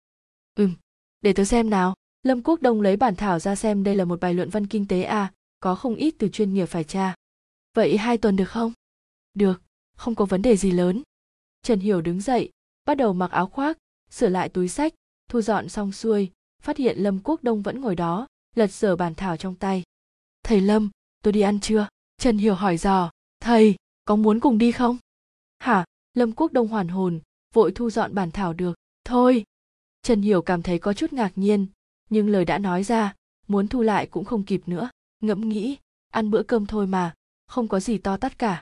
Để tớ xem nào. Lâm quốc đông lấy bản thảo ra xem đây là một bài luận văn kinh tế à có không ít từ chuyên nghiệp phải tra. Vậy hai tuần được không? Được, không có vấn đề gì lớn. Trần hiểu đứng dậy, bắt đầu mặc áo khoác, sửa lại túi sách, thu dọn xong xuôi, phát hiện lâm quốc đông vẫn ngồi đó, lật sở bản thảo trong tay. Thầy lâm, tôi đi ăn chưa trần hiểu hỏi dò. Thầy, có muốn cùng đi không? Hả? Lâm quốc đông hoàn hồn, vội thu dọn bản thảo được. Thôi trần hiểu cảm thấy có chút ngạc nhiên, nhưng lời đã nói ra, muốn thu lại cũng không kịp nữa, ngẫm nghĩ, ăn bữa cơm thôi mà, không có gì to tát cả.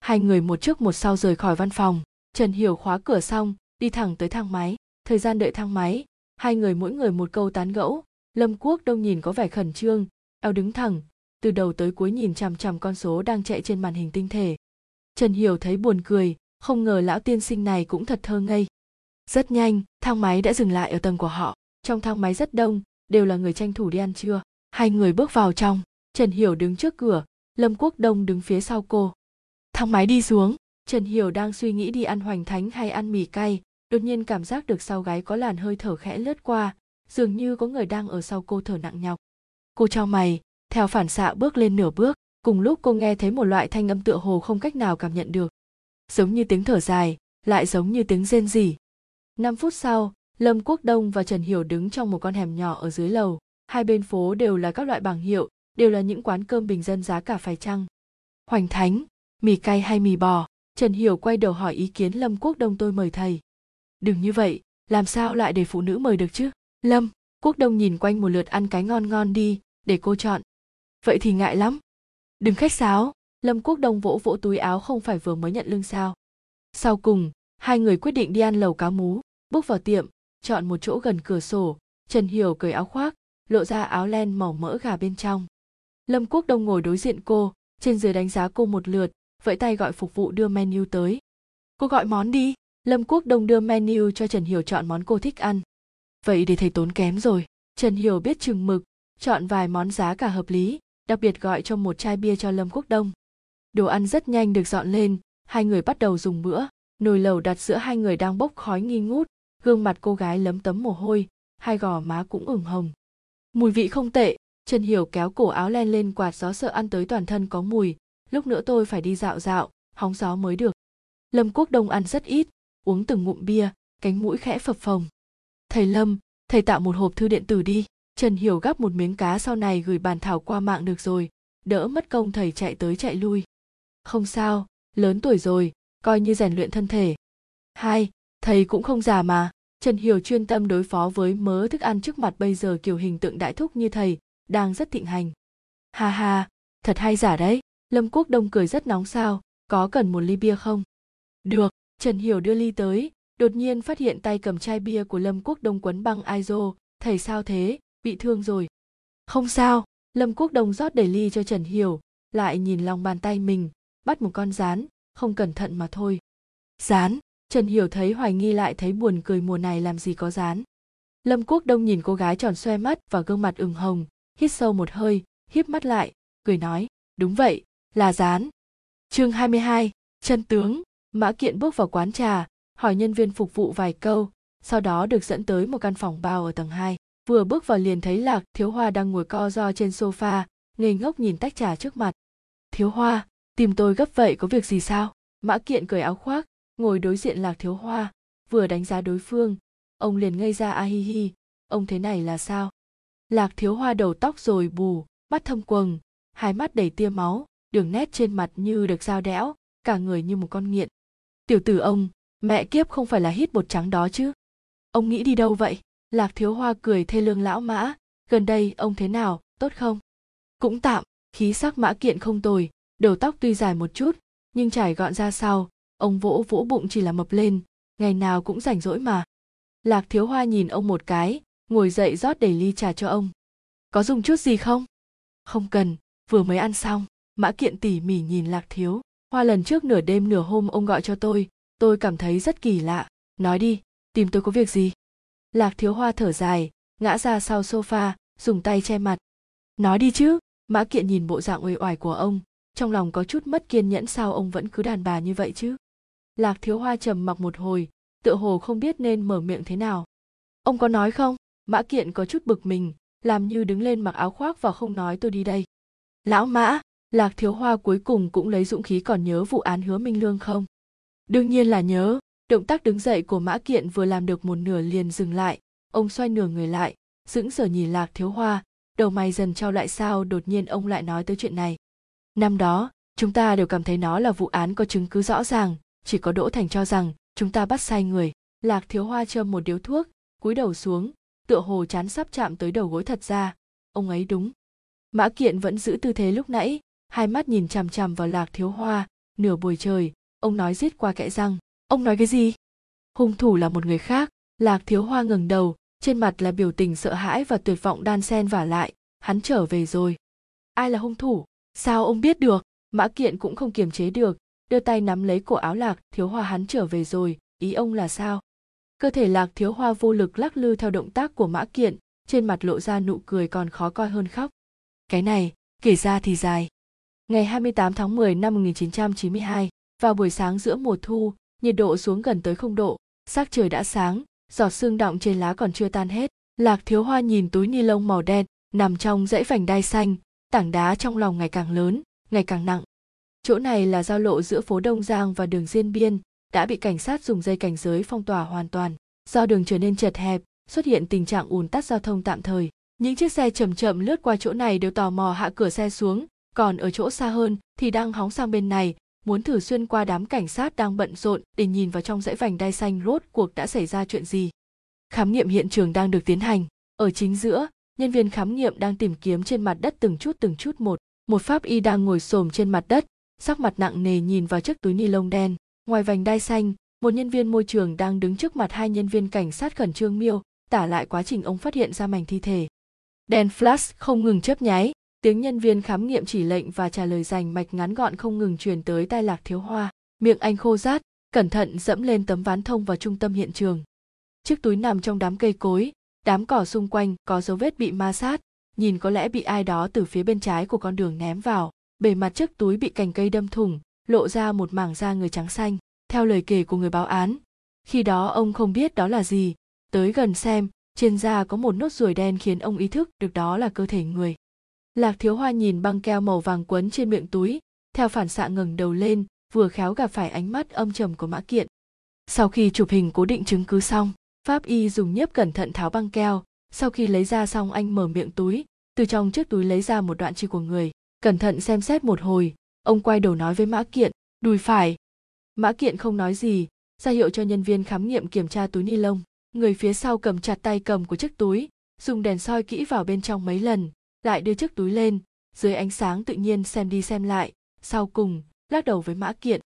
Hai người một trước một sau rời khỏi văn phòng, trần hiểu khóa cửa xong, đi thẳng tới thang máy, thời gian đợi thang máy, hai người mỗi người một câu tán gẫu, lâm quốc đông nhìn có vẻ khẩn trương, eo đứng thẳng, từ đầu tới cuối nhìn chằm chằm con số đang chạy trên màn hình tinh thể. Trần hiểu thấy buồn cười, không ngờ lão tiên sinh này cũng thật thơ ngây rất nhanh, thang máy đã dừng lại ở tầng của họ. Trong thang máy rất đông, đều là người tranh thủ đi ăn trưa. Hai người bước vào trong. Trần hiểu đứng trước cửa, lâm quốc đông đứng phía sau cô. Thang máy đi xuống. Trần hiểu đang suy nghĩ đi ăn hoành thánh hay ăn mì cay. Đột nhiên cảm giác được sau gáy có làn hơi thở khẽ lướt qua, dường như có người đang ở sau cô thở nặng nhọc. Cô cho mày, theo phản xạ bước lên nửa bước, cùng lúc cô nghe thấy một loại thanh âm tựa hồ không cách nào cảm nhận được. Giống như tiếng thở dài, lại giống như tiếng rên rỉ năm phút sau, lâm quốc đông và trần hiểu đứng trong một con hẻm nhỏ ở dưới lầu. Hai bên phố đều là các loại bảng hiệu, đều là những quán cơm bình dân giá cả phải chăng? Hoành thánh, mì cay hay mì bò? Trần hiểu quay đầu hỏi ý kiến lâm quốc đông tôi mời thầy. Đừng như vậy, làm sao lại để phụ nữ mời được chứ? Lâm, quốc đông nhìn quanh một lượt ăn cái ngon ngon đi, để cô chọn. Vậy thì ngại lắm. Đừng khách sáo, lâm quốc đông vỗ vỗ túi áo không phải vừa mới nhận lương sao. Sau cùng, hai người quyết định đi ăn lẩu cá mú bước vào tiệm, chọn một chỗ gần cửa sổ, trần hiểu cởi áo khoác, lộ ra áo len màu mỡ gà bên trong. Lâm quốc đông ngồi đối diện cô, trên dưới đánh giá cô một lượt, vẫy tay gọi phục vụ đưa menu tới. Cô gọi món đi. Lâm quốc đông đưa menu cho trần hiểu chọn món cô thích ăn. Vậy để thầy tốn kém rồi. Trần hiểu biết chừng mực, chọn vài món giá cả hợp lý, đặc biệt gọi cho một chai bia cho lâm quốc đông. Đồ ăn rất nhanh được dọn lên, hai người bắt đầu dùng bữa. Nồi lẩu đặt giữa hai người đang bốc khói nghi ngút gương mặt cô gái lấm tấm mồ hôi, hai gò má cũng ửng hồng. Mùi vị không tệ, trần hiểu kéo cổ áo len lên quạt gió sợ ăn tới toàn thân có mùi, lúc nữa tôi phải đi dạo dạo, hóng gió mới được. Lâm quốc đông ăn rất ít, uống từng ngụm bia, cánh mũi khẽ phập phồng. Thầy lâm, thầy tạo một hộp thư điện tử đi, trần hiểu gắp một miếng cá sau này gửi bàn thảo qua mạng được rồi, đỡ mất công thầy chạy tới chạy lui. Không sao, lớn tuổi rồi, coi như rèn luyện thân thể. Hai thầy cũng không già mà. Trần hiểu chuyên tâm đối phó với mớ thức ăn trước mặt bây giờ kiểu hình tượng đại thúc như thầy, đang rất thịnh hành. Ha ha, thật hay giả đấy. Lâm quốc đông cười rất nóng sao. Có cần một ly bia không? Được. Trần hiểu đưa ly tới. Đột nhiên phát hiện tay cầm chai bia của lâm quốc đông quấn băng iso thầy sao thế? Bị thương rồi. Không sao. Lâm quốc đông rót đầy ly cho trần hiểu. Lại nhìn lòng bàn tay mình. Bắt một con rán. Không cẩn thận mà thôi. Rán trần hiểu thấy hoài nghi lại thấy buồn cười mùa này làm gì có dán. lâm quốc đông nhìn cô gái tròn xoe mắt và gương mặt ửng hồng hít sâu một hơi híp mắt lại cười nói đúng vậy là dán. chương 22, chân tướng mã kiện bước vào quán trà hỏi nhân viên phục vụ vài câu sau đó được dẫn tới một căn phòng bao ở tầng 2. vừa bước vào liền thấy lạc thiếu hoa đang ngồi co ro trên sofa ngây ngốc nhìn tách trà trước mặt thiếu hoa tìm tôi gấp vậy có việc gì sao mã kiện cởi áo khoác ngồi đối diện lạc thiếu hoa, vừa đánh giá đối phương. Ông liền ngây ra, a hi hi, ông thế này là sao? Lạc thiếu hoa đầu tóc rồi bù, mắt thâm quầng, hai mắt đầy tia máu, đường nét trên mặt như được dao đẽo, cả người như một con nghiện. Tiểu tử ông, mẹ kiếp không phải là hít bột trắng đó chứ? Ông nghĩ đi đâu vậy? Lạc thiếu hoa cười thê lương lão mã, gần đây ông thế nào, tốt không? Cũng tạm, khí sắc mã kiện không tồi, đầu tóc tuy dài một chút, nhưng trải gọn ra sau ông vỗ vỗ bụng chỉ là mập lên, ngày nào cũng rảnh rỗi mà. Lạc thiếu hoa nhìn ông một cái, ngồi dậy rót đầy ly trà cho ông. Có dùng chút gì không? Không cần, vừa mới ăn xong. Mã kiện tỉ mỉ nhìn lạc thiếu. Hoa lần trước nửa đêm nửa hôm ông gọi cho tôi tôi cảm thấy rất kỳ lạ. Nói đi, tìm tôi có việc gì? Lạc thiếu hoa thở dài, ngã ra sau sofa, dùng tay che mặt. Nói đi chứ. Mã kiện nhìn bộ dạng uể oải của ông, trong lòng có chút mất kiên nhẫn sao ông vẫn cứ đàn bà như vậy chứ? Lạc thiếu hoa trầm mặc một hồi, tựa hồ không biết nên mở miệng thế nào. Ông có nói không? Mã kiện có chút bực mình, làm như đứng lên mặc áo khoác và không nói tôi đi đây. Lão mã, lạc thiếu hoa cuối cùng cũng lấy dũng khí còn nhớ vụ án hứa minh lương không? Đương nhiên là nhớ, động tác đứng dậy của mã kiện vừa làm được một nửa liền dừng lại. Ông xoay nửa người lại, sững sờ nhìn lạc thiếu hoa, đầu mày dần trao lại sao đột nhiên ông lại nói tới chuyện này. Năm đó, chúng ta đều cảm thấy nó là vụ án có chứng cứ rõ ràng chỉ có đỗ thành cho rằng, chúng ta bắt sai người. Lạc thiếu hoa châm một điếu thuốc, cúi đầu xuống, tựa hồ chán sắp chạm tới đầu gối thật ra. Ông ấy đúng. Mã kiện vẫn giữ tư thế lúc nãy, hai mắt nhìn chằm chằm vào lạc thiếu hoa. Nửa buổi trời, ông nói giết qua kẽ răng. Ông nói cái gì? Hung thủ là một người khác. Lạc thiếu hoa ngẩng đầu, trên mặt là biểu tình sợ hãi và tuyệt vọng đan sen vả lại. Hắn trở về rồi. Ai là hung thủ? Sao ông biết được? Mã kiện cũng không kiềm chế được đưa tay nắm lấy cổ áo lạc thiếu hoa hắn trở về rồi, ý ông là sao? Cơ thể lạc thiếu hoa vô lực lắc lư theo động tác của mã kiện, trên mặt lộ ra nụ cười còn khó coi hơn khóc. Cái này, kể ra thì dài. Ngày 28 tháng 10 năm 1992 vào buổi sáng giữa mùa thu, nhiệt độ xuống gần tới không độ, sắc trời đã sáng, giọt sương đọng trên lá còn chưa tan hết. Lạc thiếu hoa nhìn túi ni lông màu đen nằm trong dãy vành đai xanh, tảng đá trong lòng ngày càng lớn, ngày càng nặng chỗ này là giao lộ giữa phố đông giang và đường diên biên, đã bị cảnh sát dùng dây cảnh giới phong tỏa hoàn toàn. Do đường trở nên chật hẹp, xuất hiện tình trạng ùn tắc giao thông tạm thời. Những chiếc xe chậm chậm lướt qua chỗ này đều tò mò hạ cửa xe xuống. Còn ở chỗ xa hơn thì đang hóng sang bên này, muốn thử xuyên qua đám cảnh sát đang bận rộn để nhìn vào trong dãy vành đai xanh rốt cuộc đã xảy ra chuyện gì. Khám nghiệm hiện trường đang được tiến hành. Ở chính giữa, nhân viên khám nghiệm đang tìm kiếm trên mặt đất từng chút từng chút một. Một pháp y đang ngồi xổm trên mặt đất sắc mặt nặng nề nhìn vào chiếc túi ni lông đen. Ngoài vành đai xanh, một nhân viên môi trường đang đứng trước mặt hai nhân viên cảnh sát khẩn trương miêu, tả lại quá trình ông phát hiện ra mảnh thi thể. Đèn flash không ngừng chớp nháy, tiếng nhân viên khám nghiệm chỉ lệnh và trả lời dành mạch ngắn gọn không ngừng truyền tới tai lạc thiếu hoa. Miệng anh khô rát, cẩn thận dẫm lên tấm ván thông vào trung tâm hiện trường. Chiếc túi nằm trong đám cây cối, đám cỏ xung quanh có dấu vết bị ma sát, nhìn có lẽ bị ai đó từ phía bên trái của con đường ném vào bề mặt chiếc túi bị cành cây đâm thủng, lộ ra một mảng da người trắng xanh, theo lời kể của người báo án. Khi đó ông không biết đó là gì, tới gần xem, trên da có một nốt ruồi đen khiến ông ý thức được đó là cơ thể người. Lạc thiếu hoa nhìn băng keo màu vàng quấn trên miệng túi, theo phản xạ ngẩng đầu lên, vừa khéo gặp phải ánh mắt âm trầm của mã kiện. Sau khi chụp hình cố định chứng cứ xong, pháp y dùng nhếp cẩn thận tháo băng keo. Sau khi lấy ra xong anh mở miệng túi, từ trong chiếc túi lấy ra một đoạn chi của người cẩn thận xem xét một hồi, ông quay đầu nói với mã kiện, đùi phải. Mã kiện không nói gì, ra hiệu cho nhân viên khám nghiệm kiểm tra túi ni lông. Người phía sau cầm chặt tay cầm của chiếc túi, dùng đèn soi kỹ vào bên trong mấy lần, lại đưa chiếc túi lên, dưới ánh sáng tự nhiên xem đi xem lại. Sau cùng, lắc đầu với mã kiện,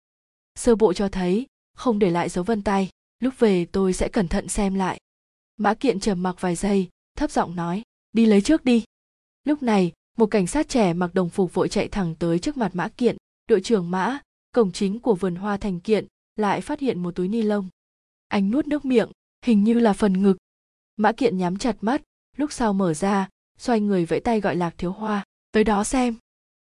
sơ bộ cho thấy, không để lại dấu vân tay, lúc về tôi sẽ cẩn thận xem lại. Mã kiện trầm mặc vài giây, thấp giọng nói, đi lấy trước đi. Lúc này một cảnh sát trẻ mặc đồng phục vội chạy thẳng tới trước mặt mã kiện. Đội trưởng mã cổng chính của vườn hoa thành kiện lại phát hiện một túi ni lông. Anh nuốt nước miệng hình như là phần ngực. Mã kiện nhắm chặt mắt lúc sau mở ra xoay người vẫy tay gọi lạc thiếu hoa. Tới đó xem.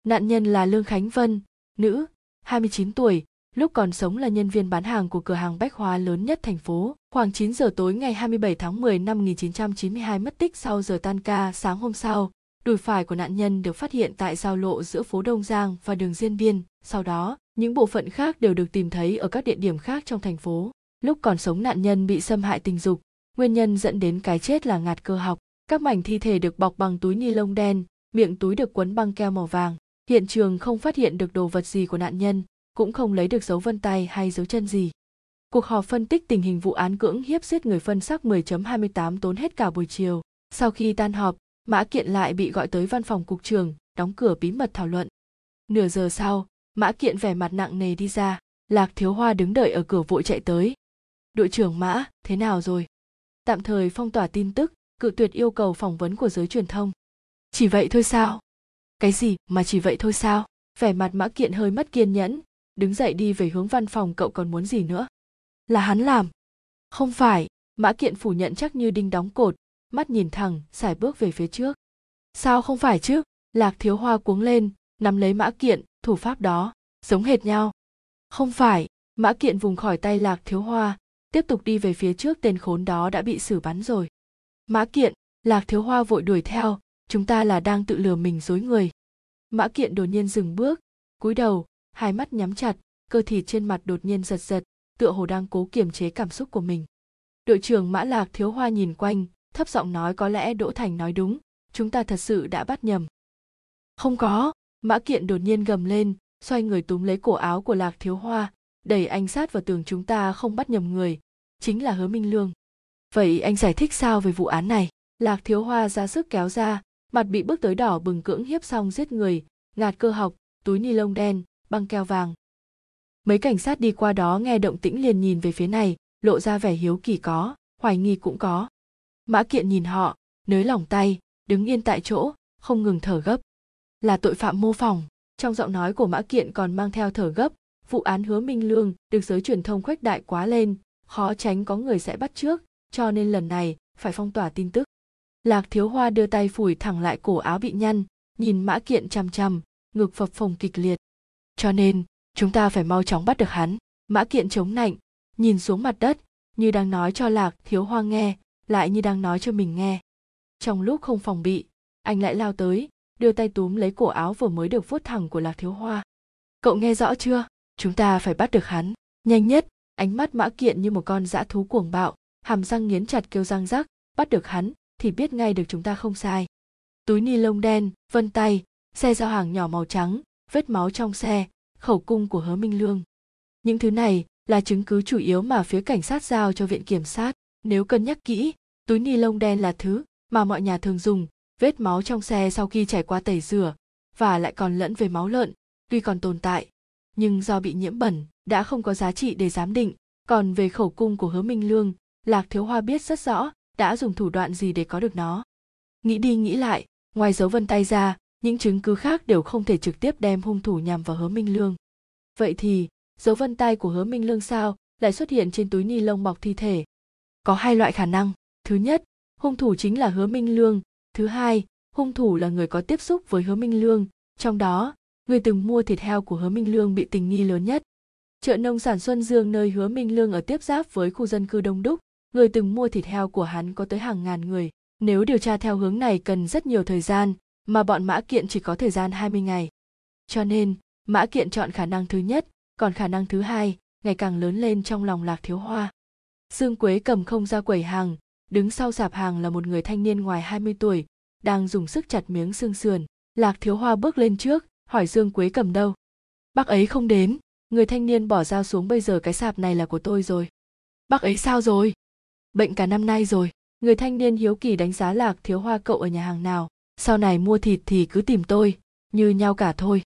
Nạn nhân là lương khánh vân nữ 29 tuổi lúc còn sống là nhân viên bán hàng của cửa hàng bách hóa lớn nhất thành phố. Khoảng 9 giờ tối ngày 27 tháng 10 năm 1992 mất tích sau giờ tan ca sáng hôm sau, đùi phải của nạn nhân được phát hiện tại giao lộ giữa phố Đông Giang và đường Diên Biên. Sau đó, những bộ phận khác đều được tìm thấy ở các địa điểm khác trong thành phố. Lúc còn sống nạn nhân bị xâm hại tình dục, nguyên nhân dẫn đến cái chết là ngạt cơ học. Các mảnh thi thể được bọc bằng túi ni lông đen, miệng túi được quấn băng keo màu vàng. Hiện trường không phát hiện được đồ vật gì của nạn nhân, cũng không lấy được dấu vân tay hay dấu chân gì. Cuộc họp phân tích tình hình vụ án cưỡng hiếp giết người phân xác 10.28 tốn hết cả buổi chiều. Sau khi tan họp, Mã Kiện lại bị gọi tới văn phòng cục trưởng, đóng cửa bí mật thảo luận. Nửa giờ sau, Mã Kiện vẻ mặt nặng nề đi ra, Lạc Thiếu Hoa đứng đợi ở cửa vội chạy tới. Đội trưởng Mã, thế nào rồi? Tạm thời phong tỏa tin tức, cự tuyệt yêu cầu phỏng vấn của giới truyền thông. Chỉ vậy thôi sao? Cái gì mà chỉ vậy thôi sao? Vẻ mặt Mã Kiện hơi mất kiên nhẫn, đứng dậy đi về hướng văn phòng cậu còn muốn gì nữa? Là hắn làm. Không phải, Mã Kiện phủ nhận chắc như đinh đóng cột, mắt nhìn thẳng, xài bước về phía trước. Sao không phải chứ? Lạc Thiếu Hoa cuống lên, nắm lấy Mã Kiện, thủ pháp đó, giống hệt nhau. Không phải, Mã Kiện vùng khỏi tay Lạc Thiếu Hoa, tiếp tục đi về phía trước tên khốn đó đã bị xử bắn rồi. Mã Kiện, Lạc Thiếu Hoa vội đuổi theo, chúng ta là đang tự lừa mình dối người. Mã Kiện đột nhiên dừng bước, cúi đầu, hai mắt nhắm chặt, cơ thịt trên mặt đột nhiên giật giật, tựa hồ đang cố kiềm chế cảm xúc của mình. Đội trưởng Mã Lạc Thiếu Hoa nhìn quanh, thấp giọng nói có lẽ Đỗ Thành nói đúng, chúng ta thật sự đã bắt nhầm. Không có, Mã Kiện đột nhiên gầm lên, xoay người túm lấy cổ áo của Lạc Thiếu Hoa, đẩy anh sát vào tường chúng ta không bắt nhầm người, chính là Hứa Minh Lương. Vậy anh giải thích sao về vụ án này? Lạc Thiếu Hoa ra sức kéo ra, mặt bị bước tới đỏ bừng cưỡng hiếp xong giết người, ngạt cơ học, túi ni lông đen, băng keo vàng. Mấy cảnh sát đi qua đó nghe động tĩnh liền nhìn về phía này, lộ ra vẻ hiếu kỳ có, hoài nghi cũng có. Mã Kiện nhìn họ, nới lỏng tay, đứng yên tại chỗ, không ngừng thở gấp. Là tội phạm mô phỏng, trong giọng nói của Mã Kiện còn mang theo thở gấp, vụ án hứa Minh Lương được giới truyền thông khuếch đại quá lên, khó tránh có người sẽ bắt trước, cho nên lần này phải phong tỏa tin tức. Lạc Thiếu Hoa đưa tay phủi thẳng lại cổ áo bị nhăn, nhìn Mã Kiện chằm chằm, ngực phập phồng kịch liệt. Cho nên, chúng ta phải mau chóng bắt được hắn. Mã Kiện chống nạnh, nhìn xuống mặt đất, như đang nói cho Lạc Thiếu Hoa nghe, lại như đang nói cho mình nghe. Trong lúc không phòng bị, anh lại lao tới, đưa tay túm lấy cổ áo vừa mới được vuốt thẳng của Lạc Thiếu Hoa. Cậu nghe rõ chưa? Chúng ta phải bắt được hắn. Nhanh nhất, ánh mắt mã kiện như một con dã thú cuồng bạo, hàm răng nghiến chặt kêu răng rắc, bắt được hắn thì biết ngay được chúng ta không sai. Túi ni lông đen, vân tay, xe giao hàng nhỏ màu trắng, vết máu trong xe, khẩu cung của hứa Minh Lương. Những thứ này là chứng cứ chủ yếu mà phía cảnh sát giao cho viện kiểm sát. Nếu cân nhắc kỹ, túi ni lông đen là thứ mà mọi nhà thường dùng, vết máu trong xe sau khi trải qua tẩy rửa và lại còn lẫn về máu lợn, tuy còn tồn tại, nhưng do bị nhiễm bẩn đã không có giá trị để giám định. Còn về khẩu cung của Hứa Minh Lương, Lạc Thiếu Hoa biết rất rõ đã dùng thủ đoạn gì để có được nó. Nghĩ đi nghĩ lại, ngoài dấu vân tay ra, những chứng cứ khác đều không thể trực tiếp đem hung thủ nhằm vào Hứa Minh Lương. Vậy thì, dấu vân tay của Hứa Minh Lương sao lại xuất hiện trên túi ni lông bọc thi thể? Có hai loại khả năng. Thứ nhất, hung thủ chính là Hứa Minh Lương. Thứ hai, hung thủ là người có tiếp xúc với Hứa Minh Lương. Trong đó, người từng mua thịt heo của Hứa Minh Lương bị tình nghi lớn nhất. Chợ nông sản Xuân Dương nơi Hứa Minh Lương ở tiếp giáp với khu dân cư đông đúc, người từng mua thịt heo của hắn có tới hàng ngàn người. Nếu điều tra theo hướng này cần rất nhiều thời gian, mà bọn Mã Kiện chỉ có thời gian 20 ngày. Cho nên, Mã Kiện chọn khả năng thứ nhất, còn khả năng thứ hai ngày càng lớn lên trong lòng Lạc Thiếu Hoa. Dương Quế cầm không ra quầy hàng, đứng sau sạp hàng là một người thanh niên ngoài 20 tuổi, đang dùng sức chặt miếng xương sườn. Lạc Thiếu Hoa bước lên trước, hỏi Dương Quế cầm đâu. Bác ấy không đến, người thanh niên bỏ dao xuống bây giờ cái sạp này là của tôi rồi. Bác ấy sao rồi? Bệnh cả năm nay rồi. Người thanh niên hiếu kỳ đánh giá Lạc Thiếu Hoa cậu ở nhà hàng nào. Sau này mua thịt thì cứ tìm tôi, như nhau cả thôi.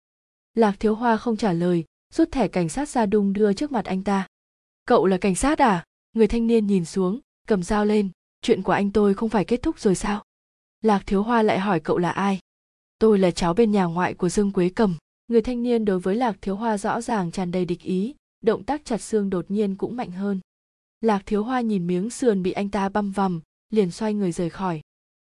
Lạc Thiếu Hoa không trả lời, rút thẻ cảnh sát ra đung đưa trước mặt anh ta. Cậu là cảnh sát à? Người thanh niên nhìn xuống, cầm dao lên, chuyện của anh tôi không phải kết thúc rồi sao? Lạc Thiếu Hoa lại hỏi cậu là ai? Tôi là cháu bên nhà ngoại của Dương Quế Cầm. Người thanh niên đối với Lạc Thiếu Hoa rõ ràng tràn đầy địch ý, động tác chặt xương đột nhiên cũng mạnh hơn. Lạc Thiếu Hoa nhìn miếng sườn bị anh ta băm vằm, liền xoay người rời khỏi.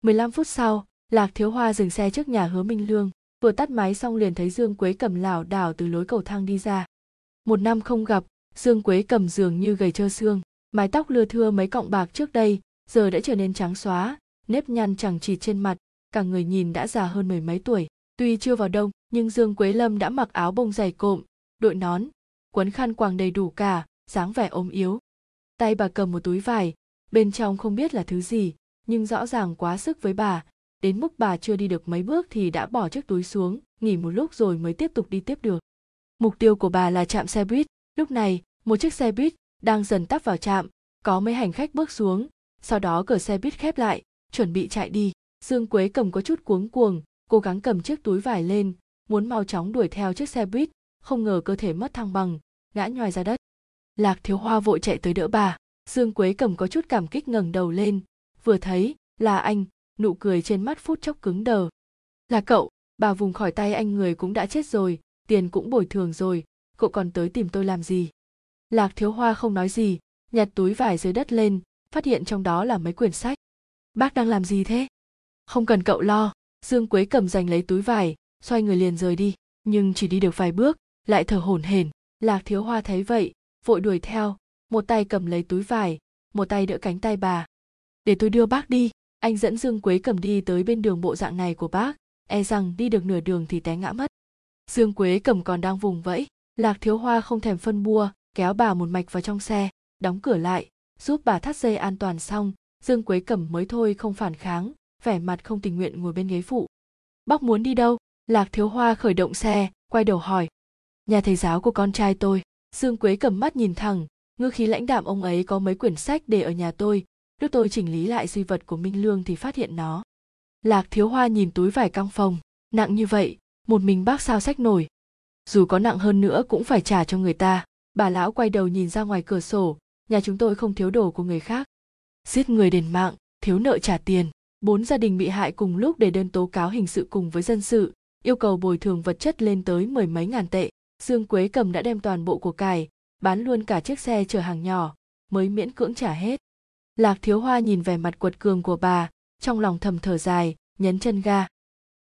15 phút sau, Lạc Thiếu Hoa dừng xe trước nhà Hứa Minh Lương, vừa tắt máy xong liền thấy Dương Quế Cầm lảo đảo từ lối cầu thang đi ra. Một năm không gặp, Dương Quế Cầm dường như gầy trơ xương, mái tóc lưa thưa mấy cọng bạc trước đây giờ đã trở nên trắng xóa, nếp nhăn chẳng chịt trên mặt, cả người nhìn đã già hơn mười mấy tuổi. Tuy chưa vào đông, nhưng dương quế lâm đã mặc áo bông dày cộm, đội nón, quấn khăn quàng đầy đủ cả, dáng vẻ ốm yếu. Tay bà cầm một túi vải, bên trong không biết là thứ gì, nhưng rõ ràng quá sức với bà. Đến mức bà chưa đi được mấy bước thì đã bỏ chiếc túi xuống, nghỉ một lúc rồi mới tiếp tục đi tiếp được. Mục tiêu của bà là trạm xe buýt. Lúc này, một chiếc xe buýt đang dần tắp vào trạm, có mấy hành khách bước xuống sau đó cửa xe buýt khép lại, chuẩn bị chạy đi. Dương quế cầm có chút cuống cuồng, cố gắng cầm chiếc túi vải lên, muốn mau chóng đuổi theo chiếc xe buýt, không ngờ cơ thể mất thăng bằng, ngã nhoài ra đất. Lạc thiếu hoa vội chạy tới đỡ bà. Dương quế cầm có chút cảm kích ngẩng đầu lên. Vừa thấy, là anh, nụ cười trên mắt phút chốc cứng đờ. Là cậu, bà vùng khỏi tay anh người cũng đã chết rồi, tiền cũng bồi thường rồi, cậu còn tới tìm tôi làm gì? Lạc thiếu hoa không nói gì, nhặt túi vải dưới đất lên phát hiện trong đó là mấy quyển sách. Bác đang làm gì thế? Không cần cậu lo. Dương quế cầm giành lấy túi vải, xoay người liền rời đi. Nhưng chỉ đi được vài bước, lại thở hổn hển. Lạc thiếu hoa thấy vậy, vội đuổi theo. Một tay cầm lấy túi vải, một tay đỡ cánh tay bà. Để tôi đưa bác đi. Anh dẫn dương quế cầm đi tới bên đường bộ dạng này của bác. E rằng đi được nửa đường thì té ngã mất. Dương quế cầm còn đang vùng vẫy. Lạc thiếu hoa không thèm phân bua, kéo bà một mạch vào trong xe, đóng cửa lại giúp bà thắt dây an toàn xong, dương quế cẩm mới thôi không phản kháng, vẻ mặt không tình nguyện ngồi bên ghế phụ. Bác muốn đi đâu? Lạc thiếu hoa khởi động xe, quay đầu hỏi. Nhà thầy giáo của con trai tôi. Dương quế cầm mắt nhìn thẳng ngư khí lãnh đạm ông ấy có mấy quyển sách để ở nhà tôi, lúc tôi chỉnh lý lại di vật của minh lương thì phát hiện nó. Lạc thiếu hoa nhìn túi vải căng phòng, nặng như vậy, một mình bác sao sách nổi? Dù có nặng hơn nữa cũng phải trả cho người ta. Bà lão quay đầu nhìn ra ngoài cửa sổ nhà chúng tôi không thiếu đồ của người khác. Giết người đền mạng, thiếu nợ trả tiền. Bốn gia đình bị hại cùng lúc để đơn tố cáo hình sự cùng với dân sự, yêu cầu bồi thường vật chất lên tới mười mấy ngàn tệ. Dương quế cầm đã đem toàn bộ của cải, bán luôn cả chiếc xe chở hàng nhỏ, mới miễn cưỡng trả hết. Lạc thiếu hoa nhìn vẻ mặt quật cường của bà, trong lòng thầm thở dài, nhấn chân ga.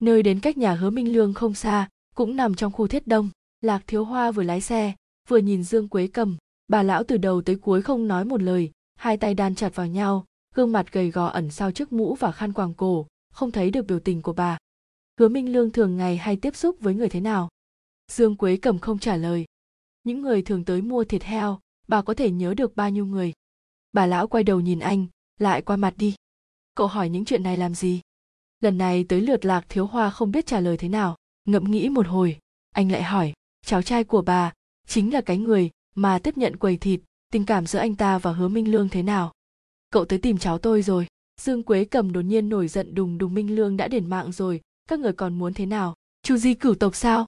Nơi đến cách nhà hứa minh lương không xa, cũng nằm trong khu thiết đông. Lạc thiếu hoa vừa lái xe, vừa nhìn dương quế cầm bà lão từ đầu tới cuối không nói một lời, hai tay đan chặt vào nhau, gương mặt gầy gò ẩn sau chiếc mũ và khăn quàng cổ, không thấy được biểu tình của bà. Hứa minh lương thường ngày hay tiếp xúc với người thế nào? Dương quế cầm không trả lời. Những người thường tới mua thịt heo, bà có thể nhớ được bao nhiêu người? Bà lão quay đầu nhìn anh, lại qua mặt đi. Cậu hỏi những chuyện này làm gì? Lần này tới lượt lạc thiếu hoa không biết trả lời thế nào, ngẫm nghĩ một hồi, anh lại hỏi, cháu trai của bà chính là cái người mà tiếp nhận quầy thịt, tình cảm giữa anh ta và hứa minh lương thế nào? Cậu tới tìm cháu tôi rồi. Dương quế cầm đột nhiên nổi giận đùng đùng minh lương đã đền mạng rồi. Các người còn muốn thế nào? Chu di cửu tộc sao?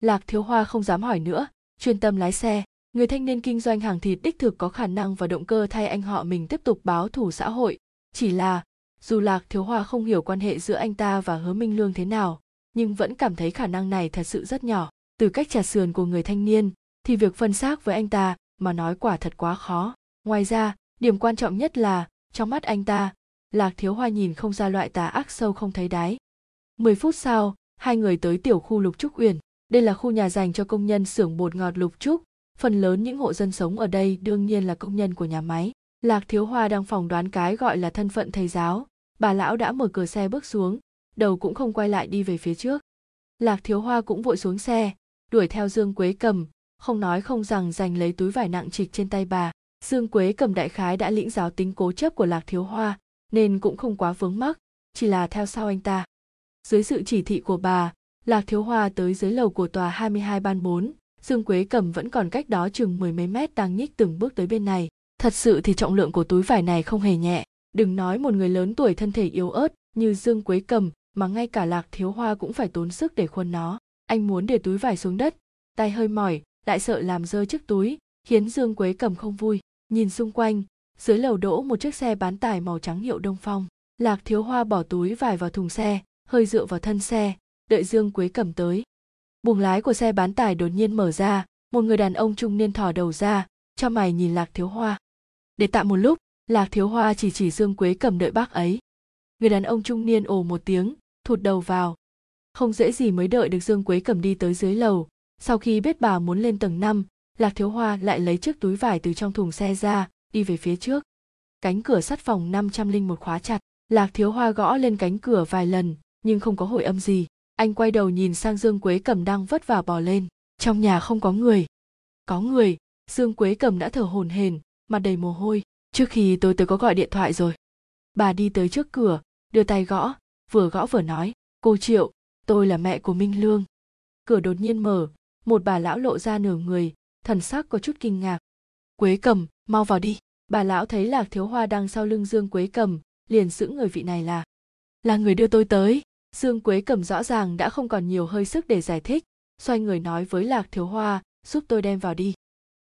Lạc thiếu hoa không dám hỏi nữa. Chuyên tâm lái xe. Người thanh niên kinh doanh hàng thịt đích thực có khả năng và động cơ thay anh họ mình tiếp tục báo thù xã hội. Chỉ là, dù lạc thiếu hoa không hiểu quan hệ giữa anh ta và hứa minh lương thế nào, nhưng vẫn cảm thấy khả năng này thật sự rất nhỏ. Từ cách trà sườn của người thanh niên thì việc phân xác với anh ta mà nói quả thật quá khó. Ngoài ra, điểm quan trọng nhất là, trong mắt anh ta, lạc thiếu hoa nhìn không ra loại tà ác sâu không thấy đáy. Mười phút sau, hai người tới tiểu khu lục trúc uyển. Đây là khu nhà dành cho công nhân xưởng bột ngọt lục trúc. Phần lớn những hộ dân sống ở đây đương nhiên là công nhân của nhà máy. Lạc thiếu hoa đang phỏng đoán cái gọi là thân phận thầy giáo. Bà lão đã mở cửa xe bước xuống, đầu cũng không quay lại đi về phía trước. Lạc thiếu hoa cũng vội xuống xe, đuổi theo dương quế cầm không nói không rằng giành lấy túi vải nặng trịch trên tay bà dương quế cầm đại khái đã lĩnh giáo tính cố chấp của lạc thiếu hoa nên cũng không quá vướng mắc chỉ là theo sau anh ta dưới sự chỉ thị của bà lạc thiếu hoa tới dưới lầu của tòa 22 ban 4, Dương Quế Cầm vẫn còn cách đó chừng mười mấy mét đang nhích từng bước tới bên này. Thật sự thì trọng lượng của túi vải này không hề nhẹ, đừng nói một người lớn tuổi thân thể yếu ớt như Dương Quế Cầm mà ngay cả Lạc Thiếu Hoa cũng phải tốn sức để khuân nó. Anh muốn để túi vải xuống đất, tay hơi mỏi, lại sợ làm rơi chiếc túi, khiến Dương Quế Cầm không vui. Nhìn xung quanh, dưới lầu đỗ một chiếc xe bán tải màu trắng hiệu Đông Phong. Lạc Thiếu Hoa bỏ túi vải vào thùng xe, hơi dựa vào thân xe, đợi Dương Quế Cầm tới. Buồng lái của xe bán tải đột nhiên mở ra, một người đàn ông trung niên thò đầu ra, cho mày nhìn Lạc Thiếu Hoa. Để tạm một lúc, Lạc Thiếu Hoa chỉ chỉ Dương Quế cầm đợi bác ấy. Người đàn ông trung niên ồ một tiếng, thụt đầu vào. Không dễ gì mới đợi được Dương Quế cầm đi tới dưới lầu. Sau khi biết bà muốn lên tầng 5, Lạc Thiếu Hoa lại lấy chiếc túi vải từ trong thùng xe ra, đi về phía trước. Cánh cửa sắt phòng 501 khóa chặt, Lạc Thiếu Hoa gõ lên cánh cửa vài lần, nhưng không có hồi âm gì. Anh quay đầu nhìn sang dương quế cầm đang vất vả bò lên. Trong nhà không có người. Có người. Dương quế cầm đã thở hổn hển mặt đầy mồ hôi. Trước khi tôi tới có gọi điện thoại rồi. Bà đi tới trước cửa đưa tay gõ vừa gõ vừa nói cô triệu tôi là mẹ của minh lương. Cửa đột nhiên mở một bà lão lộ ra nửa người, thần sắc có chút kinh ngạc. Quế cầm, mau vào đi. Bà lão thấy lạc thiếu hoa đang sau lưng dương quế cầm, liền sững người vị này là. Là người đưa tôi tới. Dương quế cầm rõ ràng đã không còn nhiều hơi sức để giải thích, xoay người nói với lạc thiếu hoa, giúp tôi đem vào đi.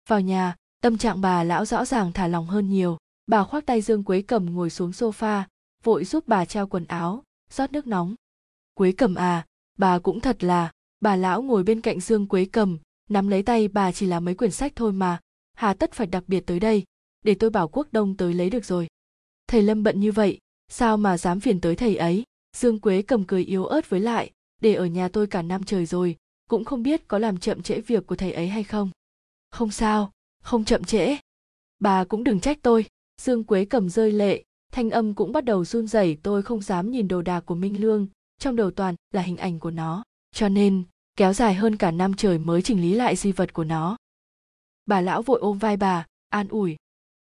Vào nhà, tâm trạng bà lão rõ ràng thả lòng hơn nhiều. Bà khoác tay dương quế cầm ngồi xuống sofa, vội giúp bà treo quần áo, rót nước nóng. Quế cầm à bà cũng thật là bà lão ngồi bên cạnh dương quế cầm, nắm lấy tay bà chỉ là mấy quyển sách thôi mà. Hà tất phải đặc biệt tới đây, để tôi bảo quốc đông tới lấy được rồi. Thầy lâm bận như vậy, sao mà dám phiền tới thầy ấy? Dương quế cầm cười yếu ớt với lại, để ở nhà tôi cả năm trời rồi, cũng không biết có làm chậm trễ việc của thầy ấy hay không. Không sao, không chậm trễ. Bà cũng đừng trách tôi. Dương quế cầm rơi lệ, thanh âm cũng bắt đầu run rẩy, tôi không dám nhìn đồ đạc của minh lương, trong đầu toàn là hình ảnh của nó. Cho nên kéo dài hơn cả năm trời mới chỉnh lý lại di vật của nó. Bà lão vội ôm vai bà, an ủi.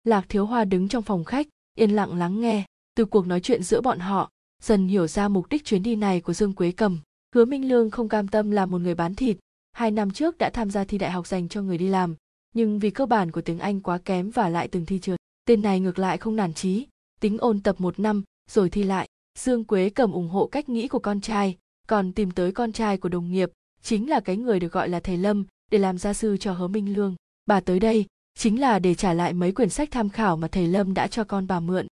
Lạc thiếu hoa đứng trong phòng khách, yên lặng lắng nghe. Từ cuộc nói chuyện giữa bọn họ, dần hiểu ra mục đích chuyến đi này của dương quế cầm. Hứa minh lương không cam tâm là một người bán thịt. Hai năm trước đã tham gia thi đại học dành cho người đi làm, nhưng vì cơ bản của tiếng anh quá kém và lại từng thi trượt. Tên này ngược lại không nản chí, tính ôn tập một năm, rồi thi lại. Dương quế cầm ủng hộ cách nghĩ của con trai, còn tìm tới con trai của đồng nghiệp chính là cái người được gọi là thầy lâm để làm gia sư cho hứa minh lương. Bà tới đây chính là để trả lại mấy quyển sách tham khảo mà thầy lâm đã cho con bà mượn.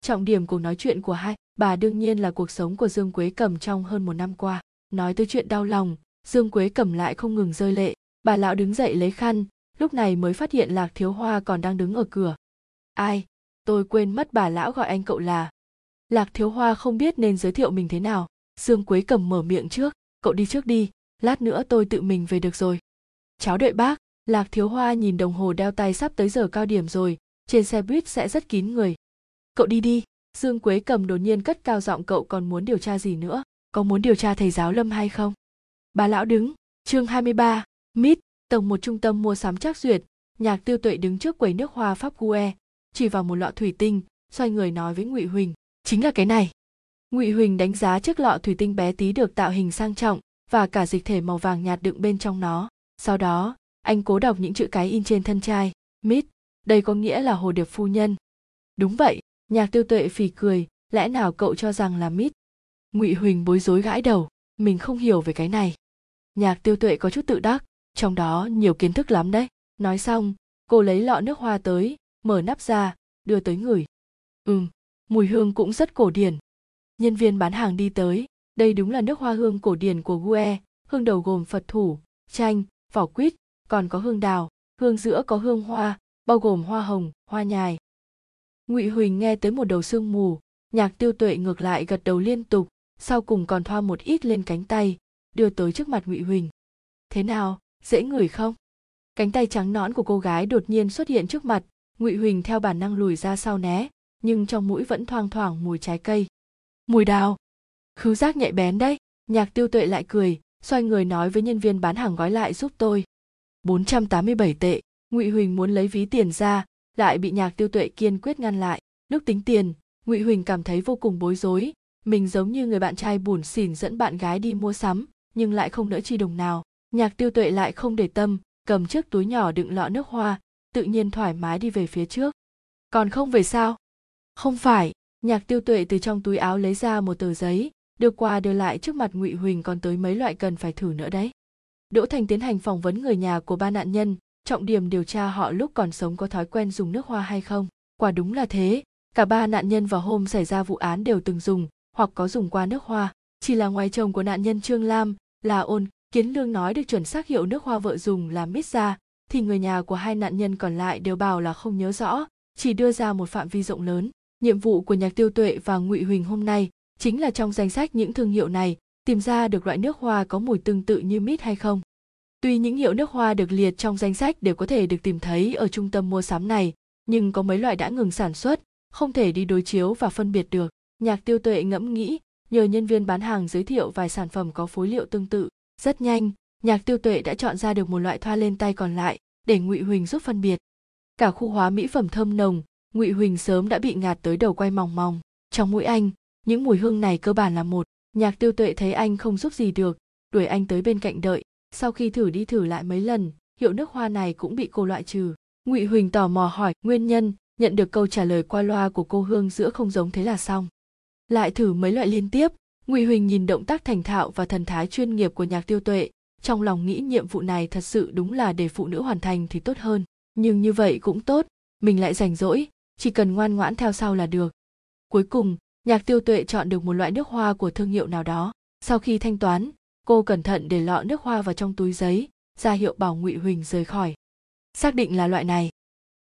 Trọng điểm cuộc nói chuyện của hai, bà đương nhiên là cuộc sống của dương quế cầm trong hơn một năm qua. Nói tới chuyện đau lòng, dương quế cầm lại không ngừng rơi lệ. Bà lão đứng dậy lấy khăn, lúc này mới phát hiện lạc thiếu hoa còn đang đứng ở cửa. Ai? Tôi quên mất bà lão gọi anh cậu là. Lạc thiếu hoa không biết nên giới thiệu mình thế nào. Dương quế cầm mở miệng trước, cậu đi trước đi lát nữa tôi tự mình về được rồi. Cháu đợi bác lạc thiếu hoa nhìn đồng hồ đeo tay sắp tới giờ cao điểm rồi trên xe buýt sẽ rất kín người. Cậu đi đi dương quế cầm đột nhiên cất cao giọng cậu còn muốn điều tra gì nữa có muốn điều tra thầy giáo lâm hay không? Bà lão đứng chương 23, mít tầng một trung tâm mua sắm chắc duyệt nhạc tiêu tuệ đứng trước quầy nước hoa pháp gue chỉ vào một lọ thủy tinh xoay người nói với ngụy huỳnh chính là cái này. Ngụy huỳnh đánh giá chiếc lọ thủy tinh bé tí được tạo hình sang trọng và cả dịch thể màu vàng nhạt đựng bên trong nó. Sau đó, anh cố đọc những chữ cái in trên thân chai mít đây có nghĩa là hồ điệp phu nhân. Đúng vậy nhạc tiêu tuệ phì cười, lẽ nào cậu cho rằng là mít ngụy huỳnh bối rối gãi đầu, mình không hiểu về cái này. Nhạc tiêu tuệ có chút tự đắc, trong đó nhiều kiến thức lắm đấy. Nói xong, cô lấy lọ nước hoa tới, mở nắp ra, đưa tới người. Ừm, mùi hương cũng rất cổ điển. Nhân viên bán hàng đi tới đây đúng là nước hoa hương cổ điển của gue, hương đầu gồm phật thủ, chanh, vỏ quýt, còn có hương đào, hương giữa có hương hoa, bao gồm hoa hồng, hoa nhài. Ngụy huỳnh nghe tới một đầu sương mù, nhạc tiêu tuệ ngược lại gật đầu liên tục, sau cùng còn thoa một ít lên cánh tay, đưa tới trước mặt ngụy huỳnh. Thế nào, dễ ngửi không? Cánh tay trắng nõn của cô gái đột nhiên xuất hiện trước mặt, ngụy huỳnh theo bản năng lùi ra sau né, nhưng trong mũi vẫn thoang thoảng mùi trái cây. Mùi đào khứu giác nhạy bén đấy. Nhạc tiêu tuệ lại cười, xoay người nói với nhân viên bán hàng gói lại giúp tôi. 487 tệ, ngụy huỳnh muốn lấy ví tiền ra, lại bị nhạc tiêu tuệ kiên quyết ngăn lại. Lúc tính tiền, ngụy huỳnh cảm thấy vô cùng bối rối. Mình giống như người bạn trai bủn xỉn dẫn bạn gái đi mua sắm, nhưng lại không nỡ chi đồng nào. Nhạc tiêu tuệ lại không để tâm, cầm chiếc túi nhỏ đựng lọ nước hoa, tự nhiên thoải mái đi về phía trước. Còn không về sao? Không phải. Nhạc tiêu tuệ từ trong túi áo lấy ra một tờ giấy đưa qua đưa lại trước mặt ngụy huỳnh còn tới mấy loại cần phải thử nữa đấy. Đỗ thành tiến hành phỏng vấn người nhà của ba nạn nhân, trọng điểm điều tra họ lúc còn sống có thói quen dùng nước hoa hay không. Quả đúng là thế. Cả ba nạn nhân vào hôm xảy ra vụ án đều từng dùng, hoặc có dùng qua nước hoa. Chỉ là ngoài chồng của nạn nhân trương lam, là ôn, kiến lương nói được chuẩn xác hiệu nước hoa vợ dùng là mít ra, thì người nhà của hai nạn nhân còn lại đều bảo là không nhớ rõ, chỉ đưa ra một phạm vi rộng lớn. Nhiệm vụ của nhạc tiêu tuệ và ngụy huỳnh hôm nay chính là trong danh sách những thương hiệu này, tìm ra được loại nước hoa có mùi tương tự như mít hay không. Tuy những hiệu nước hoa được liệt trong danh sách đều có thể được tìm thấy ở trung tâm mua sắm này, nhưng có mấy loại đã ngừng sản xuất, không thể đi đối chiếu và phân biệt được. Nhạc tiêu tuệ ngẫm nghĩ, nhờ nhân viên bán hàng giới thiệu vài sản phẩm có phối liệu tương tự. Rất nhanh, nhạc tiêu tuệ đã chọn ra được một loại thoa lên tay còn lại, để ngụy huỳnh giúp phân biệt. Cả khu hóa mỹ phẩm thơm nồng, ngụy huỳnh sớm đã bị ngạt tới đầu quay mòng mòng. Trong mũi anh những mùi hương này cơ bản là một. Nhạc tiêu tuệ thấy anh không giúp gì được, đuổi anh tới bên cạnh đợi. Sau khi thử đi thử lại mấy lần, hiệu nước hoa này cũng bị cô loại trừ. Ngụy huỳnh tò mò hỏi, nguyên nhân? Nhận được câu trả lời qua loa của cô hương giữa không giống thế là xong. Lại thử mấy loại liên tiếp, ngụy huỳnh nhìn động tác thành thạo và thần thái chuyên nghiệp của nhạc tiêu tuệ. Trong lòng nghĩ nhiệm vụ này thật sự đúng là để phụ nữ hoàn thành thì tốt hơn. Nhưng như vậy cũng tốt, mình lại rảnh rỗi, chỉ cần ngoan ngoãn theo sau là được. Cuối cùng nhạc tiêu tuệ chọn được một loại nước hoa của thương hiệu nào đó. Sau khi thanh toán, cô cẩn thận để lọ nước hoa vào trong túi giấy, ra hiệu bảo ngụy huỳnh rời khỏi. Xác định là loại này.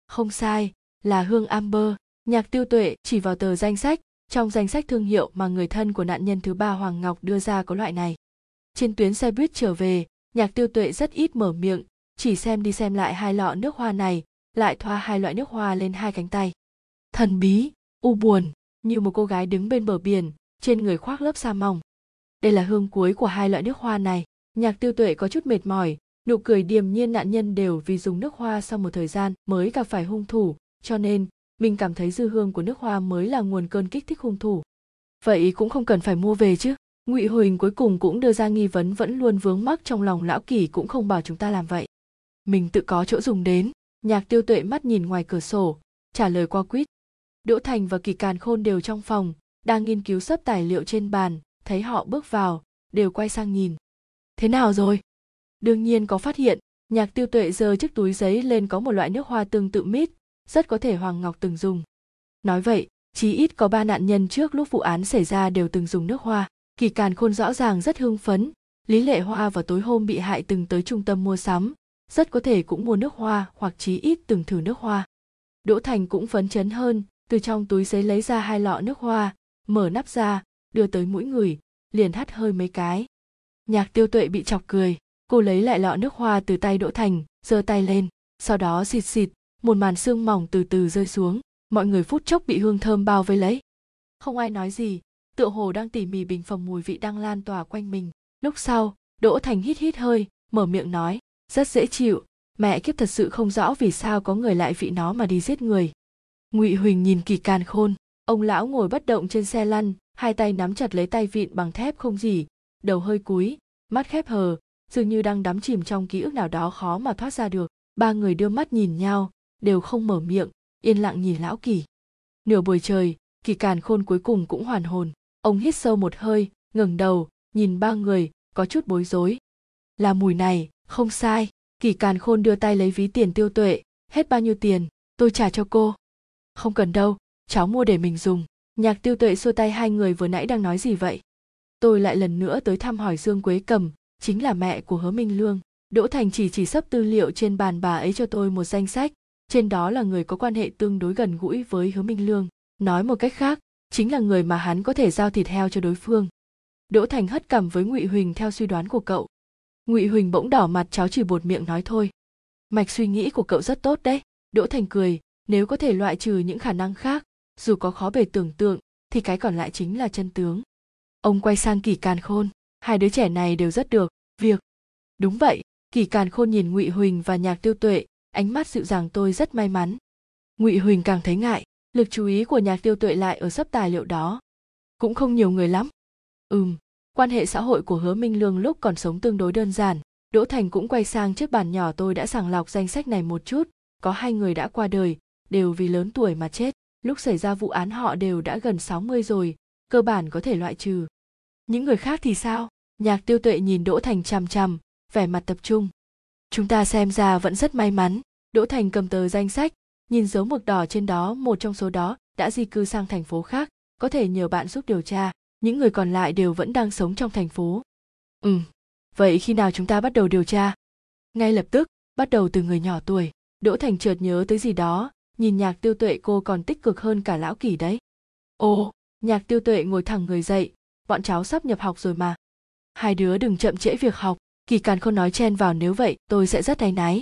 Không sai, là hương amber. Nhạc tiêu tuệ chỉ vào tờ danh sách. Trong danh sách thương hiệu mà người thân của nạn nhân thứ ba hoàng ngọc đưa ra có loại này. Trên tuyến xe buýt trở về, nhạc tiêu tuệ rất ít mở miệng, chỉ xem đi xem lại hai lọ nước hoa này, lại thoa hai loại nước hoa lên hai cánh tay. Thần bí, u buồn như một cô gái đứng bên bờ biển, trên người khoác lớp sa mỏng. Đây là hương cuối của hai loại nước hoa này. Nhạc tiêu tuệ có chút mệt mỏi, nụ cười điềm nhiên nạn nhân đều vì dùng nước hoa sau một thời gian mới gặp phải hung thủ, cho nên mình cảm thấy dư hương của nước hoa mới là nguồn cơn kích thích hung thủ. Vậy cũng không cần phải mua về chứ. Ngụy huỳnh cuối cùng cũng đưa ra nghi vấn vẫn luôn vướng mắc trong lòng lão kỳ cũng không bảo chúng ta làm vậy. Mình tự có chỗ dùng đến. Nhạc tiêu tuệ mắt nhìn ngoài cửa sổ, trả lời qua quýt đỗ thành và kỳ càn khôn đều trong phòng, đang nghiên cứu sấp tài liệu trên bàn, thấy họ bước vào, đều quay sang nhìn. Thế nào rồi? Đương nhiên có phát hiện, nhạc tiêu tuệ giơ chiếc túi giấy lên có một loại nước hoa tương tự mít, rất có thể hoàng ngọc từng dùng. Nói vậy, chí ít có ba nạn nhân trước lúc vụ án xảy ra đều từng dùng nước hoa. Kỳ càn khôn rõ ràng rất hưng phấn, lý lệ hoa vào tối hôm bị hại từng tới trung tâm mua sắm, rất có thể cũng mua nước hoa hoặc chí ít từng thử nước hoa. Đỗ thành cũng phấn chấn hơn từ trong túi giấy lấy ra hai lọ nước hoa, mở nắp ra, đưa tới mũi người, liền hắt hơi mấy cái. Nhạc tiêu tuệ bị chọc cười, cô lấy lại lọ nước hoa từ tay đỗ thành, giơ tay lên, sau đó xịt xịt, một màn sương mỏng từ từ rơi xuống, mọi người phút chốc bị hương thơm bao vây lấy. Không ai nói gì, tựa hồ đang tỉ mỉ bình phẩm mùi vị đang lan tỏa quanh mình. Lúc sau, đỗ thành hít hít hơi, mở miệng nói, rất dễ chịu, mẹ kiếp thật sự không rõ vì sao có người lại vị nó mà đi giết người ngụy huỳnh nhìn kỳ càn khôn. Ông lão ngồi bất động trên xe lăn, hai tay nắm chặt lấy tay vịn bằng thép không gì, đầu hơi cúi, mắt khép hờ, dường như đang đắm chìm trong ký ức nào đó khó mà thoát ra được. Ba người đưa mắt nhìn nhau, đều không mở miệng, yên lặng nhìn lão kỳ. Nửa buổi trời, kỳ càn khôn cuối cùng cũng hoàn hồn. Ông hít sâu một hơi, ngẩng đầu, nhìn ba người, có chút bối rối. Là mùi này, không sai. Kỳ càn khôn đưa tay lấy ví tiền tiêu tuệ. Hết bao nhiêu tiền, tôi trả cho cô không cần đâu, cháu mua để mình dùng. Nhạc tiêu tuệ xua tay hai người vừa nãy đang nói gì vậy? Tôi lại lần nữa tới thăm hỏi dương quế cầm, chính là mẹ của hứa minh lương. Đỗ thành chỉ chỉ sắp tư liệu trên bàn bà ấy cho tôi một danh sách. Trên đó là người có quan hệ tương đối gần gũi với hứa minh lương. Nói một cách khác, chính là người mà hắn có thể giao thịt heo cho đối phương. Đỗ thành hất cằm với ngụy huỳnh theo suy đoán của cậu. Ngụy huỳnh bỗng đỏ mặt, cháu chỉ bột miệng nói thôi. Mạch suy nghĩ của cậu rất tốt đấy. Đỗ thành cười nếu có thể loại trừ những khả năng khác, dù có khó bề tưởng tượng, thì cái còn lại chính là chân tướng. Ông quay sang kỳ càn khôn, hai đứa trẻ này đều rất được việc. Đúng vậy, kỳ càn khôn nhìn ngụy huỳnh và nhạc tiêu tuệ, ánh mắt dịu dàng tôi rất may mắn. Ngụy huỳnh càng thấy ngại, lực chú ý của nhạc tiêu tuệ lại ở sấp tài liệu đó. Cũng không nhiều người lắm. Ừm, quan hệ xã hội của hứa minh lương lúc còn sống tương đối đơn giản, đỗ thành cũng quay sang chiếc bàn nhỏ tôi đã sàng lọc danh sách này một chút, có hai người đã qua đời đều vì lớn tuổi mà chết. Lúc xảy ra vụ án họ đều đã gần 60 rồi, cơ bản có thể loại trừ. Những người khác thì sao? Nhạc tiêu tuệ nhìn đỗ thành chằm chằm, vẻ mặt tập trung. Chúng ta xem ra vẫn rất may mắn. Đỗ thành cầm tờ danh sách, nhìn dấu mực đỏ trên đó, một trong số đó đã di cư sang thành phố khác, có thể nhờ bạn giúp điều tra. Những người còn lại đều vẫn đang sống trong thành phố. Ừ vậy khi nào chúng ta bắt đầu điều tra? Ngay lập tức, bắt đầu từ người nhỏ tuổi. Đỗ thành chợt nhớ tới gì đó nhìn nhạc tiêu tuệ cô còn tích cực hơn cả lão kỳ đấy. Ồ, nhạc tiêu tuệ ngồi thẳng người dậy, bọn cháu sắp nhập học rồi mà. Hai đứa đừng chậm trễ việc học, kỳ càn không nói chen vào nếu vậy tôi sẽ rất áy náy.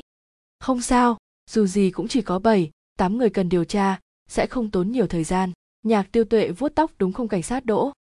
Không sao, dù gì cũng chỉ có bảy, tám người cần điều tra, sẽ không tốn nhiều thời gian. Nhạc tiêu tuệ vuốt tóc đúng không cảnh sát đỗ?